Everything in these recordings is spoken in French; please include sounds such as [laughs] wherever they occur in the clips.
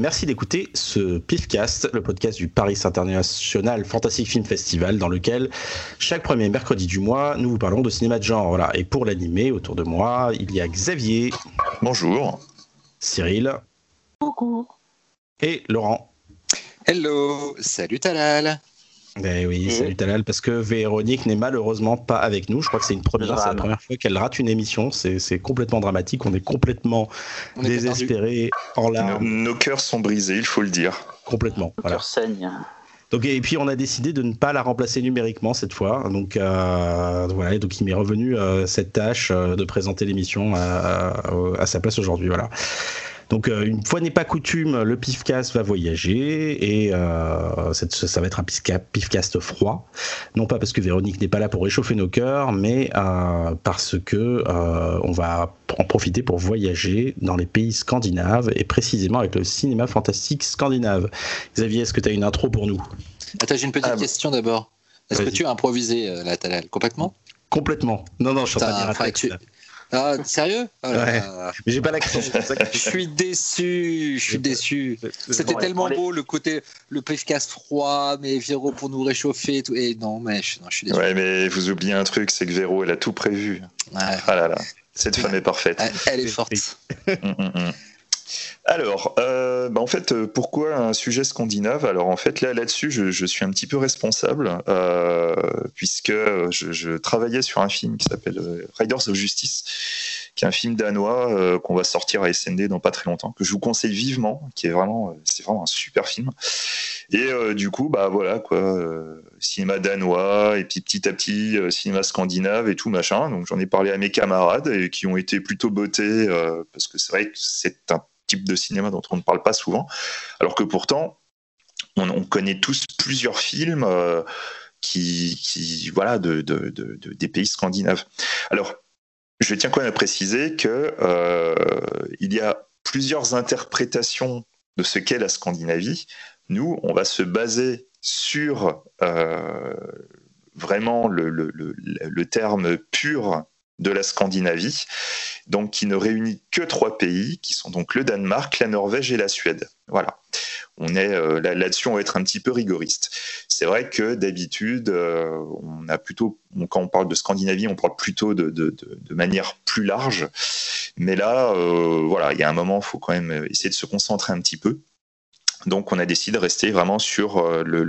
Merci d'écouter ce PIFcast, le podcast du Paris International Fantastic Film Festival, dans lequel chaque premier mercredi du mois, nous vous parlons de cinéma de genre. Voilà. Et pour l'animer autour de moi, il y a Xavier. Bonjour. Cyril. Coucou. Et Laurent. Hello. Salut Talal. Eh oui, salut Talal, parce que Véronique n'est malheureusement pas avec nous. Je crois que c'est une première, c'est la première fois qu'elle rate une émission. C'est complètement dramatique. On est complètement désespérés, en larmes. Nos, cœurs sont brisés, il faut le dire. Complètement. Nos cœurs saignent. Donc, et puis on a décidé de ne pas la remplacer numériquement cette fois. Donc euh, voilà, donc il m'est revenu euh, cette tâche euh, de présenter l'émission à, à, sa place aujourd'hui. Voilà. Donc euh, une fois n'est pas coutume, le Pifcast va voyager et euh, ça va être un Pifcast froid. Non pas parce que Véronique n'est pas là pour réchauffer nos cœurs, mais euh, parce que on va en profiter pour voyager dans les pays scandinaves et précisément avec le cinéma fantastique scandinave. Xavier, est-ce que tu as une intro pour nous? Attends, j'ai une petite ah, question d'abord. Est-ce que tu as improvisé la Talal complètement? Complètement. Non, non, je suis en train de dire Ah, sérieux? Oh Mais j'ai pas l'accent. [laughs] je suis déçu, je suis déçu. C'était tellement beau le côté, le podcast froid, mais Véro pour nous réchauffer et tout. Et non, mais je, non, je suis déçu. Ouais, mais vous oubliez un truc, c'est que Véro, elle a tout prévu. Ah là là, cette femme est parfaite. Elle, est forte. Alors, euh, bah en fait, euh, pourquoi un sujet scandinave? Alors en fait, là, là-dessus, je, suis un petit peu responsable, euh, puisque je, travaillais sur un film qui s'appelle Riders of Justice, qui est un film danois qu'on va sortir à SND dans pas très longtemps, que je vous conseille vivement, qui est vraiment, c'est vraiment un super film. Et du coup, bah voilà quoi, cinéma danois et puis petit à petit cinéma scandinave et tout machin. Donc j'en ai parlé à mes camarades et qui ont été plutôt bottés parce que c'est vrai que c'est un type de cinéma dont on ne parle pas souvent, alors que pourtant, on, connaît tous plusieurs films euh, qui, voilà, de, des pays scandinaves. Alors, je tiens quand même à préciser que euh, il y a plusieurs interprétations de ce qu'est la Scandinavie. Nous, on va se baser sur euh, vraiment le, le, terme pur de la Scandinavie, donc qui ne réunit que trois pays, qui sont donc le Danemark, la Norvège et la Suède. Voilà. On est euh, là-dessus, on va être un petit peu rigoriste. C'est vrai que d'habitude, euh, on a plutôt, quand on parle de Scandinavie, on parle plutôt de, de, manière plus large. Mais là, euh, voilà, il y a un moment, il faut quand même essayer de se concentrer un petit peu. Donc, on a décidé de rester vraiment sur le,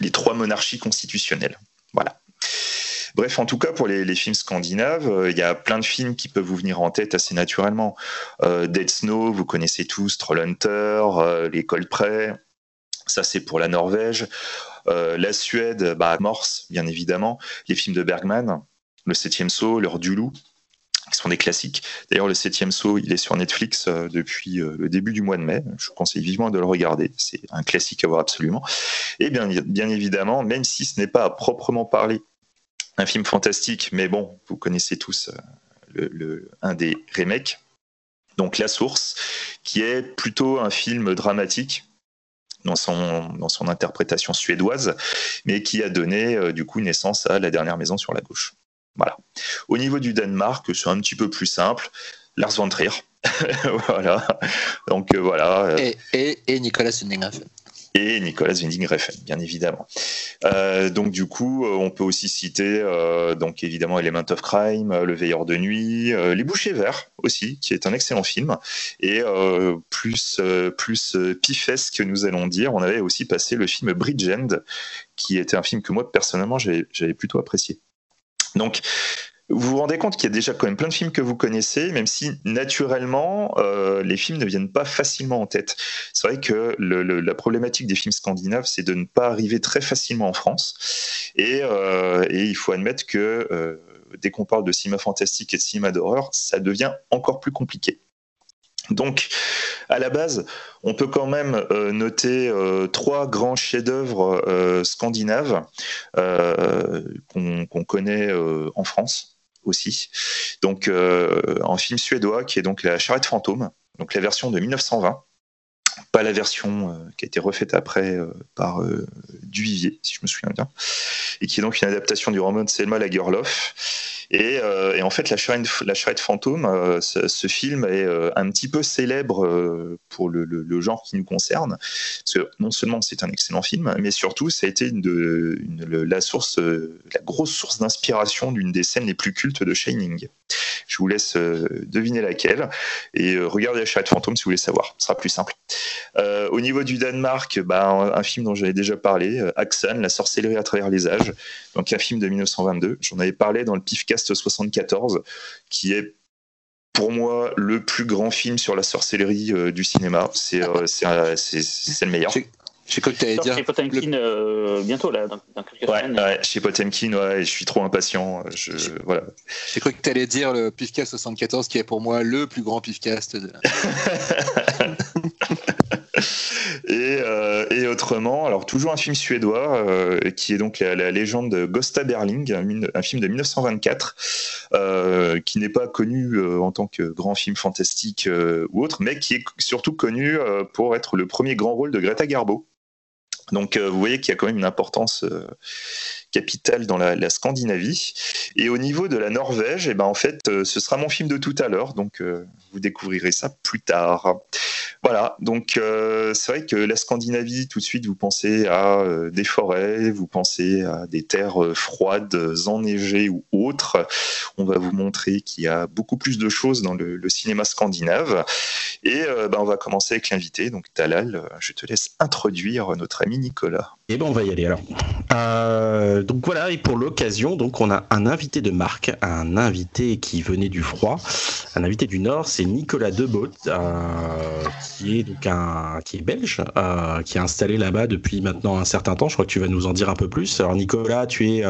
les trois monarchies constitutionnelles. Voilà. Bref, en tout cas, pour les, films scandinaves, euh, il y a plein de films qui peuvent vous venir en tête assez naturellement. Euh, Dead Snow, vous connaissez tous, Trollhunter, euh, Les Coldplay, ça c'est pour la Norvège. la Suède, bah, Morse, bien évidemment. Les films de Bergman, Le Septième Saut, L'heure du loup qui sont des classiques. D'ailleurs, le septième saut, il est sur Netflix depuis le début du mois de mai. Je vous conseille vivement de le regarder. C'est un classique à voir absolument. Et bien, bien évidemment, même si ce n'est pas à proprement parler un film fantastique, mais bon, vous connaissez tous euh, le, un des remakes, donc La Source, qui est plutôt un film dramatique dans son, dans son interprétation suédoise, mais qui a donné euh, du coup naissance à La dernière maison sur la gauche. Voilà. Au niveau du Danemark, c'est un petit peu plus simple. Lars von Trier. [laughs] voilà. Donc euh, voilà. Et, Nicolas et Nicolas Winding Refn, bien évidemment. Euh, donc du coup, euh, on peut aussi citer euh, donc évidemment Element of Crime, Le Veilleur de nuit, Les Bouchers Verts aussi, qui est un excellent film. Et plus plus pifesque, nous allons dire, on avait aussi passé le film Bridgend, qui était un film que moi personnellement j'avais plutôt apprécié. Donc vous vous rendez compte qu'il y a déjà quand même plein de films que vous connaissez, même si naturellement euh, les films ne viennent pas facilement en tête. C'est vrai que la problématique des films scandinaves, c'est de ne pas arriver très facilement en France, et, euh, il faut admettre que euh, dès qu'on parle de cinéma fantastique et de cinéma d'horreur, ça devient encore plus compliqué. Donc, à la base, on peut quand même noter trois grands chefs-d'œuvre scandinaves qu'on connaît en France aussi. Donc, en film suédois, qui est donc La Charrette fantôme, donc la version de 1920, pas la version qui a été refaite après par Duvivier, si je me souviens bien, et qui est donc une adaptation du roman de Selma Lagerlof Et, en fait, La charrette, la fantôme, ce, film est un petit peu célèbre pour le, genre qui nous concerne. Parce que non seulement c'est un excellent film, mais surtout ça a été la, grosse source d'inspiration d'une des scènes les plus cultes de Shining. Je vous laisse deviner laquelle. Et regardez La charrette fantôme si vous voulez savoir. Ce sera plus simple. au niveau du Danemark, bah, un, film dont j'avais déjà parlé, Axan, La sorcellerie à travers les âges. Donc un film de 1922. J'en avais parlé dans le Pifcast 74, qui est pour moi le plus grand film sur la sorcellerie euh, du cinéma. C'est euh, c'est le meilleur. J'ai cru que tu allais dire. Chez Potemkin euh, bientôt, là, dans, quelques ouais, semaines. Ouais, chez Potemkin, ouais, je suis trop impatient. Je, voilà. J'ai cru que tu allais dire le Pifcast 74, qui est pour moi le plus grand Pifcast. De... [laughs] [laughs] et, euh, et, autrement, alors toujours un film suédois euh, qui est donc la, légende de Gosta Berling, un, film de 1924 euh, qui n'est pas connu en tant que grand film fantastique ou autre, mais qui est surtout connu pour être le premier grand rôle de Greta Garbo. Donc vous voyez qu'il y a quand même une importance capitale dans la, Scandinavie. Et au niveau de la Norvège, et eh ben en fait, euh, ce sera mon film de tout à l'heure, donc euh, vous découvrirez ça plus tard. Voilà, donc euh, c'est vrai que la Scandinavie, tout de suite, vous pensez à des forêts, vous pensez à des terres froides, enneigées ou autres. On va vous montrer qu'il y a beaucoup plus de choses dans le, cinéma scandinave. Et ben, on va commencer avec l'invité. Donc Talal, je te laisse introduire notre ami Nicolas. Et eh ben on va y aller alors. Euh, donc voilà, et pour l'occasion, donc on a un invité de marque, un invité qui venait du froid, un invité du Nord, c'est Nicolas Debaut, euh, qui est donc un, qui est belge, euh, qui est installé là-bas depuis maintenant un certain temps. Je crois que tu vas nous en dire un peu plus. Alors Nicolas, tu es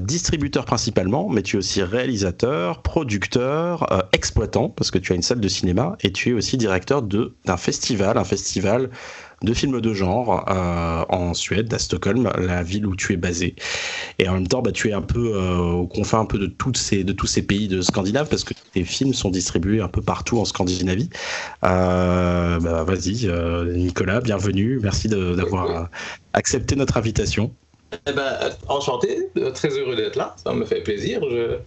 distributeur principalement, mais tu es aussi réalisateur, producteur, exploitant, parce que tu as une salle de cinéma, et tu es aussi directeur d'un festival, un festival de films de genre euh, en Suède, à Stockholm, la ville où tu es basé. Et en même temps, bah, tu es un peu euh, au confin un peu de, toutes ces, de tous ces pays de Scandinave parce que tes films sont distribués un peu partout en Scandinavie. Euh, bah, vas-y, Nicolas, bienvenue. Merci d'avoir accepté notre invitation. Eh ben, enchanté, très heureux d'être là, ça me fait plaisir. Je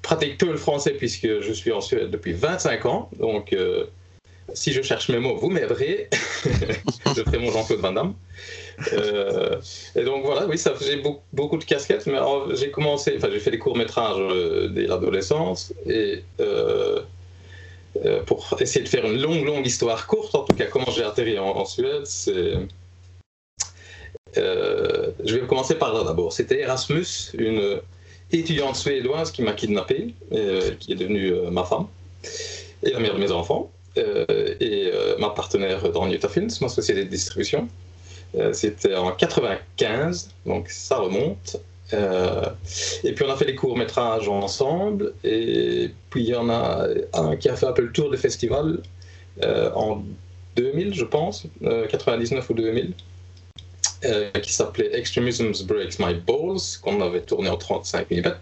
pratique peu le français puisque je suis en Suède depuis 25 ans, donc si je cherche mes mots, vous m'aiderez. [laughs] je ferai mon Jean-Claude Van Damme. Euh, et donc voilà, oui, ça j'ai beaucoup, de casquettes, mais j'ai commencé, enfin j'ai fait des courts métrages euh, dès l'adolescence et euh, pour essayer de faire une longue, longue histoire courte, en tout cas comment j'ai atterri en, Suède, c'est je vais commencer par là d'abord. C'était Erasmus, une étudiante suédoise qui m'a kidnappé, qui est devenue ma femme et la mère de mes enfants. Euh, et euh, ma partenaire dans Utah Films, ma société de distribution. Euh, c'était en 95, donc ça remonte. et puis on a fait des courts-métrages ensemble. Et puis il y en a un qui a fait un peu le tour des festivals en 2000, je pense, 99 ou 2000. qui s'appelait Extremism Breaks My Balls, qu'on avait tourné en 35 mm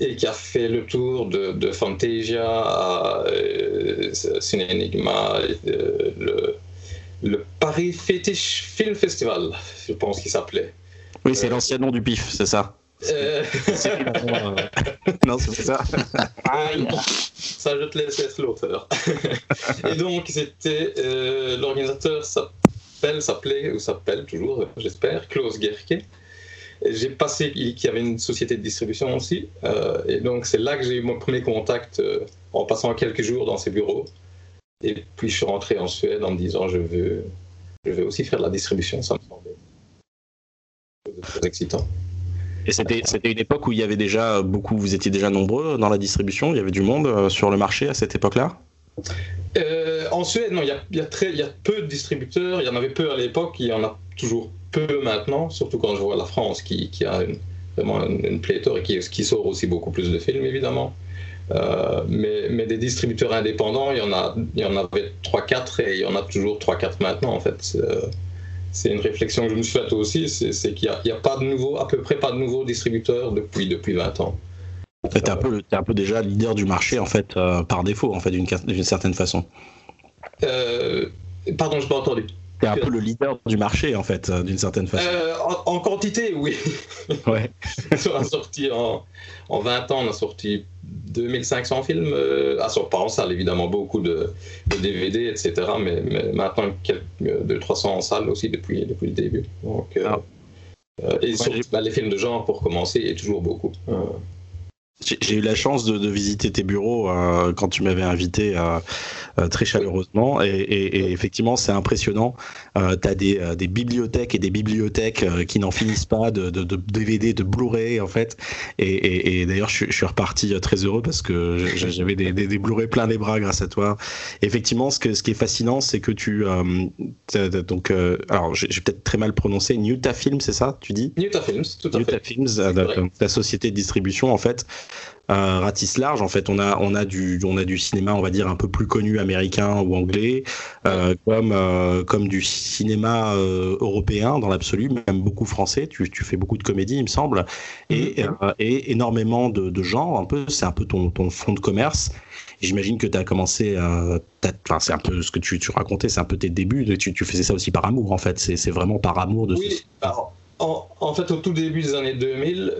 et qui a fait le tour de, Fantasia à euh, Enigma, euh, le, le, Paris Fetish Film Festival, je pense qu'il s'appelait. Oui, c'est euh, l'ancien nom du PIF, c'est ça euh... [laughs] non, c'est ça. ça, je te laisse être l'auteur. et donc, c'était l'organisateur s'appelle, s'appelait ou s'appelle toujours, j'espère, Klaus Gerke. J'ai passé, il y avait une société de distribution aussi, euh, et donc c'est là que j'ai eu mon premier contact euh, en passant quelques jours dans ses bureaux. Et puis je suis rentré en Suède en me disant je veux, je veux aussi faire de la distribution, ça me semblait très excitant. Et c'était, c'était une époque où il y avait déjà beaucoup, vous étiez déjà nombreux dans la distribution, il y avait du monde euh, sur le marché à cette époque-là? En Suède, non, il y, a, il, y a très, il y a peu de distributeurs, il y en avait peu à l'époque, il y en a toujours peu maintenant, surtout quand je vois la France qui, a vraiment une, pléthore et qui, qui, sort aussi beaucoup plus de films, évidemment. Euh, mais, mais, des distributeurs indépendants, il y en, a, il y en avait 3-4 et il y en a toujours 3-4 maintenant, en fait. C'est une réflexion que je me suis faite aussi, c'est qu'il n'y a, a, pas de nouveau, à peu près pas de nouveaux distributeurs depuis, depuis 20 ans. Tu es, un peu, un peu déjà leader du marché, en fait, euh, par défaut, en fait, d'une certaine façon. Euh, pardon, je n'ai pas entendu. T'es un peu le leader du marché, en fait, d'une certaine façon. en, quantité, oui. Ouais. on a sorti en, en 20 ans, on a sorti 2500 films, ah, pas en salle évidemment, beaucoup de, DVD, etc. Mais, maintenant, quelques, 200-300 en salle aussi depuis, depuis le début. Donc, ah. et bah, les films de genre, pour commencer, il y a toujours beaucoup. J'ai eu la chance de, visiter tes bureaux euh, quand tu m'avais invité euh, euh, très chaleureusement et, effectivement c'est impressionnant. tu as des, bibliothèques et des bibliothèques qui n'en finissent pas de, DVD, de Blu-ray en fait. Et, d'ailleurs je, suis reparti très heureux parce que j'avais des, des, Blu-ray plein les bras grâce à toi. effectivement ce, que, ce qui est fascinant c'est que tu... donc, alors j'ai peut-être très mal prononcé, Newta Films c'est ça tu dis? Newta Films, tout à fait. Films, ta société de distribution en fait euh, ratisse large. En fait, on a, on, a du, on a du cinéma, on va dire, un peu plus connu américain ou anglais, euh, comme, euh, comme du cinéma européen dans l'absolu, même beaucoup français. Tu, tu, fais beaucoup de comédie, il me semble, et, mm-hmm. et énormément de, de genres. Un peu, c'est un peu ton, ton fond de commerce. J'imagine que tu as commencé, enfin, c'est un peu ce que tu, tu racontais, c'est un peu tes débuts. Tu, tu, faisais ça aussi par amour, en fait. C'est vraiment par amour de oui, en, en, fait, au tout début des années 2000,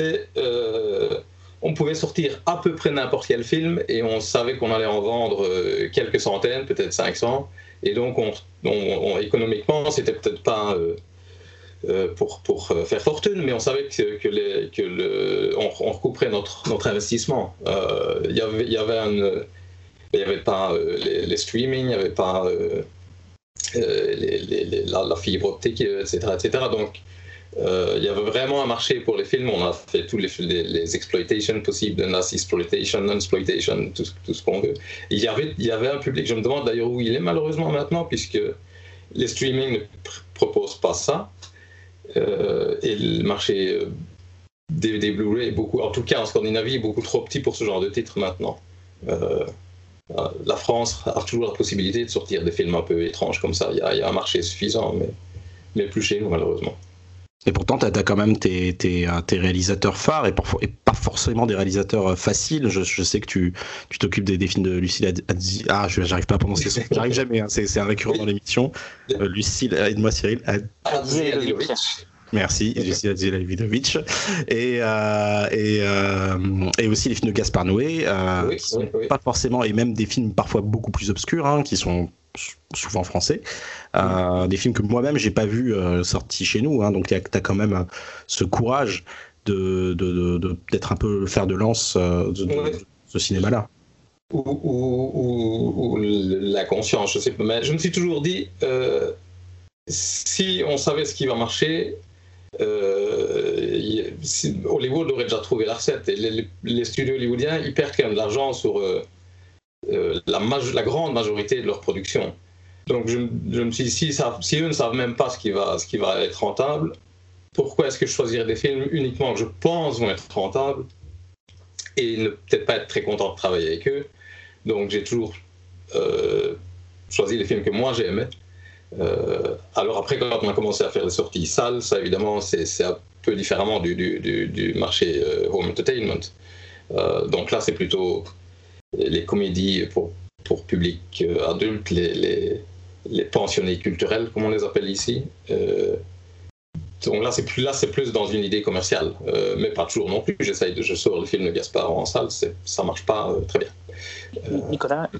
Euh, on pouvait sortir à peu près n'importe quel film et on savait qu'on allait en vendre euh, quelques centaines, peut-être 500. Et donc, on, économiquement, c'était peut-être pas euh, pour, pour faire fortune, mais on savait que, que, le, on, recouperait notre, notre investissement. Il y avait, y avait avait pas les, les, streaming, il n'y avait pas la, la, fibre optique, etc. etc. Donc, euh, il y avait vraiment un marché pour les films. On a fait tous les, exploitations possibles, NAS exploitation, non-exploitation, tout, tout, ce qu'on veut. Il y, avait, un public, je me demande d'ailleurs où il est malheureusement maintenant, puisque les streaming ne proposent pas ça. Euh, et le marché des, des Blu-ray beaucoup, en tout cas en Scandinavie, est beaucoup trop petit pour ce genre de titre maintenant. Euh, la France a toujours la possibilité de sortir des films un peu étranges comme ça. Il y a, il y a un marché suffisant, mais, mais plus chez nous malheureusement. Et pourtant, tu as, quand même tes, tes, euh, tes, réalisateurs phares et, et, pas forcément des réalisateurs euh, faciles. Je, je sais que tu t'occupes des, des, films de Lucille Adzi. Ah, j'arrive pas à prononcer son J'arrive jamais, hein, c'est un récurrent dans l'émission. Euh, Lucille, aide-moi Cyril. Merci, Lucille Adzilavidovic. Et, euh, et, euh, et aussi les films de Gaspard Noé, euh, qui sont pas forcément, et même des films parfois beaucoup plus obscurs, hein, qui sont souvent français. Euh, des films que moi-même j'ai pas vu euh, sortis chez nous, hein, donc tu as quand même euh, ce courage de d'être un peu faire de lance de, ce cinéma-là. Ou, la conscience, je sais pas, mais je me suis toujours dit, si on savait ce qui va marcher, Hollywood aurait déjà trouvé la recette. Et les, studios hollywoodiens, ils perdent quand même de l'argent sur la, grande majorité de leur production. Donc je, me suis dit, si, eux ne savent même pas ce qui va, être rentable, pourquoi est-ce que je choisirais des films uniquement que je pense vont être rentables et ne peut-être pas être très content de travailler avec eux? Donc j'ai toujours euh, choisi les films que moi j'aimais. Euh, alors après, quand on a commencé à faire des sorties sales, ça évidemment c'est un peu différemment du, marché euh, home entertainment. donc là c'est plutôt les comédies pour, pour public adulte, les, les les pensionnés culturels, comme on les appelle ici. Euh, donc là, c'est plus là, c'est plus dans une idée commerciale, euh, mais pas toujours non plus. J'essaye de, je sors le film de Gaspard en salle, ça marche pas euh, très bien. Nicolas,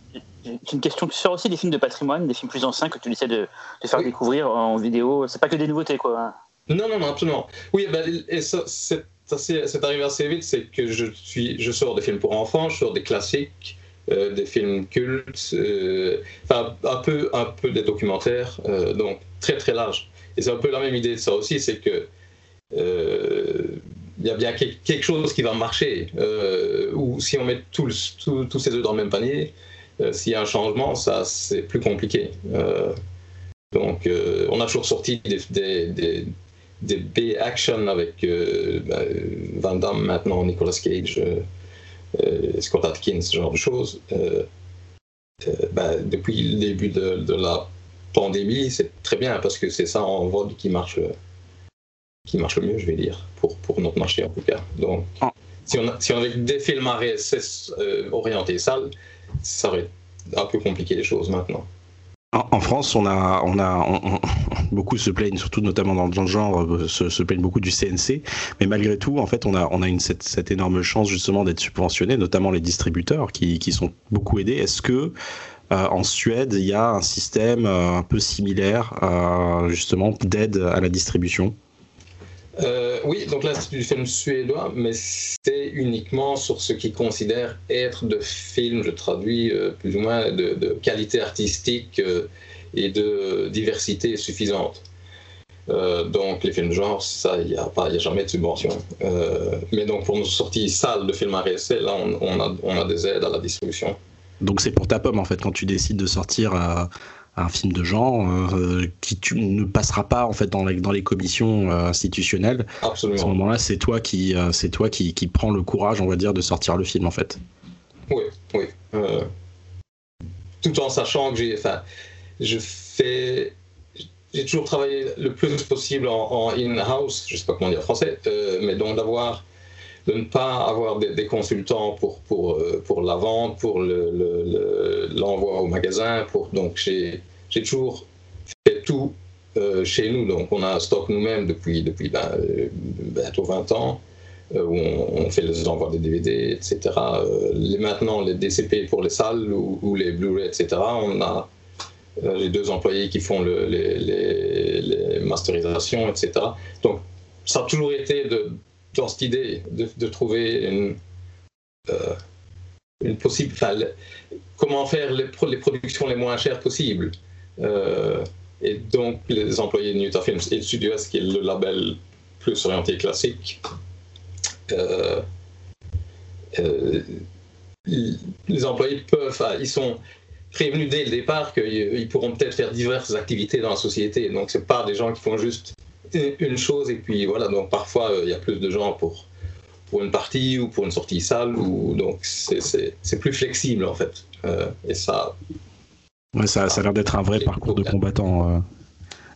j'ai une question. Tu sors aussi des films de patrimoine, des films plus anciens que tu essaies de, de faire découvrir en vidéo. C'est pas que des nouveautés, quoi. Non, non, non, absolument. Oui, ben, et ça, c'est, arrivé assez vite, c'est que je suis, je sors des films pour enfants, je sors des classiques. Euh, des films cultes, euh, un peu, un peu des documentaires, euh, donc très très large. Et c'est un peu la même idée de ça aussi, c'est que il y a bien quelque chose qui va marcher, ou si on met tous ces œufs dans le même panier, s'il y a un changement, ça c'est plus compliqué. donc on a toujours sorti des, B-action avec ben, Van Damme maintenant, Nicolas Cage. Euh, Scott Atkins, ce genre de choses. Euh, euh, ben, depuis le début de, la pandémie, c'est très bien parce que c'est ça en vogue qui marche, qui marche le mieux, je vais dire, pour, pour notre marché en tout cas. Donc, ah. si, on si on avait des films à RSS orientés salle, ça aurait un peu compliqué les choses maintenant. En, France, on a, on a, [laughs] beaucoup se plaignent, surtout notamment dans, le genre, euh, se, plaignent beaucoup du CNC. Mais malgré tout, en fait, on a, on a une, cette, énorme chance justement d'être subventionné, notamment les distributeurs qui, qui sont beaucoup aidés. Est-ce que euh, en Suède, il y a un système euh, un peu similaire, justement, d'aide à la distribution? Euh, oui, donc là c'est du film suédois, mais c'est uniquement sur ce qu'ils considèrent être de films, je traduis euh, plus ou moins, de, qualité artistique euh, et de diversité suffisante. donc les films genre, ça, il n'y a, jamais de subvention. mais donc pour nos sorties salles de films à réessai, là on, a, on, a, des aides à la distribution. Donc c'est pour ta pomme en fait, quand tu décides de sortir un film de genre euh, qui tu, ne passera pas en fait dans, les, dans les commissions euh, institutionnelles. Absolument. À ce moment-là, c'est toi qui euh, c'est toi qui, qui prends le courage, on va dire, de sortir le film en fait. Oui, oui. tout en sachant que j'ai, enfin, je fais, j'ai toujours travaillé le plus possible en, in-house, je sais pas comment dire en français, mais donc d'avoir de ne pas avoir des, consultants pour, pour, euh, pour la vente, pour l'envoi le, au magasin. Donc j'ai toujours fait tout euh, chez nous. Donc on a un stock nous-mêmes depuis, depuis ben, euh, bientôt 20 ans. où on, fait les envois des DVD, etc. les, maintenant, les DCP pour les salles ou, les Blu-ray, etc. On a les deux employés qui font le, les, les, les masterisations, etc. Donc ça a toujours été de dans cette idée de, trouver une, euh, possible, comment faire les, productions les moins chères possibles. Euh, et donc, les employés de New Films et de Studio S, qui est le label plus orienté classique, euh, les employés peuvent, ils sont prévenus dès le départ qu'ils pourront peut-être faire diverses activités dans la société. Donc, ce pas des gens qui font juste une chose et puis voilà, donc parfois euh, il y a plus de gens pour, pour une partie ou pour une sortie salle, ou, donc c'est plus flexible en fait. Euh, et ça. Ouais, ça, ça a l'air d'être un vrai parcours de combattant. Euh,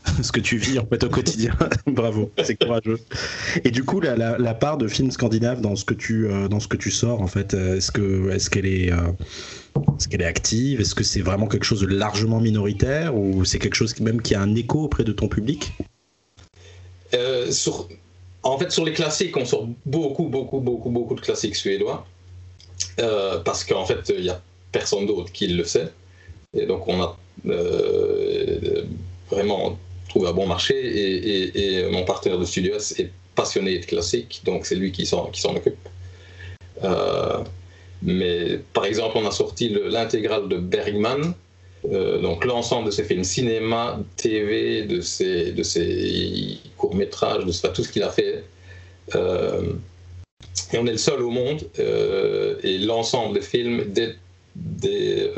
[laughs] ce que tu vis en fait au quotidien. [laughs] Bravo, c'est courageux. Et du coup, la, la, part de films scandinaves dans ce que tu dans ce que tu sors en fait, est-ce que est-ce qu'elle est, est-ce qu'elle est active? Est-ce que c'est vraiment quelque chose de largement minoritaire ou c'est quelque chose même qui a un écho auprès de ton public? Euh, en fait, sur les classiques, on sort beaucoup, beaucoup, beaucoup, beaucoup de classiques suédois. Euh, parce qu'en fait, il n'y a personne d'autre qui le sait. Et donc, on a euh, vraiment trouvé un bon marché. Et, mon partenaire de studio est passionné de classiques, donc c'est lui qui s'en occupe. mais par exemple, on a sorti l'intégrale de Bergman, euh, donc l'ensemble de ses films cinéma, TV, de ses, de ses courts-métrages, de tout ce qu'il a fait. Euh, et on est le seul au monde, euh, et l'ensemble des films, des, des,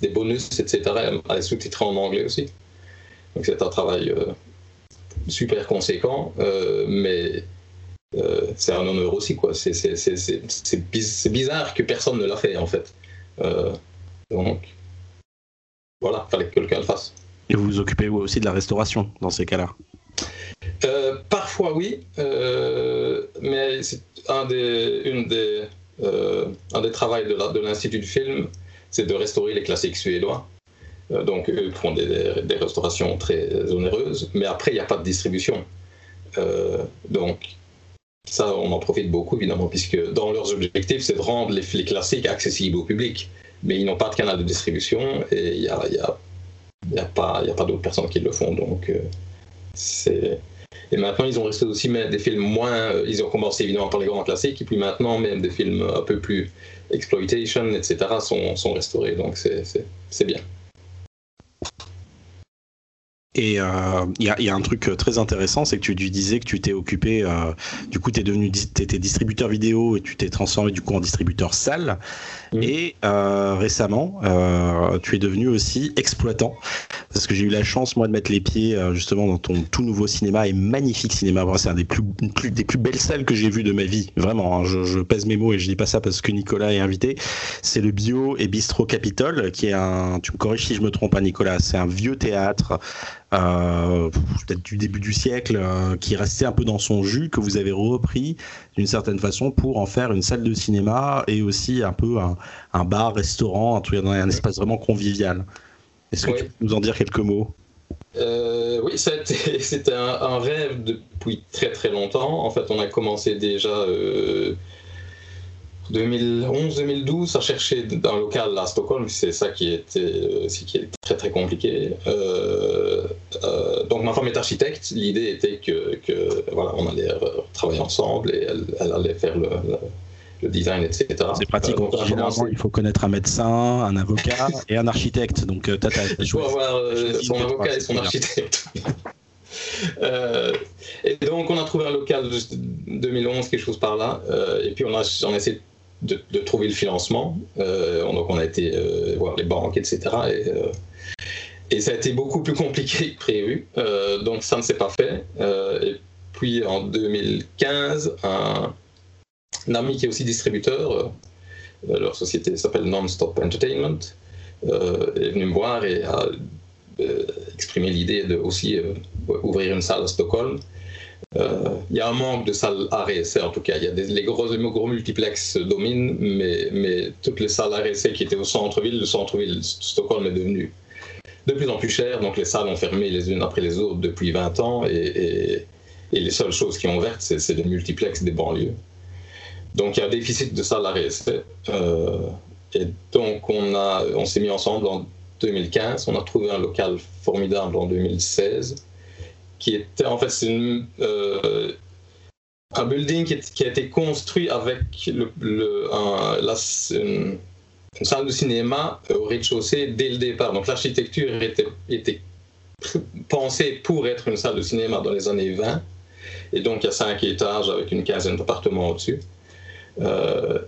des, bonus, etc., est sous-titré en anglais aussi. Donc c'est un travail super conséquent, mais c'est un honneur aussi. quoi. C'est bizarre que personne ne l'a fait, en fait. donc, voilà, fallait que quelqu'un le fasse. Et vous vous occupez vous aussi de la restauration dans ces cas-là? Euh, Parfois oui, euh, mais c'est un des, une des, euh, un des travaux de l'Institut de du film, c'est de restaurer les classiques suédois. donc eux font des, des, restaurations très onéreuses, mais après il n'y a pas de distribution. donc ça, on en profite beaucoup évidemment, puisque dans leurs objectifs, c'est de rendre les, les classiques accessibles au public mais ils n'ont pas de canal de distribution et il n'y a, pas, d'autres personnes qui le font. Donc, euh. Et maintenant, ils ont resté aussi des films moins. Euh, ils ont commencé évidemment par les grands classiques, et puis maintenant, même des films un peu plus exploitation, etc., sont, sont restaurés. Donc, c'est bien. Et euh, il y, a un truc euh, très intéressant, c'est que tu, lui disais que tu t'es occupé, euh, du coup, tu es devenu étais distributeur vidéo et tu t'es transformé du coup en distributeur salle. Et récemment, tu es devenu aussi exploitant, parce que j'ai eu la chance moi de mettre les pieds justement dans ton tout nouveau cinéma et magnifique cinéma. c'est un des plus, des plus belles salles que j'ai vues de ma vie, vraiment. Hein. je, pèse mes mots et je dis pas ça parce que Nicolas est invité. C'est le Bio et Bistro Capitole, qui est un, tu me corriges si je me trompe, pas, Nicolas, c'est un vieux théâtre euh, peut-être du début du siècle, euh, qui restait un peu dans son jus, que vous avez repris d'une certaine façon pour en faire une salle de cinéma et aussi un peu un, bar, restaurant, un, truc, un espace vraiment convivial. Est-ce que tu peux nous en dire quelques mots? Euh, oui, [laughs] c'était un, rêve depuis très très longtemps. En fait, on a commencé déjà 2011-2012 à chercher un local à Stockholm. C'est ça qui était, euh, qui est très très compliqué. Euh, donc ma femme est architecte. L'idée était que, que, voilà, on allait travailler ensemble et elle, allait faire le le design, etc. C'est pratique. Euh, généralement, il faut connaître un médecin, un avocat [laughs] et un architecte. Donc, euh, Il faut avoir euh, son avocat et son architecte. [laughs] et donc, on a trouvé un local de 2011, quelque chose par là. et puis, on a, on a essayé de, trouver le financement. donc, on a été voir les banques, etc. Et, et, ça a été beaucoup plus compliqué [laughs] que prévu. donc, ça ne s'est pas fait. et puis, en 2015, un ami qui est aussi distributeur, euh, leur société s'appelle Non-Stop Entertainment, euh, est venu me voir et a euh, exprimé l'idée de aussi ouvrir une salle à Stockholm. Il y a un manque de salles RSC en tout cas. Il y a les gros, gros multiplex dominent, mais, toutes les salles RSC qui étaient au centre-ville, le centre-ville de Stockholm est devenu de plus en plus cher. Donc les salles ont fermé les unes après les autres depuis 20 ans et, les seules choses qui ont ouvertes, c'est les multiplex des banlieues. Donc il y a un déficit de salles Euh, et donc on s'est mis ensemble en 2015. On a trouvé un local formidable en 2016 qui était en fait une, euh, un building qui, a été construit avec le, la, une, salle de cinéma au rez-de-chaussée dès le départ. Donc l'architecture était, pensée pour être une salle de cinéma dans les années 20. Et donc il y a cinq étages avec une quinzaine d'appartements au-dessus. Euh,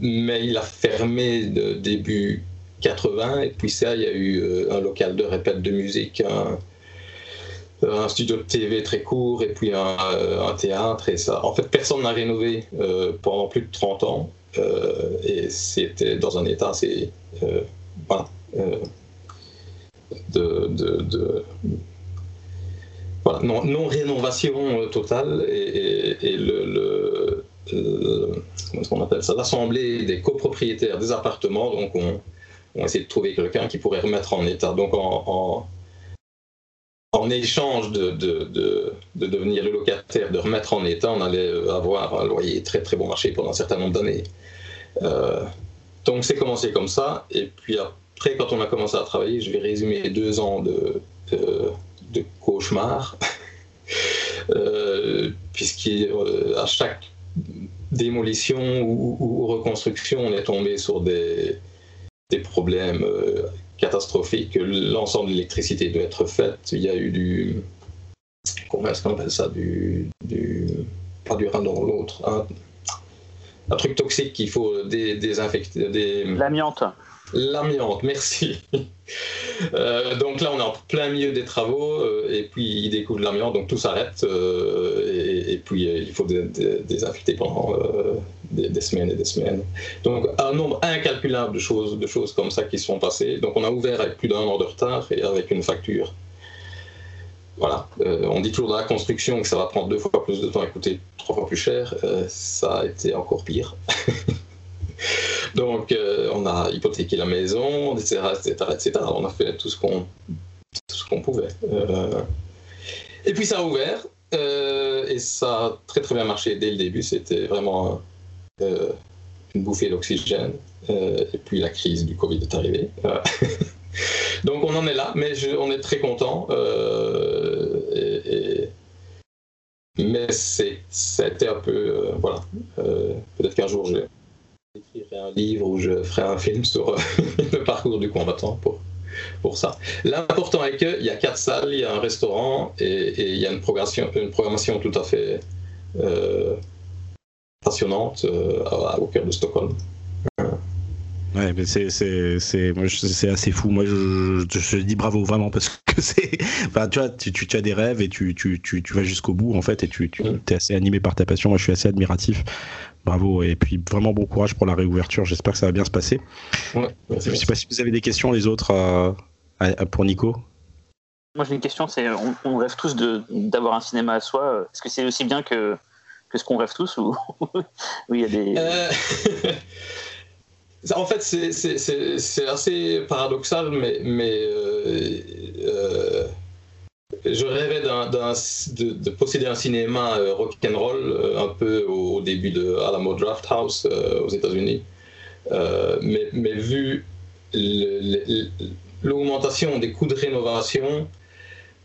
mais il a fermé début 80 et puis ça il y a eu euh, un local de répète de musique studio de TV très court et puis un, théâtre et ça en fait personne n'a rénové euh, pendant plus de 30 ans et c'était dans un état assez de, voilà, non, non, rénovation totale et, le euh, qu'on appelle ça, l'assemblée des copropriétaires des appartements. Donc, on, on de trouver quelqu'un qui pourrait remettre en état. Donc, échange de, de, de, de, devenir le locataire, de remettre en état, on allait avoir un loyer très très bon marché pendant un certain nombre d'années. Euh, donc, c'est commencé comme ça. Et puis après, quand on a commencé à travailler, je vais résumer deux ans de, de, cauchemar. [laughs] euh, puisqu'à chaque démolition ou, reconstruction, on est tombé sur des, des problèmes catastrophiques. L'ensemble de l'électricité doit être faite. Il y a eu du. Comment est-ce qu'on appelle ça du, du, Pas du dans l'autre. Un, un, truc toxique qu'il faut désinfecter. Des... L'amiante. L'amiante, merci. [laughs] Euh, donc là, on est en plein milieu des travaux euh, et puis il découvre l'amiante, donc tout s'arrête euh, et, puis il faut désinfecter pendant des, semaines et des semaines. Donc un nombre incalculable de choses, de choses comme ça qui sont passées. Donc on a ouvert avec plus d'un an de retard et avec une facture. Voilà, on dit toujours dans la construction que ça va prendre deux fois plus de temps et coûter trois fois plus cher. ça a été encore pire. [laughs] Donc, euh, on a hypothéqué la maison, etc., etc., On a fait tout ce qu'on, qu'on pouvait. Euh, et puis, ça a ouvert. Euh, et ça a très, très bien marché dès le début. C'était vraiment une bouffée d'oxygène. et puis, la crise du Covid est arrivée. [laughs] Donc, on en est là. Mais on est très content. Et, mais c'est, un peu. voilà. peut-être qu'un jour, je j'écrirai un livre ou je ferai un film sur euh, [laughs] le parcours du combattant pour, pour ça. L'important est qu'il y a quatre salles, il y a un restaurant et, il y a une programmation, une programmation tout à fait euh, passionnante euh, au cœur de Stockholm. Ouais, mais c'est c'est assez fou. Moi, je, je, dis bravo vraiment parce [laughs] que c'est. Enfin, tu vois, tu, tu, as des rêves et tu, tu, tu, tu vas jusqu'au bout en fait et tu, tu mm. es assez animé par ta passion. Moi, je suis assez admiratif bravo et puis vraiment bon courage pour la réouverture. J'espère que ça va bien se passer. Ouais, je sais pas si vous avez des questions les autres euh, pour Nico. Moi j'ai une question, c'est on, rêve tous d'avoir un cinéma à soi. Est-ce que c'est aussi bien que, que ce qu'on rêve tous ou [laughs] il y a des... Euh, [laughs] En fait, c'est assez paradoxal, mais, mais euh, je rêvais de, de, posséder un cinéma rock'n'roll un peu au, début de Alamo Draft House aux États-Unis. mais vu l'augmentation des coûts de rénovation,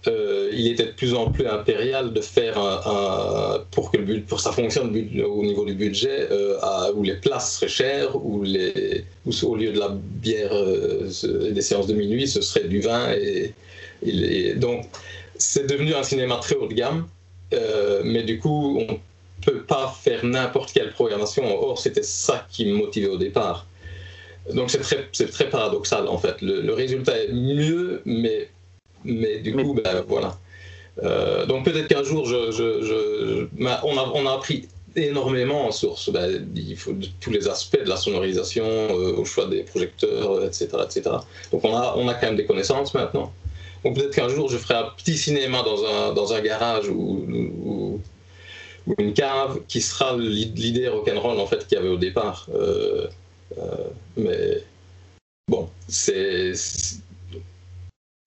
euh, il était de plus en plus impérial de faire un, pour que ça fonctionne au niveau du budget, euh, où les places seraient chères, où, au lieu de la bière euh, des séances de minuit, ce serait du vin. Donc, c'est devenu un cinéma très haut de gamme, mais du coup, on peut pas faire n'importe quelle programmation. Or, c'était ça qui me motivait au départ. Donc, c'est très, très paradoxal en fait. Le, le résultat est mieux, mais mais du coup, ben, voilà. Euh, donc peut-être qu'un jour, je, je, on, a, on, a, appris énormément en source, ben, il faut tous les aspects de la sonorisation, euh, au choix des projecteurs, etc., etc. Donc on a, on a quand même des connaissances maintenant. Donc peut-être qu'un jour, je ferai un petit cinéma dans un, dans un garage ou, ou, une cave qui sera l'idée rock'n'roll en fait qu'il y avait au départ. Euh, mais bon, c'est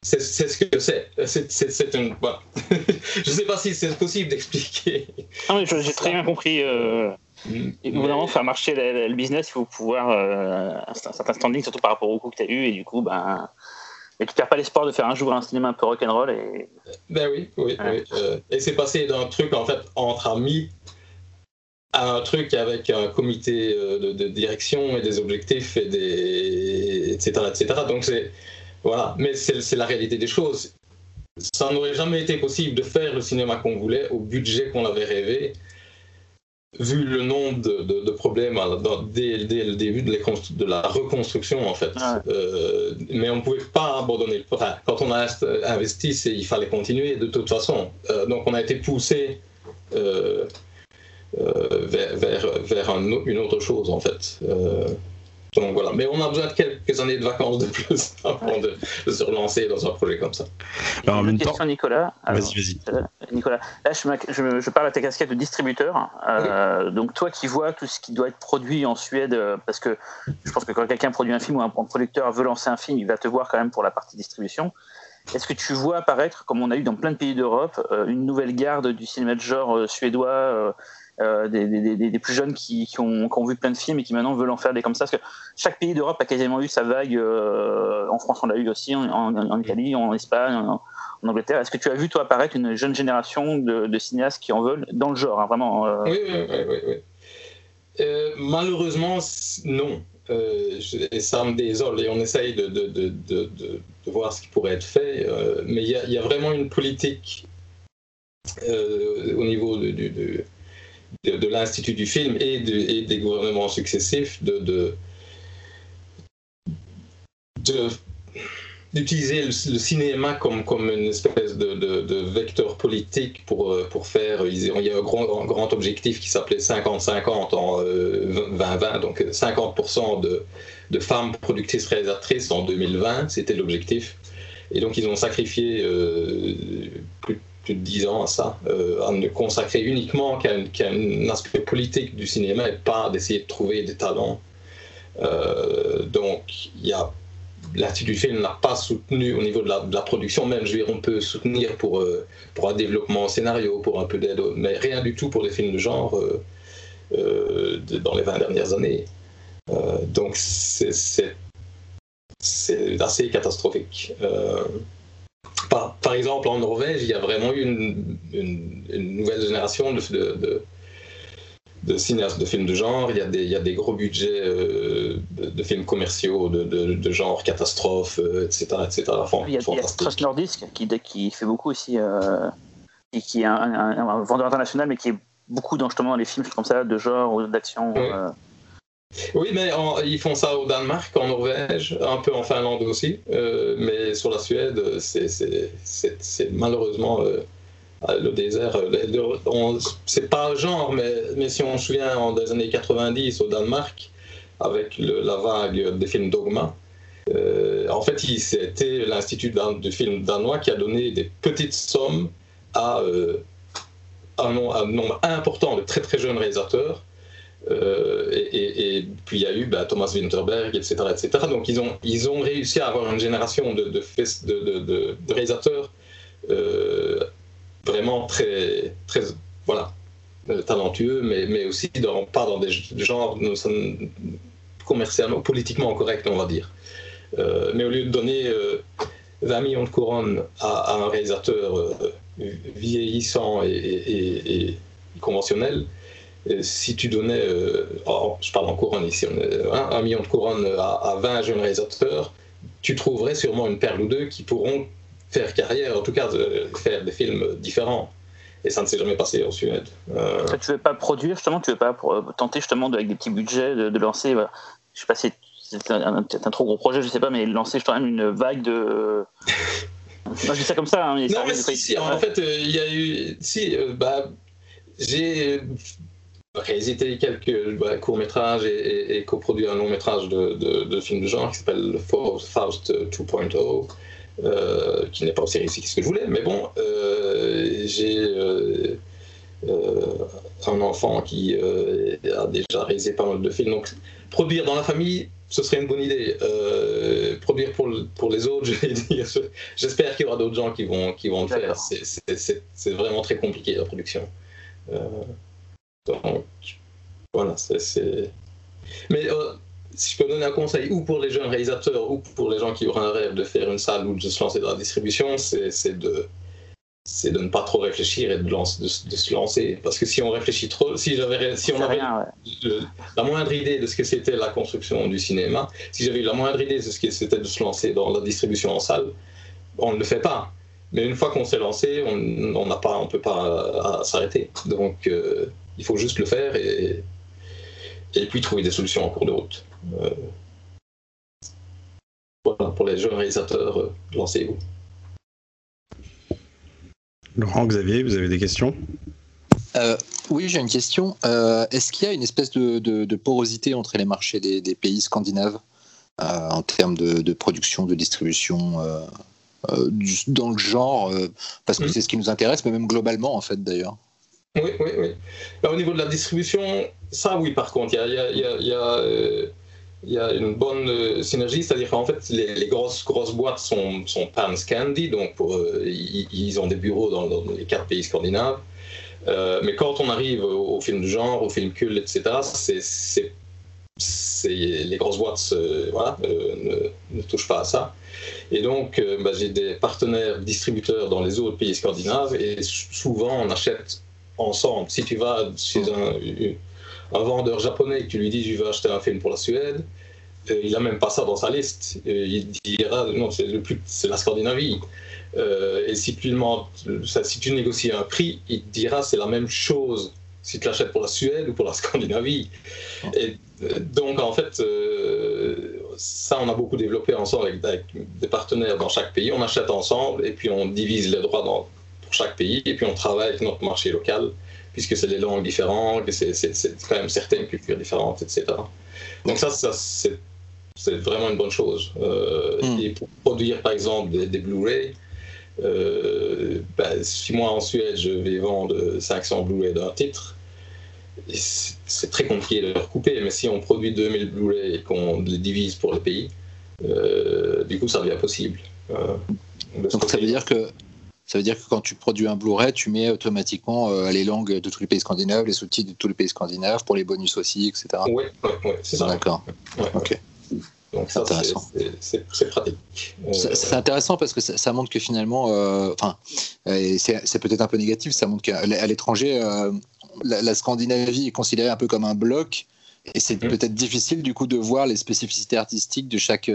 c'est ce que c'est. C'est une. Voilà. [laughs] je ne sais pas si c'est possible d'expliquer. Ah oui, j'ai très bien compris. Euh, mm. Évidemment, faire marcher le, business, il faut pouvoir euh, un, certain standing, surtout par rapport au coût que tu as eu, et du coup, ben. Et tu perds pas l'espoir de faire un jour un cinéma un peu rock'n'roll. Et... Ben oui, oui, oui. Euh, et c'est passé d'un truc en fait entre amis à un truc avec un comité euh, de, de direction et des objectifs et des etc etc. Donc c'est voilà, mais c'est la réalité des choses. Ça n'aurait jamais été possible de faire le cinéma qu'on voulait au budget qu'on avait rêvé, vu le nombre de, problèmes dès, le début de, la reconstruction, en fait. Euh, mais on ne pouvait pas abandonner le enfin, Quand on a investi, il fallait continuer de toute façon. Euh, donc on a été poussé euh, vers, vers, une autre chose, en fait. Donc voilà, mais on a besoin de quelques années de vacances de plus [laughs] avant de, se relancer dans un projet comme ça. Alors, en même question, Nicolas. Vas-y, vas-y. Euh, Nicolas, là, je, je, parle à ta casquette de distributeur. Euh, donc, toi qui vois tout ce qui doit être produit en Suède, euh, parce que je pense que quand quelqu'un produit un film ou un producteur veut lancer un film, il va te voir quand même pour la partie distribution. Est-ce que tu vois apparaître, comme on a eu dans plein de pays d'Europe, une nouvelle garde du cinéma de genre suédois euh, des, plus jeunes qui, ont, vu plein de films et qui maintenant veulent en faire des comme ça. Parce que chaque pays d'Europe a quasiment eu sa vague. Euh, en France, on l'a eu aussi, en, Italie, en Espagne, en, Angleterre. Est-ce que tu as vu, toi, apparaître une jeune génération de, cinéastes qui en veulent dans le genre, hein, vraiment euh? Oui, oui, oui. malheureusement, non. et ça me désole. Et on essaye de, voir ce qui pourrait être fait. mais il y, a vraiment une politique au niveau de, de, l'Institut du film et, des gouvernements successifs de, d'utiliser le, cinéma comme, comme une espèce de, vecteur politique pour, euh, pour faire. Il y a un grand, grand objectif qui s'appelait 50-50 en 2020, euh, donc 50% de, de, femmes productrices réalisatrices en 2020, c'était l'objectif. Et donc ils ont sacrifié euh, plus de 10 ans à ça, euh, à ne consacrer uniquement qu'à un, aspect politique du cinéma et pas d'essayer de trouver des talents. Euh, donc, il y a l'Institut du film n'a pas soutenu au niveau de la, production, même je veux dire, on peut soutenir pour, euh, pour un développement scénario, pour un peu d'aide, mais rien du tout pour des films de genre dans les 20 dernières années. donc c'est assez catastrophique. Par, par, exemple, en Norvège, il y a vraiment eu une, une, nouvelle génération de, de, de, cinéastes de films de genre. Il y a des, il y a des gros budgets euh, de, films commerciaux de, genre catastrophe, etc. Euh, etc. il y a, il y a Trust Nordisk qui, qui fait beaucoup aussi, euh, et qui est un, vendeur international, mais qui est beaucoup dans justement les films comme ça, de genre ou d'action. Oui, mais ils font ça au Danemark, en Norvège, un peu en Finlande aussi. Euh, mais sur la Suède, c'est malheureusement euh, le désert. C'est pas un genre, mais, si on se souvient en des années 90 au Danemark, avec la vague des films Dogma, euh, en fait, c'était l'Institut du film danois qui a donné des petites sommes à un, nombre important de très très jeunes réalisateurs et, puis il y a eu bah, Thomas Winterberg, etc., etc. Donc ils ont, ils ont réussi à avoir une génération de, de, de, réalisateurs vraiment très, très voilà, talentueux, mais, mais aussi dans, pas dans des genres commercialement, politiquement corrects, on va dire. mais au lieu de donner 20 millions de couronnes à, un réalisateur euh, vieillissant et, conventionnel, si tu donnais, euh, je parle en couronne ici, hein, un million de couronnes à, 20 jeunes réalisateurs, tu trouverais sûrement une perle ou deux qui pourront faire carrière, en tout cas faire des films différents. Et ça ne s'est jamais passé en Suède. Euh... Tu ne veux pas produire justement, tu ne veux pas tenter justement avec des petits budgets de, lancer, je ne sais pas si c'est un, trop gros projet, je sais pas, mais lancer quand même une vague de. [laughs] je dis ça comme ça. Hein, non, mais si, en fait, euh, il y a eu. Si, euh, bah, j'ai réalisé quelques bah, courts-métrages et, et, coproduit un long-métrage de, de, de, film de genre qui s'appelle Faust 2.0. Euh, qui n'est pas aussi réussi que ce que je voulais, mais bon, j'ai un enfant qui a déjà réalisé pas mal de films, donc produire dans la famille, ce serait une bonne idée. Euh, produire pour, pour les autres, [laughs] j'espère qu'il y aura d'autres gens qui vont, qui vont le faire. C'est vraiment très compliqué la production. Euh, donc, voilà, c'est. Mais euh, si je peux donner un conseil, ou pour les jeunes réalisateurs, ou pour les gens qui auraient un rêve de faire une salle ou de se lancer dans la distribution, c'est de c'est de ne pas trop réfléchir et de, de, se lancer. Parce que si on réfléchit trop, si, j'avais, si on avait la moindre idée de ce que c'était la construction du cinéma, si j'avais eu la moindre idée de ce que c'était de se lancer dans la distribution en salle, on ne le fait pas. Mais une fois qu'on s'est lancé, on ne on peut pas s'arrêter. Donc euh, il faut juste le faire et, et puis trouver des solutions en cours de route. Euh, voilà, pour les jeunes réalisateurs, euh, lancez-vous. Laurent, Xavier, vous avez des questions? Euh, oui, j'ai une question. Euh, est-ce qu'il y a une espèce de, porosité entre les marchés des, pays scandinaves euh, en termes de, production, de distribution dans le genre Parce que mm. c'est ce qui nous intéresse, mais même globalement, en fait, d'ailleurs. Oui, oui, oui. Bah, au niveau de la distribution, ça, oui, par contre, il y a une bonne euh, synergie, c'est-à-dire qu'en fait, les, grosses, grosses boîtes sont, sont pan-Scandi, donc euh, ils, ont des bureaux dans, les quatre pays scandinaves. Euh, mais quand on arrive au, film de genre, au film culte, etc., c'est, les grosses boîtes ne, touchent pas à ça. Et donc, bah, j'ai des partenaires distributeurs dans les autres pays scandinaves, et souvent on achète ensemble. Si tu vas chez un vendeur japonais que tu lui dis je veux acheter un film pour la Suède, euh, il n'a même pas ça dans sa liste. Euh, il dira non, c'est le plus, c'est la Scandinavie. Euh, et si tu, demandes, si tu négocies un prix, il dira c'est la même chose si tu l'achètes pour la Suède ou pour la Scandinavie. Et donc en fait, ça on a beaucoup développé ensemble avec, des partenaires dans chaque pays. On achète ensemble et puis on divise les droits dans, chaque pays et puis on travaille avec notre marché local puisque c'est des langues différentes, que c'est quand même certaines cultures différentes, etc. Donc ça, ça c'est vraiment une bonne chose. Euh, hmm. Et pour produire, par exemple, des, Blu-ray, euh, ben, si moi en Suède, je vais vendre 500 Blu-ray d'un titre, c'est très compliqué de les recouper, mais si on produit 2000 Blu-ray et qu'on les divise pour les pays, euh, du coup, ça devient possible. Donc ça veut dire que ça veut dire que quand tu produis un Blu-ray, tu mets automatiquement euh, les langues de tous les pays scandinaves, les sous-titres de tous les pays scandinaves, pour les bonus aussi, etc. Oui, c'est ça. D'accord. ok. Donc c'est intéressant. C'est pratique. Euh, c'est intéressant parce que ça, montre que finalement, euh, enfin, c'est peut-être un peu négatif, ça montre qu'à l'étranger, la, Scandinavie est considérée un peu comme un bloc, et c'est mmh. peut-être difficile du coup de voir les spécificités artistiques de chaque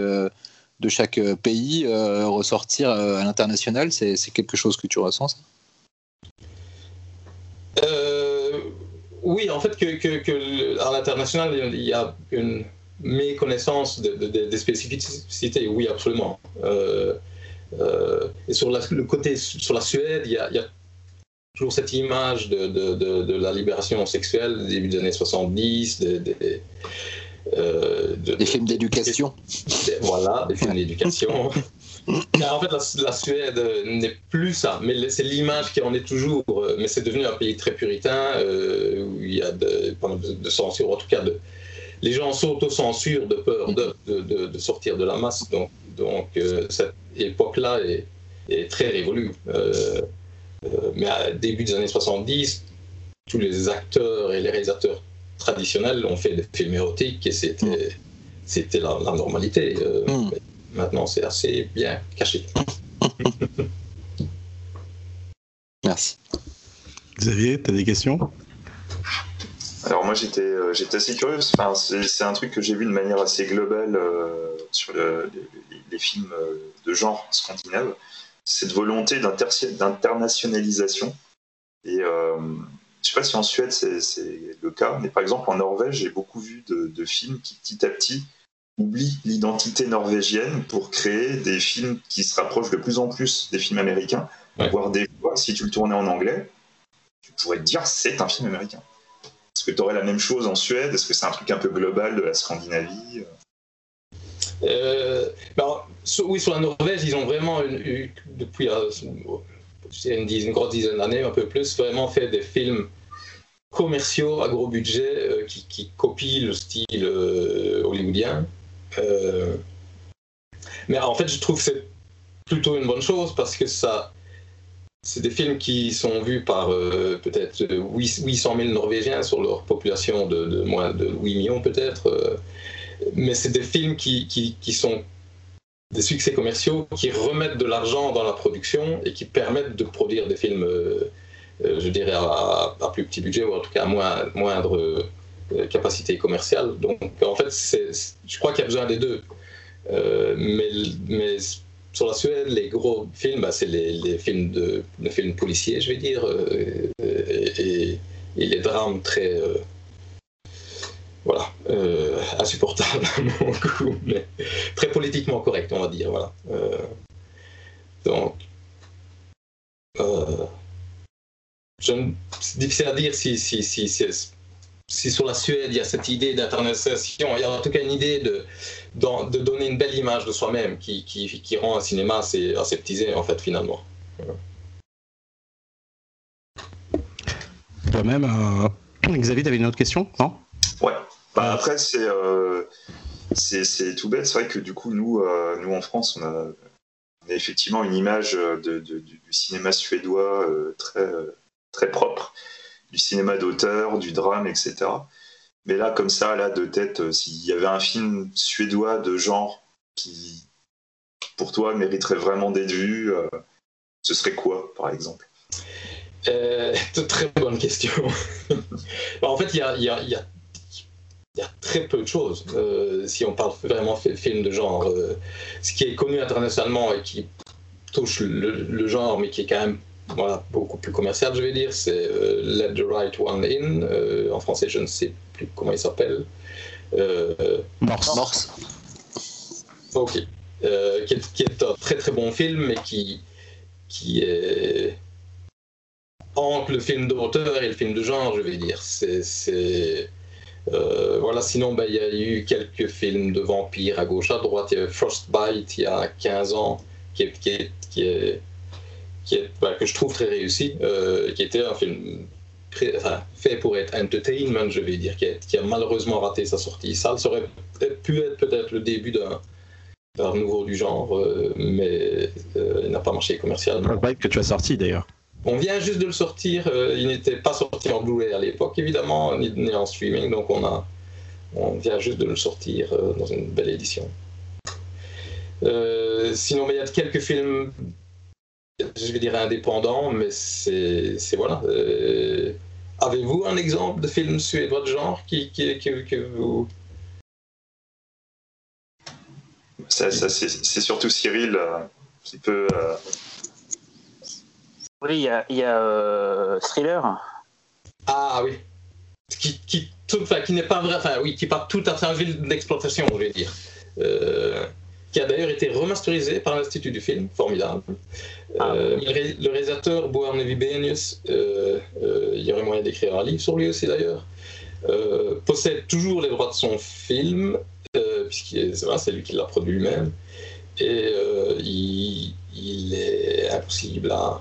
de chaque euh, pays euh, ressortir euh, à l'international. C'est quelque chose que tu ressens ça? Oui, en fait, que, à l'international, il y a une méconnaissance des spécificités, oui, absolument. et sur le côté, sur la Suède, il y a, toujours cette image de, la libération sexuelle début des années 70, des, euh, des films d'éducation. Voilà, des films d'éducation. [laughs] en fait, la, Suède n'est plus ça, mais c'est l'image qui en est toujours. mais c'est devenu un pays très puritain où il y a de, de, censure, en tout cas de, les gens s'auto-censurent de peur de, de, de, sortir de la masse. Donc, donc cette époque-là est, est, très révolue. mais à début des années 70, tous les acteurs et les réalisateurs traditionnels ont fait des films érotiques et c'était c'était la, normalité. Mm. Maintenant, c'est assez bien caché. [laughs] Merci. Xavier, tu as des questions? Alors moi j'étais euh, j'étais assez curieux, enfin, c'est un truc que j'ai vu de manière assez globale euh, sur les, films euh, de genre scandinave, cette volonté d'internationalisation. Et euh, sais pas si en Suède c'est le cas, mais par exemple en Norvège j'ai beaucoup vu de, de, films qui petit à petit oublient l'identité norvégienne pour créer des films qui se rapprochent de plus en plus des films américains, voire des fois si tu le tournais en anglais, tu pourrais te dire c'est un film américain. Est-ce que tu aurais la même chose en Suède? Est-ce que c'est un truc un peu global de la Scandinavie? Euh, ben, Oui, sur la Norvège, ils ont vraiment eu, depuis euh, une, une, grosse dizaine d'années, un peu plus, vraiment fait des films commerciaux à gros budget euh, qui, copient le style hollywoodien. mais en fait, je trouve que c'est plutôt une bonne chose parce que ça, c'est des films qui sont vus par euh, peut-être 800 000 Norvégiens sur leur population de, moins de 8 millions peut-être. Euh, mais c'est des films qui, qui, sont des succès commerciaux, qui remettent de l'argent dans la production et qui permettent de produire des films, euh, je dirais, à, plus petit budget ou en tout cas à moindre capacité commerciale. Donc en fait, je crois qu'il y a besoin des deux. mais, sur la Suède, les gros films, bah, c'est les, films de films policiers, je vais dire, euh, et, les drames très euh, voilà euh, insupportables à mon [laughs] goût, mais très politiquement corrects, on va dire, voilà. donc, c'est difficile à dire si, si, si, si sur la Suède, il y a cette idée d'internationalisation, il y a en tout cas une idée de, de, donner une belle image de soi-même qui, qui, qui, rend un cinéma assez aseptisé, en fait, finalement. Toi-même, euh, Xavier, tu avais une autre question? Non? Bah, après, c'est euh, c'est tout bête. C'est vrai que du coup, nous, euh, nous en France, on a, effectivement une image du cinéma suédois très, très propre du cinéma d'auteur, du drame, etc. Mais là, comme ça, là, de tête, euh, s'il y avait un film suédois de genre qui, pour toi, mériterait vraiment d'être vu, euh, ce serait quoi, par exemple? Euh, [laughs] Très bonne question. [laughs] Bah, en fait, il y a, très peu de choses. si on parle vraiment de film de genre, ce qui est connu internationalement et qui touche le, genre, mais qui est quand même voilà, beaucoup plus commercial, je vais dire, c'est euh, Let the Right One In. Euh, en français, je ne sais plus comment il s'appelle. Euh, Morse. Morse. Ok. Qui est, qui, est, un très très bon film, mais qui, qui est entre le film d'auteur et le film de genre, je vais dire. C'est. Voilà, sinon, ben, il y a eu quelques films de vampires à gauche, à droite. Il y a Frostbite il y a 15 ans, qui est, bah, que je trouve très réussi, euh, qui était un film fait pour être entertainment, je vais dire, qui a, malheureusement raté sa sortie. Ça aurait pu être peut-être le début d'un nouveau du genre, euh, mais euh, il n'a pas marché commercialement. que tu as sorti d'ailleurs. On vient juste de le sortir, il n'était pas sorti en Blu-ray à l'époque évidemment, ni, en streaming, donc on, a, on vient juste de le sortir dans une belle édition. sinon, il y a quelques films je vais dire indépendant, mais c'est voilà. Euh, avez-vous un exemple de film suédois de genre qui, qui, que vous. Ça, c'est surtout Cyril, euh, un petit peu. Euh, oui, il y a, y a Thriller. Ah oui. Qui, qui, qui n'est pas vrai, enfin oui, qui part tout à fait un ville d'exploitation, je vais dire qui a d'ailleurs été remasterisé par l'Institut du film, formidable. Ah. Euh, le réalisateur, Boar Nevibenius, euh, euh, il y aurait moyen d'écrire un livre sur lui aussi d'ailleurs, possède toujours les droits de son film, puisque c'est lui qui l'a produit lui-même, et il, il, est impossible à,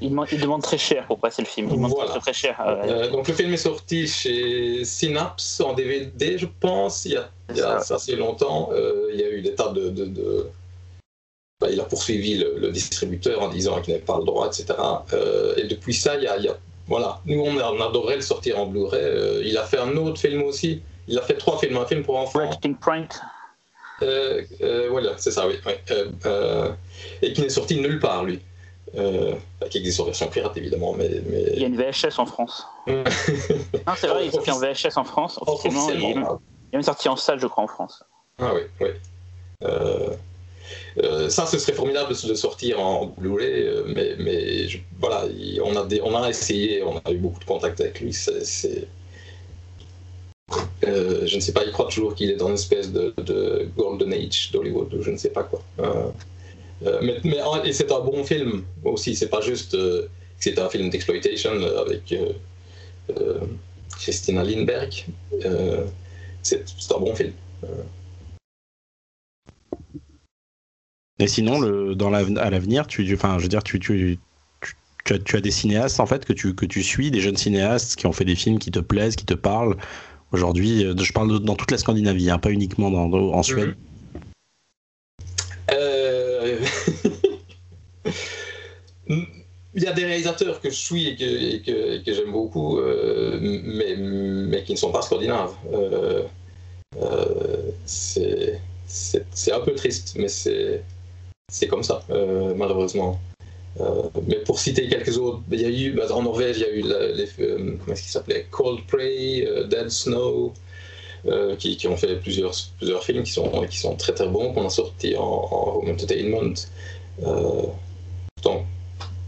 Il, demande, il demande très cher pour passer le film. Il demande Voilà. très, très cher. Euh, donc le film est sorti chez Synapse en DVD, je pense, il y a, il y a C'est ça. assez longtemps. Euh, il y a eu des tas de... de- de- bah, il a poursuivi le, le distributeur en disant qu'il n'avait pas le droit, etc. Euh, et depuis ça, il y a... il y a- voilà, nous on, adorait le sortir en Blu-ray. Euh, il a fait un autre film aussi. Il a fait trois films, un film pour enfants. Euh, euh, voilà, c'est ça, oui. oui. Euh, euh, et qui n'est sorti nulle part, lui. Euh, bah, qui existe en version pirate, évidemment, mais... mais... Il y a une VHS en France. [laughs] Non, c'est vrai, il est sorti en VHS en France. Officiellement, il est, il est même sorti en salle, je crois, en France. Ah oui, oui. Euh, euh, ça, ce serait formidable de sortir en Blu-ray, mais, mais je- voilà, il- on a, des, on a essayé, on a eu beaucoup de contacts avec lui. c'est- je ne sais pas, il croit toujours qu'il est dans une espèce de, de Golden Age d'Hollywood ou je ne sais pas quoi. Euh, mais, mais et c'est un bon film aussi, c'est pas juste euh, que c'est un film d'exploitation avec euh, euh, Christina Lindbergh. Euh, c'est un bon film. Et sinon, le, dans à l'avenir, tu, enfin, je veux dire, tu, tu, tu, tu as, tu as des cinéastes en fait que tu, que tu suis, des jeunes cinéastes qui ont fait des films qui te plaisent, qui te parlent. Aujourd'hui, je parle de- dans toute la Scandinavie, hein, pas uniquement dans, dans- en Suède. Euh, Il y a des réalisateurs que je suis et que, que, j'aime beaucoup, euh, mais, mais qui ne sont pas scandinaves. Euh, euh, c'est un peu triste, mais c'est comme ça, euh, malheureusement. Euh, mais pour citer quelques autres, il y a eu, bah, en Norvège, il y a eu la- les, comment est-ce qu'il s'appelait Coldplay, euh, Dead Snow, qui, qui ont fait plusieurs, plusieurs films qui sont, qui sont très très bons, qu'on a sortis en, home entertainment. Donc,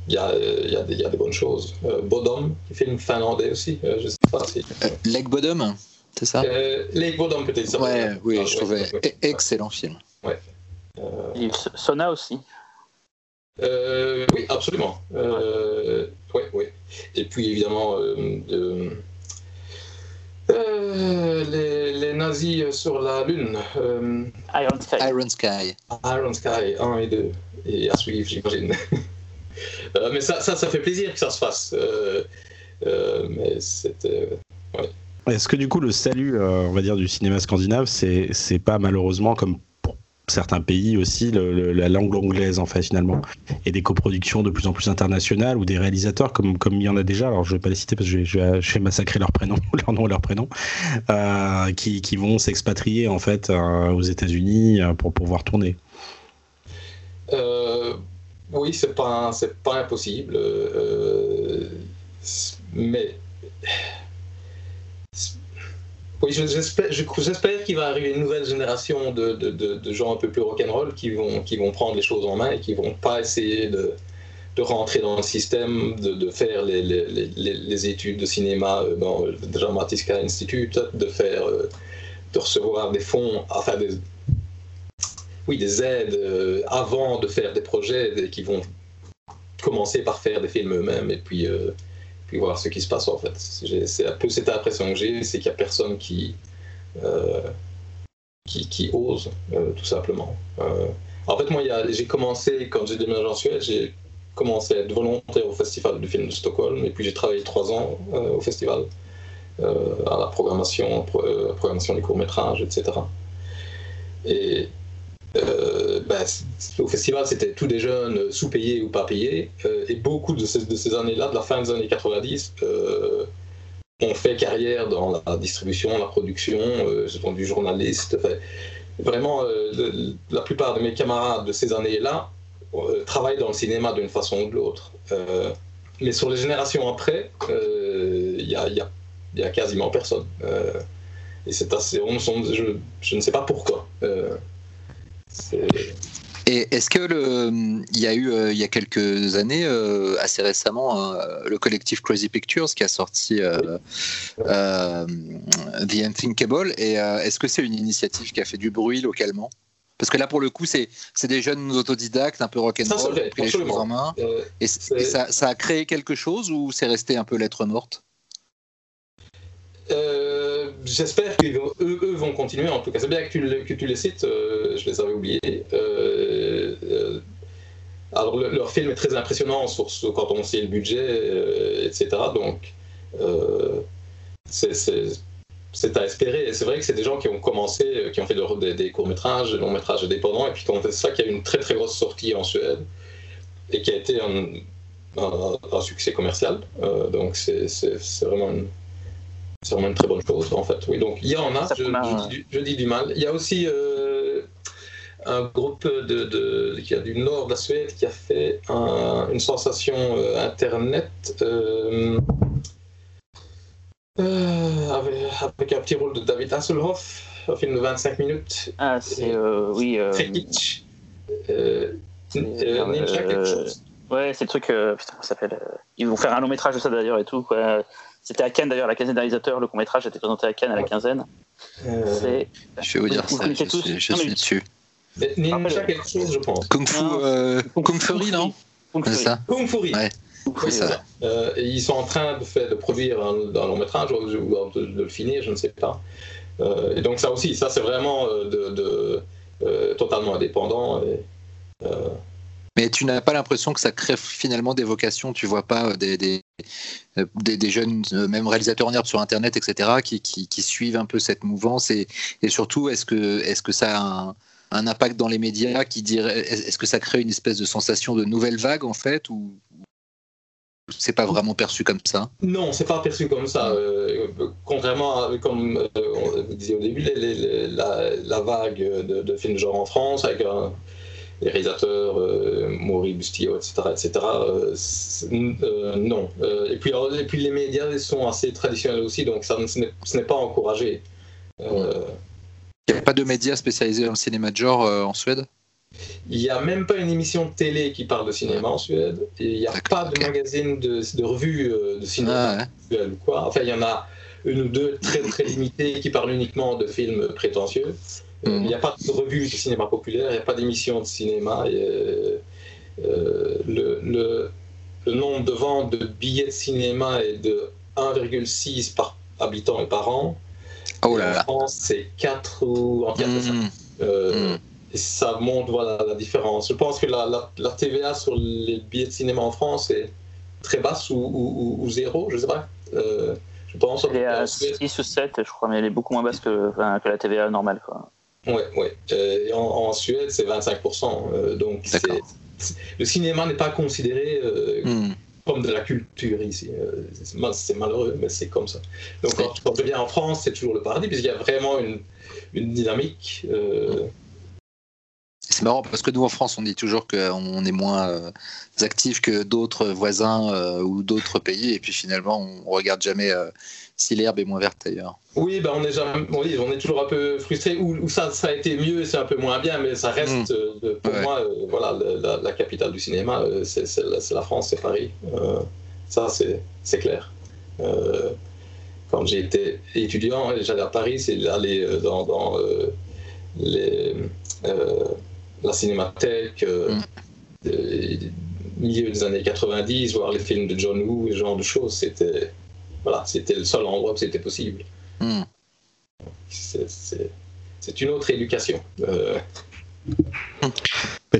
il y a, il y, a des- il y a des bonnes choses. Euh, Bodom, film finlandais aussi, euh, je sais pas si. Euh, Lake Bottom, c'est ça? Euh, Lake Bodom, peut-être ça Ouais, oui, Ah, je ouais, trouvais ouais, ouais. e- excellent film. Euh, eu Sona aussi. Euh, oui, absolument. Euh, ouais, ouais. Et puis évidemment, euh, euh, euh, les, les nazis sur la Lune, euh, Iron Sky. Iron Sky. Iron Sky 1 et 2, et à suivre, j'imagine. [laughs] Euh, mais ça, ça, ça fait plaisir que ça se fasse. Euh, euh, mais c'était. Est-ce que du coup le salut, on va dire, du cinéma scandinave, c'est c'est pas malheureusement comme pour certains pays aussi le- le- la langue anglaise en fait finalement, et des coproductions de plus en plus internationales ou des réalisateurs comme comme il y en a déjà. Alors je vais pas les citer parce que je vais, je massacrer leurs prénoms, [laughs] leur nom, leur prénom, euh, qui, qui vont s'expatrier en fait euh, aux États-Unis pour pouvoir tourner. Euh, oui, c'est pas, c'est pas impossible. euh, mais. Oui, je- j'espère, je- j'espère qu'il va arriver une nouvelle génération de, de, de- gens un peu plus rock'n'roll qui vont, qui vont prendre les choses en main et qui vont pas essayer de, rentrer dans le système, de, faire les, les, les, les études de cinéma euh, dans le Dramatiska Institute, de faire, euh, de recevoir des fonds, enfin des, oui, des aides euh, avant de faire des projets qui vont commencer par faire des films eux-mêmes et puis, euh, voir ce qui se passe en fait. C'est un peu cette impression que j'ai, c'est qu'il n'y a personne qui, euh, qui, ose, tout simplement. En fait, moi, j'ai commencé, quand j'ai déménagé en Suède, j'ai commencé à être volontaire au Festival du film de Stockholm et puis j'ai travaillé trois ans au festival, à la programmation, pro- euh, programmation des courts-métrages, etc. Et euh, c- au festival, c'était tous des jeunes sous-payés ou pas payés. euh, et beaucoup de ces, années-là, de la fin des années 90, euh, ont fait carrière dans la distribution, la production, euh, sont du journaliste. vraiment, la plupart de mes camarades de ces années-là travaillent dans le cinéma d'une façon ou de l'autre. Mais sur les générations après, il y, a, y a- quasiment personne. Et c'est assez. on- je ne sais pas pourquoi. Et est-ce que le, il y a eu euh, il y a quelques années, euh, assez récemment, euh, le collectif Crazy Pictures qui a sorti euh, euh, The Unthinkable. Et est-ce que c'est une initiative qui a fait du bruit localement? Parce que là, pour le coup, c'est c'est des jeunes autodidactes, un peu rock'n'roll, qui ont pris les choses en main. euh, Et, ça, ça a créé quelque chose ou c'est resté un peu lettre morte? J'espère qu'eux eux vont continuer. En tout cas, c'est bien que tu, les cites. euh, je les avais oubliés. Euh, euh, alors leur film est très impressionnant sur, quand on sait le budget, etc. Donc c'est à espérer. Et c'est vrai que c'est des gens qui ont commencé, qui ont fait des, courts-métrages, des longs-métrages indépendants, et puis quand on fait ça, qu'il y a eu une très très grosse sortie en Suède, et qui a été un, un, succès commercial. Donc c'est vraiment, une, vraiment une très bonne chose, en fait. Oui, donc il y en a, je, dis, du mal. Il y a aussi euh, un groupe de, de, qui a du nord de la Suède qui a fait une sensation euh, Internet. Avec, un petit rôle de David Hasselhoff, un film de 25 minutes. Ah, c'est. oui. Ninja quelque chose. Ouais, c'est le truc. Euh, putain, ça s'appelle euh, Ils vont faire un long métrage de ça d'ailleurs et tout. Quoi. C'était à Cannes d'ailleurs, la quinzaine réalisateurs. Le court métrage a été présenté à Cannes à la quinzaine. Euh... Je vais vous dire ça. Je, suis, je suis dessus. Ninja quelque chose, je pense. Kung Fu, euh, Kung Fury, non C'est ça Kung Fury. Ouais. Oui, ça. Euh, ils sont en train de, faire, de produire un, un long métrage ou de, de, le finir, je ne sais pas. Euh, et donc ça aussi, ça c'est vraiment de, de totalement indépendant. Et, mais tu n'as pas l'impression que ça crée finalement des vocations, tu vois pas des, des, euh, jeunes, euh, même réalisateurs en herbe sur Internet, etc., qui, suivent un peu cette mouvance et, surtout, est-ce que, est que ça a un, impact dans les médias qui dirait, est-ce que ça crée une espèce de sensation de nouvelle vague en fait ou c'est pas vraiment perçu comme ça? Non, c'est pas perçu comme ça. contrairement à, comme vous disiez au début, la, vague de, de, films de genre en France, avec un, les réalisateurs, euh, Maury Bustillo, etc., etc. Euh, euh, non. et, puis, et puis les médias sont assez traditionnels aussi, donc ça, ce n'est pas encouragé. Il n'y a pas de médias spécialisés dans le cinéma de genre en Suède? Il n'y a même pas une émission de télé qui parle de cinéma en Suède. Et il n'y a pas de magazine de, de revue de cinéma ah, quoi. Enfin, il y en a une ou deux très très limitées qui parlent uniquement de films prétentieux. Euh, il n'y a pas de revue de cinéma populaire, il n'y a pas d'émission de cinéma. Euh, le, le, le, nombre de ventes de billets de cinéma est de 1,6 par habitant et par an. Oh là là. En France, c'est 4 ou en 4 mmh. euh, mmh. Et ça montre voilà, la différence. Je pense que la, la, TVA sur les billets de cinéma en France est très basse ou, ou, zéro, je ne sais pas. Euh, je pense. Elle est à 6 ou 7, je crois, mais elle est beaucoup moins basse que, que la TVA normale. Quoi. Oui, ouais. Euh, en, Suède, c'est 25%. Euh, donc, le cinéma n'est pas considéré euh, hmm. comme de la culture ici. c'est malheureux, mais c'est comme ça. Donc, quand, quand tu viens en France, c'est toujours le paradis, puisqu'il y a vraiment une, une dynamique. C'est marrant parce que nous en France, on dit toujours qu'on est moins actifs que d'autres voisins ou d'autres pays, et puis finalement, on regarde jamais si l'herbe est moins verte ailleurs. Oui, ben on, est jamais, on est toujours un peu frustré. Ou, ça, ça a été mieux, c'est un peu moins bien, mais ça reste, mm. euh, pour moi, euh, voilà, la, capitale du cinéma, euh, c'est la, France, c'est Paris. ça, c'est clair. quand j'étais étudiant, j'allais à Paris, c'est aller dans, dans les, la cinémathèque. Mm. milieu des années 90, voir les films de John Woo, ce genre de choses, c'était voilà, c'était le seul endroit où c'était possible. Hmm. C'est une autre éducation. Euh...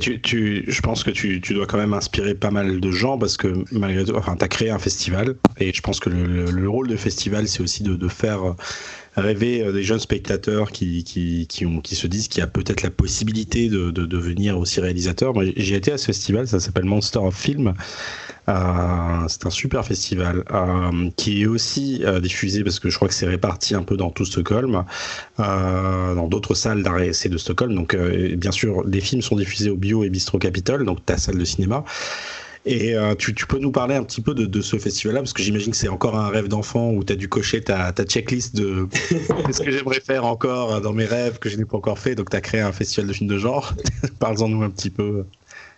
tu, tu, je pense que tu, tu, dois quand même inspirer pas mal de gens parce que malgré tout, enfin, tu as créé un festival et je pense que le, le, rôle de festival, c'est aussi de, de, faire rêver euh, des jeunes spectateurs qui, qui, qui, ont, qui se disent qu'il y a peut-être la possibilité de, de, devenir aussi réalisateur. Moi, j'ai été à ce festival, ça s'appelle Monster of Film. Euh, c'est un super festival euh, qui est aussi euh, diffusé parce que je crois que c'est réparti un peu dans tout Stockholm, dans d'autres salles d'art de Stockholm. Donc, bien sûr, les films sont diffusés au Bio et Bistro Capitol, donc ta salle de cinéma. Et euh, tu, tu, peux nous parler un petit peu de, de ce festival-là, parce que j'imagine que c'est encore un rêve d'enfant où tu as dû cocher ta, ta checklist de [laughs] ce que j'aimerais faire encore dans mes rêves que je n'ai pas encore fait. Donc tu as créé un festival de films de genre. [laughs] Parle-en nous un petit peu.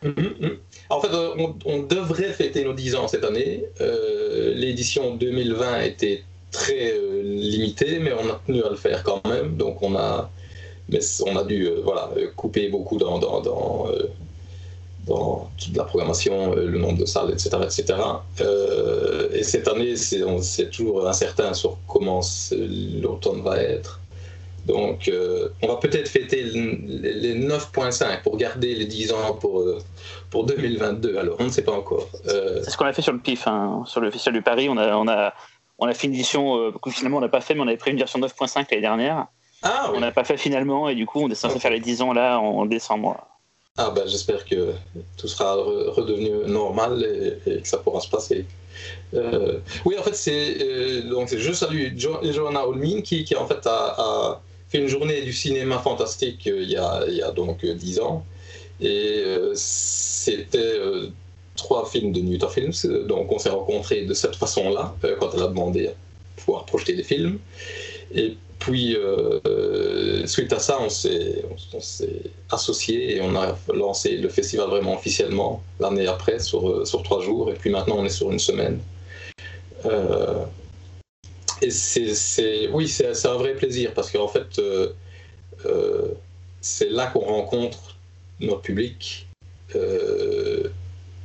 Mm-hmm. En fait, euh, on, devrait fêter nos 10 ans cette année. Euh, l'édition 2020 était très limitée, mais on a tenu à le faire quand même. Donc on a, mais on a dû voilà, couper beaucoup dans, dans, dans dans toute la programmation, euh, le nombre de salles, etc. etc. Euh, et cette année, c'est toujours incertain sur comment l'automne va être. Donc, euh, on va peut-être fêter les 9.5 pour garder les 10 ans pour, euh, pour 2022. Alors, on ne sait pas encore. Euh, c'est ce qu'on a fait sur le PIF, hein. sur le Festival du Paris. On a, on a, on a fait une édition que finalement on n'a pas fait, mais on avait pris une version 9.5 l'année dernière. Ah, On n'a pas fait finalement, et du coup, on est censé faire les 10 ans là en, décembre. Ah, ben, j'espère que tout sera redevenu normal et, que ça pourra se passer. oui, en fait, c'est donc je salue Johanna Olmin qui, qui en fait a fait une journée du cinéma fantastique euh, il, y a, donc euh, dix ans. Et euh, c'était trois films de Newton Films. Donc on s'est rencontrés de cette façon-là, quand elle a demandé à pouvoir projeter des films. Et puis, suite à ça, on s'est, associés et on a lancé le festival vraiment officiellement l'année après sur, sur trois jours. Et puis maintenant, on est sur une semaine. Et c'est, oui, c'est, un vrai plaisir parce qu'en fait, euh, euh, c'est là qu'on rencontre notre public. Euh,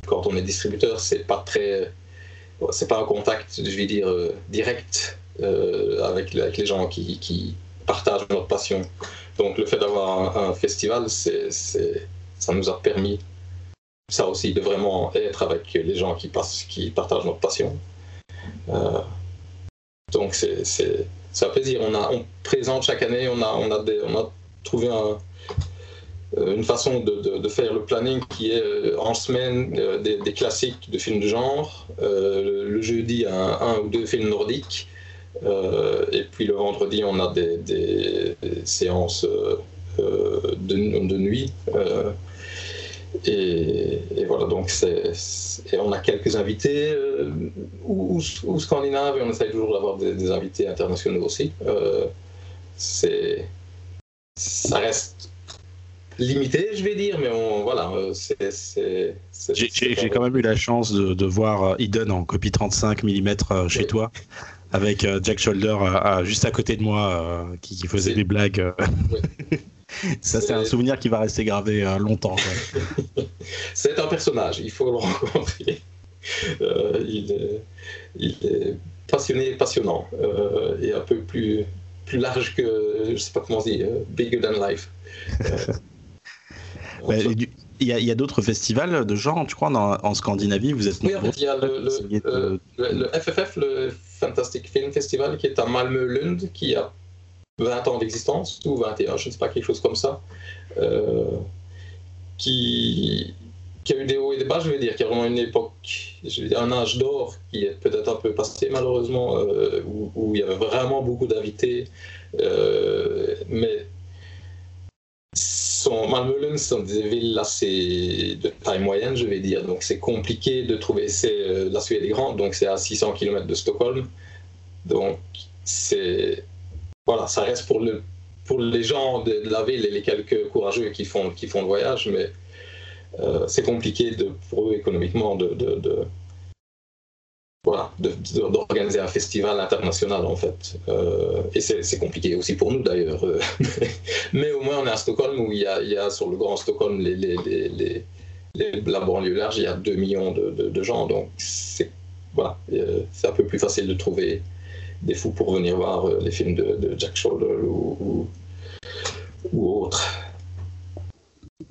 quand on est distributeur, c'est pas très, c'est pas un contact, je vais dire, direct avec, les gens qui, partagent notre passion. Donc le fait d'avoir un, festival, c'est, ça nous a permis ça aussi de vraiment être avec les gens qui, passent, qui partagent notre passion. Donc c'est un plaisir. On, a, on présente chaque année, on a, on a, on a trouvé un, euh, une façon de, de, faire le planning qui est euh, en semaine euh, des, classiques de films de genre, le, jeudi un, ou deux films nordiques, et puis le vendredi on a des, des, séances de, de, nuit. Et, voilà, donc c'est, on a quelques invités euh, ou, scandinaves et on essaye toujours d'avoir des, invités internationaux aussi. Euh, c'est, ça reste limité, je vais dire, mais on, voilà, euh, c'est. J'ai, quand même eu la chance de, voir Eden en copie 35 mm chez toi avec Jack Shoulder juste à côté de moi qui, faisait des blagues. [laughs] Ça, c'est un souvenir qui va rester gravé euh, longtemps. [laughs] c'est un personnage, il faut le rencontrer. [laughs] Euh, il, est, passionné, passionnant, euh, et un peu plus, plus large que, je ne sais pas comment on dit, bigger than life. [laughs] il y a, d'autres festivals de genre, tu crois, en Scandinavie Vous êtes Oui, en fait, il y a le, le, FFF, le Fantastic Film Festival, qui est à Malmö-Lund, qui a 20 ans d'existence, ou 21, je ne sais pas, quelque chose comme ça, euh, qui, a eu des hauts et des bas, je vais dire, qui a vraiment une époque, je vais dire, un âge d'or qui est peut-être un peu passé malheureusement, euh, où, il y avait vraiment beaucoup d'invités, euh, mais sont, Malmö sont des villes assez de taille moyenne, je vais dire, donc c'est compliqué de trouver, c'est, la Suède est grande, donc c'est à 600 km de Stockholm, donc c'est voilà, ça reste pour, le, pour les gens de, la ville et les quelques courageux qui font, le voyage, mais euh, c'est compliqué pour eux économiquement de, voilà, d'organiser un festival international en fait. Euh, et c'est compliqué aussi pour nous d'ailleurs. [laughs] Mais au moins on est à Stockholm où il y a, sur le grand Stockholm la banlieue large, il y a 2 millions de, de gens. Donc c'est voilà, euh, un peu plus facile de trouver des fous pour venir voir euh, les films de, Jack Shoulder ou, ou, autres.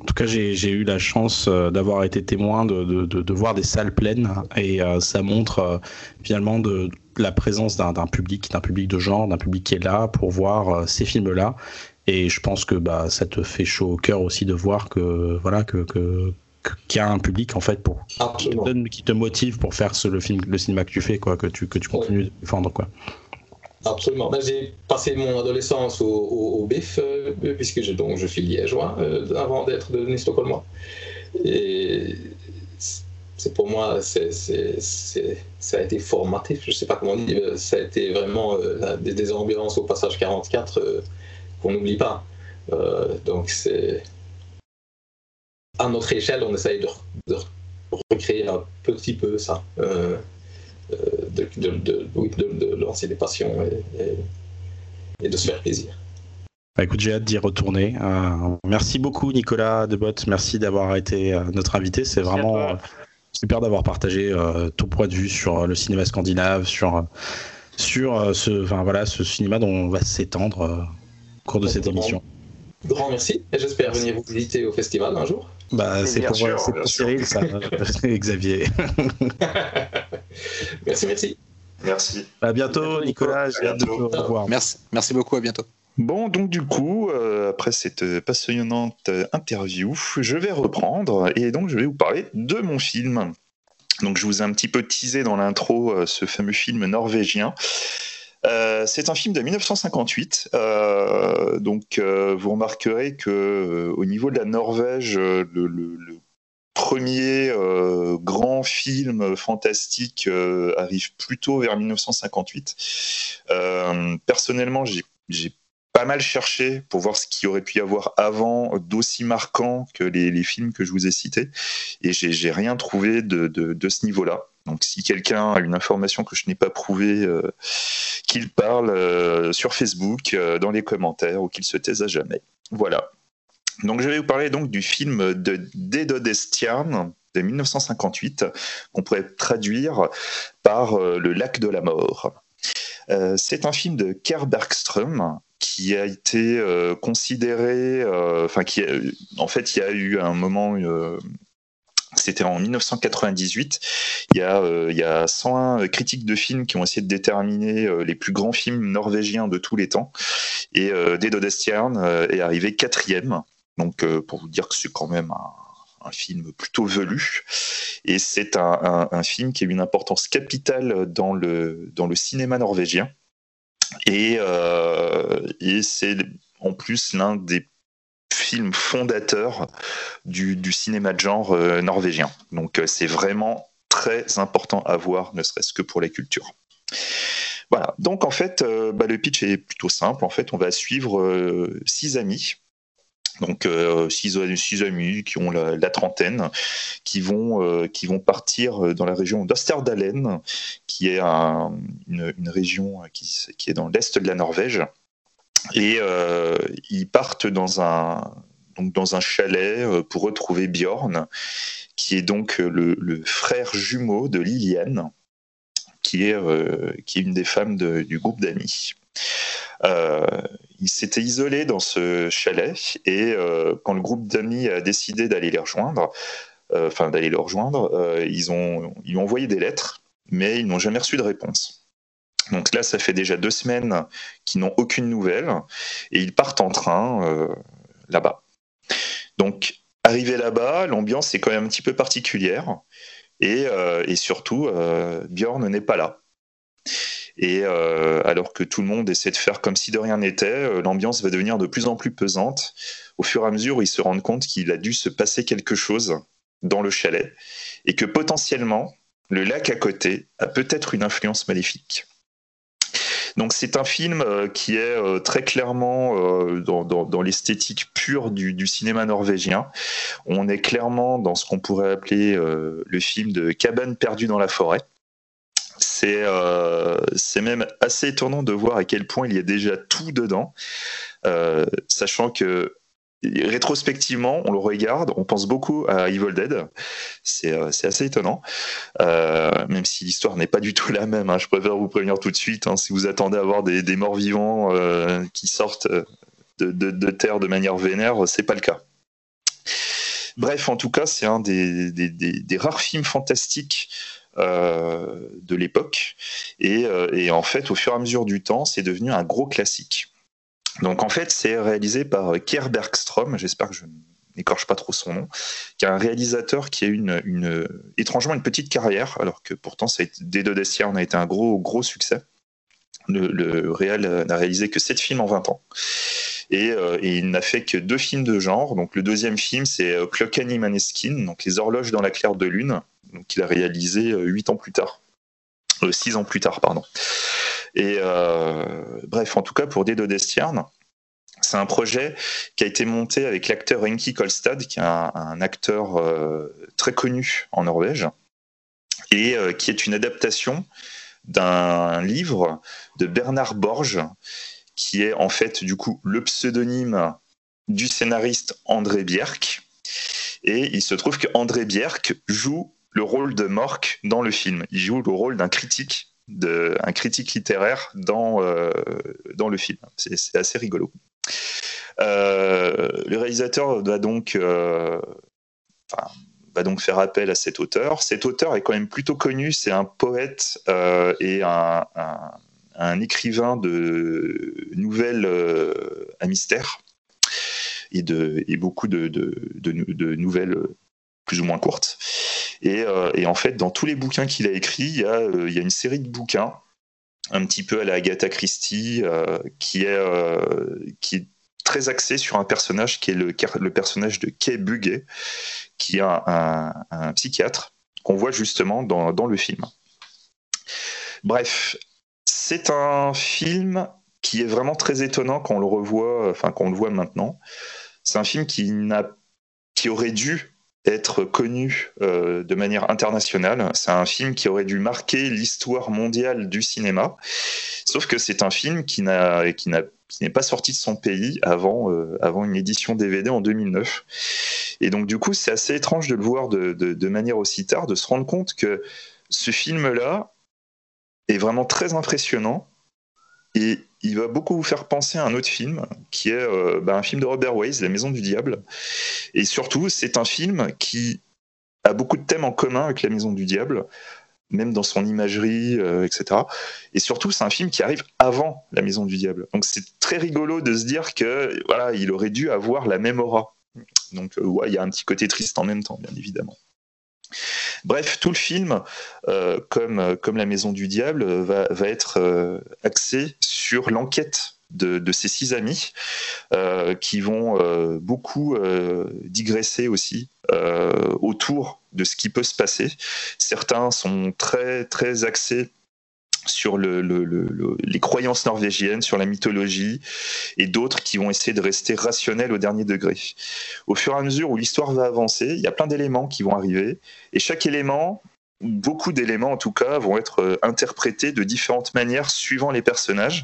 En tout cas, j'ai eu la chance euh, d'avoir été témoin de, de, voir des salles pleines et euh, ça montre finalement de, la présence d'un public, d'un public de genre, d'un public qui est là pour voir ces films-là. Et je pense que bah, ça te fait chaud au cœur aussi de voir que voilà que qu'il y a un public en fait pour qui te, qui te, motive pour faire ce, le film le cinéma que tu fais quoi que tu que tu continues de défendre quoi Absolument. Ben, j'ai passé mon adolescence au, au, BIF, euh, puisque je, donc, je suis liégeois, euh, avant d'être devenu stockholmois. Et c'est pour moi, c'est, ça a été formatif, je ne sais pas comment dire, euh, ça a été vraiment des, des, ambiances au passage 44 qu'on n'oublie pas. donc c'est à notre échelle, on essaye de, de, recréer un petit peu ça. Euh, de, de, lancer des passions et, de se faire plaisir. Bah écoute, j'ai hâte d'y retourner. Euh, merci beaucoup Nicolas Debot, merci d'avoir été euh, notre invité. C'est vraiment super d'avoir partagé ton point de vue sur le cinéma scandinave, sur, sur ce, enfin, voilà, ce cinéma dont on va s'étendre au cours de cette émission. Grand merci et j'espère venir vous visiter au festival un jour. Bah, c'est pour, sûr, pour Cyril, ça, [laughs] Xavier. [laughs] merci, merci. Merci. À bientôt, Nicolas. Vous revoir. Merci, merci beaucoup. À bientôt. Bon, donc du coup, euh, après cette passionnante interview, je vais reprendre et donc je vais vous parler de mon film. Donc je vous ai un petit peu teasé dans l'intro euh, ce fameux film norvégien. Euh, c'est un film de 1958. donc, vous remarquerez que au niveau de la Norvège, le, premier grand film fantastique arrive plutôt vers 1958. personnellement, j'ai pas mal cherché pour voir ce qu'il aurait pu y avoir avant d'aussi marquant que les, films que je vous ai cités. Et j'ai rien trouvé de, ce niveau-là. Donc si quelqu'un a une information que je n'ai pas prouvée, euh, qu'il parle euh, sur Facebook, euh, dans les commentaires, ou qu'il se taise à jamais. Voilà. Donc je vais vous parler donc du film de Dédodestian de 1958, qu'on pourrait traduire par Le lac de la mort. c'est un film de Kerr Bergström, qui a été considéré, enfin qui, en fait, il y a eu un moment c'était en 1998. Il y, a, il y a 101 critiques de films qui ont essayé de déterminer les plus grands films norvégiens de tous les temps. Et euh, Dead est arrivé quatrième. Donc, pour vous dire que c'est quand même un, film plutôt velu. Et c'est un, film qui a une importance capitale dans le, cinéma norvégien. Euh, et, c'est en plus l'un des films fondateurs du, cinéma de genre euh, norvégien. Donc euh, c'est vraiment très important à voir, ne serait-ce que pour la culture. Voilà, donc en fait, bah, le pitch est plutôt simple. En fait, on va suivre six amis donc euh, six, amis qui ont la, trentaine, qui vont, euh, qui vont partir euh, dans la région d'Osterdalen, qui est une, région qui, est dans l'est de la Norvège. Et ils partent dans un, chalet pour retrouver Bjorn, qui est donc le, frère jumeau de Liliane, qui est, est une des femmes du groupe d'amis. Euh, il s'était isolé dans ce chalet et euh, quand le groupe d'amis a décidé d'aller les rejoindre, euh, enfin d'aller le rejoindre, ils, ils ont envoyé des lettres, mais ils n'ont jamais reçu de réponse. Donc là, ça fait déjà deux semaines qu'ils n'ont aucune nouvelle et ils partent en train là-bas. Donc, arrivé là-bas, l'ambiance est quand même un petit peu particulière et, et surtout, Bjorn n'est pas là. Et euh, alors que tout le monde essaie de faire comme si de rien n'était, euh, l'ambiance va devenir de plus en plus pesante au fur et à mesure où ils se rendent compte qu'il a dû se passer quelque chose dans le chalet et que potentiellement le lac à côté a peut-être une influence maléfique. Donc c'est un film euh, qui est très clairement dans, l'esthétique pure du, cinéma norvégien. On est clairement dans ce qu'on pourrait appeler le film de Cabane perdue dans la forêt. Euh, c'est même assez étonnant de voir à quel point il y a déjà tout dedans, euh, sachant que rétrospectivement, on le regarde, on pense beaucoup à Evil Dead. C'est euh, assez étonnant, même si l'histoire n'est pas du tout [laughs] la même. Hein. Je préfère vous prévenir tout de suite. Hein. si vous attendez à voir des, morts vivants qui sortent de, terre de manière vénère, c'est pas le cas. Bref, en tout cas, c'est un des, rares films fantastiques euh, de l'époque. Euh, et, en fait, au fur et à mesure du temps, c'est devenu un gros classique. Donc en fait, c'est réalisé par Kier Bergström, j'espère que je n'écorche pas trop son nom, qui est un réalisateur qui a une, étrangement une petite carrière, alors que pourtant ça a dès a été un gros gros succès. Le, le réal n'a réalisé que 7 films en 20 ans. Et, euh, et il n'a fait que deux films de genre. Donc le deuxième film, c'est Clockany Maneskin, donc Les horloges dans la claire de lune, qu'il a réalisé euh, huit ans plus tard. Euh, ans plus tard, pardon. Et euh, bref, en tout cas, pour Dedo Destiern, c'est un projet qui a été monté avec l'acteur Enki Kolstad, qui est un, acteur très connu en Norvège, et qui est une adaptation d'un livre de Bernard Borges, qui est en fait du coup le pseudonyme du scénariste André Bierk. Et il se trouve que André Bierk joue le rôle de Mork dans le film. Il joue le rôle d'un critique, un critique littéraire dans, euh, dans le film. C'est assez rigolo. le réalisateur doit donc, enfin, va donc faire appel à cet auteur. Cet auteur est quand même plutôt connu, c'est un poète et un, un, écrivain de nouvelles à mystère et, de, et beaucoup de, de, nouvelles plus ou moins courtes. Et, et, en fait, dans tous les bouquins qu'il a écrits, il y a, il y a une série de bouquins un petit peu à la Agatha Christie, euh, qui, est, euh, très axé sur un personnage qui est le, personnage de Kay Bugay, qui est un, psychiatre qu'on voit justement dans, dans, le film. Bref, c'est un film qui est vraiment très étonnant quand on le revoit, enfin quand le voit maintenant. C'est un film qui, qui aurait dû être connu euh, de manière internationale. C'est un film qui aurait dû marquer l'histoire mondiale du cinéma, sauf que c'est un film qui n'a qui qui n'est pas sorti de son pays avant euh, avant une édition DVD en 2009. Et donc du coup, c'est assez étrange de le voir de, de manière aussi tard, de se rendre compte que ce film-là est vraiment très impressionnant et il va beaucoup vous faire penser à un autre film, qui est euh, bah, un film de Robert Wise, La Maison du Diable. Et surtout, c'est un film qui a beaucoup de thèmes en commun avec La Maison du Diable, même dans son imagerie, euh, etc. Et surtout, c'est un film qui arrive avant La Maison du Diable. Donc c'est très rigolo de se dire que voilà, il aurait dû avoir la même aura. Donc euh, ouais, il y a un petit côté triste en même temps, bien évidemment. Bref, tout le film, euh, comme, euh, comme La Maison du Diable, euh, va, être axé sur l'enquête de, de, ces six amis qui vont beaucoup digresser aussi autour de ce qui peut se passer. Certains sont très très axés sur le, les croyances norvégiennes, sur la mythologie, et d'autres qui vont essayer de rester rationnels au dernier degré. Au fur et à mesure où l'histoire va avancer, il y a plein d'éléments qui vont arriver, et chaque élément, beaucoup d'éléments en tout cas, vont être euh, interprétés de différentes manières suivant les personnages,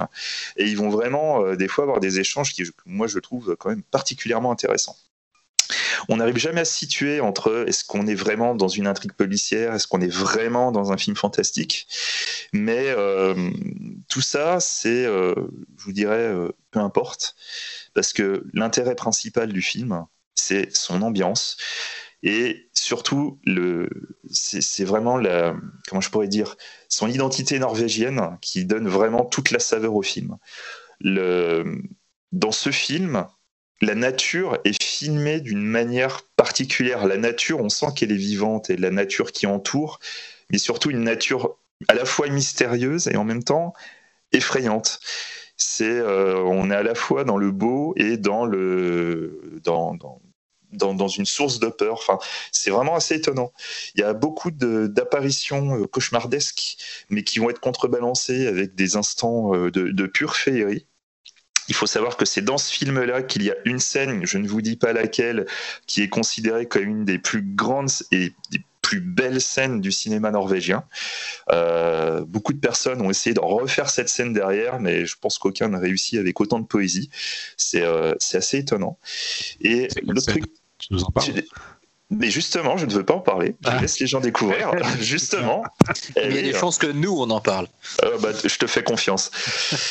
et ils vont vraiment euh, des fois avoir des échanges qui, moi, je trouve quand même particulièrement intéressants. On n'arrive jamais à se situer entre est-ce qu'on est vraiment dans une intrigue policière, est-ce qu'on est vraiment dans un film fantastique. Mais euh, tout ça, c'est, euh, je vous dirais, euh, peu importe, parce que l'intérêt principal du film, c'est son ambiance. Et surtout, le, c'est, vraiment la, comment je pourrais dire, son identité norvégienne qui donne vraiment toute la saveur au film. Le, dans ce film, la nature est filmée d'une manière particulière. La nature, on sent qu'elle est vivante et la nature qui entoure, mais surtout une nature à la fois mystérieuse et en même temps effrayante. C'est, euh, on est à la fois dans le beau et dans le, dans, dans, dans, une source de peur. Enfin, c'est vraiment assez étonnant. Il y a beaucoup d'apparitions euh, cauchemardesques, mais qui vont être contrebalancées avec des instants euh, de, de pure féerie. Il faut savoir que c'est dans ce film-là qu'il y a une scène, je ne vous dis pas laquelle, qui est considérée comme une des plus grandes et des plus belles scènes du cinéma norvégien. Euh, beaucoup de personnes ont essayé de refaire cette scène derrière, mais je pense qu'aucun n'a réussi avec autant de poésie. C'est euh, assez étonnant. Et le truc. Tu nous en parles? Mais justement, je ne veux pas en parler. Je ah. laisse les gens découvrir. [laughs] [laughs] justement. Il y a des chances que nous, on en parle. Euh, bah, je te fais confiance.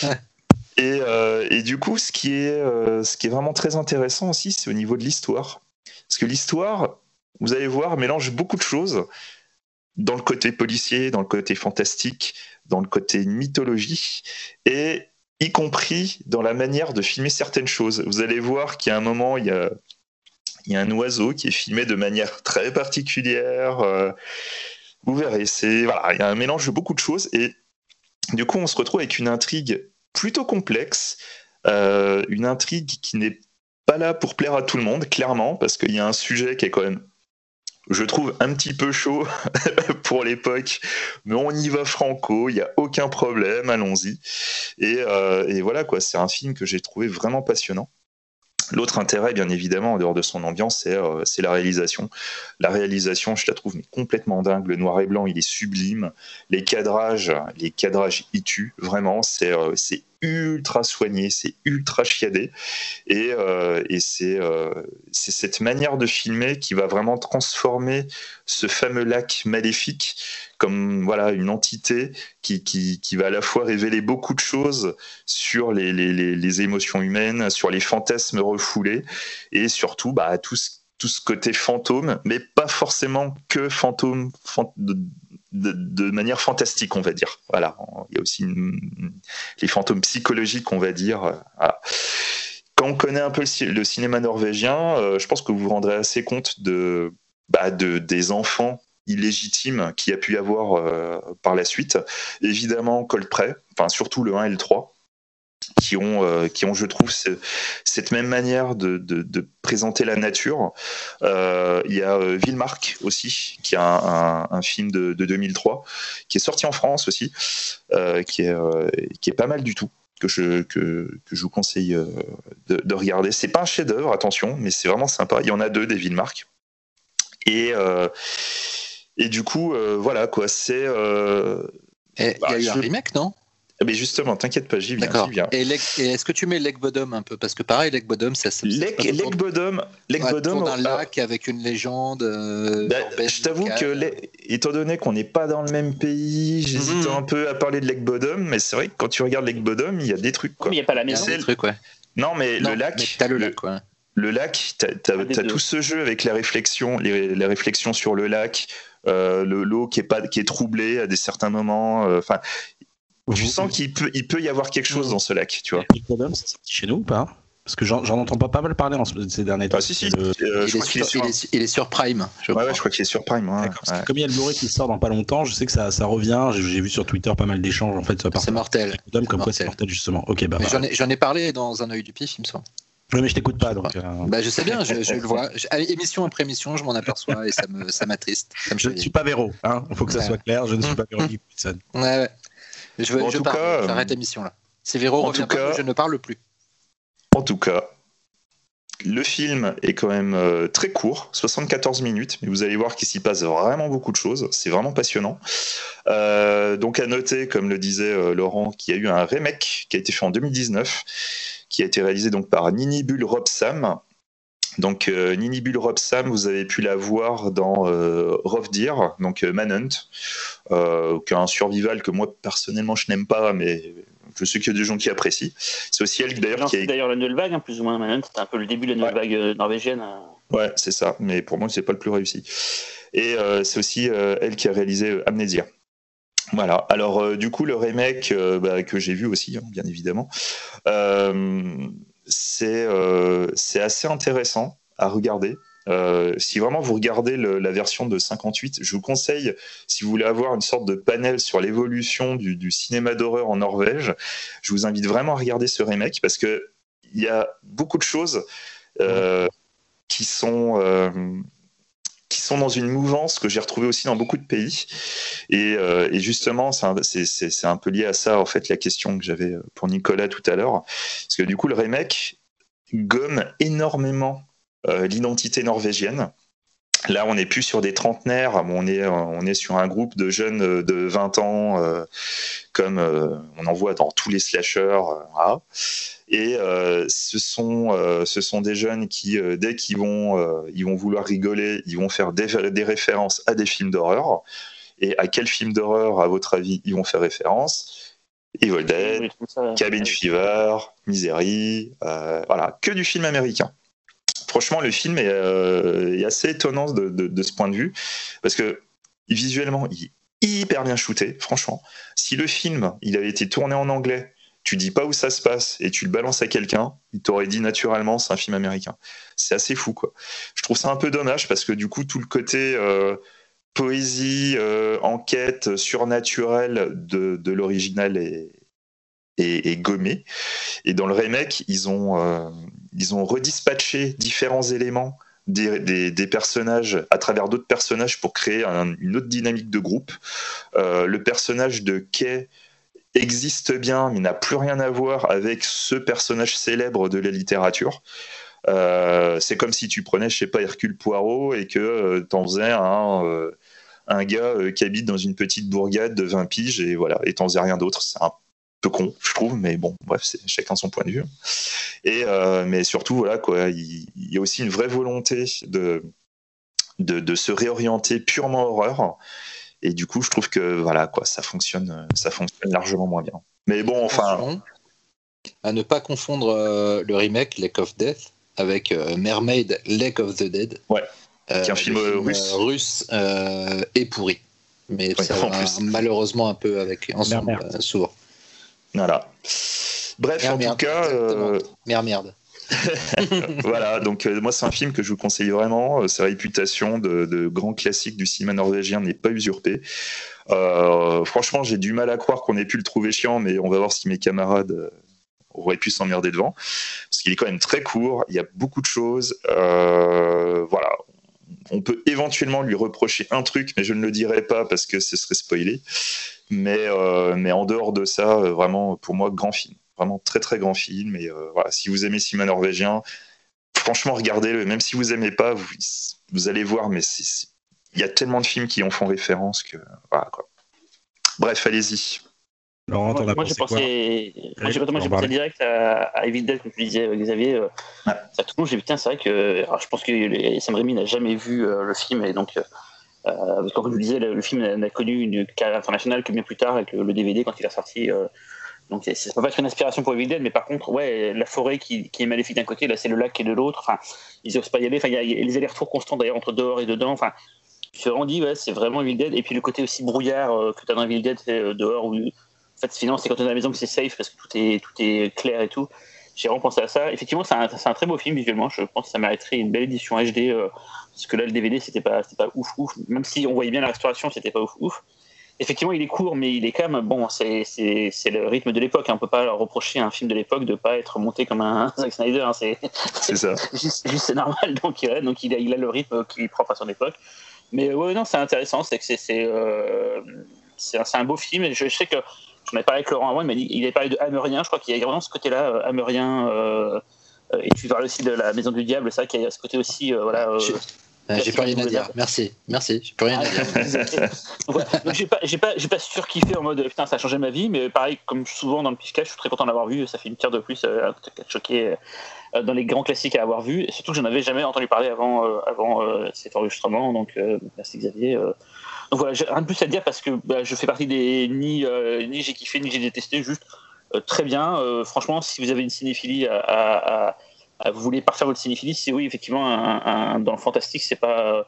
[laughs] Euh, et, du coup, ce qui, est, euh, ce qui est vraiment très intéressant aussi, c'est au niveau de l'histoire. Parce que l'histoire, vous allez voir, mélange beaucoup de choses dans le côté policier, dans le côté fantastique, dans le côté mythologie, et y compris dans la manière de filmer certaines choses. Vous allez voir a un moment, il y a, il y a un oiseau qui est filmé de manière [laughs] très particulière. Euh, vous verrez, c'est voilà, il y a un mélange de beaucoup de choses et du coup, on se retrouve avec une intrigue plutôt complexe, euh, une intrigue qui n'est pas là pour plaire à tout le monde, clairement, parce qu'il y a un sujet qui est quand même, je trouve, un petit peu chaud [laughs] pour l'époque, mais on y va franco, il n'y a aucun problème, allons-y. Et, euh, et, voilà, quoi, c'est un film que j'ai trouvé vraiment passionnant. L'autre intérêt, bien évidemment, en dehors de son ambiance, c'est euh, la réalisation. La réalisation, je la trouve mais complètement dingue. Le noir et blanc, il est sublime. Les cadrages, les cadrages y tuent, vraiment. C'est euh, ultra soigné, c'est ultra chiadé, et, euh, euh, c'est cette manière de filmer qui va vraiment transformer ce fameux lac maléfique comme voilà une entité qui, va à la fois révéler beaucoup de choses sur les, émotions humaines, sur les fantasmes refoulés, et surtout bah, tout ce côté fantôme, mais pas forcément que fantôme, de, manière fantastique, on va dire. Voilà, il y a aussi les fantômes psychologiques, on va dire. Quand on connaît un peu le, cinéma norvégien, euh, je pense que vous vous rendrez assez compte de, bah, de des enfants illégitimes qu'il y a pu y avoir euh, par la suite. Évidemment, Coldplay, enfin surtout le 1 et le 3 qui ont, euh, qui ont je trouve, cette même manière de, de, présenter la nature. Euh, il y a euh, Villemarque aussi, qui a un, un, film de, de, 2003, qui est sorti en France aussi, qui, est, qui est pas mal du tout. Que je, que, que je vous conseille de, de regarder. C'est pas un chef-d'œuvre, attention, mais c'est vraiment sympa. Il y en a deux des Villemarque. Et, et du coup, voilà quoi, c'est. il y a bah, eu un remake, non? Mais justement, t'inquiète pas, j'y viens. viens. Et, est-ce que tu mets Lake Bottom un peu? Parce que pareil, Lake Bottom, ça se. Lake, Lake Bottom, Lake ouais, Bottom. un lac avec une légende. Euh, bah, je t'avoue que, étant donné qu'on n'est pas dans le même pays, j'hésite mhm. un peu à parler de Lake Bottom, mais c'est vrai que quand tu regardes Lake Bottom, il y a des trucs. Quoi. Mais il n'y a pas la maison. Il y a des trucs, ouais. Non, mais le lac. T'as le lac, quoi. Le lac, t'as as, tout ce jeu avec la réflexion, les, les réflexions sur le lac, euh, le l'eau qui est pas qui est troublée à des certains moments. Euh, tu sens qu'il peut, il peut y avoir quelque chose dans ce lac, tu vois. c'est sorti chez nous ou pas? Parce que j'en entends pas pas mal parler en ces derniers temps. Ah, si, si. Euh, il, est sur, il, est sur, Prime. Je ouais, je crois qu'il est sur Prime. Ouais. Comme il y a le Blu-ray qui sort dans pas longtemps, je sais que ça, ça revient. J'ai vu sur Twitter pas mal d'échanges en fait. C'est mortel. Comme quoi c'est mortel justement. Ok, bah. J'en ai, ai, parlé dans un œil du pif, il me semble. Oui, mais je t'écoute pas, donc. Euh... Bah, je sais bien, je, je le vois. Émission après émission, je m'en aperçois et ça me, ça m'attriste. Je ne suis pas Véro, hein. Il faut que ça soit clair. Je ne suis pas Véro [laughs] Ouais, ouais. Je, veux, je parle, j'arrête l'émission là. Si Véro revient pas, je ne parle plus. En tout cas, le film est quand même euh, très court, 74 minutes, mais vous allez voir qu'il s'y passe vraiment beaucoup de choses. C'est vraiment passionnant. Euh, donc à noter, comme le disait euh, Laurent, qu'il y a eu un remake qui a été fait en 2019, qui a été réalisé donc par Nini Bull Rob Sam, donc euh, Nini Bull Rob Sam, vous avez pu la voir dans euh, Rough Deer, donc euh, Manhunt, qui est un survival que moi personnellement je n'aime pas, mais je sais qu'il y a des gens qui apprécient. C'est aussi elle d'ailleurs qui a... d'ailleurs la nouvelle vague, hein, plus ou moins Manhunt, c'était un peu le début de la nouvelle vague norvégienne. Ouais, c'est ça, mais pour moi c'est pas le plus réussi. Et c'est aussi elle qui a réalisé Amnesia. Voilà. Alors du coup le remake bah, que j'ai vu aussi, hein, bien évidemment euh, c'est assez intéressant à regarder. Euh, si vraiment vous regardez la version de 58, je vous conseille, si vous voulez avoir une sorte de panel sur l'évolution du, cinéma d'horreur en Norvège, je vous invite vraiment à regarder ce remake parce que il y a beaucoup de choses euh, qui sont sont dans une mouvance que j'ai retrouvée aussi dans beaucoup de pays. Et, et justement, c'est un, peu lié à ça, en fait, la question que j'avais pour Nicolas tout à l'heure. Parce que du coup, le remake gomme énormément euh, l'identité norvégienne. Là, on n'est plus sur des trentenaires, on est, on est sur un groupe de jeunes de 20 ans, euh, comme on en voit dans tous les slashers. Et ce, sont, ce sont des jeunes qui, dès qu'ils vont, ils vont vouloir rigoler, ils vont faire des, des références à des films d'horreur. Et à quel film d'horreur, à votre avis, ils vont faire référence? Evil Dead, Cabin Fever, Misery, euh, voilà, que du film américain. Franchement, le film est, euh, assez étonnant de, ce point de vue, parce que visuellement, il est hyper bien shooté, franchement. Si le film, il avait été tourné en anglais, tu dis pas où ça se passe et tu le balances à quelqu'un, il t'aurait dit naturellement c'est un film américain. C'est assez fou, quoi. Je trouve ça un peu dommage parce que du coup, tout le côté euh, poésie, euh, enquête surnaturelle de, l'original est, gommé. Et dans le remake, ils ont, ils ont redispatché différents éléments des, personnages à travers d'autres personnages pour créer une autre dynamique de groupe. Euh, le personnage de Kay existe bien, mais n'a plus rien à voir avec ce personnage célèbre de la littérature. Euh, c'est comme si tu prenais, je sais pas, Hercule Poirot et que euh, t'en faisais un, euh, gars qui habite dans une petite bourgade de 20 piges et voilà, et t'en faisais rien d'autre. C'est un peu con, je trouve, mais bon, bref, c'est chacun son point de vue. Et mais surtout, voilà quoi, il, y a aussi une vraie volonté de, de, de se réorienter purement horreur. Et du coup, je trouve que voilà quoi, ça fonctionne, ça fonctionne largement moins bien. Mais bon, enfin. À ne pas confondre euh, le remake Lake of Death avec euh, Mermaid Lake of the Dead. Ouais. Euh, qui est un film, russe. russe et pourri. Mais ça va malheureusement un peu avec ensemble souvent. Voilà. Bref, en tout cas. Merde, merde. [laughs] voilà, donc moi c'est un film que je vous conseille vraiment. sa réputation de, de grand classique du cinéma norvégien n'est pas usurpée. Euh, franchement, j'ai du mal à croire qu'on ait pu le trouver chiant, mais on va voir si mes camarades euh, auraient pu s'emmerder devant. Parce qu'il est quand même très court, il y a beaucoup de choses. Euh, voilà. On peut éventuellement lui reprocher un truc, mais je ne le dirai pas parce que ce serait spoilé. Mais, mais en dehors de ça, vraiment, pour moi, grand film. Vraiment très très grand film. Et voilà, si vous aimez cinéma norvégien, franchement, regardez-le. Même si vous aimez pas, vous, vous allez voir, mais il y a tellement de films qui en font référence que voilà quoi. Bref, allez-y. Laurent, moi, moi j'ai pensé, moi, j'ai pensé direct à, à, Evil Dead, comme tu disais, euh, Xavier. Euh, Ça, tout le monde, j'ai putain, c'est vrai que. Alors, je pense que Sam Raimi n'a jamais vu euh, le film, et donc. Euh, parce que, comme je vous disais, le, film n'a connu une carrière internationale que bien plus tard, avec le, DVD, quand il est sorti. donc, ça peut pas être une inspiration pour Evil Dead, mais par contre, ouais, la forêt qui, qui est maléfique d'un côté, là, c'est le lac qui est de l'autre. Enfin, ils osent pas y aller. Enfin, il y, a les allers-retours constants d'ailleurs entre dehors et dedans. Enfin, je me dit, ouais, c'est vraiment Evil Dead. Et puis le côté aussi brouillard euh, que tu as dans Evil Dead, c'est euh, dehors où, en fait, finalement, c'est quand tu es dans la maison que c'est safe parce que tout est, tout est clair et tout. J'ai vraiment pensé à ça. Effectivement, c'est un, un, très beau film visuellement. Je pense que ça mériterait une belle édition HD. Euh, parce que là, le DVD, c'était pas, pas ouf, ouf. Même si on voyait bien la restauration, c'était pas ouf, ouf. Effectivement, il est court, mais il est quand même bon. C'est le rythme de l'époque. Hein. On peut pas reprocher à un film de l'époque de pas être monté comme un Zack Snyder. Hein. C'est [laughs] ça. [laughs] Juste, c'est normal. Donc, il, donc il, a, il a le rythme qui est propre à son époque. Mais ouais, non, c'est intéressant. C'est que c'est euh, un, beau film. je, sais que j'en ai parlé avec Laurent avant. Il m'a dit il avait parlé de Hammerien. Je crois qu'il y a vraiment ce côté-là, euh, Hammerien. Euh, et tu parles aussi de la Maison du Diable. C'est vrai qu'il y a ce côté aussi. voilà, j'ai plus rien à dire. Merci, merci. J'ai plus rien à dire. Donc j'ai pas, j'ai pas, j'ai pas surkiffé en mode putain ça a changé ma vie, mais pareil comme souvent dans le piscage, je suis très content d'avoir vu. Ça fait une pierre de plus, euh, choqué euh, dans les grands classiques à avoir vu. Et surtout que je n'avais jamais entendu parler avant, euh, avant euh, cet enregistrement. Donc merci Xavier. Donc voilà, rien de plus à dire parce que bah, je fais partie des ni ni j'ai kiffé ni j'ai détesté, juste très bien. franchement, si vous avez une cinéphilie à, à vous voulez parfaire votre cinéphilie, c'est oui, effectivement, un, dans le fantastique, c'est pas.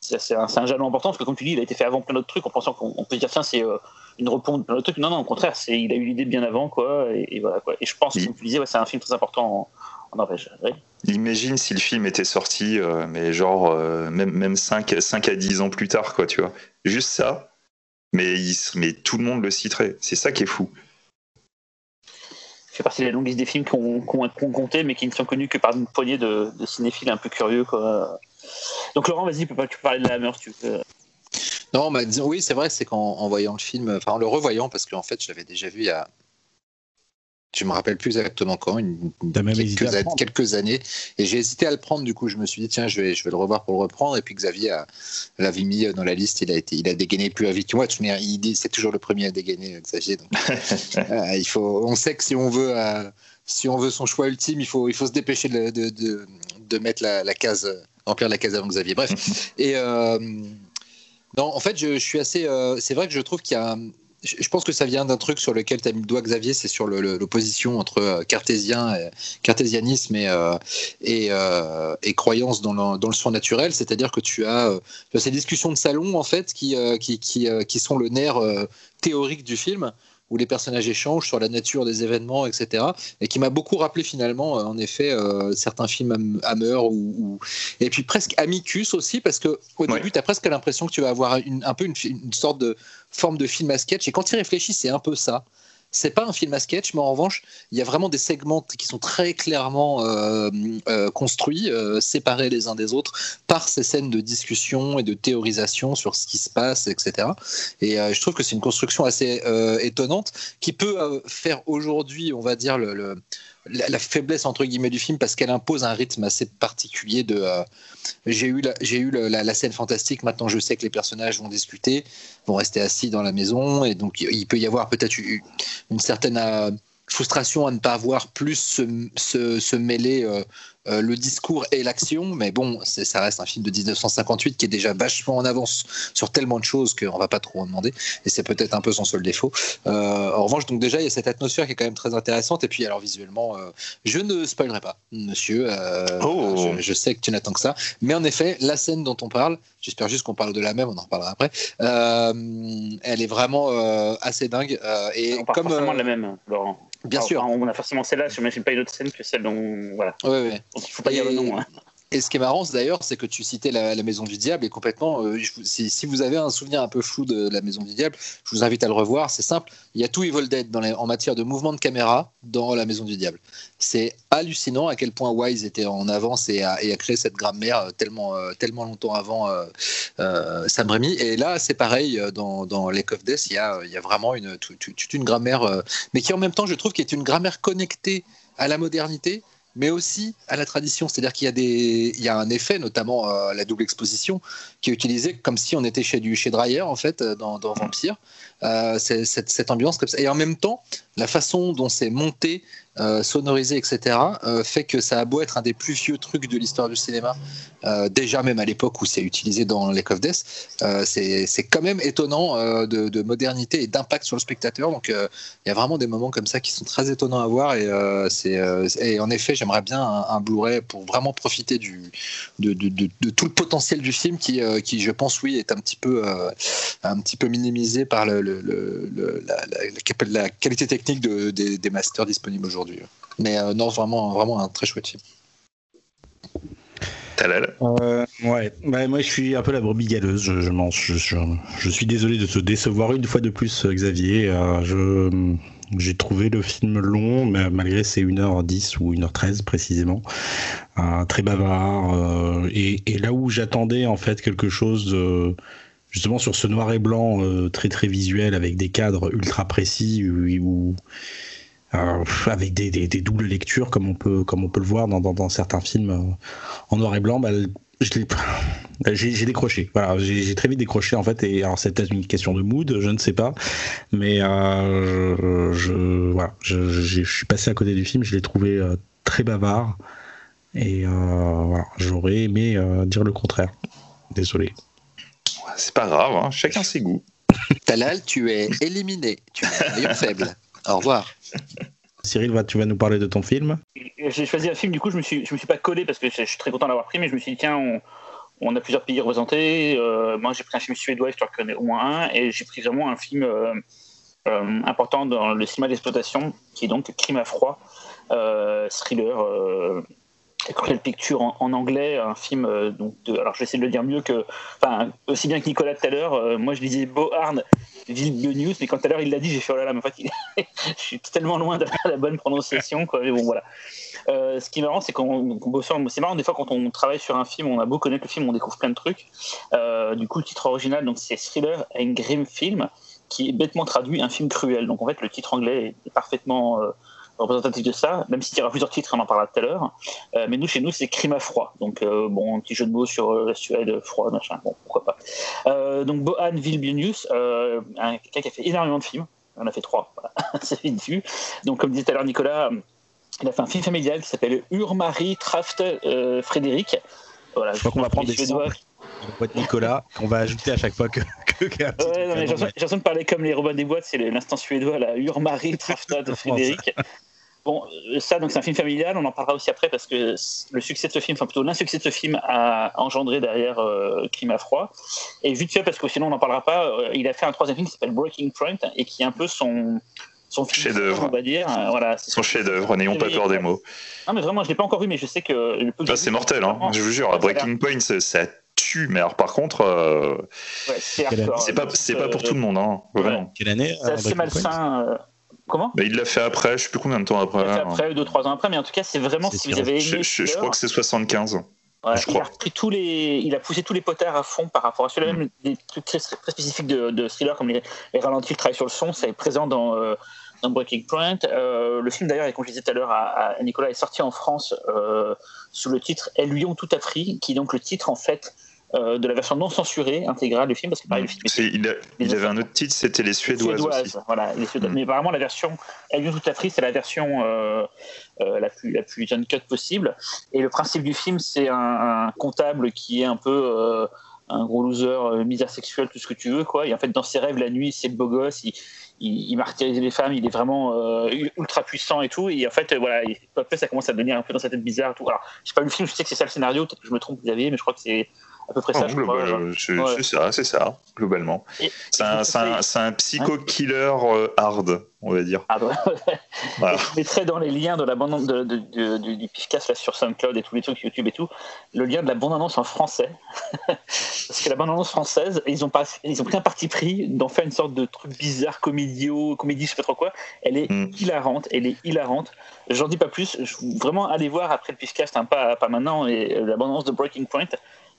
C'est un, un, jalon important parce que, comme tu dis, il a été fait avant plein d'autres trucs en pensant qu'on peut dire, tiens, c'est euh, une reponte de plein d'autres trucs. Non, non, au contraire, il a eu l'idée bien avant, quoi. Et, voilà, quoi. Et je pense, comme tu disais, c'est un film très important en, Norvège. Imagine si le film était sorti, euh, mais genre, euh, même, même 5, 5 à 10 ans plus tard, quoi, tu vois. Juste ça, mais, mais tout le monde le citerait. C'est ça qui est fou fait partie des longues listes des films qu'on qu compté, mais qui ne sont connus que par une poignée de, cinéphiles un peu curieux. Quoi. Donc Laurent, vas-y, tu peux parler de la Hammer tu veux. Non, bah, disons, oui, c'est vrai, c'est qu'en voyant le film, enfin en le revoyant, parce qu'en fait, je l'avais déjà vu il y a, je me rappelle plus exactement quand, une, quelques, quelques, années. Et j'ai hésité à le prendre, du coup, je me suis dit, tiens, je vais, je vais le revoir pour le reprendre. Et puis Xavier l'avait mis dans la liste, il a, été, il a dégainé plus vite que moi. C'est toujours le premier à dégainer, Xavier. Donc, [laughs] euh, il faut, on sait que si on veut. Euh, si on veut son choix ultime, il faut, il faut se dépêcher de, de, de, de mettre la, la, case, remplir la case avant Xavier. Bref. [laughs] Et euh, non, en fait, je, je suis assez. c'est vrai que je trouve qu'il y a je pense que ça vient d'un truc sur lequel tu as mis le doigt, Xavier, c'est sur l'opposition entre euh, cartésien, cartésianisme et, euh, euh, et, croyance dans le, dans le surnaturel. C'est-à-dire que tu as, ces discussions de salon, en fait, qui, qui, qui, qui sont le nerf théorique du film où les personnages échangent sur la nature des événements, etc. Et qui m'a beaucoup rappelé finalement, en effet, euh, certains films Hammer ou, et puis presque Amicus aussi, parce que au début, tu as presque l'impression que tu vas avoir une, un peu une, une, sorte de forme de film à sketch. Et quand tu y réfléchis, c'est un peu ça. C'est pas un film à sketch, mais en revanche, il y a vraiment des segments qui sont très clairement euh, euh, construits, euh, séparés les uns des autres, par ces scènes de discussion et de théorisation sur ce qui se passe, etc. Et je trouve que c'est une construction assez étonnante qui peut faire aujourd'hui, on va dire, le, la, faiblesse entre guillemets du film parce qu'elle impose un rythme assez particulier de. euh, j'ai eu, la, eu la, scène fantastique. Maintenant, je sais que les personnages vont discuter, vont rester assis dans la maison, et donc il peut y avoir peut-être une, une certaine euh, frustration à ne pas voir plus se mêler euh, euh, le discours et l'action. Mais bon, c'est, ça reste un film de 1958 qui est déjà vachement en avance sur tellement de choses qu'on va pas trop en demander. Et c'est peut-être un peu son seul défaut. Euh, en revanche, donc déjà, il y a cette atmosphère qui est quand même très intéressante. Et puis, alors visuellement, euh, je ne spoilerai pas, monsieur. euh, Oh. je, je sais que tu n'attends que ça. Mais en effet, la scène dont on parle, j'espère juste qu'on parle de la même, on en reparlera après. euh, elle est vraiment euh, assez dingue. euh, et On parle comme forcément euh, de la même, Laurent. Bien Enfin, sûr, On a forcément celle-là, je n'imagine pas une autre scène que celle dont. Voilà. ouais, ouais. Donc il faut pas dire le Et- nom. hein. Et ce qui est marrant, d'ailleurs, c'est que tu citais la, Maison du Diable et complètement. euh, si, vous avez un souvenir un peu flou de la Maison du Diable, je vous invite à le revoir. C'est simple. Il y a tout Evil Dead dans en matière de mouvement de caméra dans la Maison du Diable. C'est hallucinant à quel point Wise était en avance et a, créé cette grammaire euh, tellement, euh, tellement longtemps avant Sam Raimi. Et là, c'est pareil dans, dans Lake of Death. Il y a, il y a vraiment une, toute, toute- une grammaire, mais qui en même temps, je trouve, qui est une grammaire connectée à la modernité mais aussi à la tradition. C'est-à-dire qu'il y a, un effet, notamment euh, la double exposition, qui est utilisé comme si on était chez, du, chez Dreyer, en fait, euh, dans Vampire. Euh, cette, ambiance comme ça. Et en même temps, la façon dont c'est monté, euh, sonorisé, etc., euh, fait que ça a beau être un des plus vieux trucs de l'histoire du cinéma, déjà même à l'époque où c'est utilisé dans Lake of Death, c'est, quand même étonnant de, de modernité et d'impact sur le spectateur. Donc il y a vraiment des moments comme ça qui sont très étonnants à voir. Et, en effet, j'aimerais bien un, Blu-ray pour vraiment profiter de, tout le potentiel du film qui, je pense, oui, est un petit peu, un petit peu minimisé par le- le- le- la, la- la cap- la qualité technique de- des, des masters disponibles aujourd'hui. Mais euh, non, vraiment, vraiment un très chouette film. Talal? Euh, ouais, Ouais, moi je suis un peu la brebis galeuse. Je, je, je, je- je suis désolé de te décevoir une fois de plus, euh, Xavier. Euh, je, j'ai trouvé le film long, mais malgré ses 1h10 ou 1h13 précisément, euh, très bavard. euh, et, et là où j'attendais en fait quelque chose de- justement sur ce noir et blanc euh, très très visuel avec des cadres ultra précis euh, avec des, doubles lectures comme on peut le voir dans, certains films euh, en noir et blanc, bah, [laughs] j'ai décroché. J'ai très vite décroché en fait. Et alors c'est peut-être une question de mood, je ne sais pas, mais euh, je, voilà, je, suis passé à côté du film. Je l'ai trouvé très bavard et j'aurais aimé dire le contraire. Désolé. C'est pas grave, hein, chacun ses goûts. [laughs] Talal, tu es éliminé. Tu es un faible. Au revoir. Cyril, tu vas nous parler de ton film. J'ai choisi un film, du coup, je me suis, je me suis pas collé parce que je, je suis très content d'avoir pris, mais je me suis dit, tiens, on, on a plusieurs pays représentés. euh, moi, j'ai pris un film suédois, histoire qu'il y en ait au moins un, et j'ai pris vraiment un film euh, euh, important dans le cinéma d'exploitation, qui est donc Crime à froid, euh, thriller. Cruel Picture en, en anglais, un film euh, donc de, alors je vais essayer de le dire mieux que, enfin aussi bien que Nicolas tout à l'heure. euh, moi je disais Boarn Vilnius, mais quand tout à l'heure il l'a dit, j'ai fait oh là là, mais en fait [laughs] je suis tellement loin d'avoir la bonne prononciation. Mais bon voilà. Euh, ce qui est marrant, c'est qu'on bosse C'est marrant des fois quand on travaille sur un film, on a beau connaître le film, on découvre plein de trucs. Du coup, le titre original, donc c'est Thriller and Grim Film, qui est bêtement traduit un film cruel. Donc en fait, le titre anglais est parfaitement représentatif de ça, même s'il y aura plusieurs titres, on en parlera tout à l'heure. Euh, mais nous, chez nous, c'est Crime à froid. Donc euh, bon, un petit jeu de mots sur euh, la Suède, froid, machin. Bon, pourquoi pas. Donc Bohan Vilbius, euh, un- quelqu'un qui a fait énormément de films. On a fait trois, voilà. [laughs] c'est vite vu. Donc comme disait tout à l'heure Nicolas, il a fait un film familial qui s'appelle Urmarie Traft Frédéric. Voilà, Je crois qu'on va prendre des Suédois. Samples. Le poète Nicolas, qu'on va ajouter à chaque fois que. que- Ouais, non, mais j'ai l'impression de parler comme les Robins des Boîtes, c'est l'instant suédois, la Urmarie Traftad [laughs] Frédéric. Bon, euh, ça, donc c'est un film familial, on en parlera aussi après parce que le succès de ce film, enfin plutôt l'insuccès de ce film a engendré derrière euh, Crime à froid. Et vite fait, parce que sinon on n'en parlera pas, euh, il a fait un troisième film qui s'appelle Breaking Point et qui est un peu son, son film Chef-d'œuvre. on va dire. Euh, voilà, Son chef-d'œuvre, n'ayons pas peur des mots. Non, mais vraiment, je l'ai pas encore vu, mais je sais que. j'ai c'est mortel, hein. je vous jure. Breaking Point, ça tue, mais alors par contre, euh, ouais, c'est c'est pas, c'est pour euh, tout le monde, hein, vraiment. Quelle année C'est euh, assez Breaking Point malsain. euh, Comment? Mais il l'a fait après, je sais plus combien de temps après. Il l'a fait après, deux, trois ans après, mais en tout cas, c'est vraiment C'est si vous avez Je, aimé. je- crois que c'est 75. ouais, je il crois. a repris tous les, il a poussé tous les potards à fond par rapport à ceux-là, même des trucs très, très spécifiques de, de thriller comme les, les ralentis, le travail sur le son, c'est présent dans, euh, dans Breaking Point. le film d'ailleurs, comme je disais tout à l'heure à, Nicolas, est sorti en France sous le titre El Lion tout appris, qui est donc le titre en fait euh, de la version non censurée intégrale du film parce que pareil, le film il, avait un autre titre c'était les Suédoises, aussi. voilà les Suédoises. Mm. mais apparemment la version Elle tout appris c'est la version euh, euh, la plus la plus uncut possible et le principe du film c'est un, comptable qui est un peu un gros loser misère sexuelle tout ce que tu veux quoi et en fait dans ses rêves la nuit c'est le beau gosse il, il, martyrise les femmes, il est vraiment ultra puissant et tout. Et en fait, voilà, peu à peu, ça commence à devenir un peu dans sa tête bizarre. Tout. Alors, j'ai pas le film, je sais que c'est ça le scénario, peut-être que je me trompe, Xavier, mais je crois que c'est à peu près ça. C'est ça, c'est ça, globalement. C'est un, un, psycho-killer euh, hard, on va dire. Ah, [laughs] Je mettrai dans les liens de la bande de, de, du Pifcast là, sur SoundCloud et tous les trucs YouTube et tout, le lien de la bande-annonce en français. [laughs] Parce que la bande-annonce française, ils ont, pas, ils ont pris un parti pris d'en faire une sorte de truc bizarre, comédio, comédie, je sais pas trop quoi. Elle est hmm. hilarante, elle est hilarante. J'en dis pas plus. Je, vraiment, aller voir après le Pifcast, hein, pas, pas maintenant, et la bande-annonce de Breaking Point.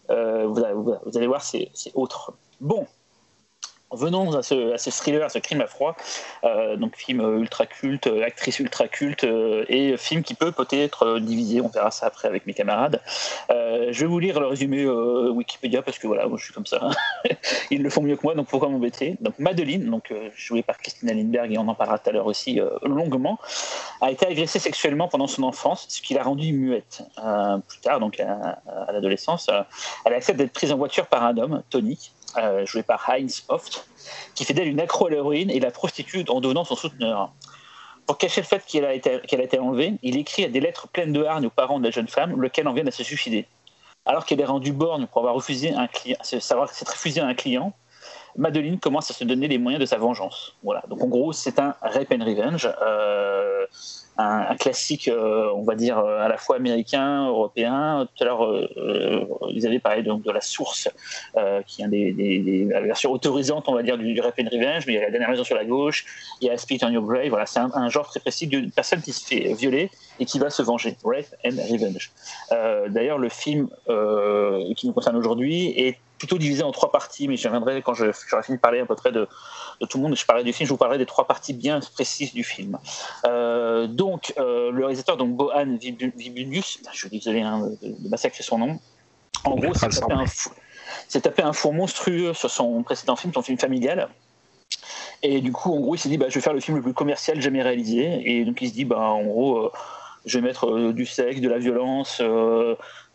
Euh, vous, allez voir, c'est autre. Bon, venons à ce, thriller, à ce crime à froid. Euh, donc, film ultra culte, actrice ultra culte euh, et film qui peut peut-être diviser. On verra ça après avec mes camarades. je vais vous lire le résumé Wikipédia parce que voilà, moi je suis comme ça. [laughs] Ils le font mieux que moi, donc pourquoi m'embêter? Donc, Madeline, donc jouée par Christina Lindbergh et on en parlera tout à l'heure aussi longuement, a été agressée sexuellement pendant son enfance, ce qui l'a rendue muette. plus tard, donc à, à l'adolescence, elle accepte d'être prise en voiture par un homme, Tony, euh, joué par Heinz Hoft, qui fait d'elle une accro à l'héroïne et la prostitue en devenant son souteneur. Pour cacher le fait qu'elle a, été, qu'elle a été enlevée, il écrit des lettres pleines de hargne aux parents de la jeune femme, lequel en vient à se suicider. Alors qu'elle est rendue borne pour avoir refusé un client, savoir s'être refusé à un client, Madeline commence à se donner les moyens de sa vengeance. Voilà. Donc en gros, c'est un rape and revenge. Euh, un, classique, euh, on va dire, euh, à la fois américain, européen. Tout à l'heure, euh, ils avaient parlé donc, de la source, qui est un des, des, la version autorisante, on va dire, du, du Rap and Revenge, mais il y a la dernière version sur la gauche, il y a Speed on Your Grave, voilà, c'est un, genre très précis d'une personne qui se fait violer et qui va se venger, Rape and Revenge. D'ailleurs, le film qui nous concerne aujourd'hui est plutôt divisé en trois parties, mais j'y reviendrai quand j'aurai fini de parler à peu près de, tout le monde. Je parlerai du film, je vous parlerai des trois parties bien précises du film. Euh, donc, euh, le réalisateur, donc Bohan Vibunius, je suis désolé hein, de, massacrer son nom, en gros, s'est tapé, un four monstrueux sur son précédent film, son film familial. Et du coup, en gros, il s'est dit, bah, je vais faire le film le plus commercial jamais réalisé. Et donc, il se dit, bah, en gros, euh, je vais mettre du sexe, de la violence,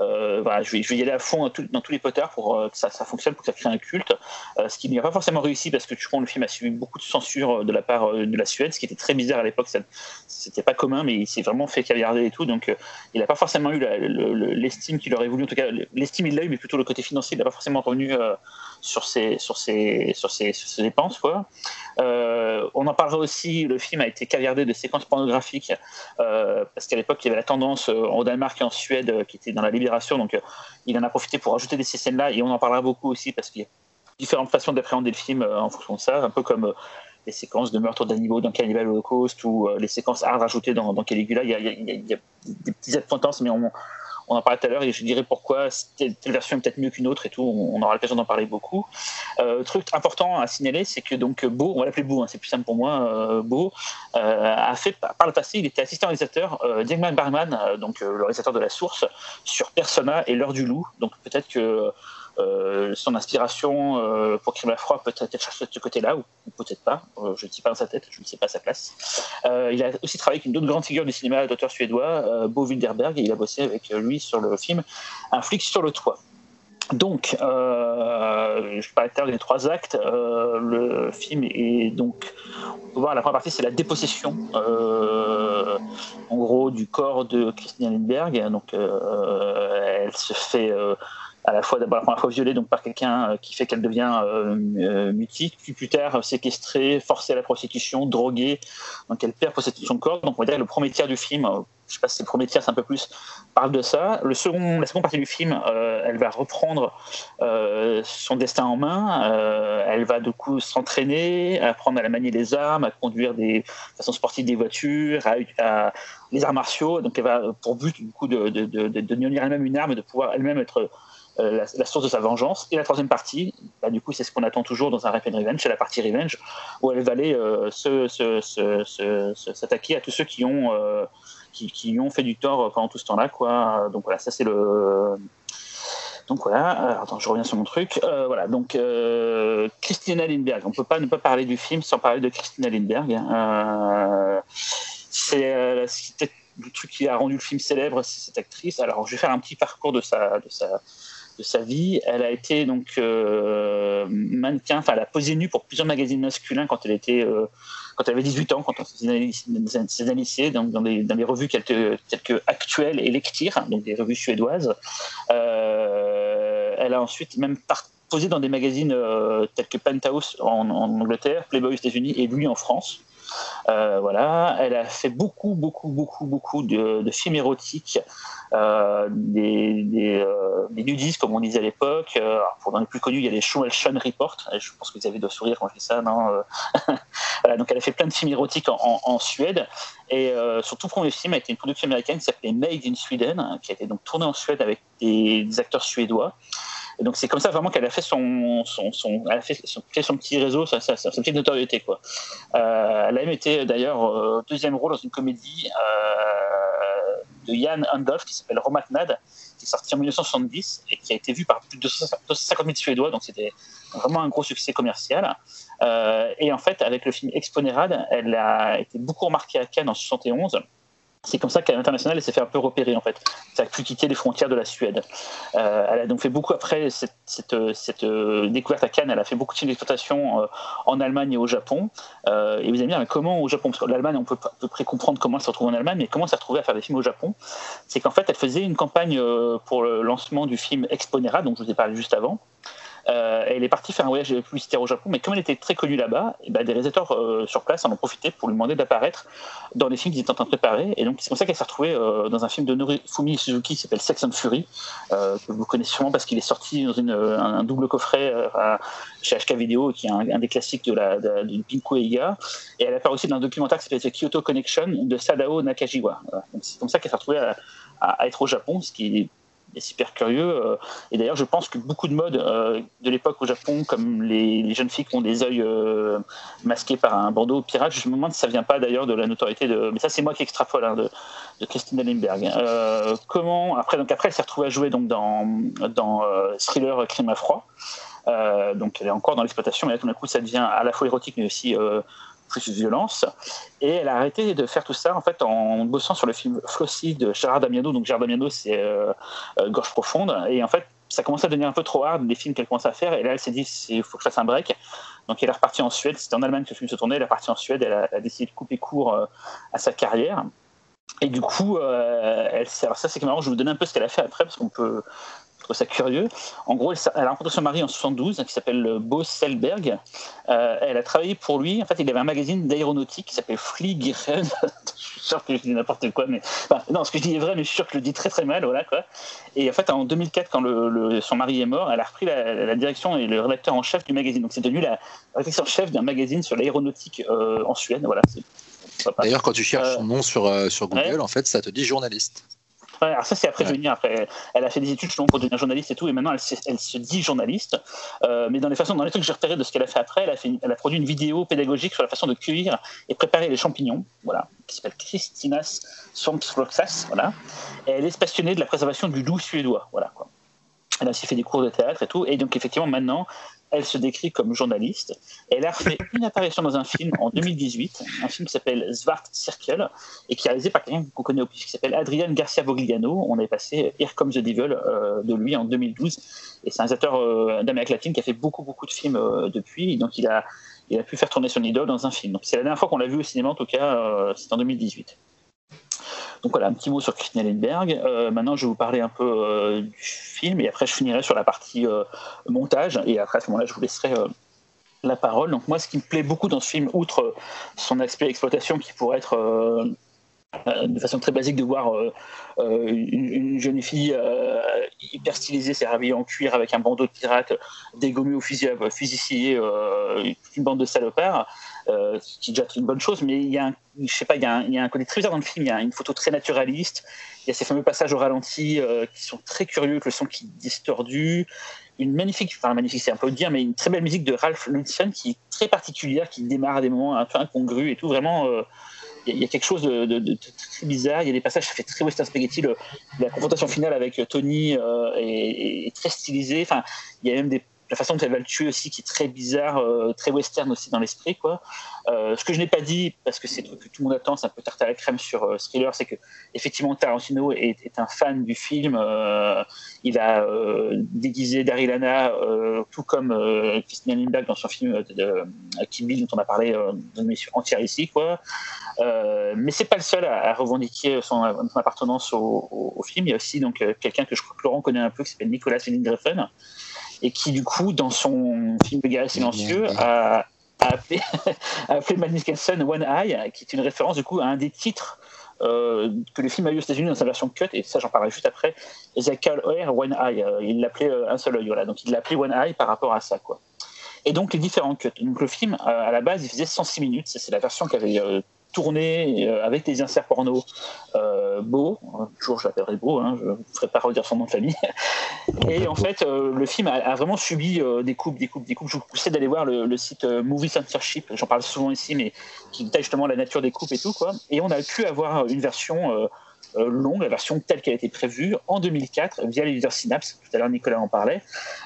euh, je, vais, y aller à fond dans, tous les potards pour euh, que ça, fonctionne, pour que ça crée un culte. Euh, ce qui n'y a pas forcément réussi parce que tu le film a subi beaucoup de censure de la part de la Suède, ce qui était très bizarre à l'époque. C'était pas commun, mais il s'est vraiment fait caviarder et tout. Donc, il n'a pas forcément eu l'estime qu'il aurait voulu. En tout cas, l'estime il l'a eu, mais plutôt le côté financier, il n'a pas forcément revenu sur ses, sur sur ses, dépenses. Quoi. on en parlera aussi, le film a été caviardé de séquences pornographiques, parce qu'à l'époque, il y avait la tendance au Danemark et en Suède, qui était dans la liberté donc, euh, il en a profité pour ajouter des scènes-là, et on en parlera beaucoup aussi parce qu'il y a différentes façons d'appréhender le film euh, en fonction de ça, un peu comme euh, les séquences de meurtre d'animaux dans Cannibal Holocaust ou les séquences hard rajoutées dans, Caligula. Il y, a, il, y a, des petites appointances, mais on, on en parlait tout à l'heure et je dirais pourquoi telle, version est peut-être mieux qu'une autre et tout. On, aura l'occasion d'en parler beaucoup. truc important à signaler, c'est que donc Beau, on va l'appeler Beau, hein, c'est plus simple pour moi, Beau, a fait par le passé, il était assistant réalisateur euh, Diegman Barman, donc le réalisateur de La Source, sur Persona et L'heure du loup. Donc peut-être que euh, son inspiration euh, pour Crime à froid peut-être chercher de ce côté-là, ou, peut-être pas. Euh, je ne dis pas dans sa tête, je ne sais pas sa place. il a aussi travaillé avec une autre grande figure du cinéma, d'auteur suédois, Bo Wilderberg, et il a bossé avec lui sur le film Un flic sur le toit. Donc, je parlais tout des trois actes. le film est donc, on peut voir la première partie, c'est la dépossession, en gros, du corps de Christine Lindbergh. Donc, elle se fait à la fois d'abord la fois violée donc par quelqu'un euh, qui fait qu'elle devient euh, euh, mutique, puis plus tard séquestrée, forcée à la prostitution, droguée, donc elle perd de son corps. Donc on va dire le premier tiers du film, je sais pas si c'est le premier tiers, c'est un peu plus, parle de ça. Le second, la seconde partie du film, elle va reprendre son destin en main. elle va du coup s'entraîner, apprendre à la manier des armes, à conduire des façons sportives des voitures, à, les arts martiaux. Donc elle va pour but du coup de, de, de, de devenir elle-même une arme, de pouvoir elle-même être la, source de sa vengeance. Et la troisième partie, bah, du coup, c'est ce qu'on attend toujours dans un Rap Revenge, c'est la partie Revenge, où elle va aller s'attaquer à tous ceux qui ont, qui, qui, ont fait du tort pendant tout ce temps-là. Donc voilà, ça c'est le donc voilà, attends, je reviens sur mon truc. Euh, voilà, donc euh, Christina Lindbergh. On peut pas ne pas parler du film sans parler de Christina Lindbergh. Euh, c'est le truc qui a rendu le film célèbre, c'est cette actrice. Alors, je vais faire un petit parcours de sa, sa vie. Elle a été donc mannequin, enfin, elle a posé nue pour plusieurs magazines masculins quand elle était quand elle avait 18 ans, quand on faisait ses lycée, donc dans, des, dans revues telles que, telles Actuel et Lectir, donc des revues suédoises. Euh, elle a ensuite même posé dans des magazines euh, tels que Penthouse en, Angleterre, Playboy aux États-Unis et lui en France. Euh, voilà, elle a fait beaucoup, beaucoup, beaucoup, beaucoup de, films érotiques euh, des, euh, des, nudistes, comme on disait à l'époque. Pour les plus connus, il y a les Schwelchen Report. Je pense que vous avez de sourire quand je dis ça, [laughs] Donc, elle a fait plein de films érotiques en, Suède. Et son tout premier film a été une production américaine qui s'appelait Made in Sweden, qui a été donc tourné en Suède avec des, acteurs suédois. Donc c'est comme ça vraiment qu'elle a fait son, son, son, a fait son, petit réseau, sa, sa, sa, petite notoriété quoi. Euh, elle a même été d'ailleurs deuxième rôle dans une comédie euh, de Jan Andolf qui s'appelle Romatnad, qui est sorti en 1970 et qui a été vu par plus de 250 000 Suédois, donc c'était vraiment un gros succès commercial. Euh, et en fait, avec le film Exponerad, elle a été beaucoup remarquée à Cannes en 1971 c'est comme ça qu'à l'international, elle s'est fait un peu repérer en fait. Ça a pu quitter les frontières de la Suède. Euh, elle a donc fait beaucoup après cette, cette, euh, découverte à Cannes. Elle a fait beaucoup de films d'exploitation euh, en Allemagne et au Japon. et vous allez me dire, comment au Japon? Parce que l'Allemagne, on peut à peu près comprendre comment elle se retrouve en Allemagne, mais comment elle s'est retrouvée à faire des films au Japon? C'est qu'en fait, elle faisait une campagne pour le lancement du film Exponera, dont je vous ai parlé juste avant. Euh, elle est partie faire un voyage publicitaire au Japon, mais comme elle était très connue là-bas, eh ben, des réalisateurs euh, sur place en ont profité pour lui demander d'apparaître dans les films qu'ils étaient en train de préparer. Et donc c'est comme ça qu'elle s'est retrouvée euh, dans un film de Norifumi Suzuki qui s'appelle Sex and Fury, que vous connaissez sûrement parce qu'il est sorti dans un, double coffret chez HK Video, qui est un, des classiques de la de, de Pinku Eiga. Et elle apparaît aussi dans un documentaire qui s'appelle Kyoto Connection de Sadao Nakajiwa. C'est comme ça qu'elle s'est retrouvée à, être au Japon, ce qui est super curieux. Euh, et d'ailleurs, je pense que beaucoup de modes euh, de l'époque au Japon, comme les, jeunes filles qui ont des yeux euh, masqués par un bandeau pirate, je me demande si ça vient pas d'ailleurs de la notoriété de. Mais ça, c'est moi qui extrapole hein, de, Christine Lindbergh. comment après donc après, elle s'est retrouvée à jouer donc dans dans thriller crime à froid. donc elle est encore dans l'exploitation, mais là tout d'un coup ça devient à la fois érotique mais aussi plus de violence. Et elle a arrêté de faire tout ça en fait en bossant sur le film Flossie de Gérard Damiano. Donc Gérard Damiano, c'est euh, euh, Gorge profonde. Et en fait, ça commençait à devenir un peu trop hard les films qu'elle commençait à faire. Et là, elle s'est dit, il faut que je fasse un break. Donc elle est repartie en Suède. C'était en Allemagne que le film se tournait. Elle est repartie en Suède. Elle a, décidé de couper court euh, à sa carrière. Et du coup, ça c'est marrant, je vais vous donner un peu ce qu'elle a fait après, parce qu'on peut, ça curieux. En gros, elle, a rencontré son mari en 72, qui s'appelle Bo Selberg. Euh, elle a travaillé pour lui. En fait, il avait un magazine d'aéronautique qui s'appelle Fliegeren. [laughs] je suis sûr que je dis n'importe quoi, mais non, ce que je dis est vrai, mais je suis sûr que je le dis très très mal, voilà quoi. Et en fait, en 2004, quand le, son mari est mort, elle a repris la, direction et le rédacteur en chef du magazine. Donc, c'est devenu la rédacteur en chef d'un magazine sur l'aéronautique euh, en Suède. Voilà. D'ailleurs, quand tu cherches son nom sur, euh, sur Google, en fait, ça te dit journaliste alors ça c'est après venir. Après, elle a fait des études pour devenir journaliste et tout, et maintenant elle, elle se dit journaliste. Euh, mais dans les façons, dans les trucs que j'ai repéré de ce qu'elle a fait après, elle a, fait, elle a produit une vidéo pédagogique sur la façon de cueillir et préparer les champignons, voilà, qui s'appelle Christinas Svampsfloxas, voilà. Et elle est passionnée de la préservation du loup suédois, voilà quoi. Elle a aussi fait des cours de théâtre et tout, et donc effectivement maintenant, elle se décrit comme journaliste. Elle a fait une apparition dans un film en 2018, un film qui s'appelle Zwart Circle, et qui est réalisé par quelqu'un qu'on connaît au plus, qui s'appelle Adrian Garcia Vogliano. On avait passé Here Comes the Devil euh, de lui en 2012. Et c'est un acteur euh, d'Amérique latine qui a fait beaucoup, beaucoup de films euh, depuis. Donc il a, il a pu faire tourner son idole dans un film. C'est la dernière fois qu'on l'a vu au cinéma, en tout cas, c'est en 2018. Donc voilà, un petit mot sur Christina Lindbergh. Euh, maintenant, je vais vous parler un peu euh, du film et après, je finirai sur la partie euh, montage. Et après, à ce moment-là, je vous laisserai la parole. Donc moi, ce qui me plaît beaucoup dans ce film, outre son aspect exploitation qui pourrait être de façon très basique de voir une, jeune fille hyper stylisée, s'est habillée en cuir avec un bandeau de pirate dégommé au fusil, fusil scié, une bande de salopards, qui est déjà une bonne chose, mais il y a un je sais pas, il y, a un, côté très bizarre dans le film. Il y a une photo très naturaliste. Il y a ces fameux passages au ralenti euh, qui sont très curieux, avec le son qui distordu. Une magnifique, enfin magnifique, c'est un peu dire, mais une très belle musique de Ralph Lundson qui est très particulière, qui démarre à des moments un peu incongrus et tout. Vraiment, euh, il y, a quelque chose de, très bizarre. Il y a des passages, ça fait très western spaghetti. La confrontation finale avec Tony euh, est, est, très stylisée. Enfin, il y a même des la façon dont elle va le tuer aussi qui est très bizarre, euh, très western aussi dans l'esprit quoi. Euh, ce que je n'ai pas dit parce que c'est le truc que tout le monde attend, c'est un peu tarte à la crème sur euh, Thriller, c'est que effectivement Tarantino est, un fan du film. Il a déguisé Daryl Hannah tout comme Christina Lindbergh dans son film de, de, Bill dont on a parlé dans une émission entière ici quoi. mais c'est pas le seul à, revendiquer son, appartenance au, film. Il y a aussi donc quelqu'un que je crois que Laurent connaît un peu qui s'appelle Nicolas Winding et qui du coup dans son film de guerre silencieux a, a appelé, [laughs] a appelé Nicholson One Eye, qui est une référence du coup à un des titres euh, que le film a eu aux États-Unis dans sa version cut, et ça j'en parlerai juste après. Ezekiel Air One Eye, euh, il l'appelait euh, un seul œil, voilà, donc il l'appelait One Eye par rapport à ça, quoi. Et donc les différents cuts. Donc le film, à la base, il faisait 106 minutes, c'est la version qui avait tourné euh, avec des inserts porno euh, beau, toujours je l'appellerai beau, hein, je ne ferai pas redire son nom de famille. [laughs] Et en fait, euh, le film a, a vraiment subi euh, des coupes, des coupes, des coupes. Je vous conseille d'aller voir le, le site euh, Movie Censorship, j'en parle souvent ici, mais qui détaille justement la nature des coupes et tout. Quoi. Et on a pu avoir une version euh, longue, la version telle qu'elle été prévue en 2004 via l'éditeur Synapse. Tout à l'heure, Nicolas en parlait.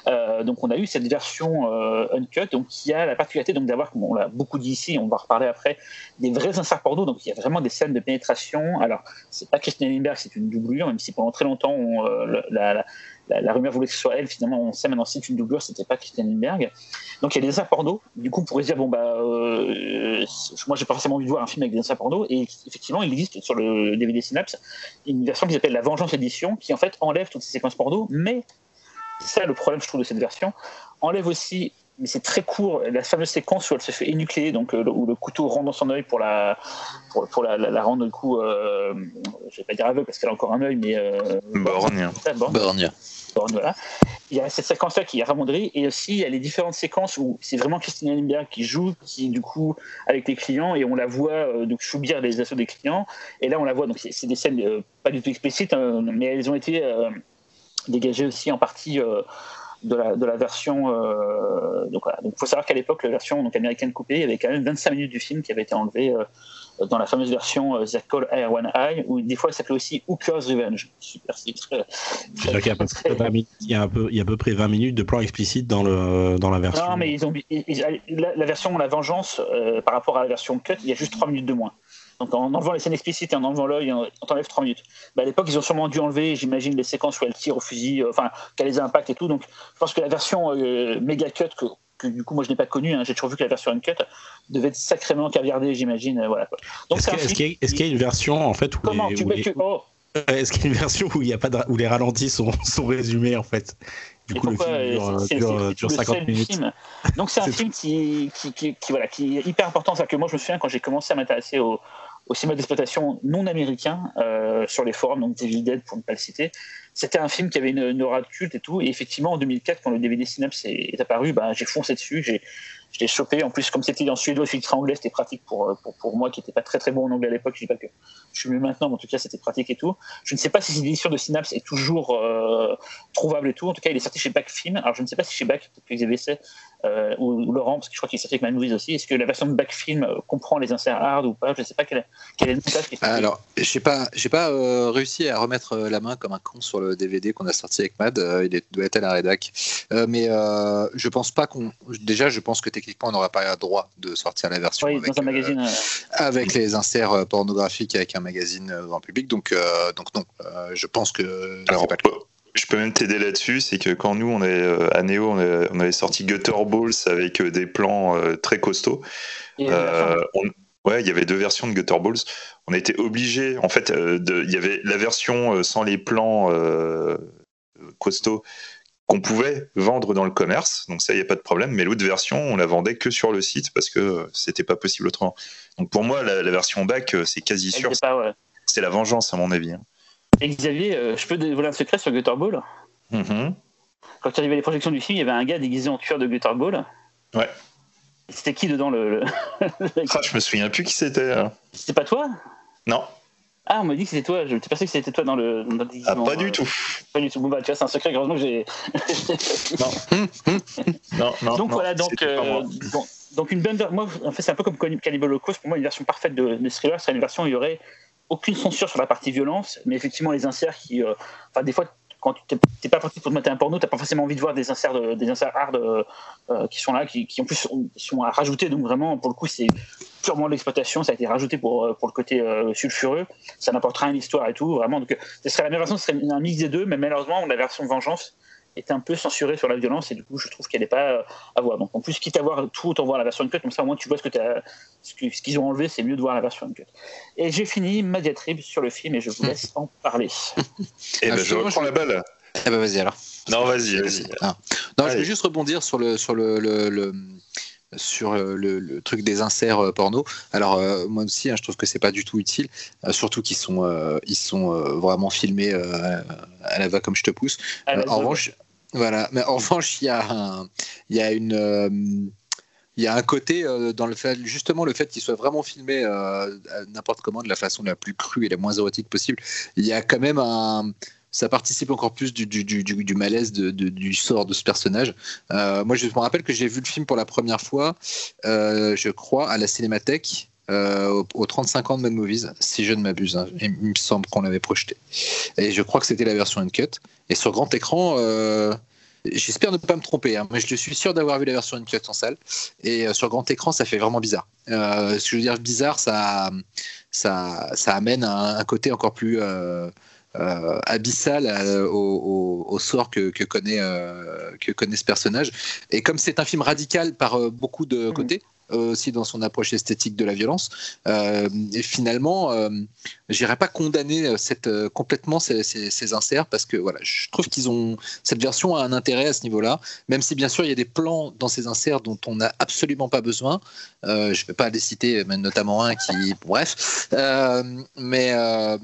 Euh, donc, on a eu cette version euh, uncut, donc qui a la particularité donc d'avoir, comme on l'a beaucoup dit ici, on va reparler après, des vrais inserts porno. Donc, il y a vraiment des scènes de pénétration. Alors, c'est pas Christiane Lindbergh, c'est une doublure, même si pendant très longtemps, on, la la, la, rumeur voulait que ce soit elle. Finalement, on sait maintenant c'est une doublure, c'était pas Christiane Lindbergh. Donc il y a des inserts porno. Du coup, on pourrait se dire bon bah, euh, moi j'ai pas forcément envie de voir un film avec des inserts porno. Et effectivement, il existe sur le DVD Synapse une version qui s'appelle La Vengeance Édition, qui en fait enlève toutes ces séquences porno, mais c'est ça le problème je trouve de cette version, enlève aussi mais c'est très court. La fameuse séquence où elle se fait énucléer, donc euh, où le couteau rentre dans son œil pour la pour, pour la, la, la, rendre du coup, euh, je vais pas dire aveugle parce qu'elle a encore un œil, mais euh, borgne. Borgne. Il y a cette séquence-là qui est ramonderie et aussi il y a les différentes séquences où c'est vraiment Christina Lindbergh qui joue, qui du coup avec les clients et on la voit euh, donc subir les assauts des clients. Et là on la voit donc c'est des scènes euh, pas du tout explicites, hein, mais elles ont été euh, dégagées aussi en partie de la, de la version. Euh, donc voilà. Donc il faut savoir qu'à l'époque, la version donc, américaine coupée, il y avait quand même 25 minutes du film qui avait été enlevé euh, dans la fameuse version euh, The Call Air One Eye, où des fois ça s'appelait aussi Hooker's Revenge. Super titre. Il y, a à peu près il, y a un peu, il y a à peu près 20 minutes de plan explicite dans, le, dans la version. Non, mais ils ont, ils, la, la, version La Vengeance, euh, par rapport à la version Cut, il y a juste 3 minutes de moins. Donc en enlevant les scènes explicites et en enlevant l'œil, on t'enlève 3 minutes. Bah, à l'époque, ils ont sûrement dû enlever, j'imagine, les séquences où elle tire au fusil, euh, enfin, qu'elle les impacts et tout. Donc je pense que la version euh, méga cut, que, du coup moi je n'ai pas connue, hein, j'ai toujours vu que la version uncut devait être sacrément caviardée, j'imagine. Euh, voilà, Donc Est-ce qu'il est qu y, qu y, a une version en fait où Comment les, tu où les... que... oh. Est-ce qu'il y a une version où, il y a pas de... où les ralentis sont, [laughs] sont résumés en fait? Du coup, pourquoi, le film dure, dure, dure 50 minutes. Film? Donc c'est un [laughs] film qui, qui, qui, qui, voilà, qui est hyper important. C'est que moi je me souviens quand j'ai commencé à m'intéresser au, au cinéma d'exploitation non américain euh, sur les forums, donc Devil Dead pour ne pas le citer. C'était un film qui avait une, aura de culte et tout. Et effectivement, en 2004, quand le DVD Synapse est, apparu, bah, j'ai foncé dessus. Je l'ai chopé. En plus, comme c'était en suédois filtré anglais, c'était pratique pour, pour, pour, moi qui n'étais pas très très bon en anglais à l'époque. Je dis pas que je suis mieux maintenant, mais en tout cas, c'était pratique et tout. Je ne sais pas si cette édition de Synapse est toujours euh, trouvable et tout. En tout cas, il est sorti chez Backfilm. Alors, je ne sais pas si chez Back, peut-être que euh, ou, Laurent, parce que je crois qu'il est sorti avec Ma Movies aussi. Est-ce que la version de Backfilm euh, comprend les inserts hard ou pas? Je ne sais pas quel est, le message qui est Alors, je n'ai pas, euh, réussi à remettre la main comme un con sur le DVD qu'on a sorti avec Mad. il doit être à la rédac. mais je pense pas qu'on. Déjà, je pense que techniquement, on n'aurait pas droit de sortir la version oui, avec, magazine, euh, avec, les inserts pornographiques avec un magazine grand public. Donc, euh, donc non, euh, je pense que Alors, pas le cas. Je peux même t'aider là-dessus, c'est que quand nous, on est à Neo, on, est, on avait sorti Gutter Balls avec des plans très costauds. on, ouais, il y avait deux versions de Gutter Balls. On a été obligé, en fait, de, il y avait la version sans les plans costauds qu'on pouvait vendre dans le commerce, donc ça, il n'y a pas de problème, mais l'autre version, on la vendait que sur le site parce que c'était pas possible autrement. Donc pour moi, la, la version back, c'est quasi sûr. Ouais. C'est la vengeance, à mon avis. Hein. Et Xavier, euh, je peux dévoiler un secret sur Gutterball mm -hmm. Quand tu arrivais les projections du film, il y avait un gars déguisé en tueur de Gutterball. Ouais. C'était qui dedans le. le- Ah, je me souviens plus qui c'était. hein. C'était pas toi? Non, Ah, on m'a dit que c'était toi. Je t'ai pensé que c'était toi dans le. Dans le ah, pas euh, du tout. Pas du tout. Bon, bah, tu vois, c'est un secret. Heureusement que j'ai. Non, [laughs] non. donc non, voilà, donc, pas euh, donc, donc une bonne. Moi, en fait, c'est un peu comme Cannibal Holocaust. Pour moi, une version parfaite de, de thriller serait une version où il y aurait aucune censure sur la partie violence, mais effectivement les inserts qui. euh, Enfin, des fois, quand tu t'es pas parti pour te mater un porno, t'as pas forcément envie de voir des inserts, de- des inserts hard euh, euh, qui sont là, qui, qui en plus sont, à rajouter. Donc vraiment, pour le coup, c'est purement l'exploitation. Ça a été rajouté pour, euh, pour le côté sulfureux. Ça n'apportera rien à l'histoire et tout. Vraiment, donc, ce serait la même version, ce serait un mix des deux, mais malheureusement, la version Vengeance est un peu censurée sur la violence et du coup, je trouve qu'elle n'est pas euh, à voir. Donc en plus, quitte à voir tout, autant voir la version uncut. Comme ça, au moins, tu vois ce que t'as- ce qu'ils ont enlevé, c'est mieux de voir la version uncut. Et j'ai fini ma diatribe sur le film et je vous [laughs] laisse en parler. [laughs] Eh ben, je reprends la balle. Eh ben vas-y alors. Non, vas-y, vas-y. Ah. Non, je vais juste rebondir sur le sur le, le- le- sur euh, le, le truc des inserts euh, porno. Alors euh, moi aussi, hein, je trouve que c'est pas du tout utile, euh, surtout qu'ils sont euh, ils sont euh, vraiment filmés euh, à la va comme je te pousse. Euh, en revanche, voilà. Mais en [laughs] revanche, il y a un, il y a une euh, il y a un côté euh, dans le fait, justement, le fait qu'il soit vraiment filmé euh, n'importe comment, de la façon la plus crue et la moins érotique possible. Il y a quand même un, ça participe encore plus du, du, du, malaise de, du sort de ce personnage. Moi, je me rappelle que j'ai vu le film pour la première fois, je crois, à la Cinémathèque. Euh, au- aux 35 ans de Mad Movies, si je ne m'abuse. hein. Il me semble qu'on l'avait projeté. Et je crois que c'était la version uncut. Et sur grand écran, euh, j'espère ne pas me tromper, hein, mais je suis sûr d'avoir vu la version uncut en salle. Et euh, sur grand écran, ça fait vraiment bizarre. Euh, ce que je veux dire bizarre, ça, ça, ça amène un, un côté encore plus euh, abyssal euh, au, au- au sort que, que connaît, euh, que connaît ce personnage. Et comme c'est un film radical par beaucoup de côtés, euh, aussi dans son approche esthétique de la violence, euh, et finalement, euh, j'irais pas condamner euh, euh, complètement ces, ces- inserts parce que voilà, je trouve qu'ils ont cette version a un intérêt à ce niveau-là, même si bien sûr il y a des plans dans ces inserts dont on n'a absolument pas besoin. Euh, je ne vais pas les citer, mais notamment un qui, bref, Euh, mais euh,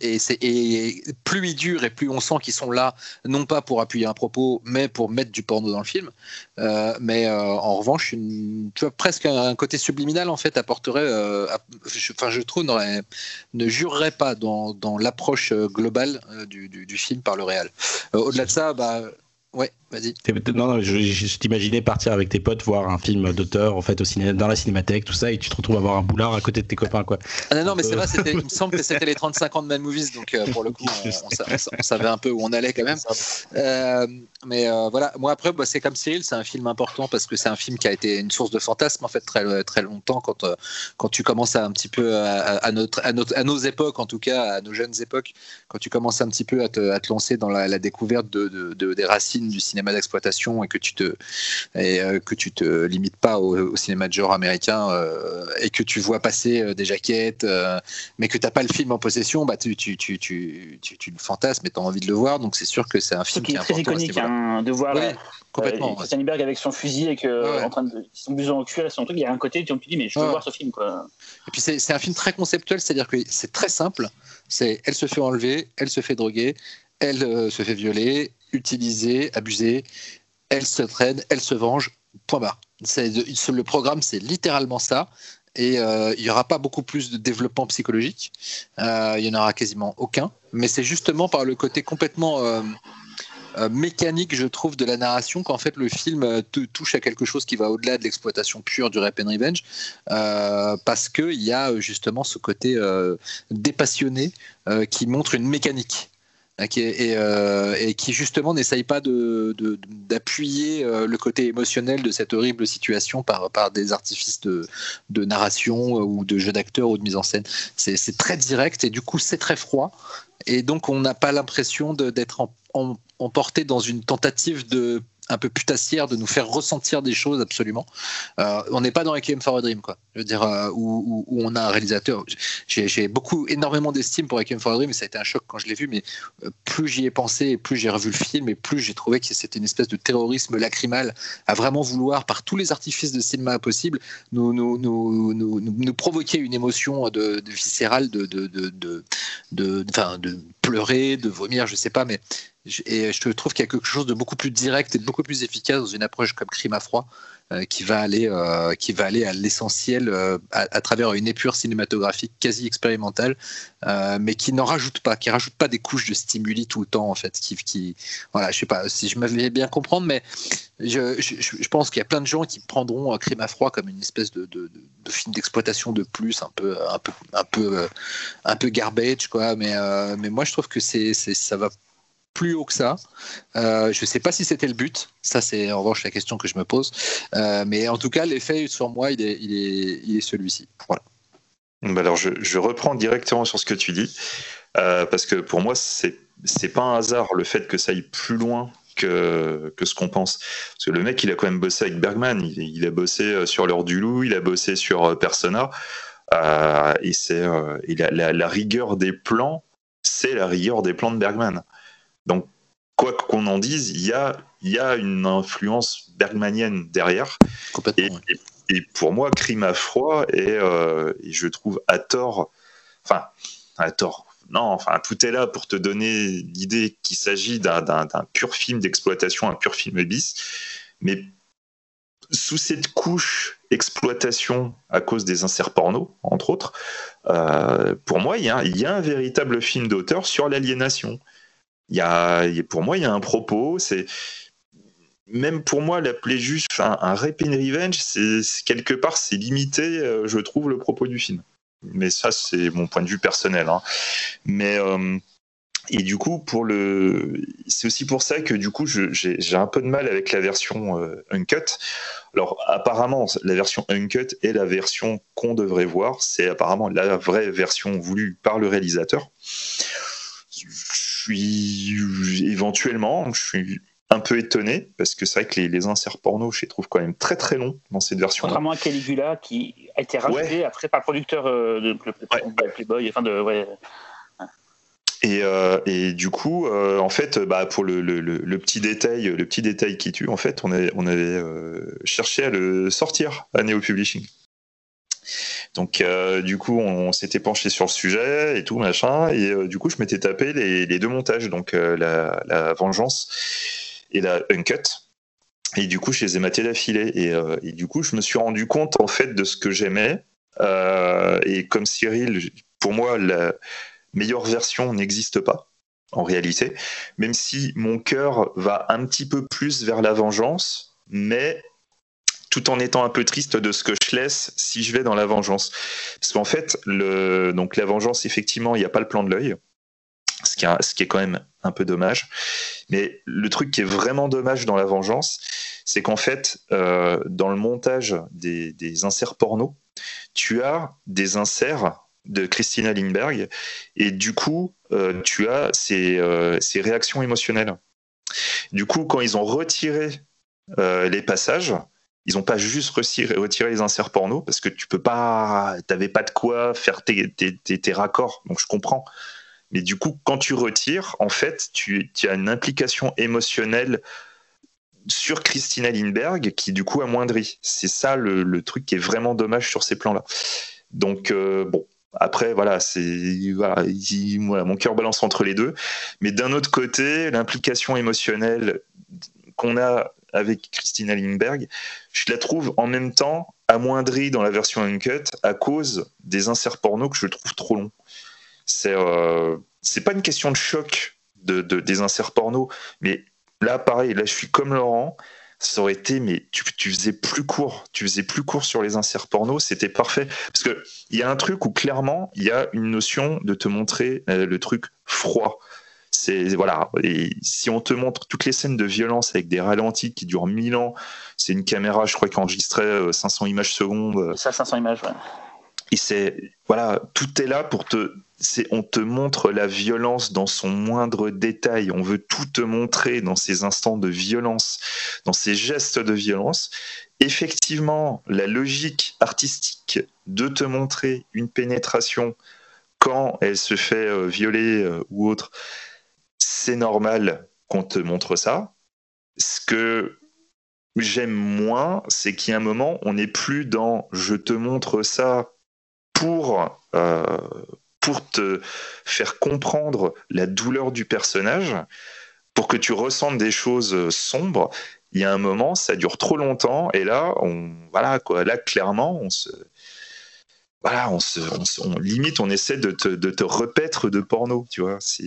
et, c'est- et plus ils durent et plus on sent qu'ils sont là, non pas pour appuyer un propos, mais pour mettre du porno dans le film. Euh, mais euh, en revanche, tu vois, presque un côté subliminal en fait apporterait, euh, enfin je trouve, ne jurerait pas dans, l'approche globale du, du- film par le réel. Au-delà de ça, bah ouais, vas-y. Non, non, je, t'imaginais partir avec tes potes voir un film d'auteur en fait au ciné, dans la cinémathèque, tout ça, et tu te retrouves à voir un boulard à côté de tes copains, quoi. Ah non, non, mais c'est Euh. vrai, c'était, il me semble que c'était les [laughs] 35 ans de Mad Movies, donc euh, pour le coup, [laughs] on, on sa- on sa- on savait un peu où on allait quand même. Euh, mais euh, voilà, moi après, bah, c'est comme Cyril, c'est un film important parce que c'est un film qui a été une source de fantasme en fait très, très longtemps quand, euh, quand tu commences à un petit peu à, à- à notre, à, notre, à nos époques, en tout cas à nos jeunes époques, quand tu commences un petit peu à te, à te lancer dans la, la découverte de, de- de- des racines du cinéma d'exploitation et que tu te et euh, que tu te limites pas au, au cinéma de genre américain euh, et que tu vois passer euh, des jaquettes, mais que t'as pas le film en possession, bah tu, tu, tu, tu, tu, tu le fantasmes et t'as envie de le voir, donc c'est sûr que c'est un film qui qui est très important. iconique hein, de voir euh, complètement. avec son fusil et que, Ouais. en train de son blouson en cuir et son truc, il y a un côté où tu te dis mais je veux Ouais. voir ce film quoi. Et puis c'est c'est un film très conceptuel, c'est-à-dire que c'est très simple. C'est elle se fait enlever, elle se fait droguer, elle euh, se fait violer, utiliser, abuser, elle se traîne, elle se venge. Point barre. Le programme, c'est littéralement ça. Et euh, il n'y aura pas beaucoup plus de développement psychologique. Euh, il y en aura quasiment aucun. Mais c'est justement par le côté complètement euh, mécanique, je trouve, de la narration qu'en fait le film touche à quelque chose qui va au-delà de l'exploitation pure du Rap and Revenge. Parce qu'il y a justement ce côté dépassionné qui montre une mécanique. Et, euh, et qui justement n'essaye pas d'appuyer euh, le côté émotionnel de cette horrible situation par, des artifices de, de narration euh, ou de jeu d'acteur ou de mise en scène. C'est très direct et du coup c'est très froid. Et donc on n'a pas l'impression d'être emporté dans une tentative de un peu putassière de nous faire ressentir des choses absolument. Euh, on n'est pas dans Requiem for a Dream, quoi. Je veux dire, euh, où, on a un réalisateur. J'ai beaucoup, énormément d'estime pour Requiem for a Dream, et ça a été un choc quand je l'ai vu, mais euh, plus j'y ai pensé, et plus j'ai revu le film, et plus j'ai trouvé que c'était une espèce de terrorisme lacrymal à vraiment vouloir, par tous les artifices de cinéma possibles, nous, provoquer une émotion de, viscérale, de, de, de, de, de, pleurer, de vomir, je sais pas, mais et je trouve qu'il y a quelque chose de beaucoup plus direct et de beaucoup plus efficace dans une approche comme Crime à froid qui va aller, qui va aller à l'essentiel à, travers une épure cinématographique quasi expérimentale, mais qui n'en rajoute pas, qui rajoute pas des couches de stimuli tout le temps en fait, voilà, je sais pas si je m'avais bien comprendre, mais je, pense qu'il y a plein de gens qui prendront Crime à froid comme une espèce de, film d'exploitation de plus, un peu, un peu, un peu, un peu garbage quoi, mais moi je trouve que ça va plus haut que ça. Euh, je sais pas si c'était le but. Ça, c'est en revanche la question que je me pose. Euh, mais en tout cas, l'effet sur moi, il est, il est, il est celui-ci. Voilà. Bah alors, je, reprends directement sur ce que tu dis. Euh, parce que pour moi, c'est c'est pas un hasard le fait que ça aille plus loin que, que ce qu'on pense. Parce que le mec, il a quand même bossé avec Bergman. Il, il a bossé sur l'heure du loup, il a bossé sur Persona. et c'est la, la, rigueur des plans, c'est la rigueur des plans de Bergman. Donc, quoi qu'on en dise, il y a, y a une influence bergmanienne derrière. Et, et, pour moi, Crime à froid, euh, et, je trouve à tort, enfin, à tort, non, enfin, tout est là pour te donner l'idée qu'il s'agit d'un pur film d'exploitation, un pur film bis, mais sous cette couche exploitation à cause des inserts porno, entre autres, euh, pour moi, il y, y, a un véritable film d'auteur sur l'aliénation. Y a, pour moi, il y a un propos. C'est même pour moi l'appeler juste un, un revenge, c'est quelque part c'est limité, euh, je trouve, le propos du film. Mais ça, c'est mon point de vue personnel. Hein. Mais euh, et du coup, pour le, c'est aussi pour ça que du coup, j'ai un peu de mal avec la version euh, uncut. Alors, apparemment, la version uncut est la version qu'on devrait voir. C'est apparemment la vraie version voulue par le réalisateur suis éventuellement, je suis un peu étonné parce que c'est vrai que les, inserts porno, je les trouve quand même très très longs dans cette version. Contrairement à Caligula qui a été rajouté après par le producteur euh, de, Playboy, enfin de Et, euh, et, du coup, euh, en fait, bah, pour le, le, petit détail, le petit détail qui tue, en fait, on, avait, on avait cherché à le sortir à Neo Publishing. Donc euh, du coup, on, s'était penché sur le sujet et tout machin, et euh, du coup, je m'étais tapé les, deux montages, donc euh, la, Vengeance et la Uncut. Et du coup, je les ai matés d'affilée. Et, et, du coup, je me suis rendu compte en fait de ce que j'aimais. et comme Cyril, pour moi, la meilleure version n'existe pas en réalité, même si mon cœur va un petit peu plus vers la vengeance, mais tout en étant un peu triste de ce que je laisse si je vais dans la vengeance. Parce qu'en fait, le, donc la vengeance, effectivement, il n'y a pas le plan de l'œil, ce qui, ce qui est quand même un peu dommage. Mais le truc qui est vraiment dommage dans la vengeance, c'est qu'en fait, euh, dans le montage des, des, inserts porno, tu as des inserts de Christina Lindbergh, et du coup, euh, tu as ces, euh, ces, réactions émotionnelles. Du coup, quand ils ont retiré les passages, ils n'ont pas juste retiré, les inserts porno parce que tu peux pas, t'avais pas de quoi faire tes, tes, raccords, donc je comprends. Mais du coup, quand tu retires, en fait, tu, as une implication émotionnelle sur Christina Lindbergh qui du coup amoindrit. C'est ça le, truc qui est vraiment dommage sur ces plans-là. Donc euh, bon, après voilà, c'est voilà, mon cœur balance entre les deux. Mais d'un autre côté, l'implication émotionnelle qu'on a avec Christina Lindbergh, je la trouve en même temps amoindrie dans la version uncut à cause des inserts porno que je trouve trop longs. C'est euh, pas une question de choc de, des inserts porno, mais là pareil, là je suis comme Laurent. Ça aurait été, mais tu, tu faisais plus court, tu faisais plus court sur les inserts porno, c'était parfait. Parce que il y a un truc où clairement il y a une notion de te montrer euh, le truc froid c'est voilà. Et si on te montre toutes les scènes de violence avec des ralentis qui durent 1000 ans, c'est une caméra, je crois, qui enregistrait 500 euh, images secondes. Ça, 500 images, ouais. Et c'est voilà, tout est là pour te. C'est, on te montre la violence dans son moindre détail. On veut tout te montrer dans ces instants de violence, dans ces gestes de violence. Effectivement, la logique artistique de te montrer une pénétration quand elle se fait euh, violer euh, ou autre, c'est normal qu'on te montre ça. Ce que j'aime moins, c'est qu'il y a un moment, on n'est plus dans je te montre ça pour, euh, pour te faire comprendre la douleur du personnage, pour que tu ressentes des choses sombres. il y a un moment, ça dure trop longtemps, et là, on, voilà, quoi, là, clairement, on se, voilà, on se, limite, on essaie de te, de te de porno, tu vois. C'est,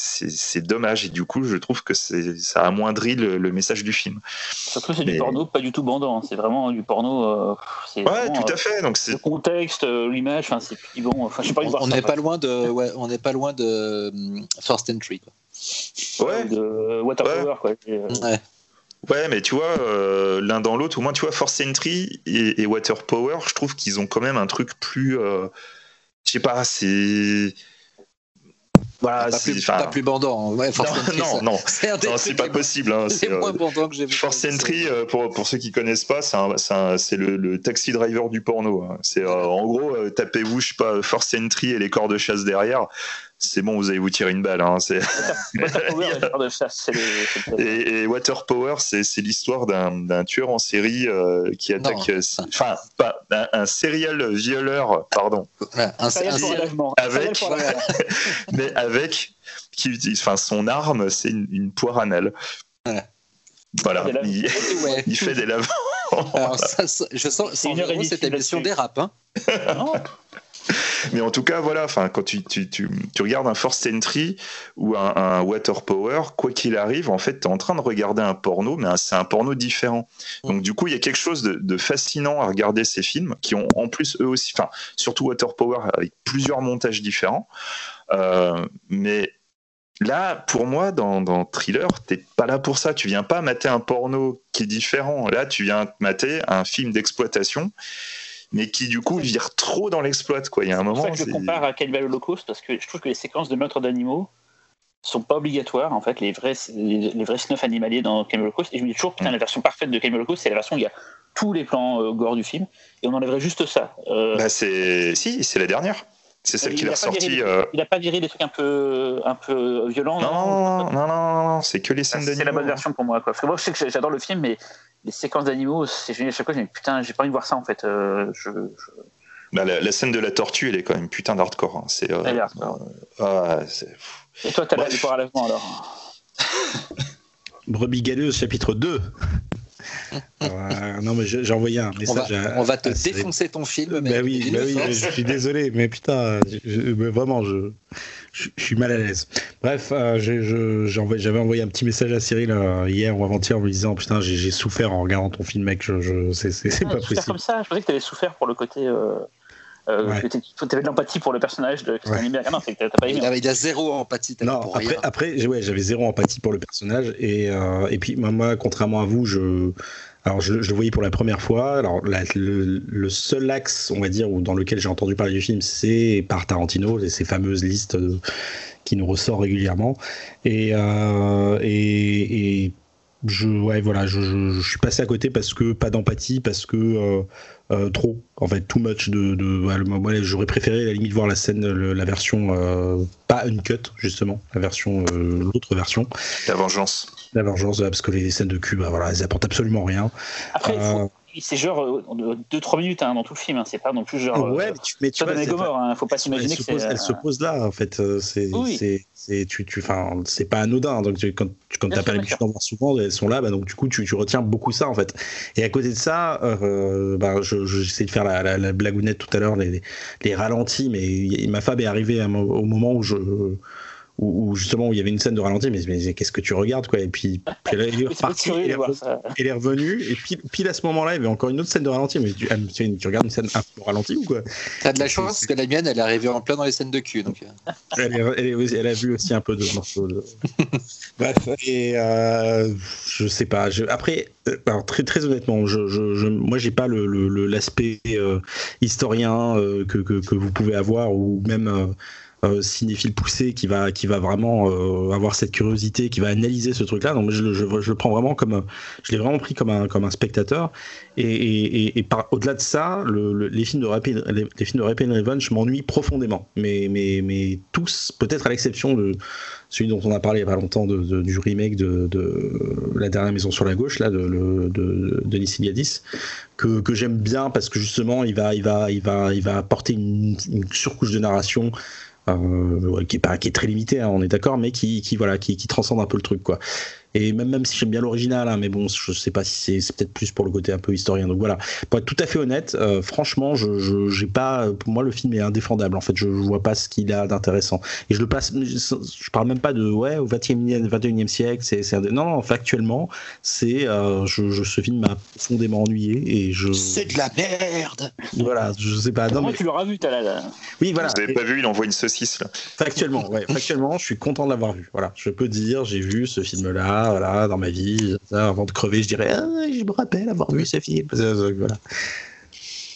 c'est dommage et du coup je trouve que ça amoindrit le, le, message du film. Surtout c'est du porno pas du tout bandant, hein. c'est vraiment du porno. Euh, ouais, tout à fait. Donc le contexte, euh, l'image, enfin c'est bon. Enfin, je sais pas. On n'est pas loin de, ouais, on n'est pas loin de First Entry. Quoi. Ouais. De Waterpower quoi. Ouais. Ouais, mais tu vois, euh, l'un dans l'autre, au moins, tu vois, Force Entry et, et Water Power, je trouve qu'ils ont quand même un truc plus. Euh, je sais pas, c'est. Voilà, pas, plus, pas plus bandant. Ouais, Force non, Entry, non, non, [laughs] c'est pas possible. Hein, c'est moins bandant que j'ai vu. Force Entry, euh, pour, pour ceux qui connaissent pas, c'est le, le, taxi driver du porno. Hein. C'est en gros, tapez-vous, je sais pas, Force Entry et les corps de chasse derrière c'est bon, vous allez vous tirer une balle. Hein, [laughs] et, Water Power, c'est l'histoire d'un tueur en série euh, qui attaque. Euh, enfin, pas un, serial violeur, pardon. un, serial avec, [laughs] mais avec qui enfin, son arme, c'est une, poire anale. Voilà, il, fait des ça, je sens, c'est cette émission dérape. Hein Mais en tout cas, voilà, enfin, quand tu, tu, tu, tu, regardes un Force Entry ou un, Water Power, quoi qu'il arrive, en fait, tu es en train de regarder un porno, mais c'est un porno différent. Donc, du coup, il y a quelque chose de, fascinant à regarder ces films qui ont en plus eux aussi, enfin, surtout Water Power avec plusieurs montages différents. Euh, mais Là, pour moi, dans, dans Thriller, t'es pas là pour ça. Tu viens pas mater un porno qui est différent. Là, tu viens mater un film d'exploitation mais qui du coup vire trop dans l'exploit. Quoi. Il y a un moment. C'est je compare à Cannibal Holocaust parce que je trouve que les séquences de meurtre d'animaux sont pas obligatoires en fait les vrais les, vrais snuffs animaliers dans Cannibal Holocaust et je me dis toujours putain la version parfaite de Cannibal Holocaust c'est la version où il y a tous les plans euh, gore du film et on enlèverait juste ça euh... bah c'est si c'est la dernière c'est celle qu'il a, sortie. Euh, il a pas viré des trucs un peu, un peu violents. Non, non, non, non, c'est que les scènes d'animaux. C'est la bonne version pour moi. Quoi. Parce que moi, je sais que j'adore le film, mais les séquences d'animaux, c'est génial à chaque fois. Je me dis, putain, j'ai pas envie de voir ça en fait. Euh, je, Bah, la, scène de la tortue, elle est quand même putain d'hardcore. Hein. C'est. Euh, euh, Et toi, t'as l'air du à l'avant alors Brebis galeuse, chapitre 2. [laughs] non mais j'ai envoyé un message. On va, on va te défoncer ton film. Mais bah oui, bah oui je suis désolé, mais putain, vraiment, je, je, suis mal à l'aise. Bref, euh, j'avais envoyé un petit message à Cyril euh, hier ou avant-hier en me disant putain j'ai souffert en regardant ton film mec, je, je c'est pas possible. comme ça, je pensais que tu avais souffert pour le côté. Euh... Euh, tu avais de l'empathie pour le personnage de Christian Lambert. Ah non, c'est t'as pas aimé. Il, y a zéro empathie. Non, après, après ouais, j'avais zéro empathie pour le personnage. Et, euh, et puis, moi, contrairement à vous, je, alors je, le voyais pour la première fois. Alors le, seul axe, on va dire, dans lequel j'ai entendu parler du film, c'est par Tarantino, ces fameuses listes qui nous ressortent régulièrement. Et, euh, et, je, ouais, voilà, je, je, suis passé à côté parce que pas d'empathie, parce que euh, euh, trop, en fait, too much de. de moi, j'aurais préféré à la limite voir la scène, la version euh, pas uncut justement, la version, l'autre version. La vengeance. La vengeance, parce que les scènes de cul, bah, voilà, elles apportent absolument rien. Après, c'est genre 2-3 minutes hein, dans tout le film, hein. c'est pas non plus genre. Ouais, mais tu, mais tu vois, hein. faut pas s'imaginer que. Elle se pose là, en fait. C'est, oui c'est tu, tu pas anodin donc quand quand t'as pas l'habitude d'en voir souvent elles sont là bah, donc du coup tu, tu, retiens beaucoup ça en fait et à côté de ça euh, bah, j'essaie de faire la, la, blagounette tout à l'heure les, les, ralentis mais ma femme est arrivée au moment où je où, justement où il y avait une scène de ralenti, mais, mais qu'est-ce que tu regardes quoi Et puis, puis elle, est [laughs] repartie, elle, est revenue, et puis pile à ce moment-là, il y avait encore une autre scène de ralenti, mais tu, tu, regardes une scène un peu ralenti ou quoi? T'as de la chance parce que la mienne, elle est arrivée en plein dans les scènes de cul. Donc... Euh. elle, elle, a vu aussi un peu de morceaux. De... [laughs] Bref, et euh, je sais pas. Je, après, euh, alors très, très honnêtement, je, je, moi j'ai pas l'aspect le, euh, historien que, que, que, vous pouvez avoir ou même euh, cinéphile poussé qui va qui va vraiment euh, avoir cette curiosité, qui va analyser ce truc-là. Donc je, je, je, le prends vraiment comme je l'ai vraiment pris comme un comme un spectateur. Et, et, et, au-delà de ça, le, les films de Rapid les, Revenge m'ennuient profondément. Mais mais mais tous, peut-être à l'exception de celui dont on a parlé il y a pas longtemps de, du remake de, de, La dernière maison sur la gauche là de, de, de Denis Iliadis que, que j'aime bien parce que justement il va il va il va il va apporter une, surcouche de narration euh, qui, est pas, qui est très limité, hein, on est d'accord, mais qui, qui voilà, qui, qui, transcende un peu le truc, quoi. Et même, même si j'aime bien l'original, hein, mais bon, je sais pas si c'est peut-être plus pour le côté un peu historien. Donc voilà, pour être tout à fait honnête, euh, franchement, je, j'ai pas, pour moi, le film est indéfendable. En fait, je, vois pas ce qu'il a d'intéressant. Et je le passe, je, parle même pas de ouais au 20e, 21e siècle. C'est, c'est non, non, factuellement, c'est, euh, je, ce film m'a profondément ennuyé et je. C'est de la merde. Voilà, je sais pas. Non, mais... tu l'auras vu, t'as la. Oui, voilà. Vous avez pas vu, il envoie une saucisse là. Factuellement, ouais, factuellement, je suis content de l'avoir vu. Voilà, je peux dire, j'ai vu ce film-là, voilà, dans ma vie. avant de crever, je dirais, ah, je me rappelle avoir vu ce film. Voilà.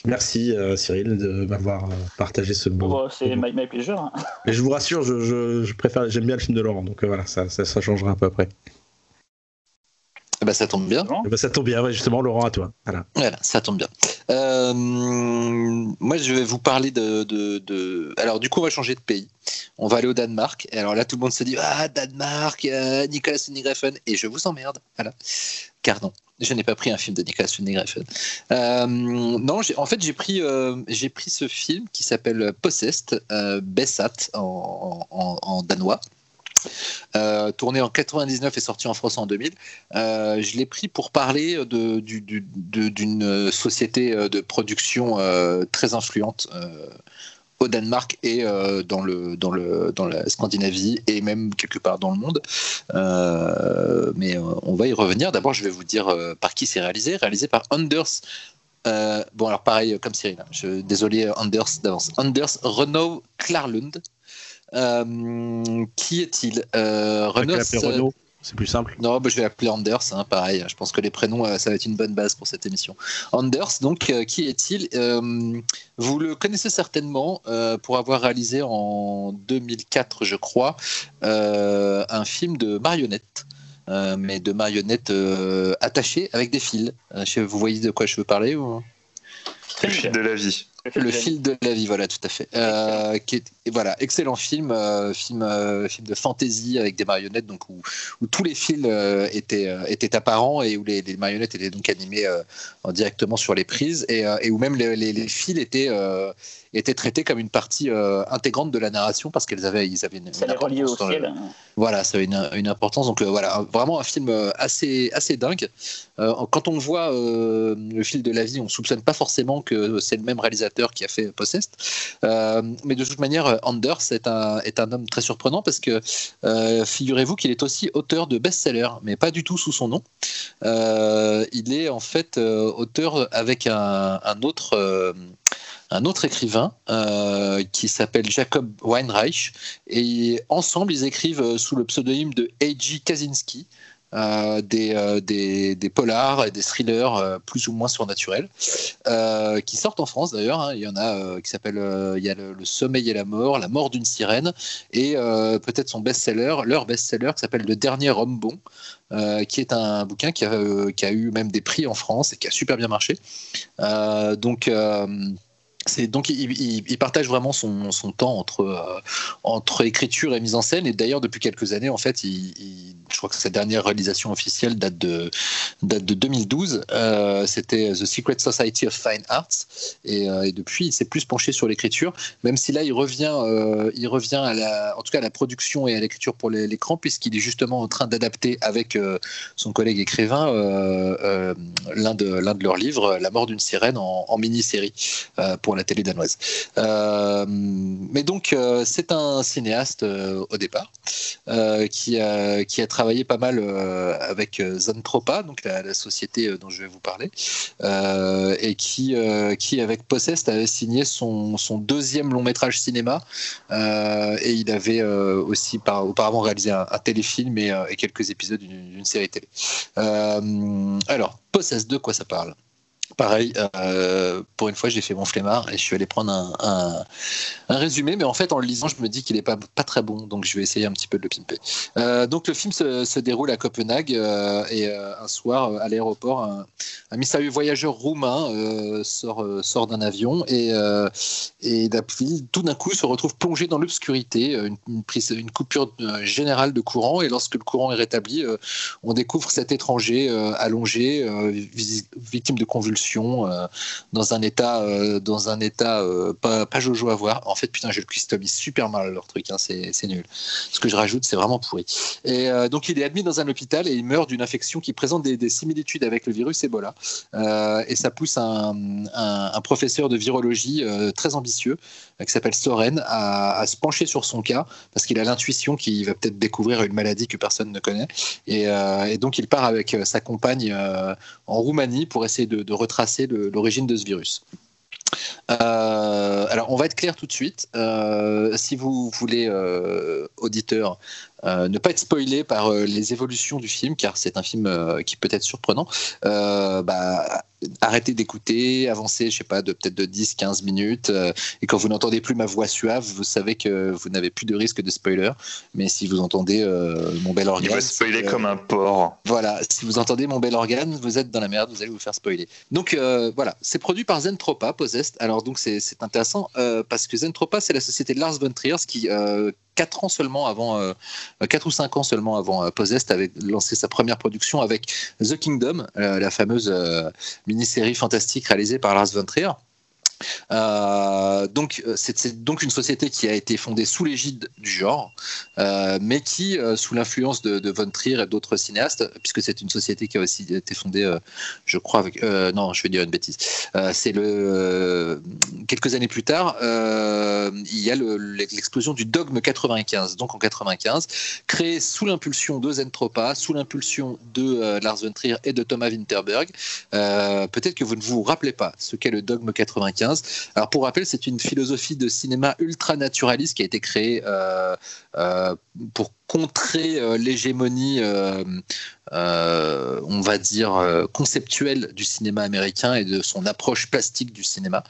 Merci euh, Cyril de m'avoir euh, partagé ce beau. Oh, c'est my, my, pleasure. Hein. Mais je vous rassure, je, je, préfère, j'aime bien le film de Laurent, donc euh, voilà, ça, ça, ça, changera un peu après. Eh ben, ça tombe bien. Eh ben, ça tombe bien, justement, Laurent, à toi. Voilà, voilà ça tombe bien. Euh, moi, je vais vous parler de, de, Alors, du coup, on va changer de pays. On va aller au Danemark. Et alors là, tout le monde se dit Ah, Danemark, euh, Nicolas Winding Et je vous emmerde. Voilà. Car non, je n'ai pas pris un film de Nicolas Winding euh, non, en fait, j'ai pris, euh, j'ai pris ce film qui s'appelle Possessed, Bessat en, en danois. Euh, tourné en 99 et sorti en France en 2000. Euh, je l'ai pris pour parler d'une société euh, de production très influente au Danemark et dans, le, dans, le, dans la Scandinavie et même quelque part dans le monde. mais on va y revenir. D'abord, je vais vous dire par qui c'est réalisé. Réalisé par Anders. bon, alors pareil, comme Cyril, hein. désolé Anders d'avance. Anders Renaud Klarlund. Euh, qui est-il? Euh, Renault. C'est plus simple. Non, bah, je vais l'appeler Anders, hein, pareil. Je pense que les prénoms, euh, ça va être une bonne base pour cette émission. Anders, donc, euh, qui est-il? Vous le connaissez certainement pour avoir réalisé en 2004, je crois, un film de marionnettes. mais de marionnettes attachées avec des fils. vous voyez de quoi je veux parler ou... Le fil de la vie. Le fil de la vie, voilà, tout à fait. Euh, qui est, voilà, excellent film, euh, film, euh, film de fantasy avec des marionnettes, donc où, où tous les fils étaient, étaient apparents et où les, les, marionnettes étaient donc animées directement sur les prises et, et où même les, les, les fils étaient étaient traités comme une partie euh, intégrante de la narration parce qu'elles avaient, ils avaient une, ça importance. Au ciel. Voilà, ça avait une, une importance. Donc euh, voilà, vraiment un film euh, assez, assez dingue. quand on voit le fil de la vie, on soupçonne pas forcément que c'est le même réalisateur qui a fait Possessed. mais de toute manière, Anders est un, est un homme très surprenant parce que figurez-vous qu'il est aussi auteur de best-sellers, mais pas du tout sous son nom. il est en fait auteur avec un, un autre un autre écrivain euh, qui s'appelle Jacob Weinreich. Et ensemble, ils écrivent euh, sous le pseudonyme de A.G. Kaczynski. Euh, des, des, polars et des thrillers plus ou moins surnaturels qui sortent en France d'ailleurs. Hein. Il y en a qui s'appelle il le, Sommeil et la mort, La mort d'une sirène et peut-être son best-seller, leur best-seller qui s'appelle Le dernier homme bon, qui est un bouquin qui a, qui a, eu même des prix en France et qui a super bien marché. donc donc il, partage vraiment son, temps entre euh, entre écriture et mise en scène et d'ailleurs depuis quelques années en fait il, je crois que sa dernière réalisation officielle date de date de 2012 euh, c'était The Secret Society of Fine Arts euh, et, depuis il s'est plus penché sur l'écriture même si là il revient il revient à la en tout cas à la production et à l'écriture pour l'écran puisqu'il est justement en train d'adapter avec son collègue écrivain l'un de de leurs livres La mort d'une sirène en, en mini-série pour la télé danoise. Euh, mais donc, euh, c'est un cinéaste euh, au départ qui, qui a travaillé pas mal avec Zantropa, donc la, société dont je vais vous parler, et qui, qui, avec Possessed, avait signé son, son deuxième long métrage cinéma. et il avait aussi par, auparavant réalisé un, téléfilm et, et, quelques épisodes d'une série télé. alors, Possessed, de quoi ça parle? Pareil, euh, pour une fois, j'ai fait mon flemmard et je suis allé prendre un, résumé, mais en fait, en le lisant, je me dis qu'il n'est pas, pas très bon, donc je vais essayer un petit peu de le pimper. Euh, donc, le film se, déroule à Copenhague euh, et un soir, à l'aéroport, un, mystérieux voyageur roumain sort, sort d'un avion et, et tout d'un coup se retrouve plongé dans l'obscurité, une, une, coupure générale de courant, et lorsque le courant est rétabli, on découvre cet étranger allongé, victime de convulsions convulsions, dans un état, dans un état pas, pas jojo à voir. En fait, putain, je le customise super mal leur truc, hein, c'est nul. Ce que je rajoute, c'est vraiment pourri. Et donc, il est admis dans un hôpital et il meurt d'une infection qui présente des, similitudes avec le virus Ebola. et ça pousse un, professeur de virologie très ambitieux qui s'appelle Soren à, à, se pencher sur son cas parce qu'il a l'intuition qu'il va peut-être découvrir une maladie que personne ne connaît. Et, et donc, il part avec sa compagne en Roumanie pour essayer de, retracer l'origine de ce virus. Euh, alors, on va être clair tout de suite. Euh, si vous voulez, euh, auditeur, euh, ne pas être spoilé par euh, les évolutions du film, car c'est un film euh, qui peut être surprenant, bah, arrêtez d'écouter, avancez, je sais pas, de peut-être de 10-15 minutes, et quand vous n'entendez plus ma voix suave, vous savez que vous n'avez plus de risque de spoiler. Mais si vous entendez mon bel organe. Il va spoiler comme un porc. Voilà, si vous entendez mon bel organe, vous êtes dans la merde, vous allez vous faire spoiler. Donc voilà, c'est produit par Zentropa, Possessed. Alors donc c'est intéressant parce que Zentropa, c'est la société de Lars von Trier qui 4 ans seulement avant, euh, 4 ou 5 ans seulement avant euh, Possessed, avait lancé sa première production avec The Kingdom, euh, la fameuse euh, mini-série fantastique réalisée par Lars von Trier. Euh, donc c'est donc une société qui a été fondée sous l'égide du genre, euh, mais qui, euh, sous l'influence de, de, Von Trier et d'autres cinéastes, puisque c'est une société qui a aussi été fondée, je crois, non, je vais dire une bêtise. c'est le quelques années plus tard, il y a l'explosion du dogme 95, donc en 95, créé sous l'impulsion de Zentropa, sous l'impulsion de Lars von Trier et de Thomas Winterberg. Peut-être que vous ne vous rappelez pas ce qu'est le dogme 95. Alors pour rappel, c'est une philosophie de cinéma ultra naturaliste qui a été créée euh, euh, pour contrer euh, l'hégémonie, on va dire, conceptuelle du cinéma américain et de son approche plastique du cinéma.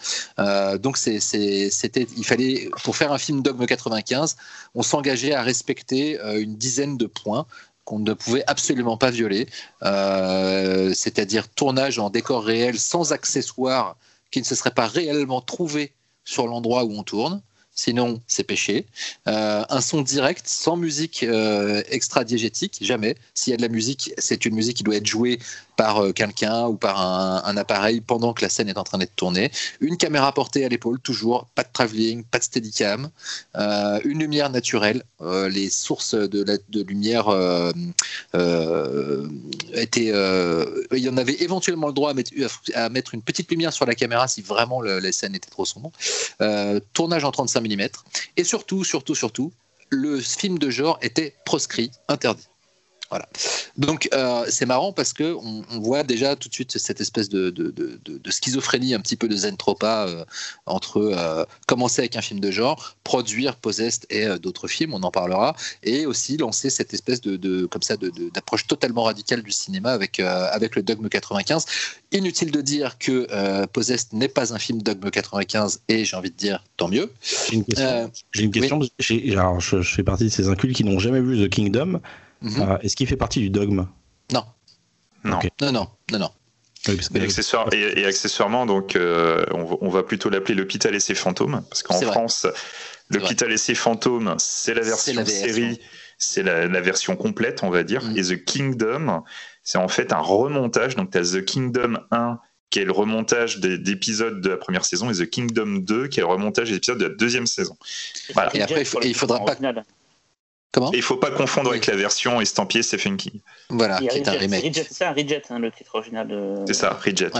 donc c'était, il fallait, pour faire un film Dogme 95, on s'engageait à respecter une dizaine de points qu'on ne pouvait absolument pas violer, c'est-à-dire tournage en décor réel sans accessoires qui ne se serait pas réellement trouvé sur l'endroit où on tourne. Sinon, c'est péché. Euh, un son direct, sans musique euh, extra-diégétique, jamais. S'il y a de la musique, c'est une musique qui doit être jouée par euh, quelqu'un ou par un, appareil pendant que la scène est en train d'être tournée. Une caméra portée à l'épaule, toujours, pas de travelling, pas de steadicam. Euh, une lumière naturelle. Euh, les sources de, lumière étaient. il y en avait éventuellement le droit à mettre, une petite lumière sur la caméra si vraiment le, les scènes étaient trop sombres. tournage en 35 mm. Et surtout, surtout, surtout, le film de genre était proscrit, interdit. Voilà. Donc euh, c'est marrant parce que on, voit déjà tout de suite cette espèce de, de, de, de schizophrénie un petit peu de Zentropa euh, entre euh, commencer avec un film de genre, produire Possessed et euh, d'autres films, on en parlera, et aussi lancer cette espèce de, comme ça d'approche totalement radicale du cinéma avec avec le Dogme 95. Inutile de dire que Possessed n'est pas un film Dogme 95 et j'ai envie de dire tant mieux. J'ai une question. j'ai une question. Alors je, je, fais partie de ces incultes qui n'ont jamais vu The Kingdom. Mhm. Euh, est-ce qu'il fait partie du dogme Non. Non. non. Non, non, non, et, accessoirement, donc, euh, on, va plutôt l'appeler l'hôpital et ses fantômes, parce qu'en France, l'hôpital et ses fantômes, c'est la version série, c'est la, version complète, on va dire, mhm. et The Kingdom, c'est en fait un remontage. Donc, tu as The Kingdom 1 qui est le remontage d'épisodes de la première saison, et The Kingdom 2 qui est le remontage des épisodes de la deuxième saison. Voilà. Et après, il, faudra pas. Comment Il faut pas confondre avec la version estampillée Stephen King. Voilà, qui est un remake. C'est ça, Ridget, hein, le titre original de. C'est ça, Ridget.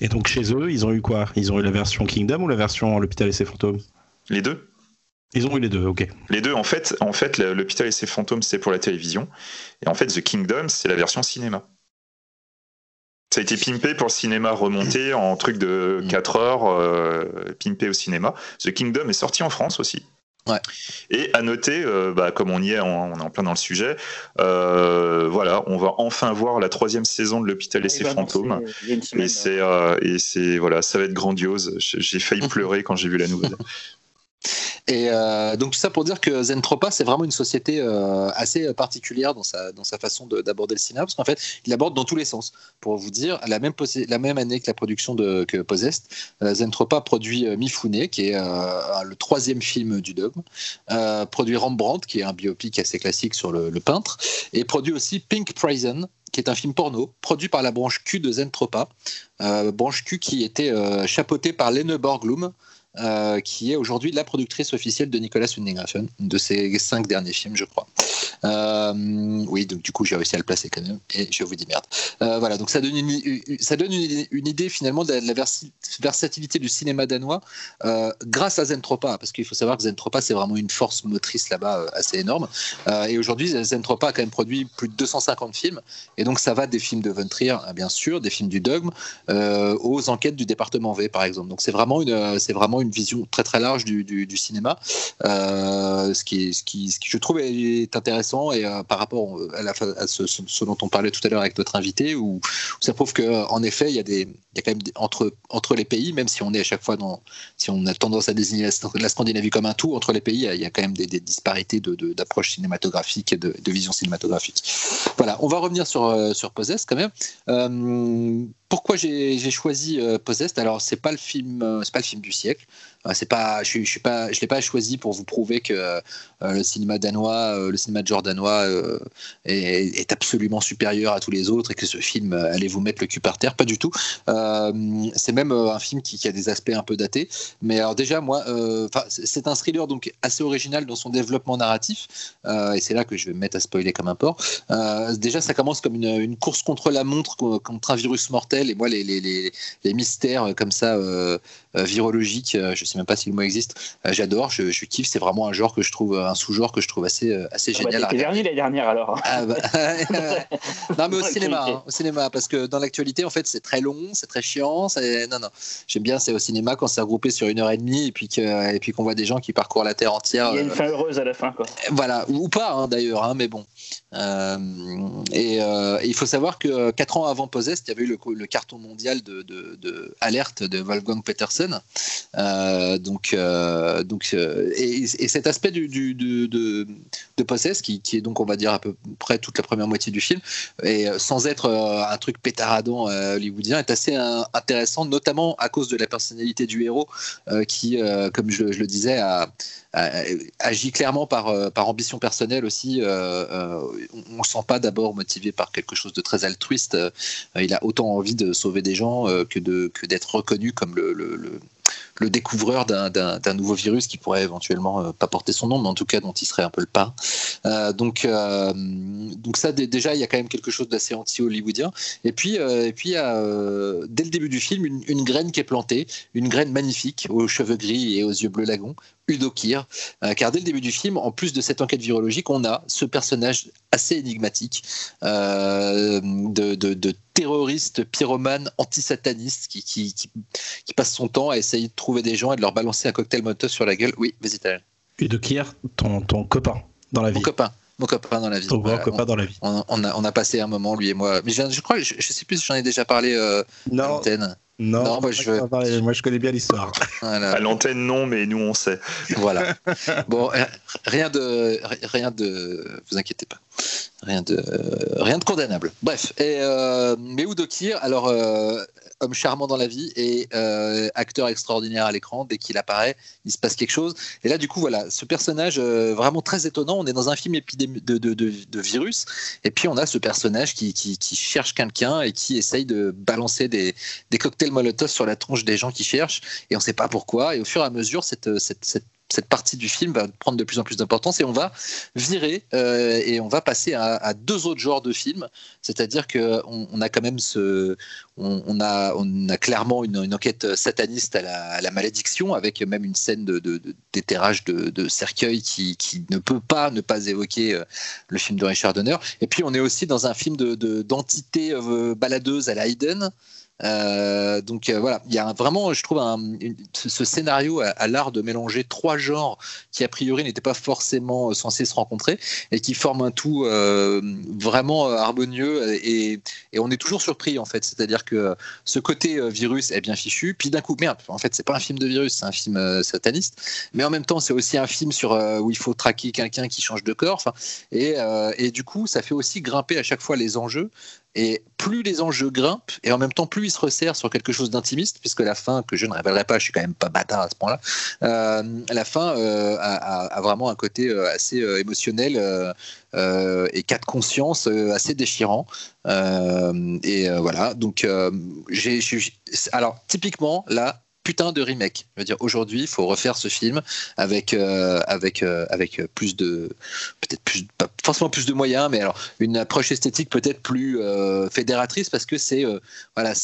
Et donc chez eux, ils ont eu quoi? Ils ont eu la version Kingdom ou la version L'hôpital et ses fantômes? Les deux. Ils ont eu les deux, ok. Les deux, en fait, en fait l'hôpital et ses fantômes, c'est pour la télévision. Et en fait, The Kingdom, c'est la version cinéma. Ça a été pimpé pour le cinéma remonté en truc de 4 heures, euh, pimpé au cinéma. The Kingdom est sorti en France aussi. Et à noter, euh, bah, comme on y est, on, est en plein dans le sujet, euh, voilà, on va enfin voir la troisième saison de l'hôpital et ses fantômes. et c'est, euh, et c'est, voilà, ça va être grandiose. J'ai failli [laughs] pleurer quand j'ai vu la nouvelle. Et euh, donc tout ça pour dire que Zentropa, c'est vraiment une société euh, assez particulière dans sa, dans sa façon d'aborder le cinéma, parce qu'en fait, il aborde dans tous les sens. Pour vous dire, la même, année que la production de que Possessed, euh, Zentropa produit Mifune, qui est le troisième film du dogme, produit Rembrandt, qui est un biopic assez classique sur le, peintre, et produit aussi Pink Prison, qui est un film porno produit par la branche Q de Zentropa, branche Q qui était chapeautée par Lene Borglum, euh, qui est aujourd'hui la productrice officielle de Nicolas Winding de ses cinq derniers films, je crois. Euh, oui, donc du coup, j'ai réussi à le placer quand même, et je vous dis merde. Euh, voilà, donc ça donne une, ça donne une, idée finalement de la, versatilité du cinéma danois grâce à Zentropa, parce qu'il faut savoir que Zentropa, c'est vraiment une force motrice là-bas assez énorme. et aujourd'hui, Zentropa a quand même produit plus de 250 films, et donc ça va des films de Von Trier, bien sûr, des films du Dogme, aux enquêtes du département V, par exemple. Donc c'est vraiment une, c'est vraiment une vision très très large du, cinéma, euh, ce, qui ce, qui, ce, qui, je trouve est intéressant et euh, par rapport à, la, ce, dont on parlait tout à l'heure avec notre invité, où, ça prouve qu'en effet il y a des, il y a quand même entre entre les pays, même si on est à chaque fois dans, si on a tendance à désigner la, Scandinavie comme un tout, entre les pays il y a, quand même des, disparités de, d'approche cinématographique et de, de, vision cinématographique. Voilà, on va revenir sur euh, sur Possess quand même. Pourquoi j'ai choisi euh, Possessed? Alors c'est pas le film, euh, c'est pas le film du siècle. Euh, c'est pas, je, je suis pas, je l'ai pas choisi pour vous prouver que euh, le cinéma danois, le cinéma jordanois est, absolument supérieur à tous les autres et que ce film allait vous mettre le cul par terre. Pas du tout. c'est même un film qui, a des aspects un peu datés. Mais alors déjà moi, c'est un thriller donc assez original dans son développement narratif. et c'est là que je vais me mettre à spoiler comme un porc. déjà ça commence comme une, course contre la montre, contre un virus mortel et moi, les, les, les, les mystères euh, comme ça, euh, euh, virologiques, je sais même pas si le mot existe, j'adore, je, je, kiffe. C'est vraiment un genre que je trouve, un sous-genre que je trouve assez, assez ah bah, génial. Bah, dernier l'année dernière alors. Ah bah, [laughs] non, mais au [laughs] cinéma, hein, au cinéma, parce que dans l'actualité, en fait, c'est très long, c'est très chiant. Non, non. J'aime bien, c'est au cinéma quand c'est regroupé sur une heure et demie et puis que, et puis qu'on voit des gens qui parcourent la terre entière. Il y a une fin heureuse à la fin, quoi. Voilà, ou pas hein, d'ailleurs, hein, mais bon. Euh, et, il faut savoir que quatre ans avant Possessed, il y avait eu le, carton mondial de, de, Wolfgang Petersen. Euh, donc, euh, donc, euh, et, cet aspect de, de, de Possess, qui, qui, est donc, on va dire, à peu près toute la première moitié du film, et sans être un truc pétaradant hollywoodien, est assez intéressant, notamment à cause de la personnalité du héros, qui, comme je, je, le disais, a, agit clairement par, par ambition personnelle aussi. on ne sent pas d'abord motivé par quelque chose de très altruiste. il a autant envie de sauver des gens euh, que que d'être reconnu comme le, le, découvreur d'un nouveau virus qui pourrait éventuellement euh, pas porter son nom, mais en tout cas dont il serait un peu le pas. Euh, donc donc ça déjà il y a quand même quelque chose d'assez anti-hollywoodien. Et puis et puis dès le début du film une, graine qui est plantée, une graine magnifique aux cheveux gris et aux yeux bleus lagons, Udo Kier, car dès le début du film, en plus de cette enquête virologique, on a ce personnage assez énigmatique de, de terroriste, pyromane, antisataniste qui, qui, qui, passe son temps à essayer de trouver des gens et de leur balancer un cocktail Molotov sur la gueule. Oui, vas-y, Et de Kier, ton, ton copain dans la vie. Mon copain. Mon copain dans la vie. Ton copain dans la vie. On, a, on, a, passé un moment, lui et moi. Mais je, crois, je, je sais plus si j'en ai déjà parlé euh, non. à l'antenne. Non, moi, je... moi je connais bien l'histoire. À l'antenne, non, mais nous on sait. Voilà. [laughs] bon, euh, rien de, rien de, vous inquiétez pas, rien de, rien de condamnable. Bref, et euh, mais Kir, alors euh, homme charmant dans la vie et euh, acteur extraordinaire à l'écran. Dès qu'il apparaît, il se passe quelque chose. Et là, du coup, voilà, ce personnage euh, vraiment très étonnant. On est dans un film épidémie de, de, de, virus, et puis on a ce personnage qui, qui, cherche quelqu'un et qui essaye de balancer des, des cocktails Molotov sur la tronche des gens qui cherchent, et on ne sait pas pourquoi. Et au fur et à mesure, cette, cette cette partie du film va prendre de plus en plus d'importance et on va virer euh, et on va passer à, deux autres genres de films. C'est-à-dire qu'on on a quand même ce, on, a, on a clairement une, enquête sataniste à la, malédiction avec même une scène de, d'éterrage de, cercueil qui, ne peut pas ne pas évoquer euh, le film de Richard Donner. Et puis on est aussi dans un film de, d'entité euh, baladeuse à la Hayden. Euh, donc euh, voilà, il y a vraiment, je trouve, ce scénario à, l'art de mélanger trois genres qui a priori n'étaient pas forcément censés se rencontrer et qui forment un tout euh, vraiment harmonieux et, on est toujours surpris en fait. C'est-à-dire que ce côté virus est bien fichu, puis d'un coup, merde, en fait, c'est pas un film de virus, c'est un film sataniste, mais en même temps, c'est aussi un film sur où il faut traquer quelqu'un qui change de corps. Et, du coup, ça fait aussi grimper à chaque fois les enjeux Et plus les enjeux grimpent, et en même temps plus ils se resserrent sur quelque chose d'intimiste, puisque la fin, que je ne révélerai pas, je suis quand même pas bâtard à ce point-là, euh, la fin euh, a, vraiment un côté euh, assez émotionnel et cas de conscience assez déchirant. et voilà, donc j'ai, alors typiquement là, putain de remake. Je veux dire, aujourd'hui, il faut refaire ce film avec, euh, euh, avec plus de. Peut-être plus. Pas forcément plus de moyens, mais alors une approche esthétique peut-être plus euh, fédératrice parce que c'est. voilà,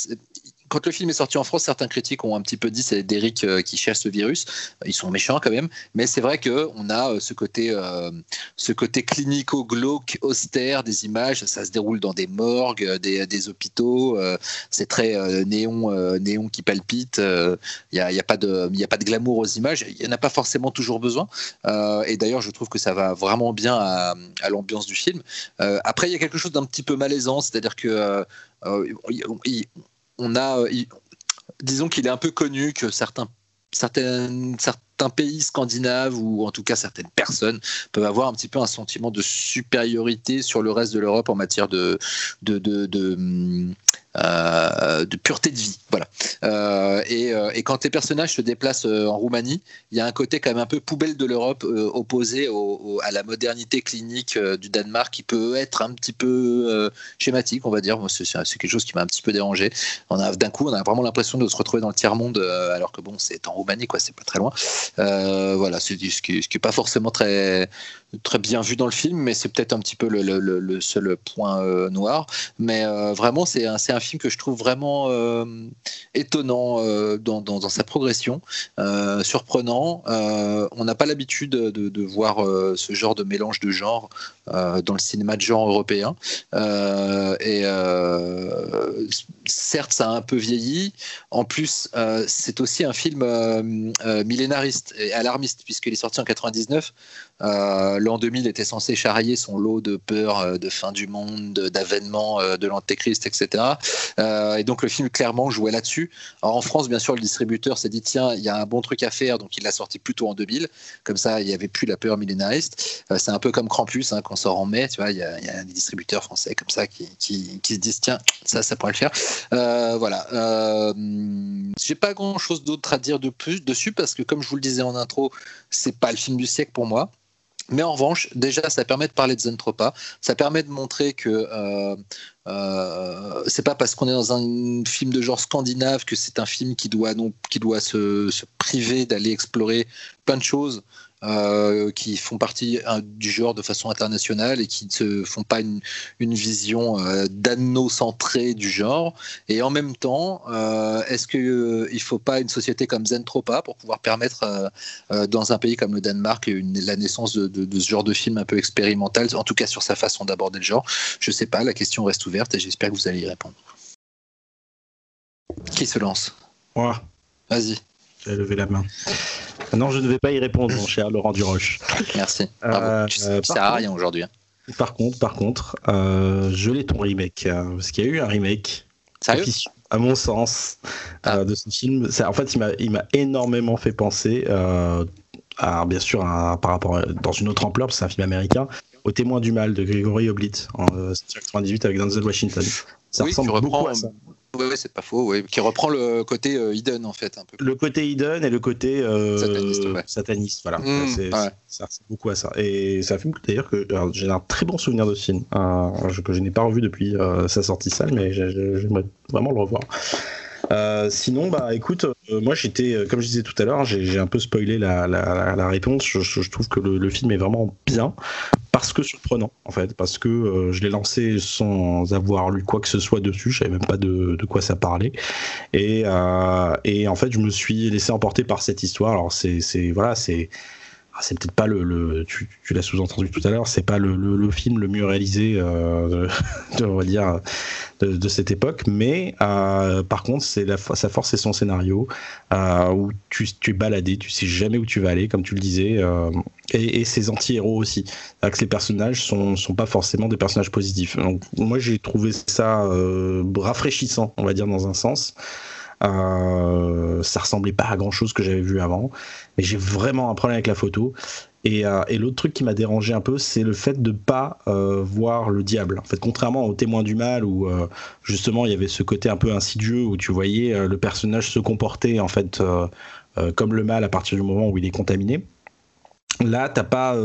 quand le film est sorti en France, certains critiques ont un petit peu dit c'est Derrick euh, qui cherche ce virus. Ils sont méchants quand même, mais c'est vrai qu'on a euh, ce côté, euh, ce clinico-glauque, austère des images. Ça se déroule dans des morgues, des, hôpitaux. c'est très néon, néon qui palpite. Il n'y a, a, pas de, glamour aux images. Il n'y en a pas forcément toujours besoin. et d'ailleurs, je trouve que ça va vraiment bien à l'ambiance du film. après, il y a quelque chose d'un petit peu malaisant, c'est-à-dire que on a, euh, disons qu'il est un peu connu que certains, certaines, certains pays scandinaves ou en tout cas certaines personnes peuvent avoir un petit peu un sentiment de supériorité sur le reste de l'Europe en matière de, euh, de pureté de vie. Voilà. Euh, euh, et, quand tes personnages se déplacent en Roumanie, il y a un côté quand même un peu poubelle de l'Europe opposé à la modernité clinique du Danemark qui peut être un petit peu schématique, on va dire. C'est quelque chose qui m'a un petit peu dérangé. On a d'un coup, on a vraiment l'impression de se retrouver dans le tiers monde, alors que bon, c'est en Roumanie, quoi. C'est pas très loin. Voilà, c'est ce qui, ce qui est pas forcément très très bien vu dans le film, mais c'est peut-être un petit peu le, seul point euh, noir. Mais euh, vraiment, c'est un, film que je trouve vraiment euh, étonnant dans, sa progression, surprenant. on n'a pas l'habitude de, de, voir ce genre de mélange de genres dans le cinéma de genre européen. et certes, ça a un peu vieilli. En plus, c'est aussi un film millénariste et alarmiste, puisqu'il est sorti en 99. Euh, l'an 2000 était censé charrier son lot de peur, euh, de fin du monde, d'avènement euh, de l'antéchrist, etc. et donc le film clairement jouait là-dessus. en France, bien sûr, le distributeur s'est dit tiens, il y a un bon truc à faire, donc il l'a sorti plutôt en 2000. Comme ça, il n'y avait plus la peur millénariste. c'est un peu comme Krampus, hein, quand sort en mai, tu vois, il y, a, des distributeurs français comme ça qui, qui, se disent tiens, ça, ça pourrait le faire. voilà. J'ai pas grand-chose d'autre à dire de plus dessus parce que, comme je vous le disais en intro, c'est pas le film du siècle pour moi. Mais en revanche, déjà, ça permet de parler de Zentropa. Ça permet de montrer que euh, euh, c'est pas parce qu'on est dans un film de genre scandinave que c'est un film qui doit, se, se priver d'aller explorer plein de choses euh, qui font partie du genre de façon internationale et qui ne se font pas une, vision euh, centrée du genre. Et en même temps, euh, est-ce qu'il euh, ne faut pas une société comme Zentropa pour pouvoir permettre dans un pays comme le Danemark une, la naissance de, ce genre de film un peu expérimental, en tout cas sur sa façon d'aborder le genre? Je ne sais pas, la question reste ouverte et j'espère que vous allez y répondre. Qui se lance? Moi. Vas-y. J'ai levé la main. Non, je ne vais pas y répondre, mon cher Laurent Duroche. Merci. Euh, ça sert à rien aujourd'hui. Hein. Par contre, par contre, euh, je l'ai ton remake. Euh, parce qu'il y a eu un remake. à mon sens, ah. de ce film. en fait, il m'a énormément fait penser, à, bien sûr, par rapport dans une autre ampleur, parce que c'est un film américain, au témoin du mal de Gregory Oblit en 1998 avec Denzel Washington. Ça ressemble beaucoup à ça. Oui, c'est pas faux, qui reprend le côté euh, Eden en fait. Un peu. Le côté Eden et le côté euh, sataniste, voilà. Mmh, c'est, ça beaucoup à ça. Et c'est un film d'ailleurs que j'ai un très bon souvenir de ce film, que je n'ai pas revu depuis euh, sa sortie salle, mais j'aimerais vraiment le revoir. Euh, sinon, bah écoute, euh, moi j'étais, euh, comme je disais tout à l'heure, j'ai un peu spoilé la, la, réponse. Je, trouve que le, film est vraiment bien parce que surprenant en fait, parce que je l'ai lancé sans avoir lu quoi que ce soit dessus. Je savais même pas de, de quoi ça parlait. Et, et en fait, je me suis laissé emporter par cette histoire. Alors c'est, voilà, c'est c'est peut-être pas le, tu, l'as sous-entendu tout à l'heure, c'est pas le, film le mieux réalisé euh, de, [laughs] on va dire de, cette époque, mais euh, par contre c'est la sa force et son scénario euh, où tu, tu es baladé, tu sais jamais où tu vas aller, comme tu le disais, et, ses anti-héros aussi. Que les personnages sont sont pas forcément des personnages positifs. Donc moi j'ai trouvé ça rafraîchissant, on va dire dans un sens. Euh, ça ressemblait pas à grand chose que j'avais vu avant, mais j'ai vraiment un problème avec la photo. Et, euh, l'autre truc qui m'a dérangé un peu, c'est le fait de pas euh, voir le diable. En fait, contrairement au témoin du mal, où justement il y avait ce côté un peu insidieux, où tu voyais le personnage se comporter en fait comme le mal à partir du moment où il est contaminé. Là, t'as pas,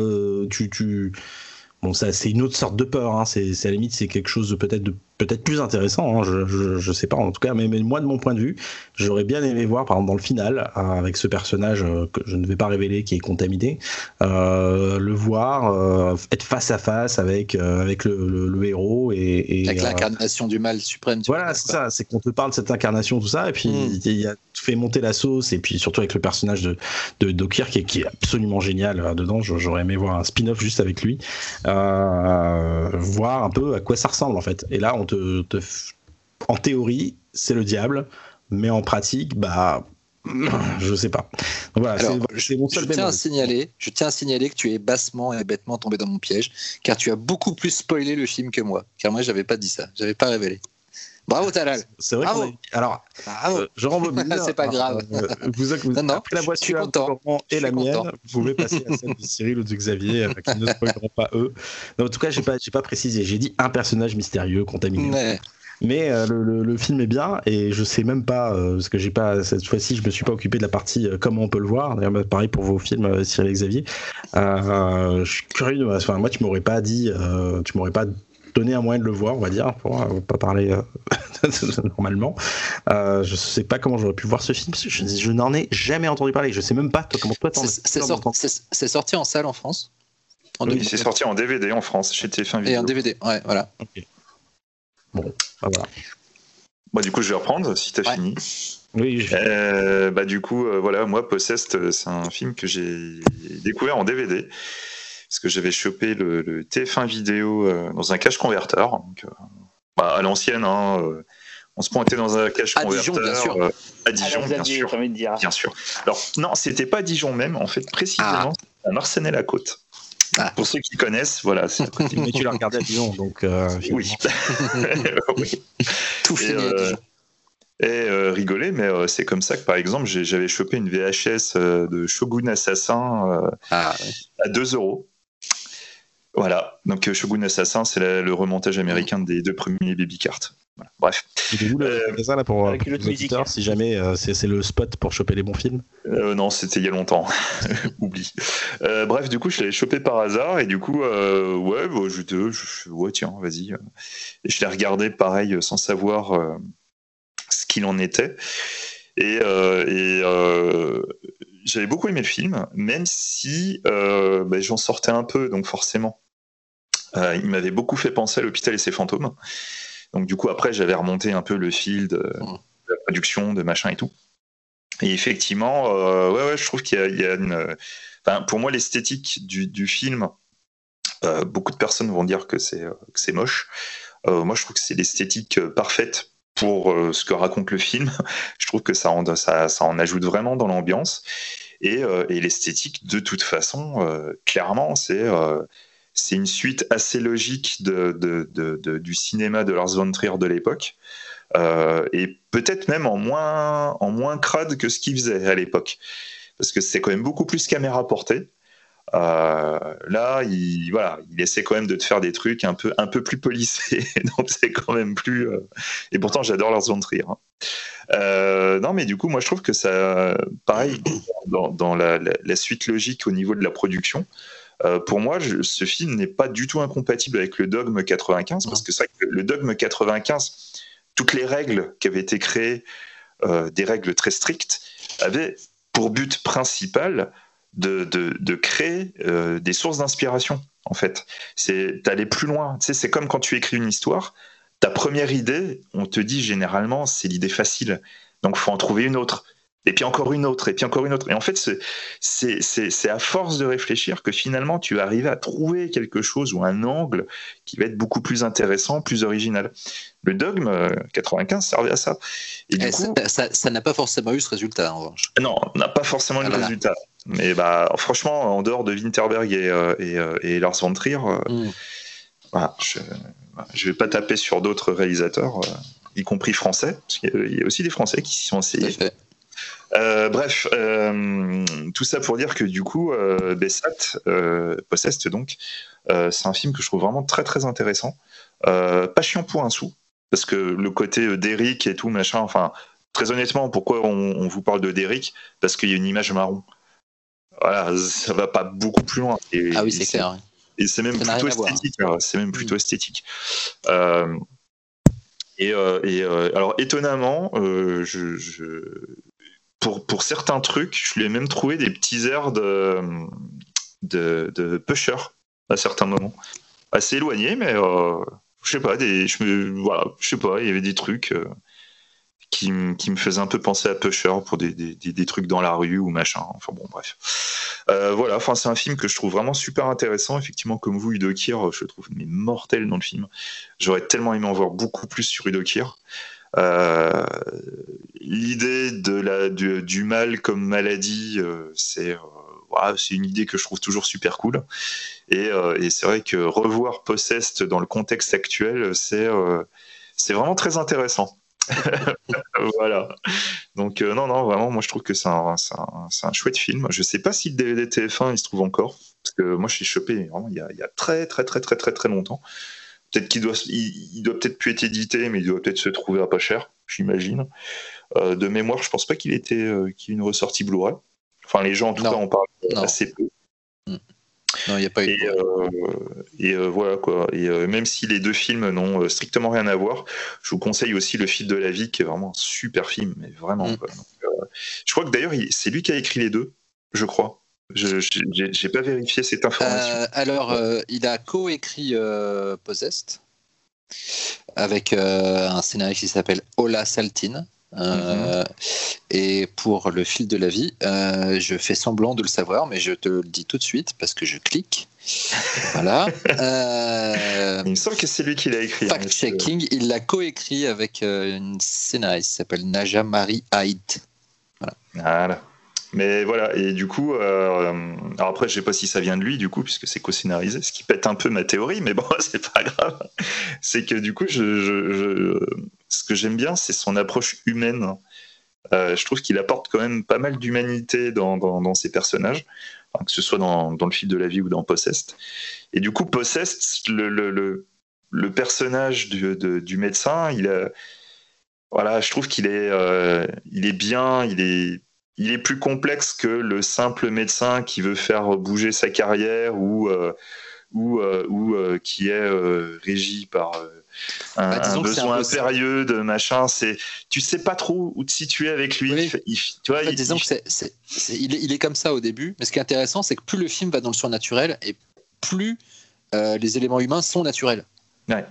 bon, ça, c'est une autre sorte de peur. Hein. C'est, à la limite, c'est quelque chose de peut-être de peut-être plus intéressant. hein. Je, je, je sais pas en tout cas, mais, mais moi de mon point de vue, j'aurais bien aimé voir par exemple dans le final euh, avec ce personnage euh, que je ne vais pas révéler qui est contaminé, euh, le voir euh, être face à face avec avec le, le, le héros et, et Avec l'incarnation du mal suprême. voilà, c'est ça, c'est qu'on te parle de cette incarnation, tout ça, et puis Mm. il y a fait monter la sauce, et puis surtout avec le personnage de, de Dokir qui est, qui est absolument génial euh, dedans. J'aurais aimé voir un spin-off juste avec lui, euh, voir un peu à quoi ça ressemble en fait. Et là, on te, te en théorie, c'est le diable, mais en pratique, bah, [clears throat] je sais pas. Donc voilà, Alors, Je seul tiens, à signaler, je tiens à signaler que tu es bassement et bêtement tombé dans mon piège, car tu as beaucoup plus spoilé le film que moi. Car moi, j'avais pas dit ça, j'avais pas révélé. Bravo Talal. C'est vrai Bravo. a- Alors, Bravo. Euh, je rembobine. [laughs] C'est pas grave. Euh, vous, vous, Non, non, après la voiture suis de content. Laurent et la suis mienne, content. vous pouvez passer à celle de Cyril ou de Xavier, qui ne spoileront pas eux. Non, en tout cas, j'ai pas, pas précisé. J'ai dit un personnage mystérieux contaminé. Ouais. Mais euh, le, le- le film est bien et je sais même pas euh, parce que j'ai pas cette fois-ci, je me suis pas occupé de la partie euh, comment on peut le voir. D'ailleurs, bah, pareil pour vos films, Cyril et Xavier. Je suis curieux. de- Enfin, moi, tu m'aurais pas dit, tu m'aurais pas donné un moyen de le voir, on va dire, pour euh, pas parler euh, [laughs] normalement. Euh, je sais pas comment j'aurais pu voir ce film. parce que Je, je n'en ai jamais entendu parler. Je sais même pas toi, comment toi t'en C'est- C'est sorti, en salle en France. En Oui, 2000. c'est sorti en DVD en France, chez TF1 Et Vidéo. en DVD, ouais, voilà. Ah, voilà. Bah, du coup, je vais reprendre si t'as Ouais. fini. Oui, je- Euh, bah, du coup, euh, voilà, moi, Possessed, c'est un film que j'ai découvert en DVD. Parce que j'avais chopé le, le TF1 vidéo euh, dans un cache converteur. Donc, euh, bah, à l'ancienne, hein, euh, on se pointait dans un cache À converteur. Dijon, bien sûr. euh, à À Dijon, la bien Xavier, sûr. j'ai envie de dire. Bien sûr. Alors, non, c'était pas Dijon même, en fait, précisément, à Marcenay-la-Côte. Ah. Pour ceux qui connaissent, voilà, à [laughs] mais tu l'as regardé à Dijon, donc. euh, Oui. [laughs] oui. Tout à euh, Dijon. et euh, rigoler, mais euh, c'est comme ça que par exemple j'avais chopé une VHS euh, de Shogun Assassin euh, Ah, ouais. à 2 euros. Voilà, donc euh, Shogun Assassin, c'est le remontage américain des deux premiers Baby Cards. Voilà. Bref, Il est où le Euh, là pour, avec pour musique. si jamais euh, c'est le spot pour choper les bons films Euh, non, c'était il y a longtemps, [laughs] oublie. Euh, bref, du coup, je l'avais chopé par hasard et du coup, euh, ouais, bah, je, je, je- ouais, tiens, vas-y. Et je l'ai regardé pareil, sans savoir euh, ce qu'il en était. Et, euh, et euh, j'avais beaucoup aimé le film, même si euh, bah, j'en sortais un peu, donc forcément, euh, il m'avait beaucoup fait penser à l'hôpital et ses fantômes. Donc du coup, après, j'avais remonté un peu le fil de, de la production, de machin et tout. Et effectivement, euh, ouais, ouais, je trouve qu'il y a, il y a une. Enfin, pour moi, l'esthétique du, du film, euh, beaucoup de personnes vont dire que c'est euh, que c'est moche. Euh, moi, je trouve que c'est l'esthétique euh, parfaite pour euh, ce que raconte le film. [laughs] je trouve que ça en, ajoute vraiment dans l'ambiance. Et, euh, l'esthétique, de toute façon, euh, clairement, c'est une suite assez logique du cinéma de Lars von Trier de l'époque. Et peut-être même en moins, en moins crade que ce qu'il faisait à l'époque. Parce que c'est quand même beaucoup plus caméra portée. Euh, là, il, voilà, il essaie quand même de te faire des trucs un peu, un peu plus polissés. [laughs] Donc c'est quand même plus. euh, Et pourtant, j'adore von Trier. hein. Euh, non, mais du coup, moi, je trouve que ça, pareil, dans, dans la, la- la suite logique au niveau de la production, euh, pour moi, je- ce film n'est pas du tout incompatible avec le Dogme 95, parce que c'est vrai que le Dogme 95, toutes les règles qui avaient été créées, euh, des règles très strictes, avaient pour but principal de, de, de créer euh, des sources d'inspiration, en fait. C'est d'aller plus loin. Tu sais, c'est comme quand tu écris une histoire, ta première idée, on te dit généralement, c'est l'idée facile. Donc, faut en trouver une autre. Et puis encore une autre, et puis encore une autre. Et en fait, c'est- à force de réfléchir que finalement, tu vas arriver à trouver quelque chose ou un angle qui va être beaucoup plus intéressant, plus original. Le dogme euh, 95 servait à ça. Et du Eh, coup, ça- n'a pas forcément eu ce résultat, en revanche. non, on n'a pas forcément eu Ah le là. résultat. Mais bah, franchement, en dehors de Winterberg et, euh, et, euh, et Lars von Trier, euh, Mm. voilà, je ne vais pas taper sur d'autres réalisateurs, euh, y compris français, parce qu'il y y a aussi des Français qui s'y sont Tout à essayés. Fait. bref, tout ça pour dire que du coup, Bessat, Possessed donc, c'est un film que je trouve vraiment très très intéressant. pas chiant pour un sou, parce que le côté d'Eric et tout machin, enfin, très honnêtement, pourquoi on, vous parle de Derrick Parce qu'il y a une image marron. Voilà, ça va pas beaucoup plus loin. ah oui, c'est clair. Et c'est même, plutôt esthétique. Hein. C'est même plutôt esthétique. Euh, et, euh, euh, alors, étonnamment, je, pour, pour, certains trucs, je lui ai même trouvé des petits airs de, de, de pusher à certains moments. Assez éloignés, mais je sais pas, des, je, voilà, je sais pas, il y avait des trucs qui, me faisait un peu penser à Pusher pour des, des, trucs dans la rue ou machin. Enfin bon, bref. Euh, voilà, enfin, c'est un film que je trouve vraiment super intéressant. Effectivement, comme vous, Udo Kier, je trouve mais mortel dans le film. J'aurais tellement aimé en voir beaucoup plus sur Udo Kier. Euh, l'idée de la, du, mal comme maladie, euh, c'est voilà, c'est une idée que je trouve toujours super cool. Et, et c'est vrai que revoir Possessed dans le contexte actuel, c'est c'est vraiment très intéressant. [laughs] voilà. Donc euh, non, non, vraiment, moi je trouve que c'est un, un, chouette film. Je sais pas si le DVD TF1 il se trouve encore, parce que moi je suis chopé il, y a, il y a très très très très très très longtemps. Peut-être qu'il doit, il, doit peut-être plus être édité, mais il doit peut-être se trouver à pas cher, j'imagine. Euh, de mémoire, je pense pas qu'il était, euh, qu'il y ait une ressortie Blu-ray. Enfin, les gens en tout cas en parlent assez peu. Mm. Non, il n'y a pas eu. Et, euh, et euh, voilà quoi. Et euh, même si les deux films n'ont strictement rien à voir, je vous conseille aussi Le fil de la vie, qui est vraiment un super film, mais vraiment. Mm. je crois que d'ailleurs, c'est lui qui a écrit les deux, je crois. Je n'ai pas vérifié cette information. alors, il a coécrit Possessed avec un scénariste qui s'appelle Ola Saltin. Euh, et pour le fil de la vie, euh, je fais semblant de le savoir, mais je te le dis tout de suite parce que je clique. [laughs] voilà. Euh, il me semble que c'est lui qui l'a écrit. Hein, Fact-checking, il l'a coécrit avec une scénariste qui s'appelle Naja Marie Haït. Voilà. voilà. Mais voilà, et du coup, alors après, je sais pas si ça vient de lui, du coup, puisque c'est co-scénarisé, ce qui pète un peu ma théorie, mais bon, [laughs] c'est pas grave. C'est que du coup, ce que j'aime bien, c'est son approche humaine. Euh, je trouve qu'il apporte quand même pas mal d'humanité dans, dans, ses personnages, que ce soit dans, dans, le fil de la vie ou dans Possessed. Et du coup, Possessed, le, le, le, personnage du, du, médecin, il voilà, je trouve qu'il est, euh, il est bien, il est, il est plus complexe que le simple médecin qui veut faire bouger sa carrière ou, euh, ou, ou qui est régi par un, bah, besoin impérieux de machin. C'est, tu sais pas trop où te situer avec lui. tu vois, disons que c'est, il, est, comme ça au début, mais ce qui est intéressant, c'est que plus le film va dans le surnaturel et plus euh, les éléments humains sont naturels. Ouais.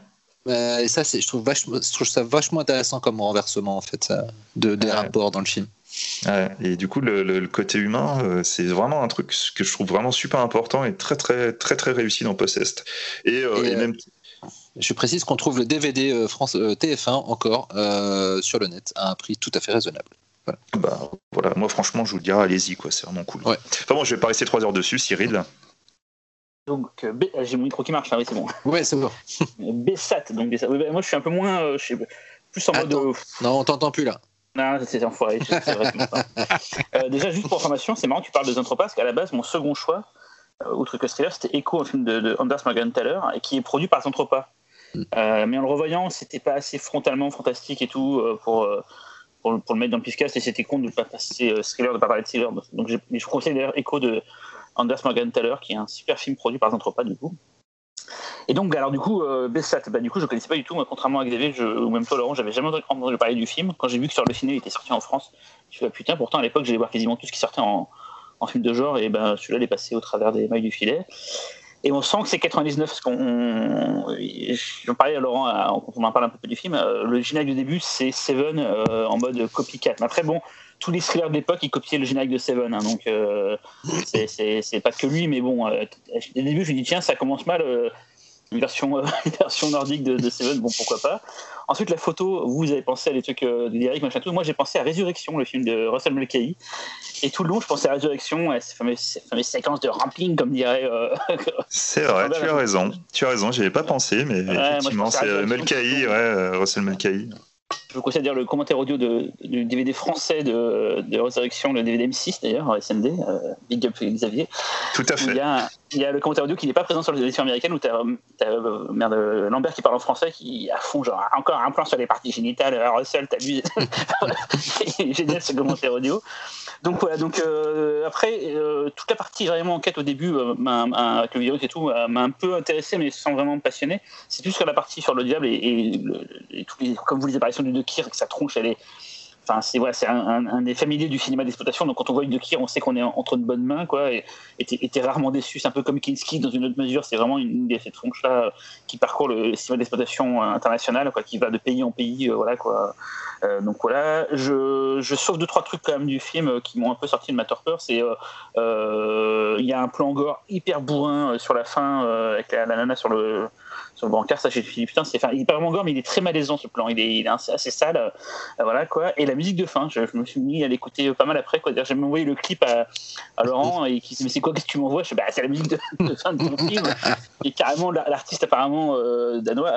Euh, et ça, je trouve, vachement, je trouve ça vachement intéressant comme renversement en fait, de, des rapports dans le film. Et du coup, le, côté humain, euh, c'est vraiment un truc que je trouve vraiment super important et très très très très réussi dans Possessed. Et, et même je précise qu'on trouve le DVD euh, France, euh, TF1 encore euh, sur le net à un prix tout à fait raisonnable. Voilà. Bah, voilà. Moi, franchement, je vous le dirais, allez-y, quoi. C'est vraiment cool. Ouais. Enfin, bon, je vais pas rester trois heures dessus, Cyril. Donc, j'ai mon micro qui marche, hein, oui, c'est bon. Ouais, c'est bon. [laughs] Bessat, donc Bessat. Bah, moi, je suis un peu moins. je plus en mode. Non, on t'entend plus là. Non, c'est enfoiré. vrai [laughs] déjà, juste pour information, c'est marrant, tu parles de Zentropas, qu'à la base, mon second choix, outre que Thriller, c'était Echo, un film de, Anders Morgenthaler, et qui est produit par Zentropa. Euh, mais en le revoyant, c'était pas assez frontalement fantastique et tout euh, pour, euh, pour, le mettre dans le et c'était con de ne pas passer thriller, de pas parler de thriller. Donc je conseille d'ailleurs Echo de Anders Morgenthaler, qui est un super film produit par Zentropa du coup. Et donc, alors du coup, Bessat, bah, du coup, je connaissais pas du tout, contrairement à Xavier, ou même toi, Laurent, j'avais jamais entendu parler du film. Quand j'ai vu que sur le ciné, il était sorti en France, je me suis dit, putain, pourtant à l'époque, j'allais voir quasiment tout ce qui sortait en, en film de genre, et ben celui-là, il est passé au travers des mailles du filet. Et on sent que c'est 99, parce qu'on. J'en parlais à Laurent on en parle un peu du film. Euh, le générique du début, c'est Seven euh, en mode copycat. Mais après, bon, tous les thrillers de l'époque, ils copiaient le générique de Seven. Hein, donc, euh, c'est pas que lui, mais bon, euh, le début, je me dis, tiens, ça commence mal une version, euh, [laughs] version nordique de, de, Seven, bon pourquoi pas. Ensuite la photo, vous avez pensé à des trucs euh, d'Eric machin tout. Moi j'ai pensé à Résurrection, le film de Russell Mulcahy. Et tout le long je pensais à Résurrection, à ces fameuses, séquences de ramping comme dirait. Euh, [laughs] c'est vrai, tu as raison. Tu as raison, j'y avais pas pensé, mais effectivement c'est Mulcahy, ouais, Russell Mulcahy. je vous conseille dire le commentaire audio de, du DVD français de, de Résurrection, le DVD M6 d'ailleurs, euh, Big Up Xavier. Tout à fait. Il y a, il y a le commentaire audio qui n'est pas présent sur l'édition américaine où tu as, euh, merde, Lambert qui parle en français qui à fond, genre encore un plan sur les parties génitales, Russell, t'as vu [laughs] Génial ce commentaire audio. Donc voilà, donc euh, après, euh, toute la partie vraiment enquête au début, euh, avec le virus et tout, m'a un peu intéressé, mais sans vraiment me passionner. C'est plus sur la partie sur le diable et, les, comme vous les apparitions du De Kir, que sa tronche, elle est. C'est c'est un, des familiers du cinéma d'exploitation. Donc, quand on voit une De Kir, on sait qu'on est en- entre de bonnes mains, quoi. Et t'es rarement déçu. C'est un peu comme Kinski dans une autre mesure. C'est vraiment une, de ces tronches-là qui parcourt le cinéma d'exploitation euh, international, quoi, qui va de pays en pays, euh, voilà, quoi. Euh, donc voilà, je, sauve deux trois trucs quand même du film qui m'ont un peu sorti de ma torpeur. C'est il y a un plan gore hyper bourrin sur la fin avec la, la nana sur le sur le brancard. Ça j'ai dit putain c'est enfin, il vraiment gore mais il est très malaisant ce plan. Il est, assez, sale. euh, voilà quoi. Et la musique de fin, je, je me suis mis à l'écouter pas mal après quoi. J'ai envoyé le clip à, Laurent et qui dit mais c'est quoi qu'est-ce que tu m'envoies? Je dis bah c'est la musique de, fin de ton film. Et carrément la- l'artiste apparemment euh, danois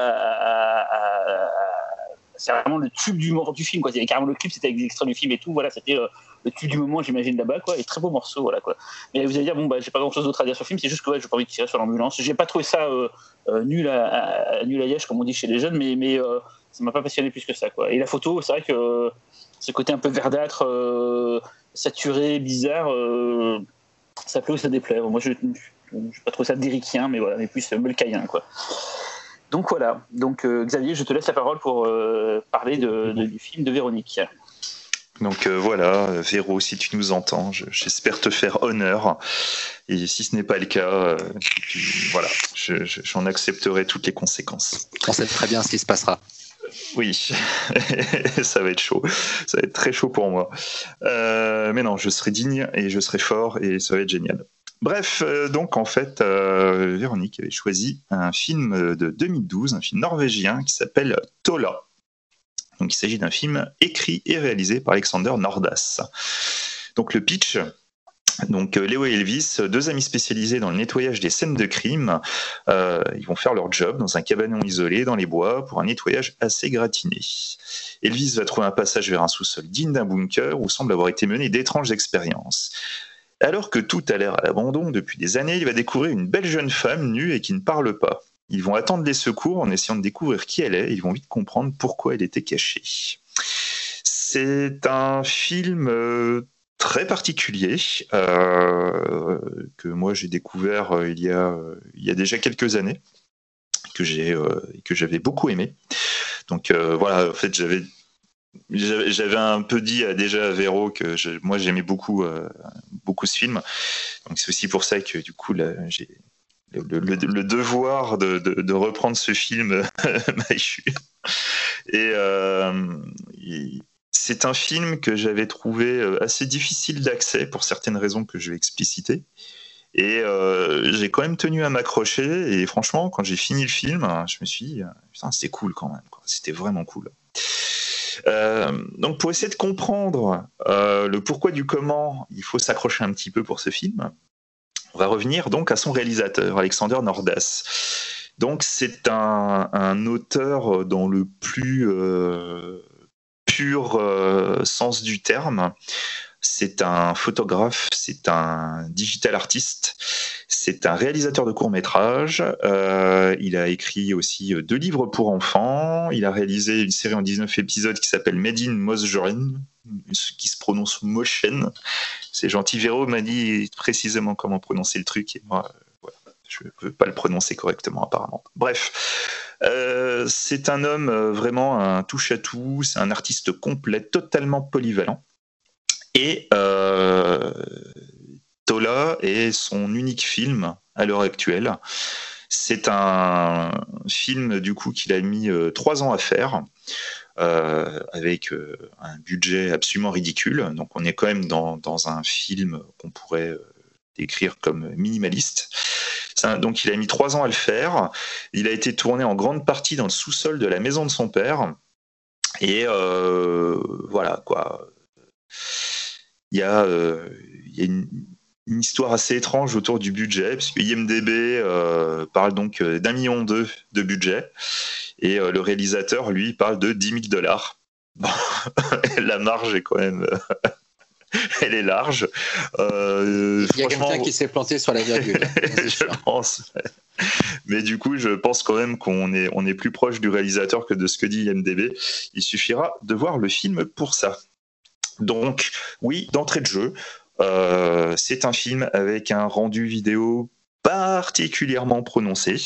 c'est vraiment le tube du, du film quoi. Carrément le clip, c'était avec des extraits du film et tout. Voilà, c'était euh, le tube du moment, j'imagine là-bas quoi. Et très beau morceau, voilà quoi. Mais vous allez dire bon bah j'ai pas grand-chose d'autre à dire sur le film, c'est juste que ouais, j'ai pas envie de tirer sur l'ambulance. J'ai pas trouvé ça euh, euh, nul à, à- nul à Yesh comme on dit chez les jeunes, mais mais euh, ça m'a pas passionné plus que ça quoi. Et la photo, c'est vrai que ce côté un peu verdâtre, euh, saturé, bizarre, ça plaît ou ça déplaît. Moi je je pas trop ça dérikien, mais voilà, mais plus melcaïen quoi. Donc voilà. Donc Xavier, je te laisse la parole pour parler du film de Véronique. Donc euh, voilà, Véro, si tu nous entends, je- j'espère te faire honneur. Et si ce n'est pas le cas, euh, voilà, je- je- j'en accepterai toutes les conséquences. On sait très bien ce qui se passera. Oui, [laughs] ça va être chaud. Ça va être très chaud pour moi. Euh, mais non, je serai digne et je serai fort et ça va être génial. Bref, donc en fait, Véronique avait choisi un film de 2012, un film norvégien qui s'appelle Tola. Il s'agit d'un film écrit et réalisé par Alexander Nordas. Donc le pitch, donc euh, Léo et Elvis, deux amis spécialisés dans le nettoyage des scènes de crime, euh, ils vont faire leur job dans un cabanon isolé dans les bois pour un nettoyage assez gratiné. Elvis va trouver un passage vers un sous-sol digne d'un bunker où semble avoir été mené d'étranges expériences. Alors que tout a l'air à l'abandon depuis des années, il va découvrir une belle jeune femme nue et qui ne parle pas. Ils vont attendre les secours en essayant de découvrir qui elle est ils vont vite comprendre pourquoi elle était cachée. C'est un film euh, très particulier euh, que moi j'ai découvert euh, il, y a, il y a déjà quelques années que j'ai que j'avais beaucoup aimé. Donc voilà, en fait j'avais j'avais un peu dit déjà à Véro que moi j'aimais beaucoup beaucoup ce film. Donc c'est aussi pour ça que du coup j'ai le, devoir de, reprendre ce film. [laughs] Et euh, c'est un film que j'avais trouvé euh, assez difficile d'accès pour certaines raisons que je vais expliciter. Et euh, j'ai quand même tenu à m'accrocher. Et franchement, quand j'ai fini le film, je me suis dit, euh, putain, c'était cool quand même. C'était vraiment cool. Donc, pour essayer de comprendre le pourquoi du comment, il faut s'accrocher un petit peu pour ce film. On va revenir donc à son réalisateur, Alexander Nordas. Donc, c'est un, auteur dans le plus euh, pur euh, sens du terme. C'est un photographe, c'est un digital artiste, c'est un réalisateur de courts-métrages. Euh, il a écrit aussi euh, deux livres pour enfants. Il a réalisé une série en 19 épisodes qui s'appelle Made in qui se prononce Motion. C'est gentil, Véro m'a dit précisément comment prononcer le truc et moi, euh, je ne peux pas le prononcer correctement apparemment. Bref, c'est un homme vraiment un touche-à-tout, c'est un artiste complet, totalement polyvalent. Et euh, Tola est son unique film à l'heure actuelle. C'est un film du coup qu'il a mis euh, trois ans à faire, euh, avec un budget absolument ridicule. Donc on est quand même dans, un film qu'on pourrait décrire comme minimaliste. Donc il a mis trois ans à le faire. Il a été tourné en grande partie dans le sous-sol de la maison de son père. Et voilà quoi. Il y a, euh, il y a une, une histoire assez étrange autour du budget, puisque IMDB euh, parle donc euh, d'un million deux de budget, et le réalisateur, lui, parle de 10 000 dollars. [laughs] la marge est quand même. [laughs] elle est large. Euh, Il y a quelqu'un qui s'est planté sur la virgule. [laughs] je pense. Mais du coup, je pense quand même qu'on est, on est plus proche du réalisateur que de ce que dit IMDB. Il suffira de voir le film pour ça. Donc, oui, d'entrée de jeu, euh, c'est un film avec un rendu vidéo particulièrement prononcé.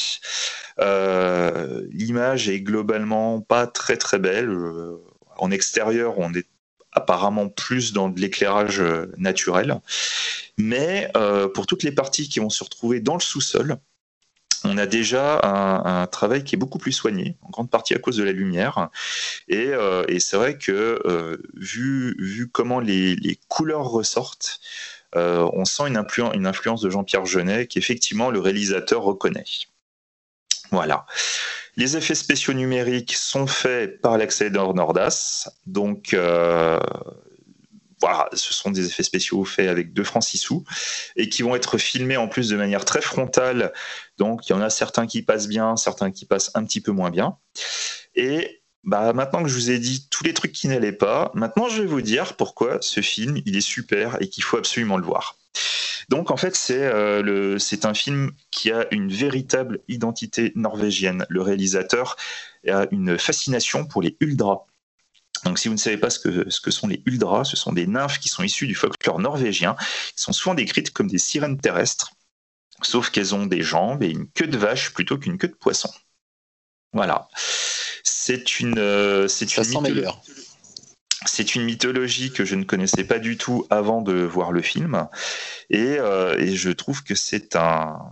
Euh, l'image est globalement pas très très belle. Euh, en extérieur, on est apparemment plus dans de l'éclairage naturel. Mais pour toutes les parties qui vont se retrouver dans le sous-sol, on a déjà un, travail qui est beaucoup plus soigné, en grande partie à cause de la lumière. Et, euh, c'est vrai que euh, vu, comment les, couleurs ressortent, euh, on sent une, influence de Jean-Pierre Jeunet qu'effectivement le réalisateur reconnaît. Voilà. Les effets spéciaux numériques sont faits par l'Accélérateur Nordas, donc voilà, ce sont des effets spéciaux faits avec 2 francs 6 sous et qui vont être filmés en plus de manière très frontale. Donc il y en a certains qui passent bien, certains qui passent un petit peu moins bien. Et bah, maintenant que je vous ai dit tous les trucs qui n'allaient pas, maintenant je vais vous dire pourquoi ce film il est super et qu'il faut absolument le voir. Donc en fait c'est euh, un film qui a une véritable identité norvégienne. Le réalisateur a une fascination pour les ultras. Donc, si vous ne savez pas ce que, ce que sont les Uldras, ce sont des nymphes qui sont issues du folklore norvégien, qui sont souvent décrites comme des sirènes terrestres, sauf qu'elles ont des jambes et une queue de vache plutôt qu'une queue de poisson. Voilà. C'est une, euh, c'est une, mythologie, c'est une mythologie que je ne connaissais pas du tout avant de voir le film, et, euh, et je trouve que c'est un,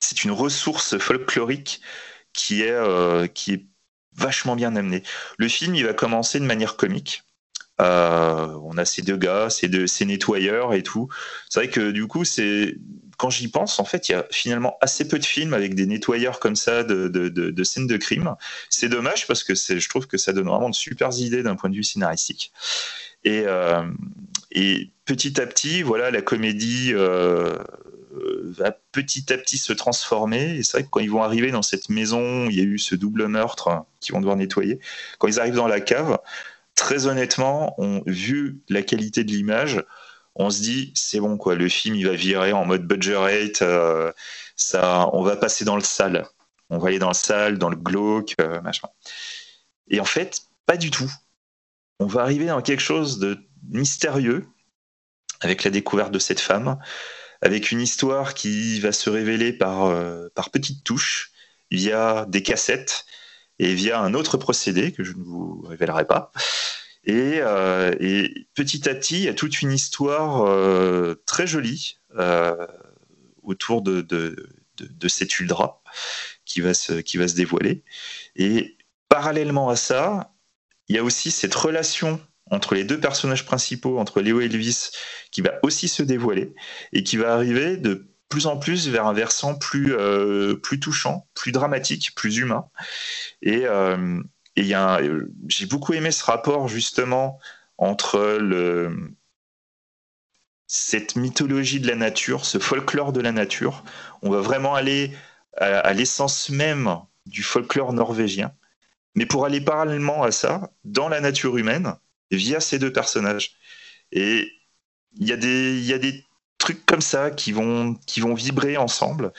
c'est une ressource folklorique qui est, euh, qui est vachement bien amené. Le film, il va commencer de manière comique. Euh, on a ces deux gars, ces deux, ces nettoyeurs et tout. C'est vrai que du coup, c'est quand j'y pense, en fait, il y a finalement assez peu de films avec des nettoyeurs comme ça de, de, scènes de crime. C'est dommage parce que je trouve que ça donne vraiment de super idées d'un point de vue scénaristique. Et, euh, et petit à petit, voilà, la comédie euh, va petit à petit se transformer. Et c'est vrai que quand ils vont arriver dans cette maison, il y a eu ce double meurtre qu'ils vont devoir nettoyer. Quand ils arrivent dans la cave, très honnêtement, on, vu la qualité de l'image, on se dit c'est bon quoi, le film il va virer en mode budget rate, euh, ça, on va passer dans le sale, on va aller dans le sale, dans le glauque, euh, machin. Et en fait, pas du tout. On va arriver dans quelque chose de mystérieux avec la découverte de cette femme avec une histoire qui va se révéler par, euh, par petites touches, via des cassettes et via un autre procédé que je ne vous révélerai pas. Et, euh, petit à petit, il y a toute une histoire euh, très jolie autour de, de, cet Uldra qui va, se, qui va se dévoiler. Et parallèlement à ça, il y a aussi cette relation entre les deux personnages principaux, entre Léo et Elvis, qui va aussi se dévoiler et qui va arriver de plus en plus vers un versant plus, euh, plus touchant, plus dramatique, plus humain. Et, euh, j'ai beaucoup aimé ce rapport justement entre le, cette mythologie de la nature, ce folklore de la nature. On va vraiment aller à l'essence même du folklore norvégien. Mais pour aller parallèlement à ça, dans la nature humaine, via ces deux personnages. Et il y, a des, y a des trucs comme ça qui vont, qui vont vibrer ensemble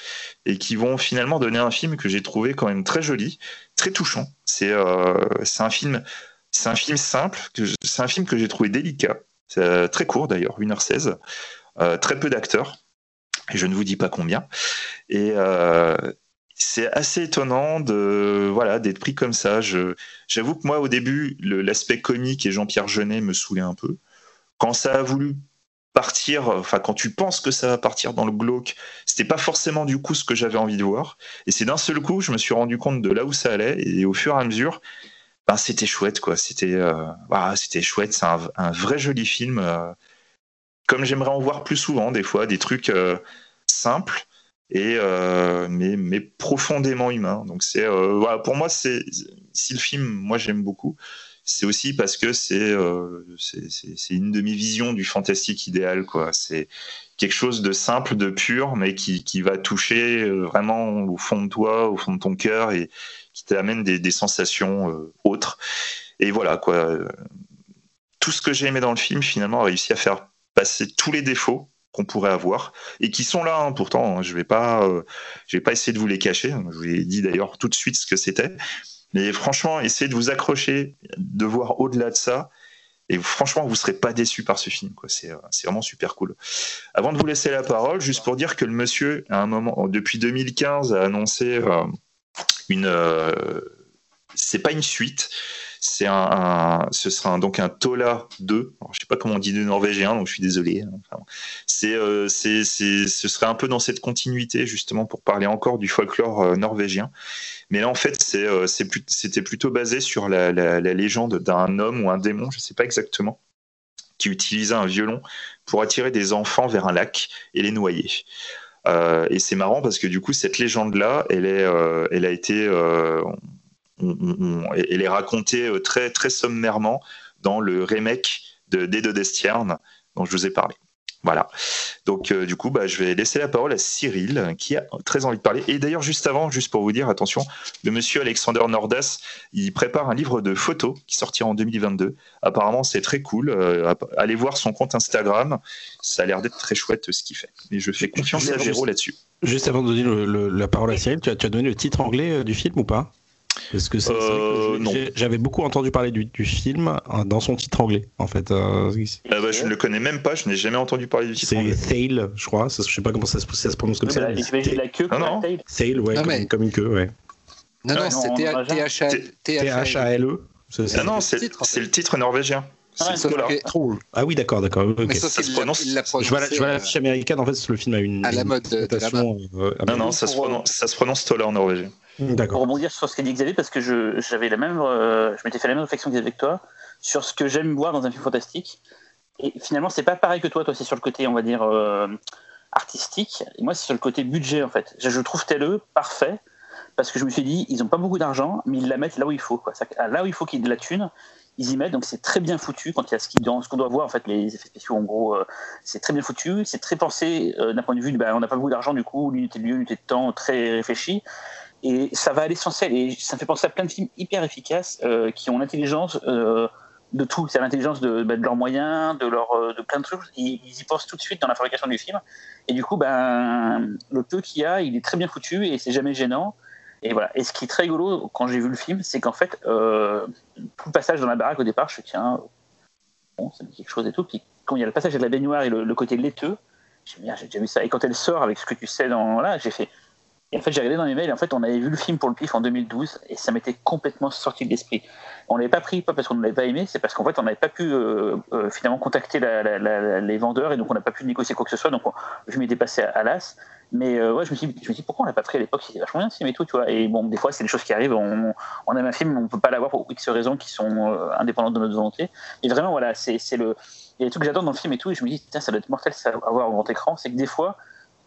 et qui vont finalement donner un film que j'ai trouvé quand même très joli, très touchant. C'est euh, un film un film simple, c'est un film que j'ai trouvé délicat, euh, très court d'ailleurs, 1h16, euh, très peu d'acteurs, et je ne vous dis pas combien. Et, c'est assez étonnant de voilà d'être pris comme ça. J'avoue que moi au début l'aspect comique et Jean-Pierre Jeunet me saoulait un peu. Quand ça a voulu partir, enfin quand tu penses que ça va partir dans le glauque, c'était pas forcément du coup ce que j'avais envie de voir. Et c'est d'un seul coup je me suis rendu compte de là où ça allait et au fur et à mesure, ben, c'était chouette quoi. C'était euh, c'était chouette. C'est un, vrai joli film. Euh, comme j'aimerais en voir plus souvent des fois, des trucs euh, simples et euh, mais, mais, profondément humain. Donc c'est euh, pour moi c'est si le film moi j'aime beaucoup, c'est aussi parce que c'est euh, c'est une de mes visions du fantastique idéal quoi. C'est quelque chose de simple, de pur, mais qui, qui va toucher vraiment au fond de toi, au fond de ton cœur et qui t'amène des, des sensations autres. Et voilà, quoi. Tout ce que j'ai aimé dans le film, finalement, a réussi à faire passer tous les défauts qu'on pourrait avoir et qui sont là. Hein, pourtant, je vais pas, euh, je vais pas essayer de vous les cacher. Je vous ai dit d'ailleurs tout de suite ce que c'était. Mais franchement, essayez de vous accrocher, de voir au-delà de ça. Et franchement, vous serez pas déçu par ce film. C'est, c'est vraiment super cool. Avant de vous laisser la parole, juste pour dire que le monsieur, à un moment, depuis 2015, a annoncé euh, une. Euh, c'est pas une suite, c'est un, ce sera donc un Tola 2. Alors, je sais pas comment on dit de norvégien, donc je suis désolé. Hein. euh, c'est, c'est, ce serait un peu dans cette continuité justement pour parler encore du folklore euh, norvégien. Mais là, en fait, c'est, euh, c'était plutôt basé sur la, la, légende d'un homme ou un démon, je sais pas exactement, qui utilisait un violon pour attirer des enfants vers un lac et les noyer. Et c'est marrant parce que du coup, cette légende-là, elle, est, elle a été, elle est racontée euh, très, très sommairement dans le remake de Dedo Destierne dont je vous ai parlé. Voilà. Donc, euh, du coup, bah, je vais laisser la parole à Cyril, qui a très envie de parler. Et d'ailleurs, juste avant, juste pour vous dire, attention, le monsieur Alexander Nordas, il prépare un livre de photos qui sortira en 2022. Apparemment, c'est très cool. Euh, allez voir son compte Instagram. Ça a l'air d'être très chouette ce qu'il fait. Et je fais confiance à Géraud là-dessus. Juste avant de donner le, le, la parole à Cyril, tu as, tu as donné le titre anglais du film ou pas? Parce que, euh, que j'avais beaucoup entendu parler du, du, film hein, dans son titre anglais, en fait. Euh, ah bah, je ne le connais même pas, je n'ai jamais entendu parler du titre anglais. C'est Thale, je crois. Je sais pas comment ça se, ça se prononce comme oui, ça. Bah, mais la queue non, non. Thale, ouais, non, comme, mais... comme, une queue, ouais. Non, non, c'est T-H-A-L-E. Ah non, c'est le titre norvégien. Ah, ah oui, d'accord, d'accord. Okay. Mais ça, ça se prononce. Je vois, la, je vois l'affiche américaine, en fait, le film a une. À la mode de, de euh, Non, non, ça se prononce, ça se prononce Tola en norvégien. Pour rebondir sur ce qu'a dit Xavier, parce que je, j'avais la même, euh, je m'étais fait la même réflexion avec toi sur ce que j'aime voir dans un film fantastique. Et finalement, c'est pas pareil que toi. Toi, c'est sur le côté, on va dire, euh, artistique. Et moi, c'est sur le côté budget, en fait. Je, je trouve tel parfait parce que je me suis dit, ils ont pas beaucoup d'argent, mais ils la mettent là où il faut. Quoi. Là où il faut qu'il y ait de la thune, ils y mettent, donc c'est très bien foutu quand il y a ce qu'on doit voir, en fait, les effets spéciaux, en gros, euh, c'est très bien foutu, c'est très pensé euh, d'un point de vue, bah, on n'a pas beaucoup d'argent, du coup, l'unité de lieu, l'unité de temps, très réfléchi, et ça va à l'essentiel, et ça me fait penser à plein de films hyper efficaces euh, qui ont l'intelligence de tout, c'est l'intelligence de, bah, de, leurs moyens, de, leur, de plein de trucs, ils, ils, y pensent tout de suite dans la fabrication du film, et du coup, ben, le peu qu'il y a, il est très bien foutu, et c'est jamais gênant, et voilà. Et ce qui est très rigolo quand j'ai vu le film, c'est qu'en fait, euh, tout le passage dans la baraque au départ, je me tiens, bon, ça me dit quelque chose et tout. Puis quand il y a le passage de la baignoire et le, côté laiteux, j'ai déjà vu ça. Et quand elle sort avec ce que tu sais dans là, j'ai fait. Et en fait, j'ai regardé dans les mails. Et en fait, on avait vu le film pour le pif en 2012 et ça m'était complètement sorti de l'esprit. On l'avait pas pris, pas parce qu'on ne l'avait pas aimé, c'est parce qu'en fait, on n'avait pas pu euh, euh, finalement contacter les vendeurs et donc on n'a pas pu négocier quoi que ce soit. Donc on, je m'étais passé à, à l'as. Mais euh, ouais, je me suis, je me suis pourquoi on l'a pas pris à l'époque? C'était vachement bien ce film et tout, tu vois. Et bon, des fois, c'est des choses qui arrivent. On, on aime un film, on peut pas l'avoir pour X raisons qui sont euh, indépendantes de notre volonté. Et vraiment, voilà, c'est le. Il y a des trucs que j'adore dans le film et tout. Et je me dis, tiens, ça doit être mortel ça à voir au grand écran. C'est que des fois,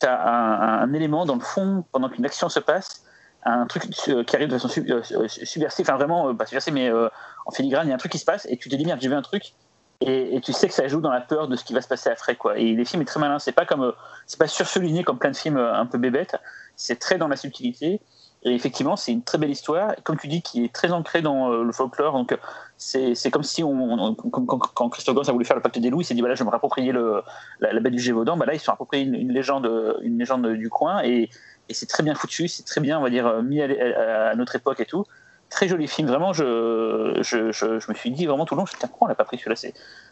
tu as un, élément dans le fond pendant qu'une action se passe, un truc qui arrive de façon sub, euh, subversive, enfin vraiment, pas subversive, mais en filigrane, il y a un truc qui se passe et tu te dis, merde, j'ai vu un truc et, tu sais que ça joue dans la peur de ce qui va se passer après quoi. Et les films est très malin, c'est pas comme c'est pas sursouligné comme plein de films un peu bébêtes, c'est très dans la subtilité. Et effectivement, c'est une très belle histoire, comme tu dis, qui est très ancrée dans euh, le folklore. Donc, c'est comme si, on, quand, quand Christophe Gans a voulu faire le pacte des loups, il s'est dit voilà, je vais me rapproprier le, la, bête du Gévaudan. Bah là, ils se sont appropriés une, légende, une légende du coin, et, et c'est très bien foutu, c'est très bien, on va dire, mis à, notre époque et tout très joli film. Vraiment, je, je, je, me suis dit vraiment tout le long, je me pourquoi on l'a pas pris celui-là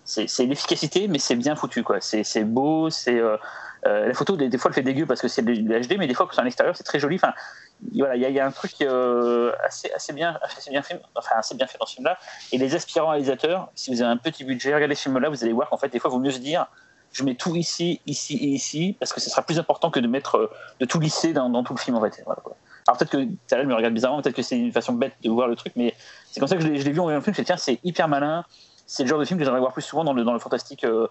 C'est l'efficacité, mais c'est bien foutu. quoi. C'est beau, c'est. Euh, euh, la photo, des, des, fois, elle fait dégueu parce que c'est de HD, mais des fois, quand c'est à l'extérieur, c'est très joli. Enfin, voilà, il y, a un truc euh, assez, assez, bien, assez, bien fait, enfin, assez bien fait dans ce film-là. Et les aspirants réalisateurs, si vous avez un petit budget, regardez ce film-là, vous allez voir qu'en fait, des fois, il vaut mieux se dire je mets tout ici, ici et ici, parce que ce sera plus important que de mettre de tout lisser dans, tout le film, en fait. Alors peut-être que Tarel me regarde bizarrement, peut-être que c'est une façon bête de voir le truc, mais c'est comme ça que je l'ai vu en voyant le film. Je me tiens, c'est hyper malin. C'est le genre de film que j'aimerais voir plus souvent dans le, dans le fantastique, euh,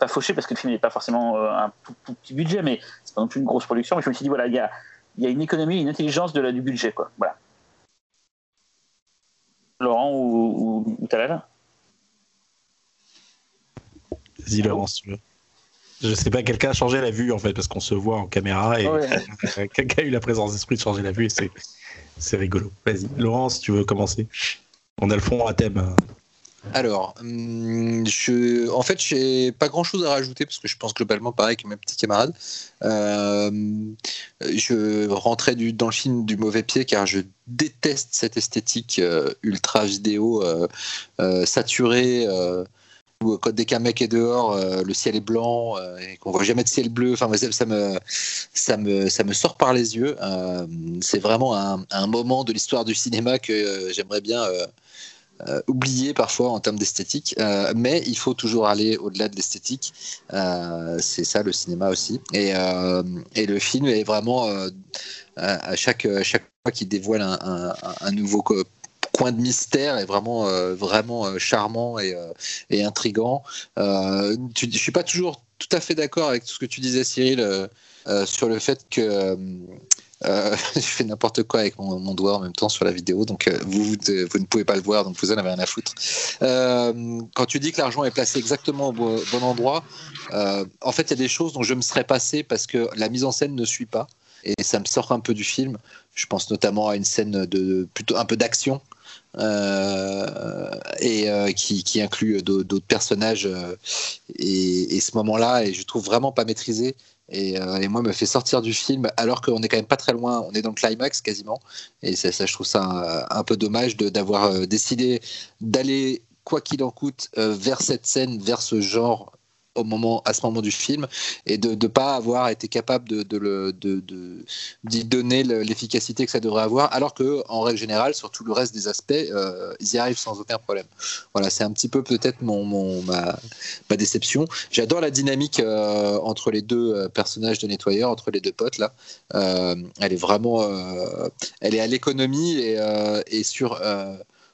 pas fauché, parce que le film n'est pas forcément euh, un tout, petit budget, mais c'est pas non plus une grosse production. Mais je me suis dit, voilà, il y a, y a une économie, une intelligence du budget, quoi. Voilà. Laurent ou Talal Vas-y, Laurent, si tu veux. Je sais pas, quelqu'un a changé la vue en fait, parce qu'on se voit en caméra et ouais. [laughs] quelqu'un a eu la présence d'esprit de changer la vue et c'est, c'est rigolo. Vas-y, Laurent, si tu veux commencer? On a le fond à thème. Alors, hum, je, en fait, j'ai pas grand chose à rajouter parce que je pense globalement pareil que mes petits camarades. Euh, je rentrais du, dans le film du mauvais pied car je déteste cette esthétique euh, ultra vidéo euh, saturée. Où quand dès qu'un mec est dehors, le ciel est blanc et qu'on voit jamais de ciel bleu. Enfin, ça me, ça me, ça me sort par les yeux. c'est vraiment un, un, moment de l'histoire du cinéma que j'aimerais bien euh, oublié parfois en termes d'esthétique, euh, mais il faut toujours aller au-delà de l'esthétique. Euh, c'est ça le cinéma aussi. Et, et le film est vraiment à chaque, chaque fois qu'il dévoile un, un, nouveau coin de mystère est vraiment vraiment charmant et, et intrigant. Je suis pas toujours tout à fait d'accord avec tout ce que tu disais Cyril sur le fait que euh, [laughs] je fais n'importe quoi avec mon, doigt en même temps sur la vidéo, donc euh, vous, vous, ne pouvez pas le voir, donc vous en avez rien à foutre. Euh, quand tu dis que l'argent est placé exactement au bon, endroit, en fait, il y a des choses dont je me serais passé parce que la mise en scène ne suit pas, et ça me sort un peu du film. Je pense notamment à une scène de plutôt un peu d'action. Et qui, inclut d'autres personnages et, et, ce moment-là et je trouve vraiment pas maîtrisé euh, et, moi me fait sortir du film alors qu'on est quand même pas très loin, on est dans le climax quasiment. Et ça, je trouve ça un, peu dommage d'avoir euh, décidé d'aller quoi qu'il en coûte euh, vers cette scène, vers ce genre au moment, à ce moment du film et de ne pas avoir été capable de, de, de, d'y donner l'efficacité que ça devrait avoir, alors que en règle générale, sur tout le reste des aspects, euh, ils y arrivent sans aucun problème. Voilà, c'est un petit peu peut-être mon, mon, ma, ma déception. J'adore la dynamique euh, entre les deux euh, personnages de nettoyeur, entre les deux potes là. elle est vraiment, elle est à l'économie et, et sur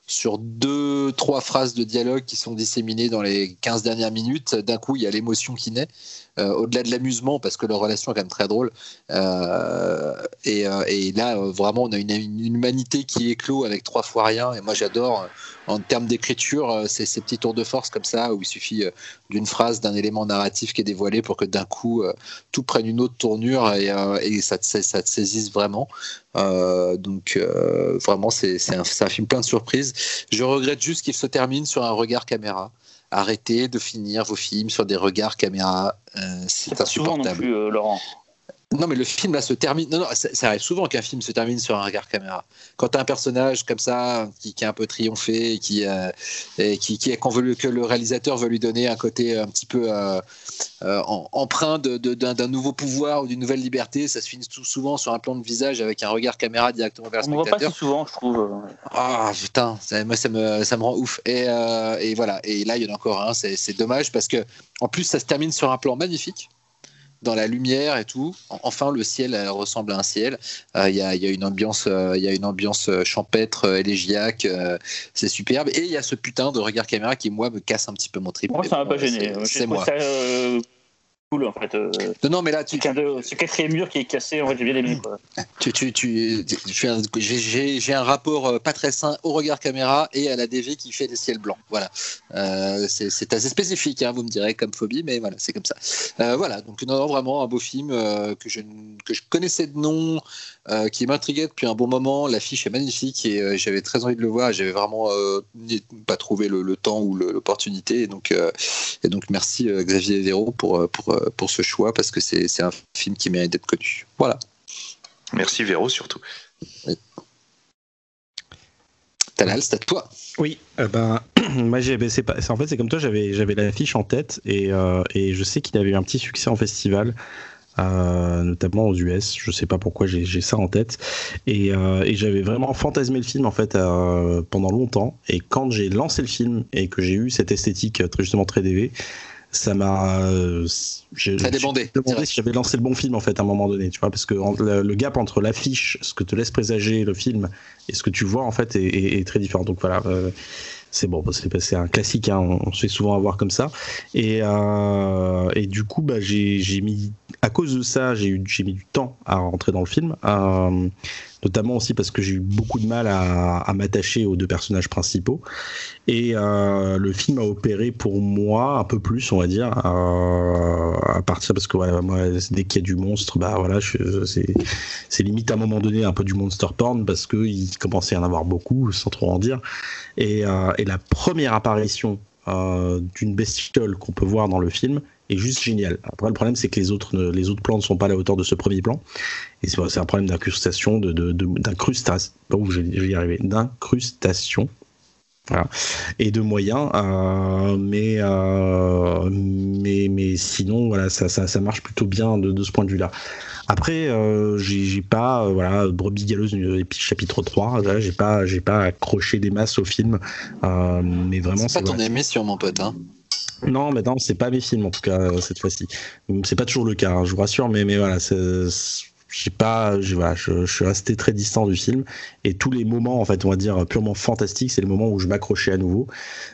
sur deux, trois phrases de dialogue qui sont disséminées dans les 15 dernières minutes, d'un coup, il y a l'émotion qui naît. Euh, au-delà de l'amusement, parce que leur relation est quand même très drôle. Euh, et, euh, et, là, vraiment, on a une, humanité qui éclot avec trois fois rien. Et moi, j'adore, en termes d'écriture, ces, ces, petits tours de force comme ça, où il suffit d'une phrase, d'un élément narratif qui est dévoilé pour que d'un coup, tout prenne une autre tournure et, ça, te, ça, saisisse vraiment. donc, vraiment, c'est un film plein de surprises. Je regrette juste qu'il se termine sur un regard caméra arrêtez de finir vos films sur des regards caméra. Euh, c'est insupportable. non plus, euh, Laurent. Non, mais le film là se termine. Non, non, ça, arrive souvent qu'un film se termine sur un regard caméra. Quand tu as un personnage comme ça qui, qui a un peu triomphé et qui, euh, et qui, qui veut, que le réalisateur veut lui donner un côté un petit peu euh, euh empreint d'un nouveau pouvoir ou d'une nouvelle liberté, ça se finit tout souvent sur un plan de visage avec un regard caméra directement vers le spectateur. On voit pas si souvent, je trouve. Ah putain, moi ça me, ça me rend ouf. Et, euh, et voilà. Et là, il y en a encore un. C'est dommage parce que en plus, ça se termine sur un plan magnifique dans la lumière et tout. Enfin, le ciel ressemble à un ciel. Euh, il y, a, une ambiance, euh, il y a une ambiance euh, champêtre, élégiaque. c'est superbe. Et il y a ce putain de regard caméra qui, moi, me casse un petit peu mon trip. Moi, ça m'a pas gêné. C'est moi cool en fait. Euh, non, mais là, tu... ce quatrième mur qui est cassé, en fait, j'ai bien aimé. Quoi. Tu, tu, tu, j'ai un rapport euh, pas très sain au regard caméra et à la DV qui fait des ciels blancs. Voilà. Euh, c'est assez spécifique, hein, vous me direz, comme phobie, mais voilà, c'est comme ça. Euh, voilà, donc non, vraiment un beau film que, je, que je connaissais de nom, euh, qui m'intriguait depuis un bon moment. L'affiche est magnifique et euh, j'avais très envie de le voir. J'avais vraiment euh, pas trouvé le, temps ou l'opportunité. Et donc, et donc merci Xavier Véro pour, pour, pour ce choix parce que c'est un film qui mérite d'être connu. Voilà. Merci Véro surtout. Oui. Talal, c'est à toi. Oui, ben, [clears throat] moi j'ai, ben, pas, en fait c'est comme toi, j'avais, j'avais l'affiche en tête et, et je sais qu'il avait eu un petit succès en festival. Euh, notamment aux US. Je sais pas pourquoi j'ai ça en tête. Et, euh, et j'avais vraiment fantasmé le film en fait euh, pendant longtemps. Et quand j'ai lancé le film et que j'ai eu cette esthétique très justement très DV, ça m'a. ça a débandé. demandé si j'avais lancé le bon film en fait à un moment donné, tu vois, parce que le, gap entre l'affiche, ce que te laisse présager le film et ce que tu vois en fait est, est, est très différent. Donc voilà c'est bon, c'est un classique, hein, on, se fait souvent avoir comme ça. Et, euh, et du coup, bah, j'ai mis, à cause de ça, j'ai mis du temps à rentrer dans le film. Euh, notamment aussi parce que j'ai eu beaucoup de mal à, m'attacher aux deux personnages principaux. Et euh, le film a opéré pour moi un peu plus, on va dire, euh, à partir parce que dès qu'il y a du monstre, bah voilà, c'est limite à un moment donné un peu du monster porn parce que il commençait à en avoir beaucoup, sans trop en dire. Et, et la première apparition d'une bestiole qu'on peut voir dans le film est juste géniale. Après, le problème, c'est que les autres, les autres plans ne sont pas à la hauteur de ce premier plan. Et c'est un problème d'incrustation, d'incrustation, de, de, oh, je vais y arriver, d'incrustation. Voilà. Et de moyens, euh, mais, euh, mais, mais sinon, voilà, ça, ça, ça marche plutôt bien de, de ce point de vue-là. Après, euh, j'ai pas, voilà, Brebis Galeuse, chapitre 3, j'ai pas, j'ai pas accroché des masses au film, mais vraiment. C'est pas ton émission, mon pote, hein. Non, mais non, c'est pas mes films en tout cas cette fois-ci. C'est pas toujours le cas, hein, je vous rassure, mais mais voilà, j'ai pas, voilà, je, je, suis resté très distant du film et tous les moments, en fait, on va dire purement fantastiques, c'est le moment où je m'accrochais à nouveau.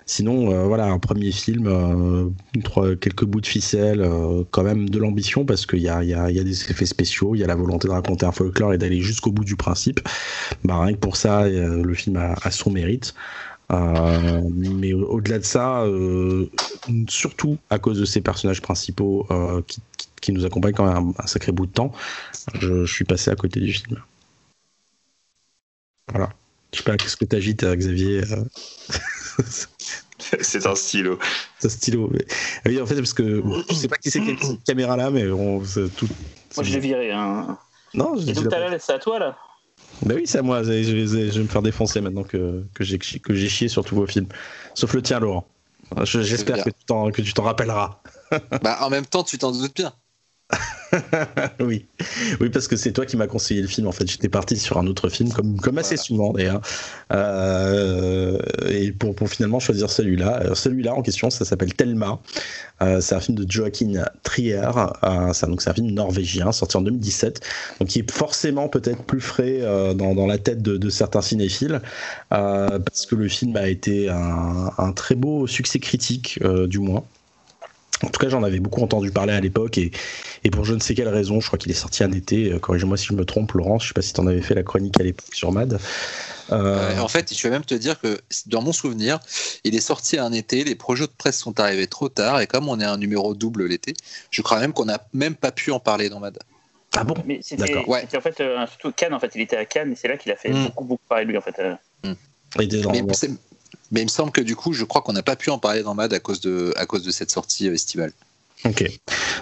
Sinon, euh, voilà, un premier film, euh, quelques bouts de ficelle, euh, quand même de l'ambition parce qu'il y a, y, a, y a des effets spéciaux, il y a la volonté de raconter un folklore et d'aller jusqu'au bout du principe. Bah, rien que pour ça, le film a son mérite. Euh, mais au-delà de ça, euh, surtout à cause de ces personnages principaux euh, qui, nous accompagnent quand même un, un sacré bout de temps, je, je, suis passé à côté du film. Voilà. Je sais pas, qu'est-ce que t'agites, Xavier [laughs] C'est un stylo. C'est un stylo. Mais... Oui, en fait, parce que je sais pas qui c'est qui a cette caméra là, mais on, tout. Moi, je l'ai viré. Hein. Non, je Et donc, t'as c'est à toi là bah oui, c'est à moi. Je vais, je vais, me faire défoncer maintenant que, que j'ai que chié sur tous vos films. Sauf le tien, Laurent. J'espère que tu t'en rappelleras. bah, en même temps, tu t'en doutes bien. [laughs] [laughs] oui, oui, parce que c'est toi qui m'as conseillé le film. En fait, j'étais parti sur un autre film, comme, comme assez voilà. souvent d'ailleurs. Euh, et pour, pour, finalement choisir celui-là. Celui-là en question, ça s'appelle Thelma. Euh, c'est un film de Joachim Trier. Euh, c'est, donc c'est un film norvégien sorti en 2017, donc qui est forcément peut-être plus frais euh, dans, dans, la tête de, de certains cinéphiles, euh, parce que le film a été un, un très beau succès critique, euh, du moins. En tout cas, j'en avais beaucoup entendu parler à l'époque et, et, pour je ne sais quelle raison, je crois qu'il est sorti un été. Corrige-moi si je me trompe, Laurence. Je sais pas si tu en avais fait la chronique à l'époque sur Mad. Euh... en fait, je vais même te dire que dans mon souvenir, il est sorti un été. Les projets de presse sont arrivés trop tard et comme on est un numéro double l'été, je crois même qu'on n'a même pas pu en parler dans Mad. Ah bon? Mais c'était ouais. en fait euh, surtout Cannes. En fait, il était à Cannes et c'est là qu'il a fait mmh. beaucoup beaucoup parler de lui en fait. Euh... Mmh. Mais il me semble que du coup, je crois qu'on n'a pas pu en parler dans Mad à cause de, à cause de cette sortie estivale. Ok.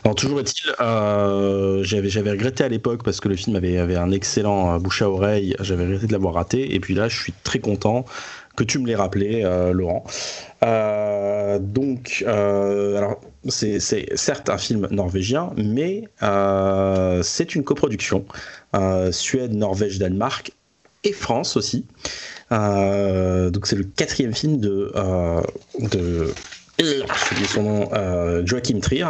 Alors toujours est-il, euh, j'avais j'avais regretté à l'époque parce que le film avait avait un excellent bouche à oreille. J'avais regretté de l'avoir raté et puis là, je suis très content que tu me l'aies rappelé, euh, Laurent. Euh, donc, euh, alors c'est certes un film norvégien, mais euh, c'est une coproduction Suède, Norvège, Danemark et France aussi. Donc c'est le quatrième film de, j'ai son nom, euh, Joachim Trier.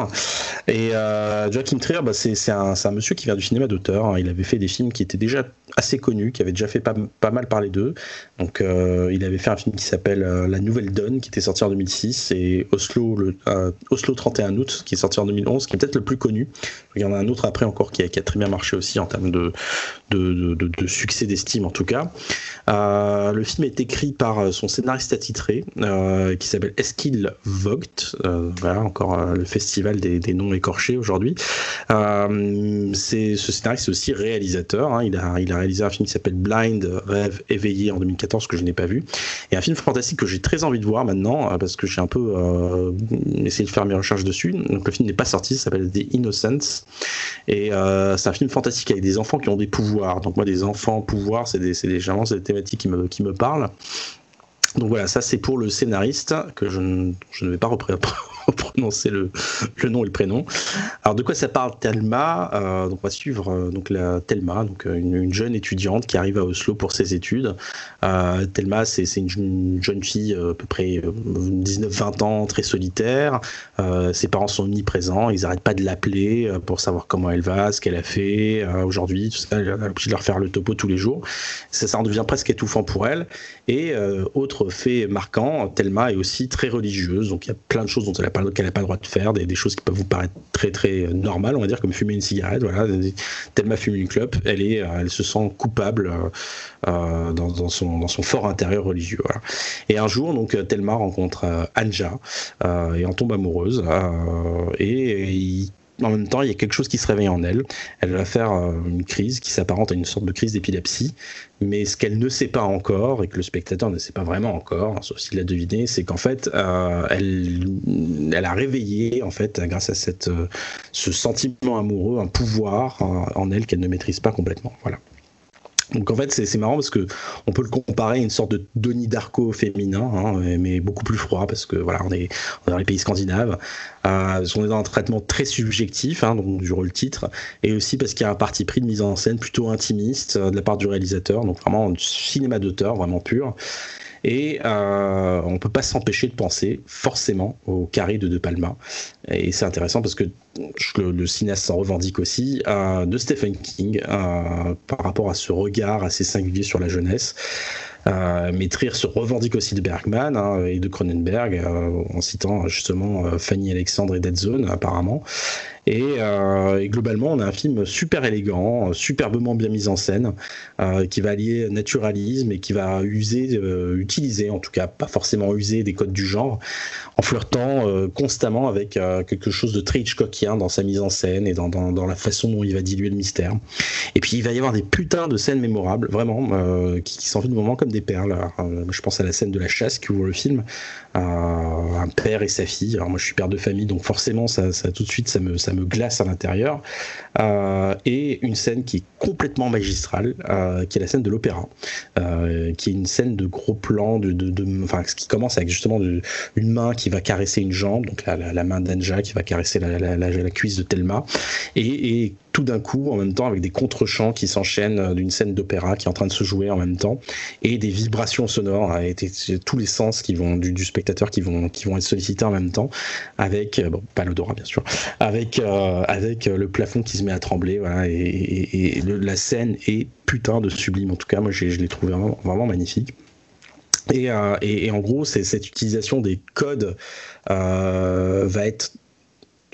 Et euh, Joachim Trier, bah, c'est un, monsieur qui vient du cinéma d'auteur. Hein. Il avait fait des films qui étaient déjà assez connus, qui avaient déjà fait pas, pas mal parler d'eux. Donc, euh, il avait fait un film qui s'appelle euh, La Nouvelle Donne, qui était sorti en 2006, et Oslo, euh, Oslo 31 août, qui est sorti en 2011, qui est peut-être le plus connu. Il y en a un autre après encore qui a, très bien marché aussi en termes de succès d'estime, en tout cas. Euh, le film est écrit par son scénariste attitré, qui s'appelle Eskil Vogt. voilà, encore le festival des, des noms écorchés aujourd'hui. c'est ce scénariste est aussi réalisateur. Hein. Il, a, réalisé un film qui s'appelle Blind, Rêve éveillé en 2014 que je n'ai pas vu. Et un film fantastique que j'ai très envie de voir maintenant parce que j'ai un peu euh, essayé de faire mes recherches dessus. Donc le film n'est pas sorti, ça s'appelle The Innocents. Et euh, c'est un film fantastique avec des enfants qui ont des pouvoirs. Donc moi, des enfants pouvoirs, c'est des, des, c'est des qui me, parlent. Donc voilà, ça c'est pour le scénariste que je ne, vais pas prononcer le, le, nom et le prénom. Alors de quoi ça parle Thelma? Euh, Donc on va suivre euh, donc la Thelma, donc euh, une, une, jeune étudiante qui arrive à Oslo pour ses études. Euh, Thelma c'est une, une, jeune fille à peu près 19-20 ans, très solitaire. Ses parents sont omniprésents, ils n'arrêtent pas de l'appeler pour savoir comment elle va, ce qu'elle a fait aujourd'hui. Elle a obligé de leur faire le topo tous les jours. Ça, ça en devient presque étouffant pour elle. Et autre fait marquant, Thelma est aussi très religieuse, donc il y a plein de choses dont elle n'a pas le qu'elle n'a pas le droit de faire, des, choses qui peuvent vous paraître très très normales, on va dire, comme fumer une cigarette. Voilà, Thelma fume une clope, elle est, elle se sent coupable dans, dans, son fort intérieur religieux. Et un jour, donc Thelma rencontre Anja et en tombe amoureuse et en même temps, il y a quelque chose qui se réveille en elle. Elle va faire euh, une crise qui s'apparente à une sorte de crise d'épilepsie. Mais ce qu'elle ne sait pas encore, et que le spectateur ne sait pas vraiment encore, hein, sauf s'il l'a deviné, c'est qu'en fait, euh, elle, elle a réveillé, en fait, grâce à euh, ce sentiment amoureux, un pouvoir en elle qu'elle ne maîtrise pas complètement. Voilà. Donc en fait c'est marrant parce que on peut le comparer à une sorte de Donnie Darko féminin, hein, mais beaucoup plus froid parce que voilà on est, dans les pays scandinaves, euh, on est dans un traitement très subjectif, hein, donc du rôle titre, et aussi parce qu'il y a un parti pris de mise en scène plutôt intimiste euh, de la part du réalisateur, donc vraiment un cinéma d'auteur vraiment pur. Et euh, on ne peut pas s'empêcher de penser forcément au carré de De Palma. Et c'est intéressant parce que le, cinéaste s'en revendique aussi, euh, de Stephen King euh, par rapport à ce regard assez singulier sur la jeunesse. Euh, mais Trier se revendique aussi de Bergman hein, et de Cronenberg, euh, en citant justement euh, Fanny Alexandre et Dead Zone apparemment. Et, et, globalement, on a un film super élégant, superbement bien mis en scène, qui va allier naturalisme et qui va user, utiliser, en tout cas pas forcément user des codes du genre, en flirtant constamment avec quelque chose de très Hitchcockien dans sa mise en scène et dans, la façon dont il va diluer le mystère. Et puis il va y avoir des putains de scènes mémorables, vraiment, qui, qui s'enfuient de moments comme des perles. Euh, je pense à la scène de la chasse qui ouvre le film. Euh, un père et sa fille. Alors moi je suis père de famille, donc forcément ça, tout de suite ça me, ça me glace à l'intérieur. Euh, et une scène qui est complètement magistrale, qui est la scène de l'opéra, qui est une scène de gros plan, de, de, enfin, qui commence avec justement une main qui va caresser une jambe, donc la, main d'Anja qui va caresser la, la, cuisse de Thelma, et tout d'un coup, en même temps, avec des contre-champs qui s'enchaînent euh, d'une scène d'opéra qui est en train de se jouer en même temps, et des vibrations sonores, hein, et tous les sens qui vont du, spectateur qui vont qui vont être sollicités en même temps, avec euh, pas l'odorat bien sûr, avec euh, avec le plafond qui se met à trembler, et, la scène est putain de sublime. En tout cas, moi, je l'ai trouvé vraiment, magnifique. Et, et, en gros, c'est cette utilisation des codes va être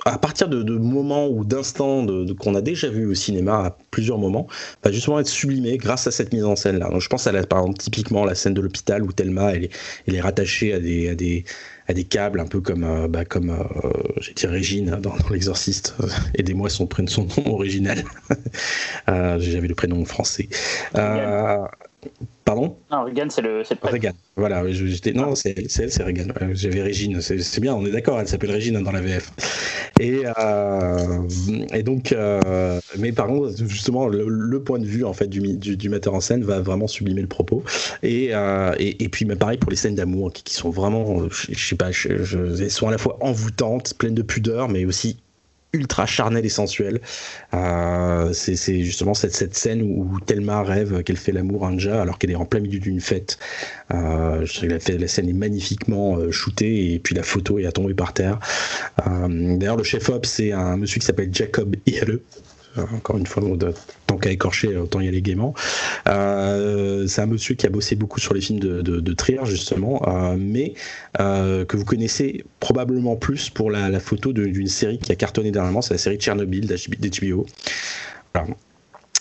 à partir de, moments ou d'instants qu'on a déjà vu au cinéma à plusieurs moments, va justement être sublimé grâce à cette mise en scène là. Donc je pense à la, typiquement la scène de l'hôpital où Thelma elle est, rattachée à des, câbles un peu comme euh, bah, euh, j'ai dit Régine dans, l'exorciste. Aidez-moi son son nom original. [laughs] Euh, j'avais le prénom français Pardon Non, Regan, c'est le, le Regan, voilà. non, c'est elle, c'est Regan. J'avais Régine, c'est bien, on est d'accord, elle s'appelle Régine dans la VF. Et, euh, et donc, euh, mais par contre, justement, le, point de vue en fait du, du, metteur en scène va vraiment sublimer le propos. Et, euh, et, puis, mais pareil pour les scènes d'amour qui, sont vraiment, je, sais pas, elles sont à la fois envoûtantes, pleines de pudeur, mais aussi ultra charnel et sensuel. Euh, c'est justement cette, scène où Thelma rêve qu'elle fait l'amour à Anja alors qu'elle est en plein milieu d'une fête. Euh, la, scène est magnifiquement euh, shootée et puis la photo est à tomber par terre. Euh, d'ailleurs, le chef-op, c'est un monsieur qui s'appelle Jacob Iale, encore une fois, tant qu'à écorcher, autant y aller gaiement. Euh, c'est un monsieur qui a bossé beaucoup sur les films de, de, Trier, justement, euh, mais euh, que vous connaissez probablement plus pour la, photo d'une série qui a cartonné dernièrement, c'est la série Tchernobyl d'HBO.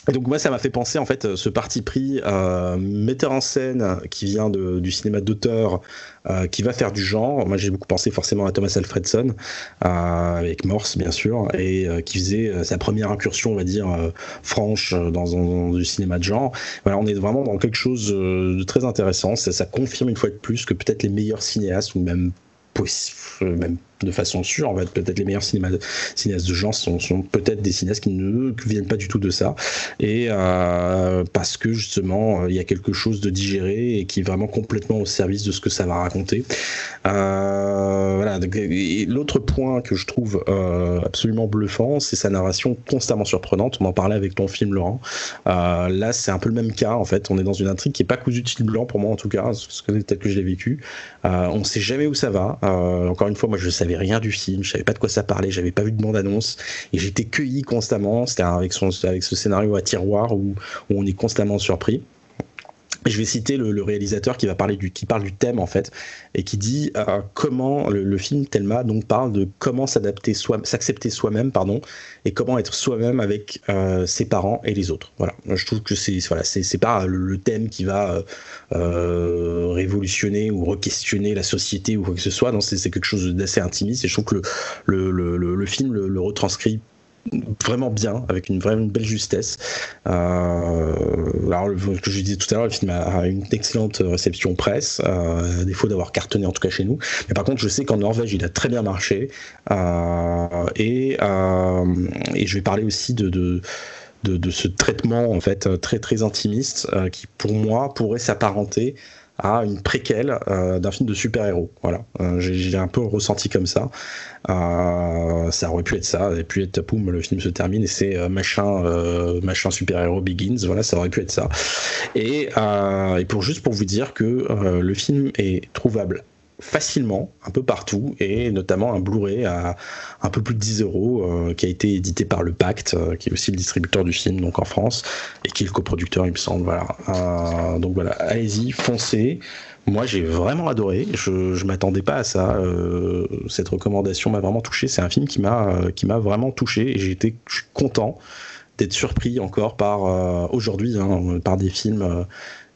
Voilà donc moi ça m'a fait penser en fait ce parti pris euh, metteur en scène qui vient de, du cinéma d'auteur euh, qui va faire du genre. Moi j'ai beaucoup pensé forcément à Thomas Alfredson euh, avec Morse bien sûr et euh, qui faisait sa première incursion on va dire franche dans, un, du cinéma de genre. Voilà on est vraiment dans quelque chose de très intéressant. Ça, ça confirme une fois de plus que peut-être les meilleurs cinéastes ou même même de façon sûre, en fait, peut-être les meilleurs cinéastes de genre sont, sont peut-être des cinéastes qui ne viennent pas du tout de ça, et euh, parce que justement euh, il y a quelque chose de digéré et qui est vraiment complètement au service de ce que ça va raconter. Euh, voilà. L'autre point que je trouve absolument bluffant, c'est sa narration constamment surprenante. On en parlait avec ton film Laurent. là, c'est un peu le même cas en fait. On est dans une intrigue qui est pas cousue de fil blanc pour moi en tout cas, peut-être que je l'ai vécu. on sait jamais où ça va. encore une fois, moi je sais savais rien du film, je savais pas de quoi ça parlait, j'avais pas vu de bande-annonce et j'étais cueilli constamment. C'était avec, avec ce scénario à tiroir où on est constamment surpris. Je vais citer le, réalisateur qui va parler du qui parle du thème en fait et qui dit euh, comment le, film Thelma donc parle de comment s'adapter soi s'accepter soi-même pardon et comment être soi-même avec euh, ses parents et les autres. Voilà. Je trouve que c'est voilà c'est pas le, thème qui va euh, révolutionner ou re-questionner la société ou quoi que ce soit. Non c'est quelque chose d'assez intimiste et je trouve que le le, le film le retranscrit vraiment bien, avec une vraie belle justesse. Euh, alors, que je disais tout à l'heure, le film a une excellente réception presse, euh, à défaut d'avoir cartonné en tout cas chez nous. Mais par contre, je sais qu'en Norvège, il a très bien marché. Euh, et, euh, et je vais parler aussi de de, de, ce traitement en fait très très intimiste qui pour moi pourrait s'apparenter à une préquelle euh, d'un film de super-héros. Voilà, euh, j'ai un peu ressenti comme ça. Euh, ça aurait pu être ça, et puis être poum, le film se termine et c'est machin, machin super-héros begins. Voilà, ça aurait pu être ça. Et, et pour juste pour vous dire que le film est trouvable facilement un peu partout et notamment un Blu-ray à un peu plus de 10 euros euh, qui a été édité par le Pacte euh, qui est aussi le distributeur du film donc en France et qui est le coproducteur il me semble voilà. Euh, donc voilà allez-y foncez. Moi j'ai vraiment adoré. Je, je m'attendais pas à ça cette recommandation m'a vraiment touché. C'est un film qui m'a qui m'a vraiment touché et été je content d'être surpris encore par aujourd'hui hein, par des films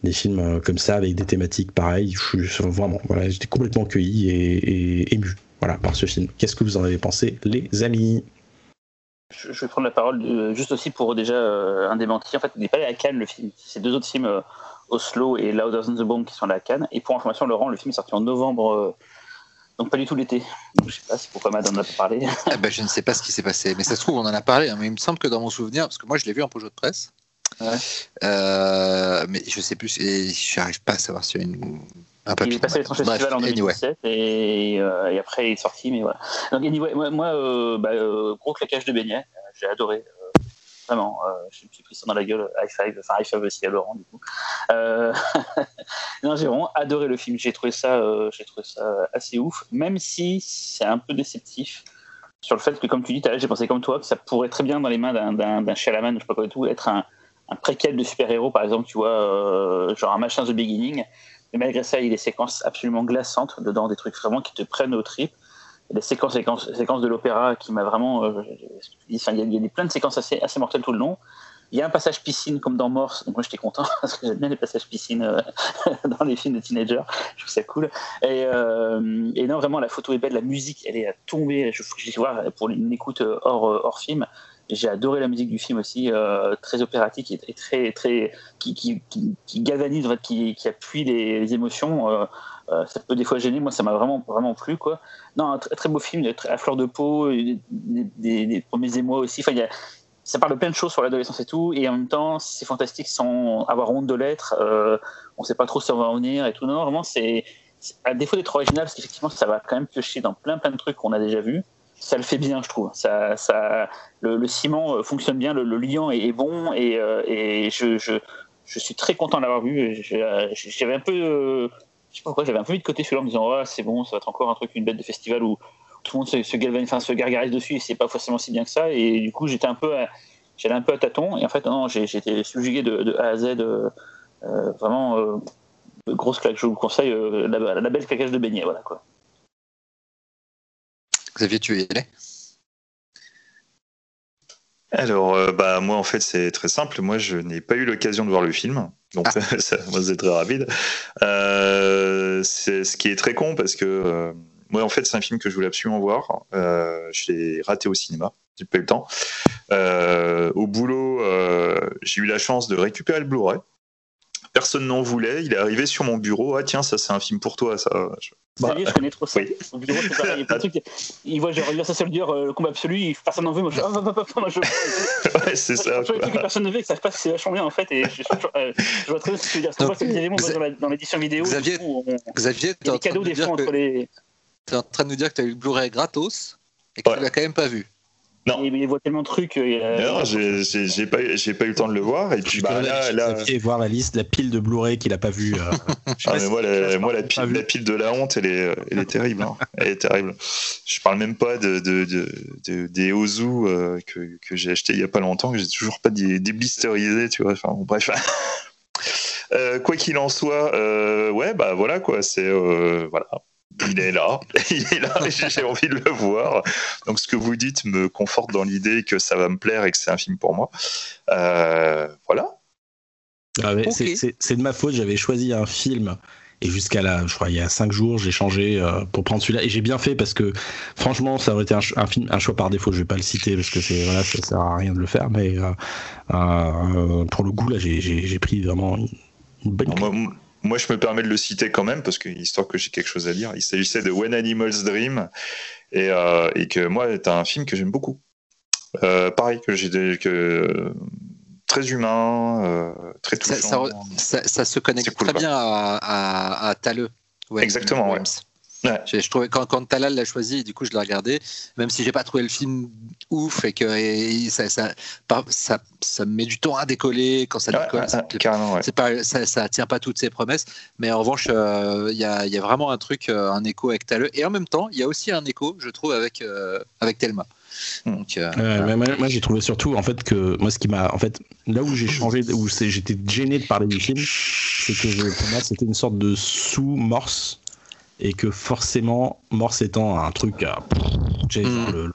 des films euh, comme ça avec des thématiques pareilles. Je suis vraiment, voilà, j'étais complètement cueilli et, ému, voilà, par ce film. Qu'est-ce que vous en avez pensé, les amis? Je, vais prendre la parole juste aussi pour déjà euh, un démenti. En fait, il n'est pas allé à Cannes le film. C'est deux autres films, euh, Oslo et Louder Than the Bomb, qui sont allés à Cannes. Et pour information, Laurent, le film est sorti en novembre. donc pas du tout l'été. Je sais pas si pourquoi Madame en a pas parlé. [laughs] Ah ben, je ne sais pas ce qui s'est passé, mais ça se trouve on en a parlé. Hein, mais il me semble que dans mon souvenir, parce que moi je l'ai vu en projet de presse, euh, mais je sais plus, et je n'arrive pas à savoir s'il y a une. Un papier. Il est passé à l'étrange festival en 2017 et, euh, et, après il est sorti, mais voilà. Donc anyway, moi, moi euh, bah, gros claquage de beignet, j'ai adoré. Vraiment, je me suis pris ça dans la gueule, high five, enfin high five aussi à Laurent du coup. [laughs] non, j'ai vraiment adoré le film, j'ai trouvé ça, j'ai trouvé ça assez ouf, même si c'est un peu déceptif sur le fait que, comme tu dis, j'ai pensé comme toi que ça pourrait très bien dans les mains d'un Chalaman, je sais pas quoi et tout, être un, un préquel de super-héros, par exemple, tu vois, euh, genre un machin The Beginning. Mais malgré ça, il y a des séquences absolument glaçantes dedans, des trucs vraiment qui te prennent au trip. des séquences, séquences, séquences de l'opéra qui m'a vraiment. Euh, il, y a, y a plein de séquences assez, assez mortelles tout le long. Il y a un passage piscine comme dans Morse, donc moi j'étais content [laughs] parce que j'aime bien les passages piscine euh, [laughs] dans les films de teenagers, je trouve ça cool. Et, non, vraiment, la photo est belle, la musique, elle est à tomber. Je, je vais voir pour une écoute hors, hors film. J'ai adoré la musique du film aussi, euh, très opératique et, très, très, qui, galvanise, qui, appuie les, émotions. Euh, euh, ça peut des fois gêner, moi ça m'a vraiment, vraiment plu. Quoi. Non, un très, très beau film, à fleur de peau, des, des, premiers émois aussi. Enfin, y a, ça parle de plein de choses sur l'adolescence et tout, et en même temps, c'est fantastique sans avoir honte de l'être. on ne sait pas trop si on va en venir et tout. Non, vraiment, c'est à défaut d'être original, parce qu'effectivement, ça va quand même piocher dans plein, plein de trucs qu'on a déjà vus ça le fait bien, je trouve. Ça, le, ciment euh, fonctionne bien, le, liant est, bon, et, euh, je, suis très content de l'avoir vu. J'avais un peu, euh, je sais pas pourquoi, j'avais un peu mis de côté celui-là en me disant, oh, c'est bon, ça va être encore un truc, une bête de festival où tout le monde se, se se gargarise dessus, et c'est pas forcément si bien que ça. Et du coup, j'étais un peu, j'allais un peu à tâtons, et en fait, non, été subjugué de, A à Z, vraiment. grosse claque, je vous conseille la, la, belle claquage de beignet, voilà quoi. Xavier, tu y alors, euh, bah, moi, en fait, c'est très simple. Moi, je n'ai pas eu l'occasion de voir le film. Donc, ah. [laughs] ça, c'est très rapide. Euh, c'est ce qui est très con parce que euh, moi, en fait, c'est un film que je voulais absolument voir. je l'ai raté au cinéma. J'ai pas eu le temps. au boulot, j'ai eu la chance de récupérer le Blu-ray personne n'en voulait. Il est arrivé sur mon bureau. Ah tiens, ça c'est un film pour toi. Ça. Bah, je connais trop ça. Au bureau, c'est pareil. Il, trucs, il voit genre ça Soldier, euh, le combat absolu, personne n'en veut. Moi, je, moi, je... [laughs] ouais, c'est ça. Je que personne ne veut, que ça se passe c'est vachement bien en fait. Et je, euh, je vois très bien ce que tu veux dire. C'est c'est des éléments dans l'édition vidéo. Xavier, on, Xavier, il y a des cadeaux des fois entre les. Tu es en train de nous dire que tu as eu le Blu-ray gratos et que tu l'as quand même pas vu. Non. Il, voit tellement de trucs. Euh, non, j'ai pas, pas eu le temps de le voir. Et puis, bah, là, là... voir la liste, la pile de Blu-ray qu'il a pas vu. Euh, ah, mais moi, la, moi la, pile, la, pile, de la honte, elle est, elle est terrible. Hein. Elle est terrible. Je parle même pas de, de, de, des Ozu euh, que, que j'ai acheté il y a pas longtemps, que j'ai toujours pas déblisterisé, tu vois. Enfin, bref. [laughs] quoi qu'il en soit, ouais, bah voilà quoi, c'est voilà il est là, [laughs] il est là, j'ai envie de le voir. Donc ce que vous dites me conforte dans l'idée que ça va me plaire et que c'est un film pour moi. Euh, voilà. Ah c'est de ma faute, j'avais choisi un film et jusqu'à là, je crois, il y a cinq jours, j'ai changé euh, pour prendre celui-là. Et j'ai bien fait parce que, franchement, ça aurait été un, film, un choix par défaut. Je vais pas le citer parce que c'est voilà, ça sert à rien de le faire. Mais euh, pour le coup, là, j'ai pris vraiment une, bonne. Moi, je me permets de le citer quand même, parce que histoire que j'ai quelque chose à dire. Il s'agissait de When Animals Dream, et, euh, et que moi, c'est un film que j'aime beaucoup. Euh, pareil, que j'ai que très humain, euh, très touchant. Ça, ça, se connecte très bien à, à, à Taleux. Exactement, ouais. Je, trouvais quand, quand Talal l'a choisi, du coup je l'ai regardé, même si j'ai pas trouvé le film ouf et que ça, ça, ça, ça, met du temps à décoller quand ça décolle. c'est pas, ça, ça tient pas toutes ses promesses, mais en revanche, euh, il y, a, y, a, vraiment un truc, euh, un écho avec Talal. Et en même temps, il y a aussi un écho, je trouve, avec, euh, avec Thelma. Hmm. Donc, moi, j'ai trouvé surtout en fait que moi ce qui m'a en fait là où j'ai changé où j'étais gêné de parler du film c'est que pour moi c'était une sorte de sous-morse et que forcément, Morse étant un truc, euh, mm. le,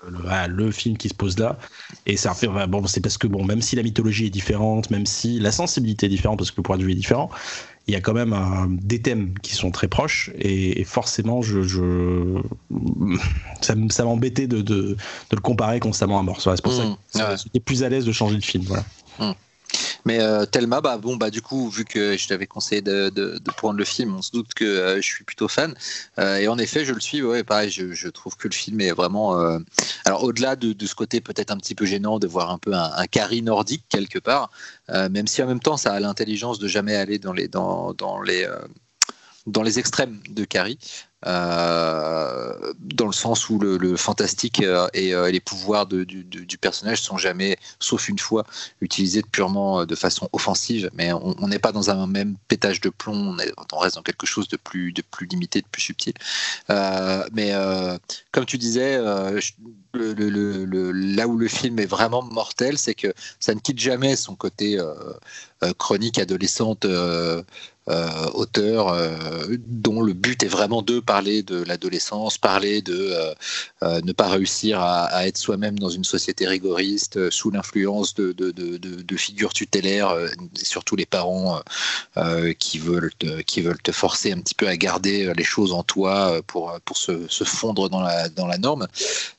le, film qui se pose là, et ça fait, bon, c'est parce que bon, même si la mythologie est différente, même si la sensibilité est différente, parce que le point de vue est différent, il y a quand même des thèmes qui sont très proches, et, forcément, je, je ça, ça m'embêtait de, de, le comparer constamment à Morse. c'est pour ça mm. que j'étais plus à l'aise de changer de film. Voilà. Mm. Mais euh, Thelma, bah, bon, bah, du coup, vu que je t'avais conseillé de, prendre le film, on se doute que euh, je suis plutôt fan. Euh, et en effet, je le suis. Ouais, pareil, je, trouve que le film est vraiment. Euh, alors, au-delà de, ce côté peut-être un petit peu gênant de voir un peu un, un carry nordique quelque part, même si en même temps, ça a l'intelligence de jamais aller dans les, dans les, dans les extrêmes de Carrie. Euh, dans le sens où le, fantastique euh, euh, et, les pouvoirs du, du, personnage sont jamais, sauf une fois, utilisés purement de façon offensive. Mais on n'est pas dans un même pétage de plomb, on, reste dans quelque chose de plus, limité, de plus subtil. mais comme tu disais, là où le film est vraiment mortel, c'est que ça ne quitte jamais son côté chronique adolescente auteur euh, dont le but est vraiment de parler de l'adolescence, parler de euh, ne pas réussir à, être soi-même dans une société rigoriste sous l'influence de, de, de, de, figures tutélaires, et surtout les parents qui, veulent te, qui veulent te forcer un petit peu à garder les choses en toi pour, pour se, se fondre dans la, dans la norme.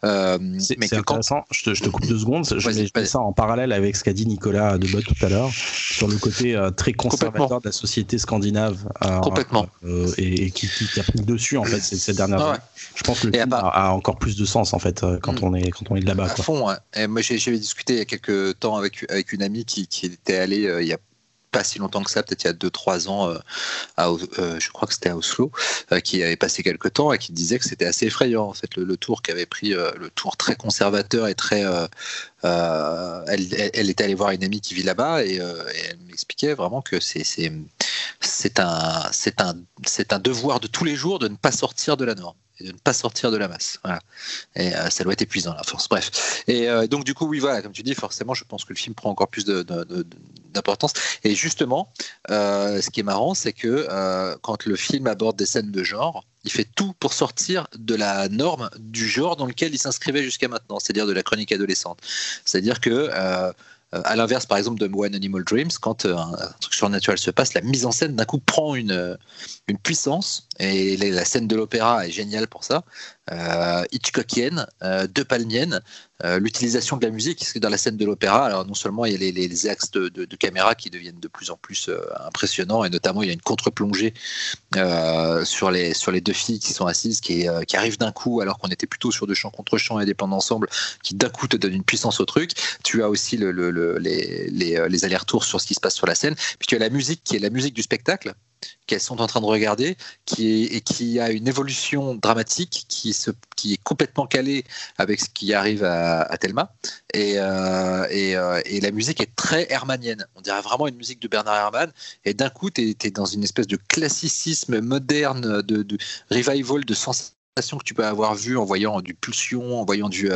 c'est intéressant, je, te, je, te, coupe deux secondes, je mets ça en parallèle avec ce qu'a dit Nicolas Debot tout à l'heure, sur le côté très conservateur de la société scandinave scandinave euh, Complètement. Euh, et, qui, qui, a pris le dessus en fait ces, dernières ah années. Je pense que le film a, encore plus de sens en fait euh, quand mm. on est quand on est de là-bas. À fond. Et moi j'avais discuté il y a quelques temps avec avec une amie qui, qui était allée il y a pas si longtemps que ça, peut-être il y a 2-3 ans, euh, à, euh, je crois que c'était à Oslo, euh, qui avait passé quelques temps et qui disait que c'était assez effrayant, en fait, le, tour qu'avait pris, le tour très conservateur et très. Elle, elle, était allée voir une amie qui vit là-bas et, elle m'expliquait vraiment que c'est un, un, un devoir de tous les jours de ne pas sortir de la norme et de ne pas sortir de la masse. Et ça doit être épuisant, la force. Bref. Et donc, du coup, oui, voilà, comme tu dis, forcément, je pense que le film prend encore plus d'importance. Et justement, euh, ce qui est marrant, c'est que quand le film aborde des scènes de genre, il fait tout pour sortir de la norme du genre dans lequel il s'inscrivait jusqu'à maintenant, c'est-à-dire de la chronique adolescente. C'est-à-dire que euh, à l'inverse, par exemple, de One Animal Dreams, quand euh, un, truc surnaturel se passe, la mise en scène d'un coup prend une, euh, une puissance, et la scène de l'opéra est géniale pour ça, euh, Hitchcockienne, de palmienne, l'utilisation de la musique, parce que dans la scène de l'opéra, alors non seulement il y a les, axes de, caméra qui deviennent de plus en plus impressionnants, et notamment il y a une contre-plongée sur, les, sur les deux filles qui sont assises, qui, arrivent d'un coup, alors qu'on était plutôt sur de chants contre des plans d'ensemble, qui d'un coup te donnent une puissance au truc. Tu as aussi le, le les, euh, les, allers-retours sur ce qui se passe sur la scène. Puis tu as la musique qui est la musique du spectacle qu'elles sont en train de regarder, qui et qui a une évolution dramatique qui, se, qui est complètement calée avec ce qui arrive à, à Thelma. Et, euh, euh, et, la musique est très hermanienne. On dirait vraiment une musique de Bernard Herrmann. Et d'un coup, tu es, dans une espèce de classicisme moderne, de, de revival de sens que tu peux avoir vues en voyant du Pulsion, en voyant du,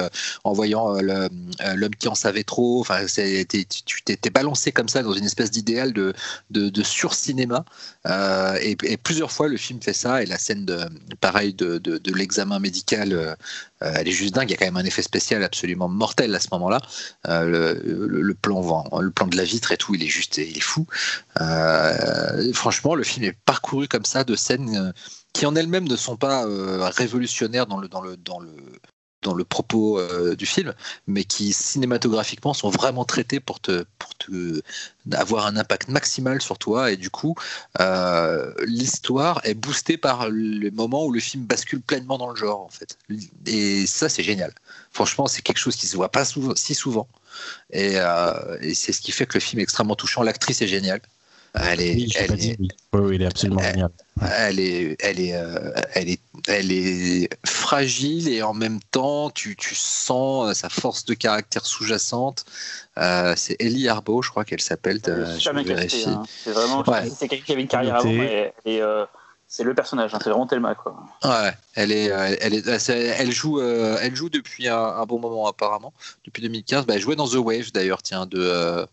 en voyant l'homme qui en savait trop. Enfin, tu t'es balancé comme ça dans une espèce d'idéal de, de, de sur-cinéma. Et, plusieurs fois, le film fait ça. Et la scène, de, pareil, de, l'examen médical, elle est juste dingue. Il y a quand même un effet spécial absolument mortel à ce moment-là. Le, le, plan, le plan de la vitre et tout, il est juste, il est fou. franchement, le film est parcouru comme ça de scènes qui en elles-mêmes ne sont pas euh, révolutionnaires dans le, dans le, dans le, dans le propos euh, du film, mais qui cinématographiquement sont vraiment traités pour te, pour te avoir un impact maximal sur toi. Et du coup, euh, l'histoire est boostée par le moment où le film bascule pleinement dans le genre, en fait. Et ça, c'est génial. Franchement, c'est quelque chose qui se voit pas si souvent. Et, et c'est ce qui fait que le film est extrêmement touchant. L'actrice est géniale. Elle est, elle est, oui, il est absolument génial. Elle est, elle est, euh, elle est, elle est fragile et en même temps, tu, tu sens sa force de caractère sous-jacente. Euh, c'est Ellie Arbo, je crois qu'elle s'appelle. je vérifie. Hein. C'est vraiment, c'est quelqu'un qui avait une carrière avant et, et euh, c'est le personnage, hein, c'est vraiment Thelma quoi. Ouais, elle est, euh, elle est, elle joue, euh, elle joue depuis un, bon moment apparemment, depuis 2015. Bah, elle jouait dans The Wave d'ailleurs, tiens, de, euh,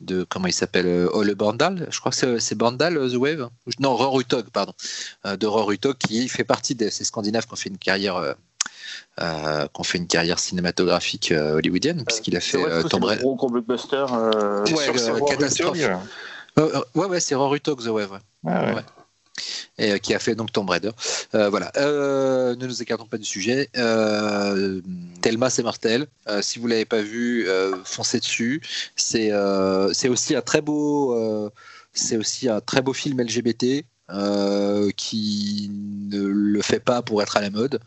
de comment il s'appelle, Ole Bandal. Je crois que c'est Bandal The Wave. Non, Rorutog, pardon, de Rorutog qui fait partie de ces Scandinaves qui ont fait une carrière. Euh, qu'on fait une carrière cinématographique hollywoodienne, puisqu'il a fait Tomb Raider. Gros, gros blockbuster. ouais, catastrophe. ouais, ouais, c'est Rorutog The Wave. Ah, ouais et euh, qui a fait donc Tomb Raider. Euh, voilà, euh, ne nous écartons pas du sujet. Thelma, c'est mortel. si vous l'avez pas vu, foncez dessus. C'est c'est aussi un très beau c'est aussi un très beau film LGBT qui ne le fait pas pour être à la mode.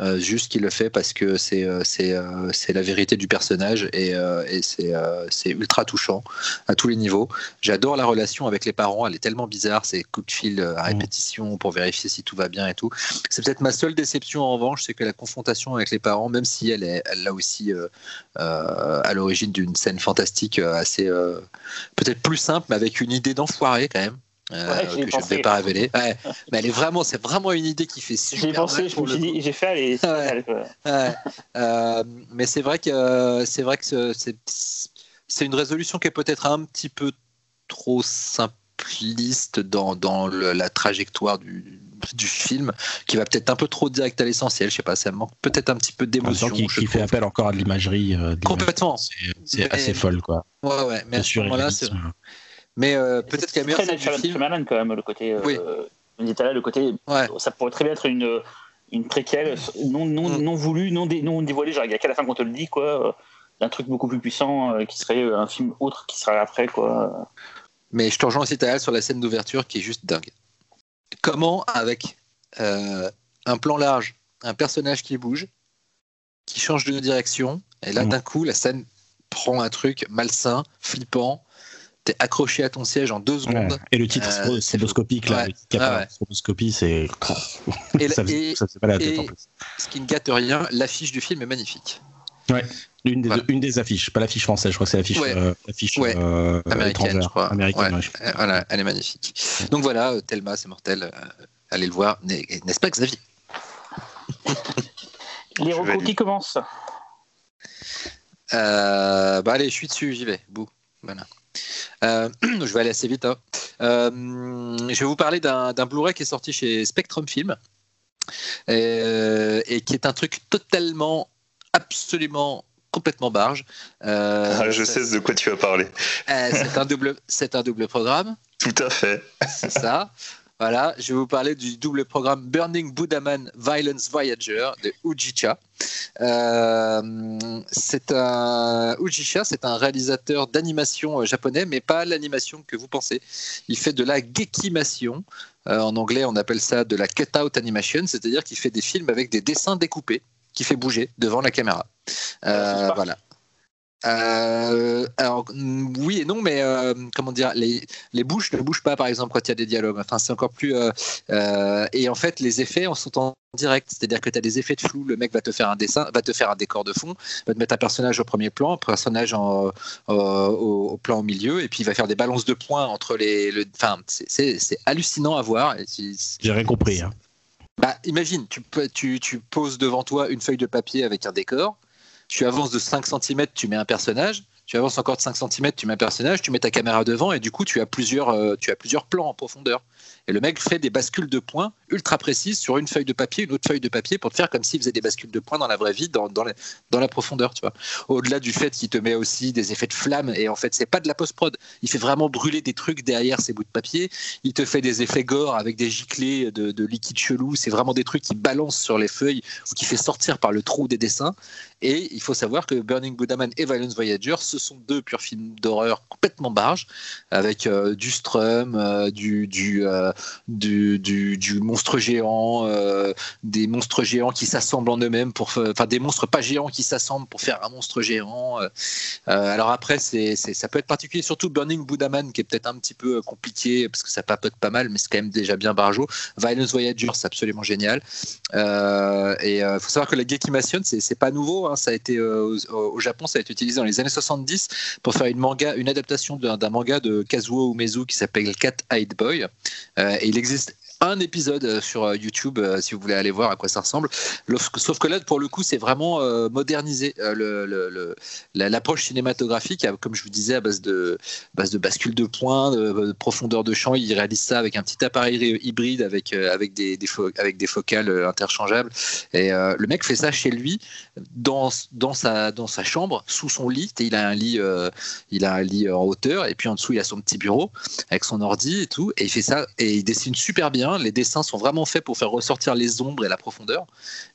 Euh, juste qu'il le fait parce que c'est euh, euh, c'est la vérité du personnage et, et c'est ultra touchant à tous les niveaux. J'adore la relation avec les parents, elle est tellement bizarre, ces coups de fil à mm. répétition pour vérifier si tout va bien et tout. C'est peut-être ma seule déception en revanche, c'est que la confrontation avec les parents, même si elle est elle là aussi à l'origine d'une scène fantastique assez peut-être plus simple, mais avec une idée d'enfoiré quand même. Euh, que je ne vais pas révéler. mais elle est vraiment, c'est vraiment une idée qui fait super. J'ai pensé, je me suis dit, j'ai fait aller. Euh, mais c'est vrai que c'est vrai que c'est une résolution qui est peut-être un petit peu trop simpliste dans, dans la trajectoire du, du film, qui va peut-être un peu trop direct à l'essentiel. Je sais pas, ça manque peut-être un petit peu d'émotion. Qui, qui fait appel encore à de l'imagerie. Euh, Complètement. C'est assez folle, quoi. Ouais, ouais. Mais à ce moment-là, c'est mais euh, peut-être qu'il y a meilleure scène du film. quand même, le côté. Euh, oui. là, le côté. Ça pourrait très bien être une, une préquelle non, non, mm. non voulue, non, dé, non dévoilée. Genre, il n'y a qu'à la fin qu'on te le dit, quoi. D'un truc beaucoup plus puissant euh, qui serait un film autre qui serait après, quoi. Mais je te rejoins aussi, Tal, sur la scène d'ouverture qui est juste dingue. Comment, avec un plan large, un personnage qui bouge, qui change de direction, et là, mm. d'un coup, la scène prend un truc malsain, flippant, accroché à ton siège en deux secondes. Et le titre euh, stroboscopique, là, stroboscopie, c'est. et, [laughs] ça, pas la tête en plus. Ce qui ne gâte rien, l'affiche du film est magnifique. Ouais, une des, une des affiches, pas l'affiche française, je crois que c'est l'affiche euh, euh, américaine, je crois. Américaine, Voilà, elle est magnifique. Donc voilà, Thelma, c'est mortel. allez le voir, n'est-ce pas, Xavier? [laughs] Les recours qui commencent. bah allez, je suis dessus, j'y vais. Bouh. Voilà. Euh, [clears throat] je vais aller assez vite. Hein. Euh, je vais vous parler d'un Blu-ray qui est sorti chez Spectrum Film euh, et, qui est un truc totalement, absolument complètement barge. Ah, je sais de quoi tu vas parler. c'est un double, c'est un double programme. [laughs] Tout à fait. C'est ça. Voilà, je vais vous parler du double programme Burning Buddhaman Violence Voyager de Ujicha. Euh, c'est un Ujicha, c'est un réalisateur d'animation euh, japonais, mais pas l'animation que vous pensez. Il fait de la gekimation. Euh, en anglais, on appelle ça de la cut-out animation, c'est-à-dire qu'il fait des films avec des dessins découpés qui fait bouger devant la caméra. voilà. Euh, alors oui et non, mais euh, comment dire, les, les bouches ne bougent pas par exemple quand il y a des dialogues. Enfin, c'est encore plus. Euh, et en fait, les effets sont en direct, c'est-à-dire que tu as des effets de flou. Le mec va te faire un dessin, va te faire un décor de fond, va te mettre un personnage au premier plan, un personnage en, au, plan au milieu, et puis il va faire des balances de points entre les. Le, enfin, c'est hallucinant à voir. J'ai rien compris. Hein. Bah, imagine, tu, tu, tu poses devant toi une feuille de papier avec un décor, tu avances de 5 cm, tu mets un personnage, tu avances encore de 5 cm, tu mets un personnage, tu mets ta caméra devant et du coup tu as plusieurs, euh, tu as plusieurs plans en profondeur. Et le mec fait des bascules de points ultra précises sur une feuille de papier, une autre feuille de papier pour te faire comme s'il faisait des bascules de points dans la vraie vie, dans, dans, la, dans la profondeur, tu vois. Au-delà du fait qu'il te met aussi des effets de flamme et en fait c'est pas de la post-prod, il fait vraiment brûler des trucs derrière ces bouts de papier, il te fait des effets gore avec des giclées de, de liquide chelou, c'est vraiment des trucs qui balancent sur les feuilles ou qui fait sortir par le trou des dessins. Et il faut savoir que Burning Buddha-Man et Violence Voyager, ce sont deux purs films d'horreur complètement barges, avec euh, du strum, euh, euh, du, du, du, monstre géant, des monstres géants qui s'assemblent en eux-mêmes, pour, enfin des monstres pas géants qui s'assemblent pour faire un monstre géant. Alors après, c'est, ça peut être particulier, surtout Burning Buddha-Man, qui est peut-être un petit peu compliqué, parce que ça papote pas mal, mais c'est quand même déjà bien barjo. Violence Voyager, c'est absolument génial. et il faut savoir que la Gekimation, c'est, c'est pas nouveau, hein, ça a été au, au, Japon, ça a été utilisé dans les années 70 pour faire une manga, une adaptation d'un, d'un manga de Kazuo Umezu qui s'appelle Cat Eyed Boy. Euh, et il existe un épisode sur YouTube si vous voulez aller voir à quoi ça ressemble. Sauf que là, pour le coup, c'est vraiment euh, modernisé. Euh, l'approche cinématographique, comme je vous disais, à base de, bascule de points, de, de, profondeur de champ, il réalise ça avec un petit appareil hybride avec, des, focales interchangeables. Et euh, le mec fait ça chez lui, dans, sa, chambre, sous son lit. Il a un lit, euh, il a un lit en hauteur, et puis en dessous, il a son petit bureau avec son ordi et tout. Et il fait ça, et il dessine super bien les dessins sont vraiment faits pour faire ressortir les ombres et la profondeur.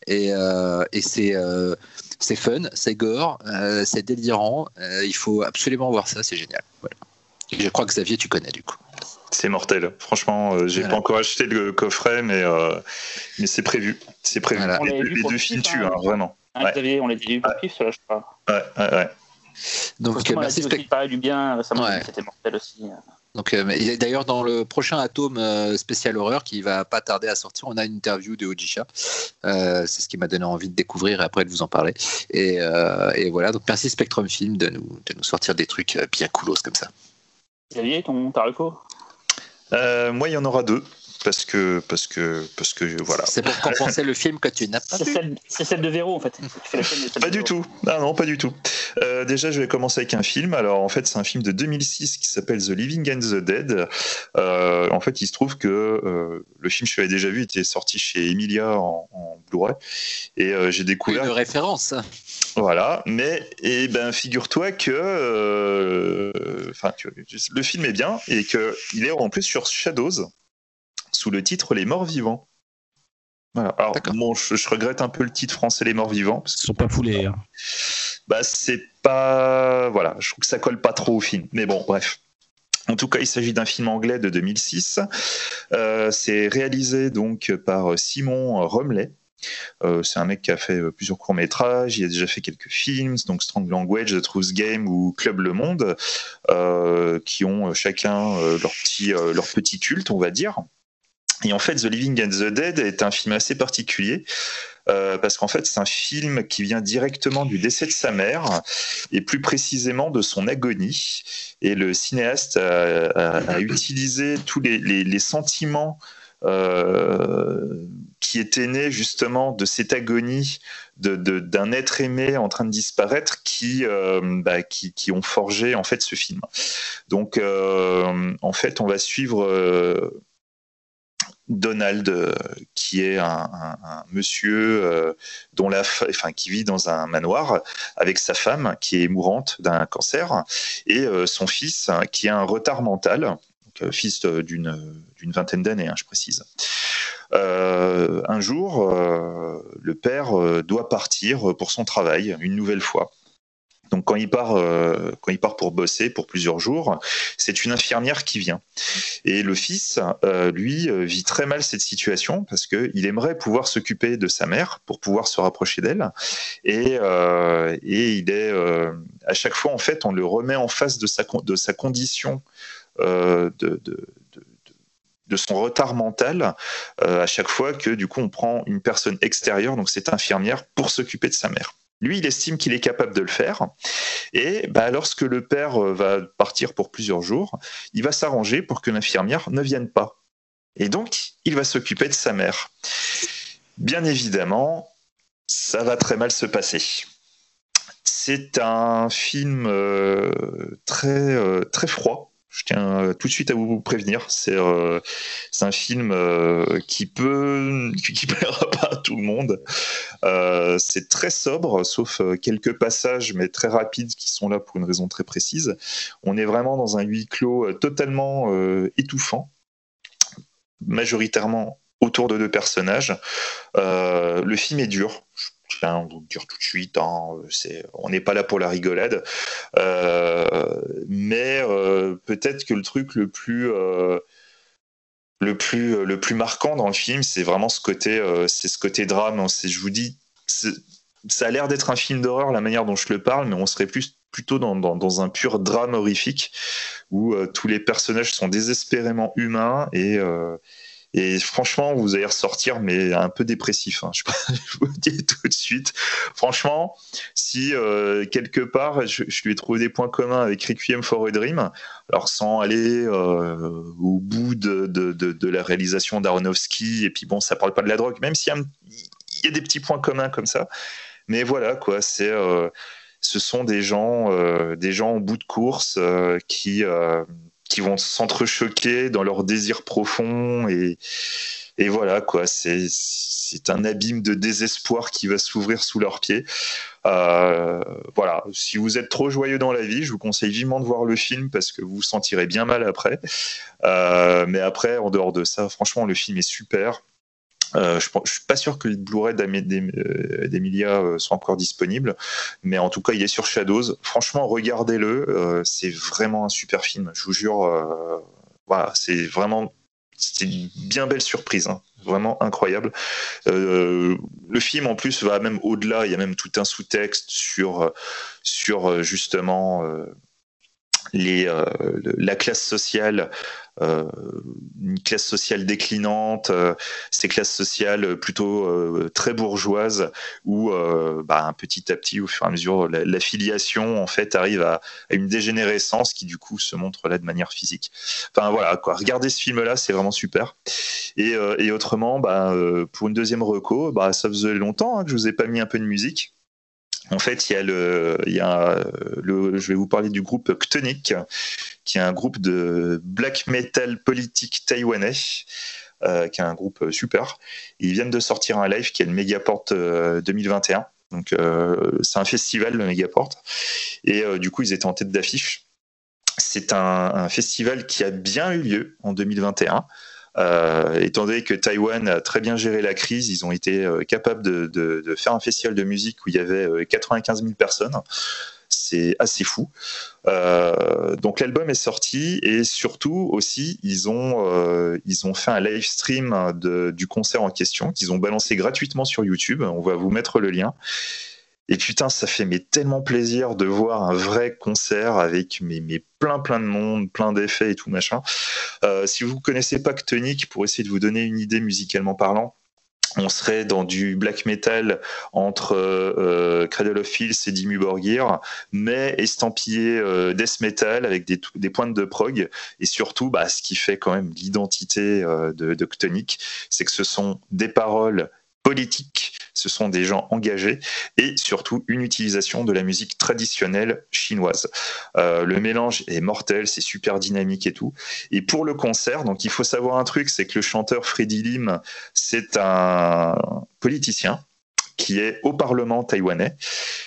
Et, euh, et c'est euh, c'est fun, c'est gore, euh, c'est délirant. il faut absolument voir ça, c'est génial. Voilà. je crois que Xavier, tu connais du coup. C'est mortel. Franchement, j'ai voilà. pas encore acheté le coffret, mais, mais c'est prévu. C'est prévu. Voilà. Les, les deux films tuent, hein, vraiment. Hein, Xavier, on l'a dit pour kiff, je crois. Ouais, ouais, ouais. Donc, merci. Aussi, parlait du bien récemment, ouais. c'était mortel aussi. Donc, euh, d'ailleurs, dans le prochain Atome euh, spécial horreur qui va pas tarder à sortir, on a une interview de Ojisha. Euh, c'est ce qui m'a donné envie de découvrir et après de vous en parler. Et, euh, et voilà, donc merci Spectrum Film de nous, de nous sortir des trucs bien coolos comme ça. Xavier, ton Taruko Moi, il y en aura deux parce que parce que parce que voilà. C'est pour compenser le film que tu n'as pas C'est celle, celle, de Véro en fait. pas du tout. Non non pas du tout. Euh, déjà je vais commencer avec un film. Alors en fait c'est un film de 2006 qui s'appelle The Living and the Dead. Euh, en fait il se trouve que euh, le film je l'avais déjà vu était sorti chez Emilia en, en Blu-ray et euh, j'ai découvert. Une référence. Voilà, mais et ben figure-toi que, euh, enfin le film est bien et que il est en plus sur Shadows sous le titre Les Morts Vivants. Voilà. Alors, bon, je, je, regrette un peu le titre français Les Morts Vivants. Parce Ils sont pas foulés. Hein. Bah, c'est pas. Voilà, je trouve que ça colle pas trop au film. Mais bon, bref. En tout cas, il s'agit d'un film anglais de 2006. Euh, c'est réalisé donc par Simon Rumley. Euh, c'est un mec qui a fait plusieurs courts métrages, il a déjà fait quelques films, donc Strong Language, The Truth Game ou Club Le Monde, euh, qui ont chacun leur petit, leur petit culte, on va dire. Et en fait, The Living and the Dead est un film assez particulier. Euh, parce qu'en fait, c'est un film qui vient directement du décès de sa mère, et plus précisément de son agonie. Et le cinéaste a, utilisé tous les, sentiments euh, qui étaient nés justement de cette agonie d'un de, de, être aimé en train de disparaître qui, euh, bah, qui, qui, ont forgé en fait ce film. Donc, en fait, on va suivre Donald, euh, qui est un, monsieur euh, dont la, qui vit dans un manoir avec sa femme qui est mourante d'un cancer et euh, son fils qui a un retard mental, fils d'une d'une vingtaine d'années, hein, je précise. un jour, le père doit partir pour son travail une nouvelle fois. Donc quand il part, euh, quand il part pour bosser pour plusieurs jours, c'est une infirmière qui vient. Et le fils, euh, lui, vit très mal cette situation parce que il aimerait pouvoir s'occuper de sa mère pour pouvoir se rapprocher d'elle. Et, euh, il est à chaque fois en fait, on le remet en face de sa condition de, son retard mental euh, à chaque fois que du coup on prend une personne extérieure, donc cette infirmière, pour s'occuper de sa mère. Lui, il estime qu'il est capable de le faire. Et bah, lorsque le père va partir pour plusieurs jours, il va s'arranger pour que l'infirmière ne vienne pas. Et donc, il va s'occuper de sa mère. Bien évidemment, ça va très mal se passer. C'est un film euh, euh, très froid. Je tiens euh, tout de suite à vous prévenir. C'est un film qui peut qui [laughs] plaira pas à tout le monde. c'est très sobre, sauf quelques passages, mais très rapides, qui sont là pour une raison très précise. On est vraiment dans un huis clos totalement étouffant, majoritairement autour de deux personnages. le film est dur on vous le dire tout de suite, hein, on n'est pas là pour la rigolade. Euh, mais euh, peut-être que le truc le plus, euh, le plus, le plus marquant dans le film, c'est vraiment ce côté, c'est ce côté drame. Je vous dis, ça a l'air d'être un film d'horreur, la manière dont je le parle, mais on serait plus plutôt dans, dans, un pur drame horrifique où tous les personnages sont désespérément humains et, et franchement, vous allez ressortir, mais un peu dépressif. Hein. [laughs] Je, vous le dis tout de suite. Franchement, si euh, quelque part, je, lui ai trouvé des points communs avec Requiem for a Dream, alors sans aller euh, au bout de, la réalisation d'Aronofsky, et puis bon, ça parle pas de la drogue, même s'il y, y, a des petits points communs comme ça. Mais voilà, quoi, c'est. Euh, ce sont des gens, des gens en bout de course qui, qui vont s'entrechoquer dans leurs désirs profonds et, et voilà quoi. C'est c'est un abîme de désespoir qui va s'ouvrir sous leurs pieds. Euh, voilà. Si vous êtes trop joyeux dans la vie je vous conseille vivement de voir le film parce que vous vous sentirez bien mal après. Euh, mais après en dehors de ça franchement le film est super euh, je ne suis pas sûr que le Blu-ray d'Emilia euh, soit encore disponible, mais en tout cas, il est sur Shadows. Franchement, regardez-le, euh, c'est vraiment un super film. Je vous jure, c'est vraiment c'est une bien belle surprise, hein. vraiment incroyable. le film en plus va même au-delà, il y a même tout un sous-texte sur, sur justement les, la classe sociale euh, une classe sociale déclinante, euh, ces classes sociales plutôt euh, très bourgeoises, où bah, petit à petit, au fur et à mesure, l'affiliation en fait arrive à, une dégénérescence qui du coup se montre là de manière physique. Enfin voilà, quoi. Regardez ce film-là, c'est vraiment super. Et, et autrement, bah, pour une deuxième reco, bah, ça faisait longtemps hein, que je vous ai pas mis un peu de musique. En fait, il y a le, il y a le, je vais vous parler du groupe Ctonic, qui est un groupe de black metal politique taïwanais. Euh, qui est un groupe super. Ils viennent de sortir un live qui est le Megaport 2021. Euh, Donc euh, c'est un festival le Megaport. Et du coup ils étaient en tête d'affiche. C'est un, festival qui a bien eu lieu en 2021. Étant donné que Taïwan a très bien géré la crise, ils ont été capables de, faire un festival de musique où il y avait 95 000 personnes c'est assez fou. Euh, donc l'album est sorti et surtout aussi ils ont euh, ils ont fait un live stream du concert en question qu'ils ont balancé gratuitement sur YouTube. On va vous mettre le lien. Et putain, ça fait mais tellement plaisir de voir un vrai concert avec mes, plein plein de monde, plein d'effets et tout machin. Euh, si vous connaissez pas Tonic, pour essayer de vous donner une idée musicalement parlant, on serait dans du black metal entre euh, Cradle of Filth et Dimmu Borgir, mais estampillé euh, death metal avec des, des, pointes de prog. Et surtout, bah, ce qui fait quand même l'identité de, de c'est que ce sont des paroles politiques, ce sont des gens engagés et surtout une utilisation de la musique traditionnelle chinoise. Euh, le mélange est mortel, c'est super dynamique et tout. Et pour le concert, donc il faut savoir un truc, c'est que le chanteur Freddy Lim, c'est un politicien qui est au Parlement taïwanais.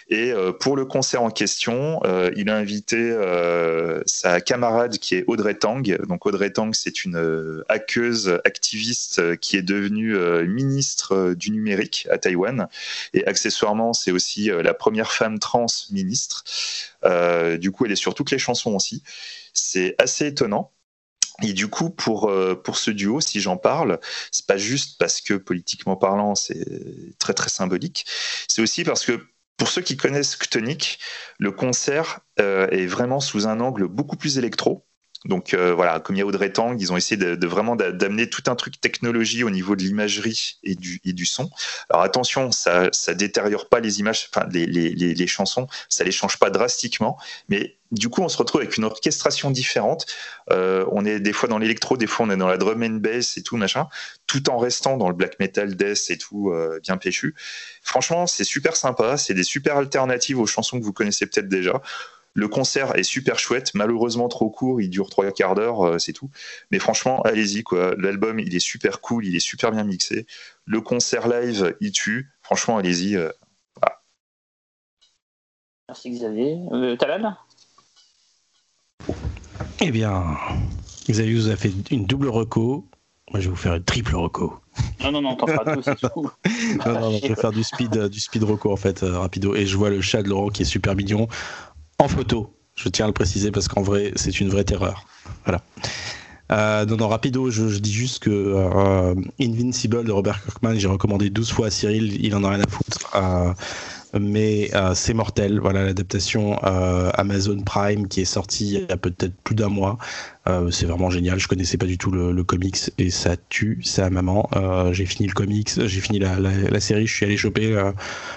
Et euh, pour le concert en question, euh, il a invité euh, sa camarade qui est Audrey Tang. Donc Audrey Tang, c'est une hackeuse activiste qui est devenue ministre du numérique à Taïwan. Et accessoirement, c'est aussi la première femme trans ministre. du coup, elle est sur toutes les chansons aussi. C'est assez étonnant. Et du coup, pour, euh, pour ce duo, si j'en parle, c'est pas juste parce que politiquement parlant, c'est très très symbolique, c'est aussi parce que pour ceux qui connaissent Ctonic, le concert euh, est vraiment sous un angle beaucoup plus électro. Donc voilà, comme il y a Audrey Tang, ils ont essayé de, vraiment d'amener tout un truc technologie au niveau de l'imagerie et du, son. Alors attention, ça ça détériore pas les images, enfin les, chansons, ça les change pas drastiquement, mais du coup on se retrouve avec une orchestration différente. on est des fois dans l'électro, des fois on est dans la drum and bass et tout machin, tout en restant dans le black metal, death et tout bien péchu. Franchement, c'est super sympa, c'est des super alternatives aux chansons que vous connaissez peut-être déjà. Le concert est super chouette, malheureusement trop court, il dure trois quarts d'heure, euh, c'est tout. Mais franchement, allez-y quoi. L'album, il est super cool, il est super bien mixé. Le concert live, il tue. Franchement, allez-y. Euh, Merci Xavier. Euh, Eh bien, Xavier vous a fait une double reco. Moi, je vais vous faire une triple reco. Non, non, non, t'en feras tout, c'est tout. [laughs] non, non, je vais faire du speed, du speed reco en fait, rapido. Et je vois le chat de Laurent qui est super mignon en photo. Je tiens à le préciser parce qu'en vrai, c'est une vraie terreur. Voilà. Euh, non, non, rapido, je, dis juste que euh, Invincible de Robert Kirkman, j'ai recommandé 12 fois à Cyril, il en a rien à foutre. Euh, mais euh, c'est mortel. Voilà l'adaptation euh, Amazon Prime qui est sortie il y a peut-être plus d'un mois. Euh, c'est vraiment génial. Je connaissais pas du tout le, comics et ça tue sa maman. j'ai fini le comics, j'ai fini la, série. Je suis allé choper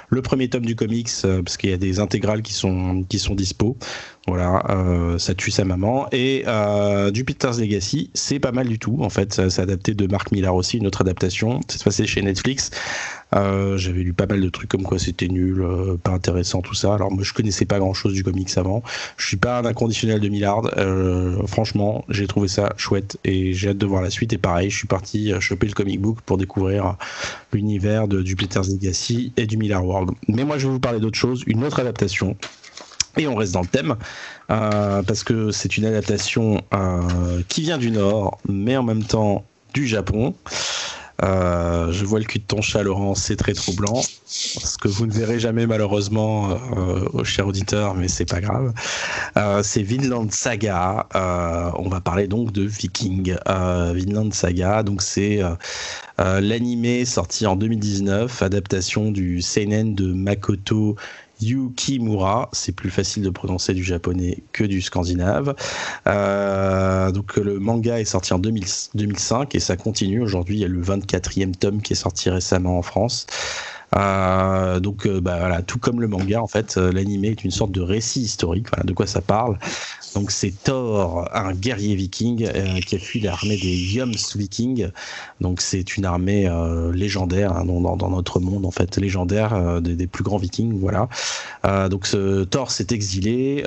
le premier tome du comics parce qu'il y a des intégrales qui sont qui sont dispo. Voilà, ça tue sa maman. Et Jupiter's Legacy, c'est pas mal du tout. En fait, c'est adapté de Mark Millar aussi, une autre adaptation. C'est passé chez Netflix. Euh, j'avais lu pas mal de trucs comme quoi c'était nul, euh, pas intéressant, tout ça. Alors moi je connaissais pas grand chose du comics avant. Je suis pas un inconditionnel de Millard. Euh, franchement, j'ai trouvé ça chouette et j'ai hâte de voir la suite. Et pareil, je suis parti choper le comic book pour découvrir l'univers de Jupiter's Legacy et du Millard World. Mais moi je vais vous parler d'autre chose, une autre adaptation. Et on reste dans le thème, parce que c'est une adaptation qui vient du Nord, mais en même temps du Japon. Euh, je vois le cul de ton chat, Laurent, c'est très troublant. Ce que vous ne verrez jamais, malheureusement, euh, aux chers auditeurs, mais c'est pas grave. Euh, c'est Vinland Saga. on va parler donc de Viking. Vinland Saga, donc c'est l'animé sorti en 2019, adaptation du seinen de Makoto Yukimura. C'est plus facile de prononcer du japonais que du scandinave. Euh, donc le manga est sorti en 2005 et ça continue. Aujourd'hui, il y a le 24e tome qui est sorti récemment en France. Euh, donc euh, bah, voilà, tout comme le manga, en fait, euh, l'animé est une sorte de récit historique. Voilà de quoi ça parle. Donc c'est Thor, un guerrier viking qui a fui l'armée des Yoms Vikings. Donc c'est une armée légendaire hein, dans, notre monde, en fait, légendaire des, plus grands vikings. Voilà. donc ce Thor s'est exilé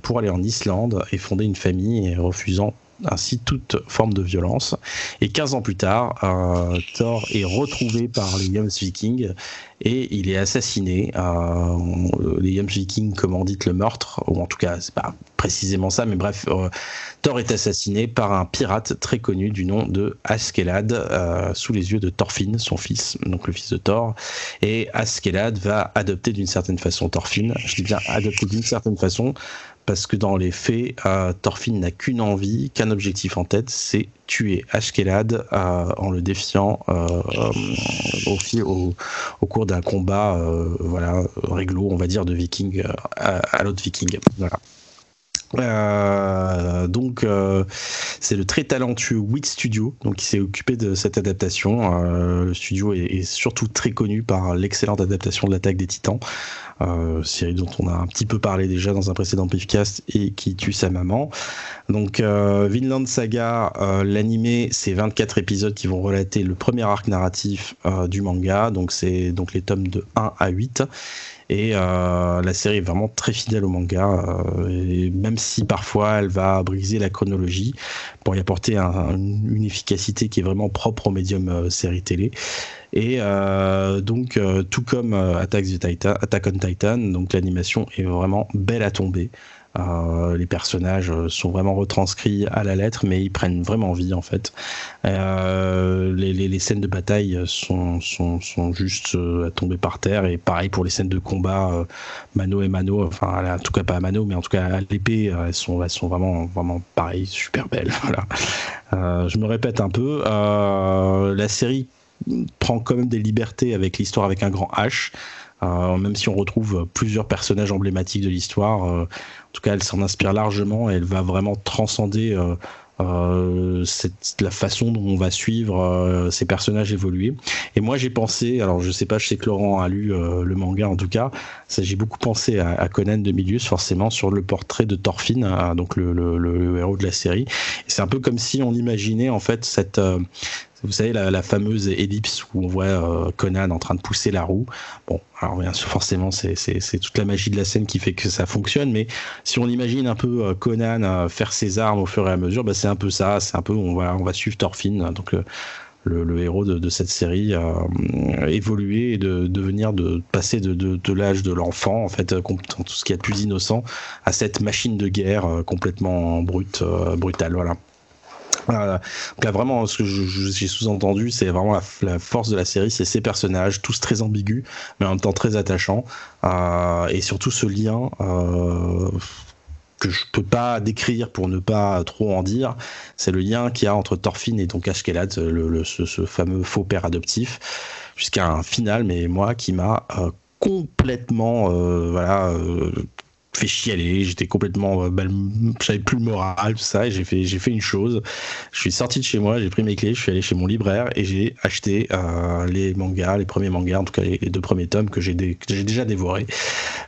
pour aller en Islande et fonder une famille, refusant ainsi toute forme de violence. Et 15 ans plus tard, euh, Thor est retrouvé par les Vikings et il est assassiné. Euh, les Young Vikings commanditent le meurtre, ou en tout cas, c'est pas précisément ça, mais bref, euh, Thor est assassiné par un pirate très connu du nom de Askeladd, sous les yeux de Thorfinn, son fils, donc le fils de Thor. Et Askeladd va adopter d'une certaine façon Thorfinn. Je dis bien adopter d'une certaine façon parce que dans les faits, euh, Thorfinn n'a qu'une envie, qu'un objectif en tête, c'est tuer Ashkelad euh, en le défiant euh, au, cours d'un combat, voilà, réglo, on va dire, de viking à, l'autre viking. Donc c'est le très talentueux Wit Studio donc qui s'est occupé de cette adaptation. le studio est, est, surtout très connu par l'excellente adaptation de l'attaque des Titans, euh, série dont on a un petit peu parlé déjà dans un précédent Pifcast et qui tue sa maman. Donc euh, Vinland Saga, euh, l'animé, c'est 24 épisodes qui vont relater le premier arc narratif euh, du manga, donc c'est donc les tomes de 1 à 8. Et euh, la série est vraiment très fidèle au manga, euh, et même si parfois elle va briser la chronologie pour y apporter un, une efficacité qui est vraiment propre au médium euh, série télé. Et euh, donc, euh, tout comme Attack, Titan, Attack on Titan, donc l'animation est vraiment belle à tomber. Euh, les personnages sont vraiment retranscrits à la lettre, mais ils prennent vraiment vie en fait. Euh, les, scènes de bataille sont, sont, sont juste euh, à tomber par terre, et pareil pour les scènes de combat, euh, mano et mano, enfin en tout cas pas à mano, mais en tout cas à l'épée, elles sont, elles sont vraiment, vraiment pareil, super belles. [laughs] Voilà. je me répète un peu, la série prend quand même des libertés avec l'histoire avec un grand H. même si on retrouve plusieurs personnages emblématiques de l'histoire. en tout cas, elle s'en inspire largement et elle va vraiment transcender euh, la façon dont on va suivre euh, ces personnages évoluer. Et moi j'ai pensé, alors je sais pas, je sais que Laurent a lu euh, le manga en tout cas, j'ai beaucoup pensé à, Conan de Milius forcément sur le portrait de Thorfinn, hein, donc le, héros de la série. C'est un peu comme si on imaginait en fait cette vous savez, la, fameuse ellipse où on voit euh, Conan en train de pousser la roue. Bon, alors bien sûr, forcément, c'est toute la magie de la scène qui fait que ça fonctionne, mais si on imagine un peu euh, Conan euh, faire ses armes au fur et à mesure, bah, c'est un peu ça. C'est un peu, on va, on suivre Thorfinn, donc le, héros de, cette série, évoluer et de devenir, de, passer de, de, l'âge de l'enfant, en fait, tout ce qui est plus innocent, à cette machine de guerre complètement brute, brutale. Voilà. [laughs] Donc là, vraiment, ce que j'ai sous-entendu, c'est vraiment la, force de la série, c'est ces personnages, tous très ambigus, mais en même temps très attachants, euh, et surtout ce lien euh, que je peux pas décrire pour ne pas trop en dire, c'est le lien qu'il y a entre Thorfinn et donc Ashkelad, le, ce, fameux faux père adoptif, jusqu'à un final, mais moi qui m'a euh, complètement voilà fait chialer, j'étais complètement, euh, j'avais plus le moral, tout ça, et j'ai fait, j'ai fait une chose. Je suis sorti de chez moi, j'ai pris mes clés, je suis allé chez mon libraire et j'ai acheté euh, les mangas, les premiers mangas, en tout cas les, deux premiers tomes que j'ai, déjà dévorés.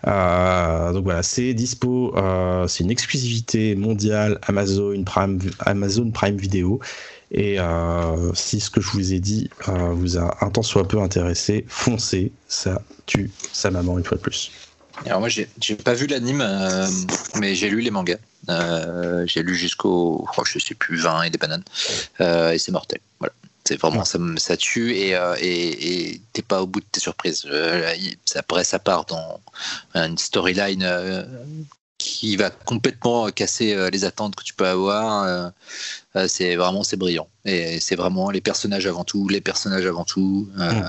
Euh, donc voilà, c'est dispo, c'est une exclusivité mondiale Amazon Prime, Amazon Prime Video. Et si ce que je vous ai dit vous a un temps soit peu intéressé, foncez, ça tue sa maman une fois de plus. Alors moi, j'ai pas vu l'anime, euh, mais j'ai lu les mangas. Euh, j'ai lu jusqu'au, oh, je sais plus, 20 et des bananes. Euh, et c'est mortel. Voilà. C'est vraiment, ça, ça tue et et t'es pas au bout de tes surprises. après, ça part dans une storyline qui va complètement casser euh, les attentes que tu peux avoir. Euh, euh, c'est vraiment c'est brillant et c'est vraiment les personnages avant tout, les personnages avant tout. Mm.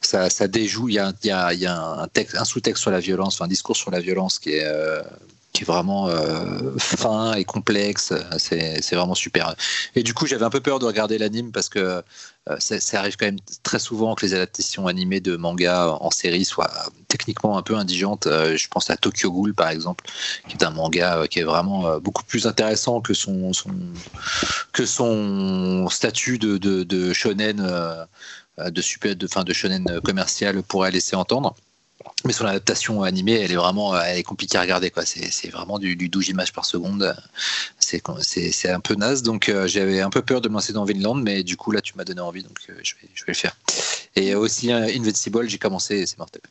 ça, ça, déjoue. Il y a, y a, y a un, texte, un sous-texte sur la violence, un discours sur la violence qui est qui est vraiment euh, fin et complexe. C'est vraiment super. Et du coup, j'avais un peu peur de regarder l'anime parce que euh, ça, arrive quand même très souvent que les adaptations animées de manga en série soient techniquement un peu indigentes. Euh, je pense à Tokyo Ghoul, par exemple, qui est un manga qui est vraiment beaucoup plus intéressant que son, que son statut de, shonen. de super de fin de shonen commercial pourrait laisser entendre mais son adaptation animée, elle est vraiment elle est compliquée à regarder. Quoi. C'est, c'est vraiment du, du 12 images par seconde. C'est, c'est, c'est un peu naze. Donc euh, j'avais un peu peur de me lancer dans Vinland, mais du coup, là, tu m'as donné envie, donc euh, je, vais, je vais le faire. Et aussi euh, Invincible, j'ai commencé, c'est mortel.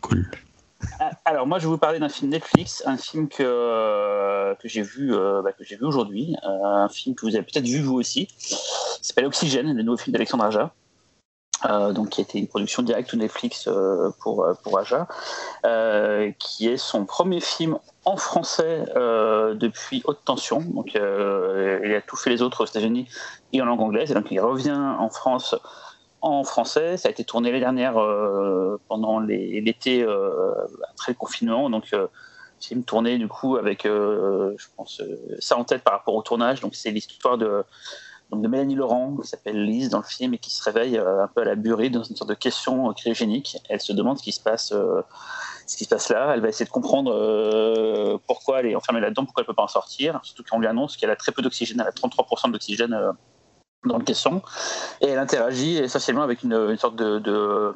Cool. Alors moi je vais vous parler d'un film Netflix, un film que, que j'ai vu, bah, que j'ai vu aujourd'hui, un film que vous avez peut-être vu vous aussi. Il s'appelle Oxygène, le nouveau film d'Alexandre Aja. Euh, donc qui était une production directe Netflix euh, pour euh, pour Aja, qui est son premier film en français depuis Haute Tension. Donc il a tout fait les autres aux États-Unis et en langue anglaise, donc il revient en France en français. Ça a été tourné l'année dernière pendant l'été après le confinement, donc film tourné du coup avec, je pense, ça en tête par rapport au tournage. Donc c'est l'histoire de donc de Mélanie Laurent, qui s'appelle Lise dans le film et qui se réveille euh, un peu à la burée dans une sorte de question cryogénique. Elle se demande ce qui se passe, euh, là. Elle va essayer de comprendre euh, pourquoi elle est enfermée là-dedans, pourquoi elle peut pas en sortir. Surtout qu'on lui annonce qu'elle a très peu d'oxygène, elle a 33% d'oxygène dans le caisson. Et elle interagit essentiellement avec une, sorte de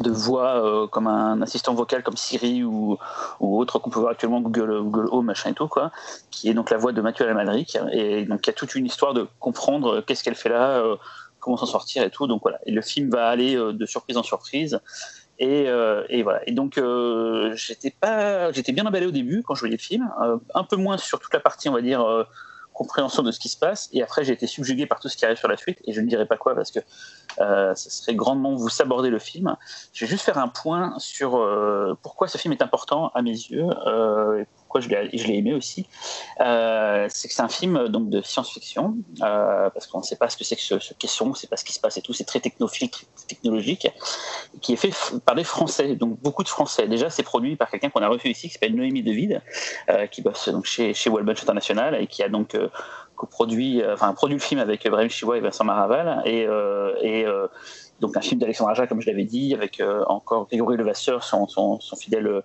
de voix euh, comme un assistant vocal comme Siri ou, ou autre qu'on peut voir actuellement Google, Home machin et tout quoi qui est donc la voix de Mathieu Amalric et donc il y a toute une histoire de comprendre euh, qu'est-ce qu'elle fait là euh, comment s'en sortir et tout. Donc voilà. Et le film va aller de surprise en surprise. Et, et voilà. Et donc j'étais pas j'étais bien emballé au début quand je voyais le film. Un peu moins sur toute la partie on va dire compréhension de ce qui se passe. Et après, j'ai été subjugué par tout ce qui arrive sur la suite. Et je ne dirai pas quoi parce que euh, ça serait grandement vous saborder le film. Je vais juste faire un point sur euh, pourquoi ce film est important à mes yeux. Je l'ai aimé aussi, euh, c'est un film donc de science-fiction, euh, parce qu'on ne sait pas ce que c'est que ce, ce question, on ne sait pas ce qui se passe et tout, c'est très technophile, technologique, qui est fait par des Français, donc beaucoup de Français. Déjà, c'est produit par quelqu'un qu'on a reçu ici, qui s'appelle Noémie Devide, euh, qui bosse donc chez, chez International et qui a donc coproduit, enfin produit le film avec Brahim Chiwa et Vincent Maraval, et, donc un film d'Alexandre Aja, comme je l'avais dit, avec encore Grégory Levasseur, son fidèle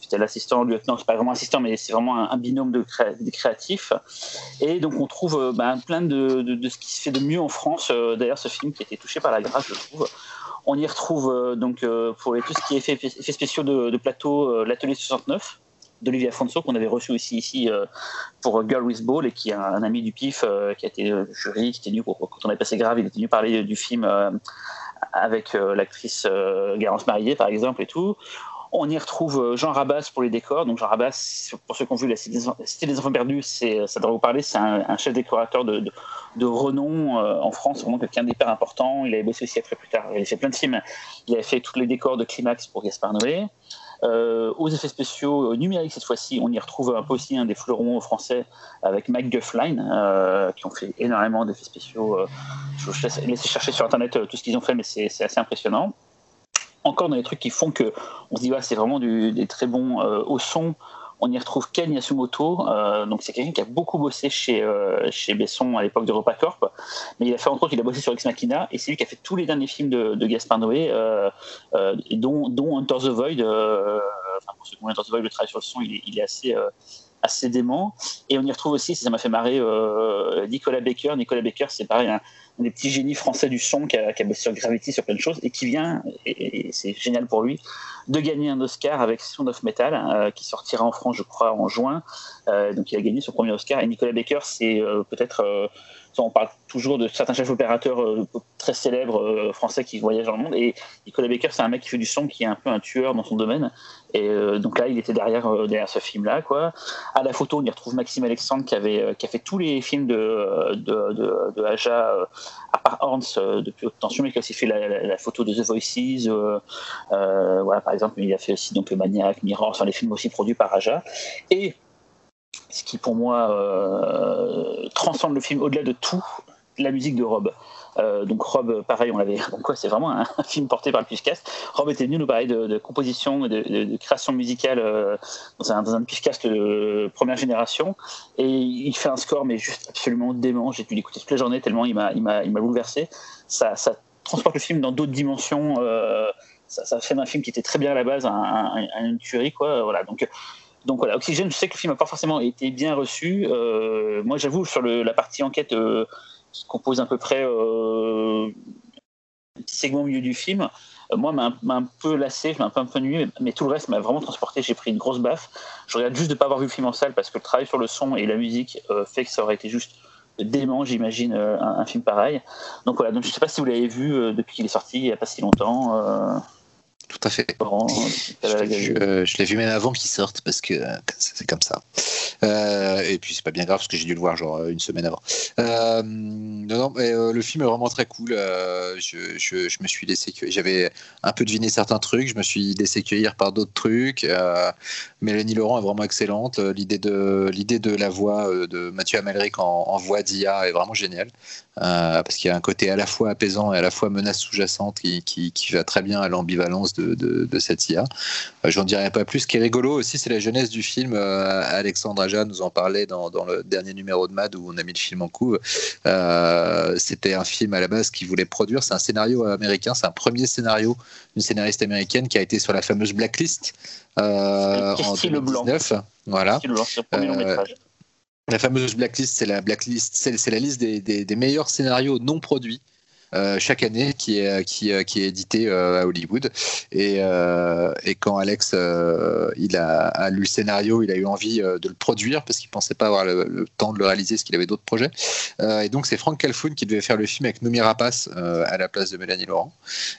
fidèle assistant, lieutenant, c'est pas vraiment assistant, mais c'est vraiment un, binôme de, créatifs. Et donc on trouve ben, plein de, de, ce qui se fait de mieux en France. D'ailleurs, ce film qui a été touché par la grâce, je trouve. On y retrouve donc pour tout ce qui est effets, spéciaux de, plateau, l'atelier 69 d'Olivier Afonso qu'on avait reçu aussi ici euh, pour Girl with Ball et qui est un, ami du PIF euh, qui a été euh, jury, qui était venu quand on avait passé grave, il était venu parler du film avec l'actrice Garance Marillier par exemple et tout. On y retrouve Jean Rabas pour les décors. Donc Jean Rabas, pour ceux qui ont vu La Cité des Enfants Perdus, ça devrait vous parler, c'est un, chef décorateur de, renom en France, vraiment quelqu'un d'hyper important. Il avait bossé aussi après plus tard. Il a fait plein de films. Il avait fait tous les décors de Climax pour Gaspard Noé. Euh, aux effets spéciaux euh, numériques cette fois-ci, on y retrouve un peu aussi un des fleurons français avec Mike Guffline, euh, qui ont fait énormément d'effets spéciaux. je vous laisse chercher sur internet tout ce qu'ils ont fait, mais c'est assez impressionnant. Encore dans les trucs qui font que on se dit c'est vraiment des très bons au son. On y retrouve Ken Yasumoto, euh, donc c'est quelqu'un qui a beaucoup bossé chez, euh, chez Besson à l'époque de Repacorp, mais il a fait entre autres, il a bossé sur Ex Machina, et c'est lui qui a fait tous les derniers films de, de Gaspard Noé, euh, dont, dont Hunter the Void, enfin pour ceux qui ont Hunter the Void, le travail sur le son, il est assez assez dément. Et on y retrouve aussi, ça m'a fait marrer, Nicolas Baker. Nicolas Baker, c'est pareil, un, des petits génies français du son qui a, qui a, bossé sur Gravity, sur plein de choses, et qui vient, et c'est génial pour lui, de gagner un Oscar avec Sound of Metal, euh, qui sortira en France, je crois, en juin. Euh, donc il a gagné son premier Oscar. Et Nicolas Baker, c'est euh, peut-être on parle toujours de certains chefs opérateurs euh, très célèbres euh, français qui voyagent dans le monde. Et Nicolas Baker, c'est un mec qui fait du son, qui est un peu un tueur dans son domaine. Et euh, donc là, il était derrière, derrière ce film-là. Quoi. À la photo, on y retrouve Maxime Alexandre qui, avait, qui a fait tous les films de, de, de, Aja, à part Horns, depuis Haute Tension, mais qui a aussi fait la, photo de The Voices. voilà, par exemple, il a fait aussi donc, Maniac, Mirror, enfin, les films aussi produits par Aja. Et ce qui pour moi euh, transcende le film au-delà de tout, la musique de Rob. Euh, donc Rob, pareil, on l'avait. [laughs] Donc quoi, c'est vraiment un, film porté par le Pushcast. Rob était venu nous parler de, composition, de, création musicale euh, dans un, dans un de première génération, et il fait un score mais juste absolument dément. J'ai dû l'écouter toute la journée tellement il m'a, bouleversé. Ça, transporte le film dans d'autres dimensions. ça, ça fait un film qui était très bien à la base, un, un, une tuerie quoi. Voilà. Donc donc voilà, Oxygène, je sais que le film n'a pas forcément été bien reçu. Euh, moi, j'avoue, sur la partie enquête euh, qui compose à peu près euh, un petit segment au milieu du film, moi, m'a un, peu lassé, je un peu, un peu mais tout le reste m'a vraiment transporté. J'ai pris une grosse baffe. Je regarde juste de ne pas avoir vu le film en salle parce que le travail sur le son et la musique fait que ça aurait été juste dément, j'imagine, un, film pareil. Donc voilà, donc, je ne sais pas si vous l'avez vu depuis qu'il est sorti il n'y a pas si longtemps. Tout à fait. Euh, je l'ai vu, même avant qu'il sorte parce que euh, c'est comme ça. Euh, et puis c'est pas bien grave parce que j'ai dû le voir genre une semaine avant. Non, mais le film est vraiment très cool. Je, je, me suis laissé J'avais un peu deviné certains trucs. Je me suis laissé cueillir par d'autres trucs. Mélanie Laurent est vraiment excellente. L'idée de l'idée de la voix de Mathieu Amalric en, en voix d'IA est vraiment géniale. Euh, parce qu'il y a un côté à la fois apaisant et à la fois menace sous-jacente qui, qui, va très bien à l'ambivalence de, de, cette IA. Euh, J'en dirai pas plus. Ce qui est rigolo aussi, c'est la jeunesse du film. Euh, Alexandre Aja nous en parlait dans, dans, le dernier numéro de MAD où on a mis le film en couve. Euh, C'était un film à la base qu'il voulait produire. C'est un scénario américain. C'est un premier scénario d'une scénariste américaine qui a été sur la fameuse Blacklist en 2019. Voilà. La fameuse blacklist, c'est la blacklist, c'est la liste des, des, meilleurs scénarios non produits euh, chaque année qui est, qui, euh, qui est édité euh, à Hollywood. Et, et quand Alex il a, lu le scénario, il a eu envie de le produire parce qu'il pensait pas avoir le, temps de le réaliser parce qu'il avait d'autres projets. et donc c'est Frank Calfoun qui devait faire le film avec Nomi Rapace à la place de Mélanie Laurent.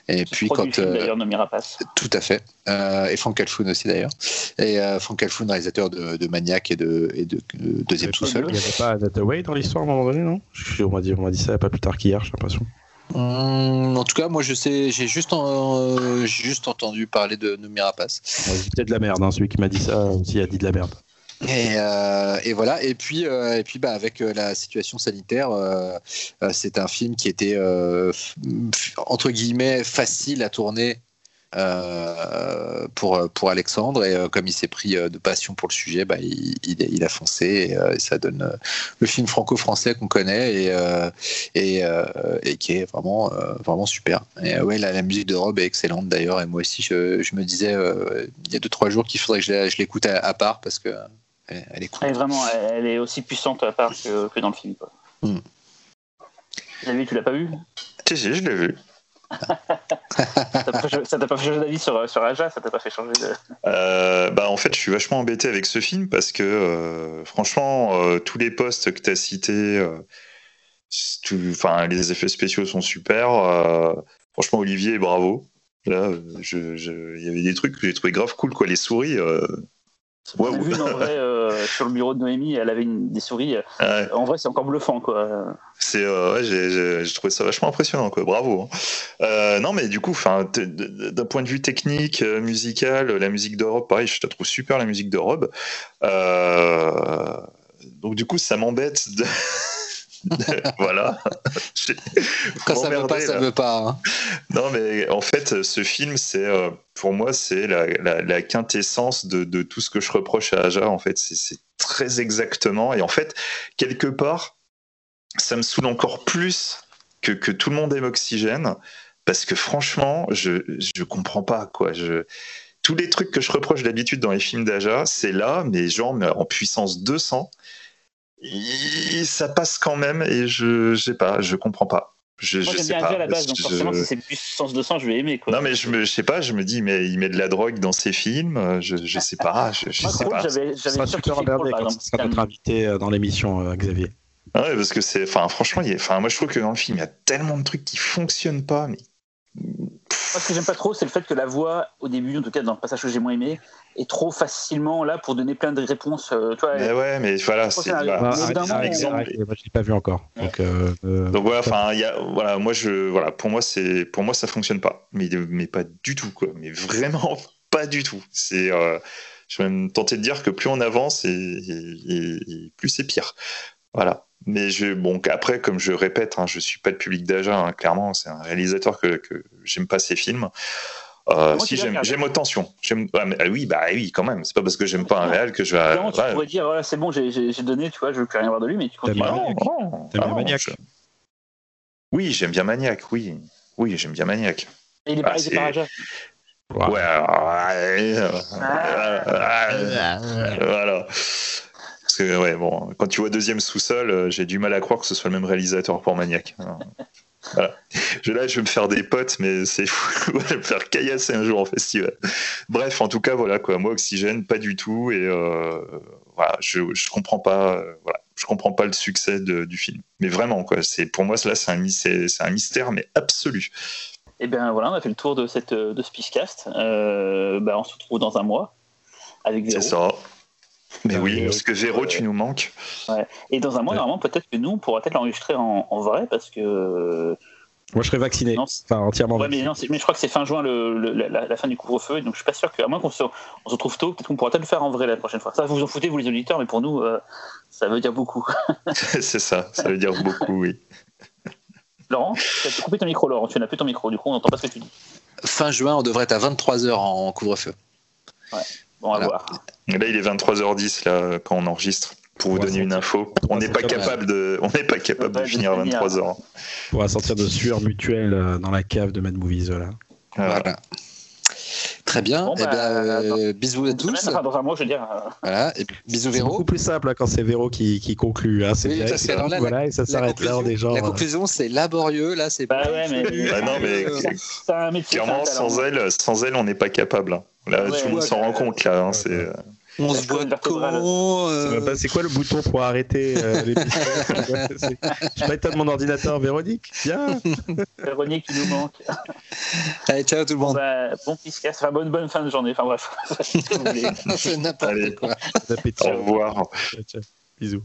Et puis quand d'ailleurs Nomi Rapace. Tout à fait. et Frank Calfoun aussi d'ailleurs. Et Frank Calfoun, réalisateur de, de Maniac et de, et de, Deuxième sous-sol. Il n'y avait pas Way dans l'histoire à un moment donné, non? On m'a dit, dit ça pas plus tard qu'hier, j'ai l'impression. Hum, en tout cas, moi je sais, j'ai juste, euh, juste entendu parler de Noumi Rapace. peut-être de la merde, hein, celui qui m'a dit ça aussi a dit de la merde. Et, euh, et, voilà. Et puis, euh, et puis bah, avec la situation sanitaire, c'est un film qui était entre guillemets facile à tourner euh, pour, pour Alexandre. Et euh, comme il s'est pris euh, de passion pour le sujet, bah, il, il, il a foncé et, euh, et ça donne le film franco-français qu'on connaît et, euh, et, euh, et qui est vraiment, euh, vraiment super. Et euh, ouais, la, la musique de Rob est excellente d'ailleurs. Et moi aussi, je, je me disais euh, il y a 2-3 jours qu'il faudrait que je, l'écoute à, à part parce que elle, elle est cool. Elle est vraiment, elle, est aussi puissante à part que, que dans le film. Quoi. Tu l'as vu, tu l'as pas vu? Si, si, je l'ai vu. Ça t'a pas fait- changer d'avis sur, sur Aja Ça t'a pas fait changer de. Euh, bah, en fait, je suis vachement embêté avec ce film parce que, euh, franchement, euh, tous les postes que tu as cités, euh, enfin, les effets spéciaux sont super. euh, franchement, Olivier, bravo. Là, euh, il y avait des trucs que j'ai trouvé grave cool, quoi. Les souris. On Ouais, a vu en vrai euh, [laughs] sur le bureau de Noémie, elle avait une, des souris. euh, ouais, En vrai, c'est encore bluffant quoi. c'est, euh, ouais, j'ai, trouvé ça vachement impressionnant, quoi. Bravo. hein. Euh, non, mais du coup, d'un point de vue technique, musical, la musique d'Europe, pareil, je la trouve super la musique d'Europe. Donc du coup, ça m'embête. De... [laughs] [laughs] voilà. Quand ça veut pas, ça là. veut pas. hein. Non, mais en fait, ce film, c'est euh, pour moi, c'est la, la- la quintessence de, de tout ce que je reproche à Aja. En fait, c'est c'est très exactement. Et en fait, quelque part, ça me saoule encore plus que, que tout le monde aime Oxygène, parce que franchement, je je comprends pas quoi. Je tous les trucs que je reproche d'habitude dans les films d'Aja, c'est là, mais genre mais en puissance 200. Ça passe quand même et je, sais pas, je comprends pas. Je, Moi, je j'aime sais bien pas. À la base, donc Je- forcément, si c'est puissance 200, je vais aimer quoi. non mais je me, je sais pas, je me dis mais il met de la drogue dans ses films, je, je sais pas, je, je Moi, sais pas. j'avais Ça j'avais Crawl, emmerdé par quand exemple. ce sera notre invité euh, dans l'émission, euh, Xavier. Ah ouais, parce que c'est, enfin franchement, il y a- enfin moi je trouve que dans le film il y a tellement de trucs qui fonctionnent pas, mais Moi, ce que j'aime pas trop, c'est le fait que la voix, au début, en tout cas dans le passage que j'ai moins aimé, est trop facilement là pour donner plein de réponses. euh, mais ouais, mais voilà, c'est un- Bah, c'est un exemple. moi, je l'ai pas vu encore. Donc, euh, euh, Donc voilà, enfin, voilà, moi je, voilà, pour moi c'est, pour moi ça fonctionne pas, mais mais pas du tout quoi, mais vraiment [laughs] pas du tout. C'est, je vais même tenter de dire que plus on avance et- et plus c'est pire. Voilà. Mais je, bon, après, comme je répète, hein, je suis pas le public d'Aja, hein, clairement, c'est un réalisateur que, que j'aime pas ses films. Euh, si j'aime, Tension. Ah, mais, ah oui, bah oui, quand même. C'est pas parce que j'aime pas un réal que je vais. Évidemment, tu ouais. pourrais dire, voilà, c'est bon, j'ai donné, tu vois, je veux plus rien voir de lui, mais tu continues. Ah, Maniac. non, T'aimes ah, bien non, Maniac je- Oui, j'aime bien Maniac, oui. Oui, j'aime bien Maniac. Et il est Ah, pas c'est- par Aja. voilà. Ouais, ouais, euh, euh, voilà. Parce que, ouais, bon, quand tu vois deuxième sous-sol, euh, j'ai du mal à croire que ce soit le même réalisateur pour Maniac. Voilà. Je, là, je vais me faire des potes, mais c'est fou. [laughs] je vais me faire caillasser un jour en festival. Bref, en tout cas, voilà, quoi. Moi, Oxygène, pas du tout. Et euh, voilà, je, je comprends pas, euh, voilà, je comprends pas le succès de- du film. Mais vraiment, quoi. C'est, pour moi, là, c'est un, c'est, c'est mystère, mais absolu. Et bien voilà, on a fait le tour de, cette, de ce Peacecast. Euh, bah, on se retrouve dans un mois avec C'est Véro. ça. Mais oui, parce que Véro, tu nous manques. Et dans un mois, Ouais. normalement, peut-être que nous, on pourra peut-être l'enregistrer en, en vrai parce que. Moi, je serais vacciné. Non, Enfin, entièrement Ouais, mais, vacciné. non, mais je crois que c'est fin juin le, le- la, la fin du couvre-feu, donc je suis pas sûr que, à moins qu'on se, on se retrouve tôt, peut-être qu'on pourra peut-être le faire en vrai la prochaine fois. Ça, vous en foutez, vous les auditeurs, mais pour nous, euh, ça veut dire beaucoup. [laughs] [laughs] c'est ça, ça veut dire beaucoup, oui. Laurent, tu as coupé ton micro, Laurent, tu n'as plus ton micro, du coup, on n'entend pas ce que tu dis. Fin juin, on devrait être à 23h en couvre-feu. Bon, à Voilà. voir. Là, il est 23h10 là, quand on enregistre. Pour vous On va donner une info, on va n'est pas capable de, on n'est pas capable de finir à finir. 23h. On pourra sortir de sueur mutuelle euh, dans la cave de Mad Movies. Voilà. Voilà. Très bien. Bon, Eh bah, euh, dans- bisous à semaine, tous. enfin, dans un mois, je veux dire. euh, Voilà. Et bisous C'est Véro. beaucoup plus simple hein, quand c'est Véro qui, qui conclut. Hein. C'est Oui, direct, parce que alors là, voilà, et ça La s'arrête là. On est genre. la euh, conclusion, c'est laborieux. Là, c'est Bah ouais, mais- non, mais Euh, C'est un métier. clairement, c'est sans elle, sans elle, on n'est pas capable. hein. Là, Ouais, tout le monde s'en rend compte là. hein, c'est- on se voit c'est euh, C'est quoi le bouton pour arrêter euh, [laughs] C'est- Je éteindre mon ordinateur, Véronique Viens [laughs] Véronique qui nous manque. Allez, ciao tout le Bon, monde. bah, bon enfin, bonne, bonne fin de journée. Enfin bref. C'est [laughs] n'importe Allez. quoi. Bon appétit. Au revoir. Ciao, ciao. Bisous.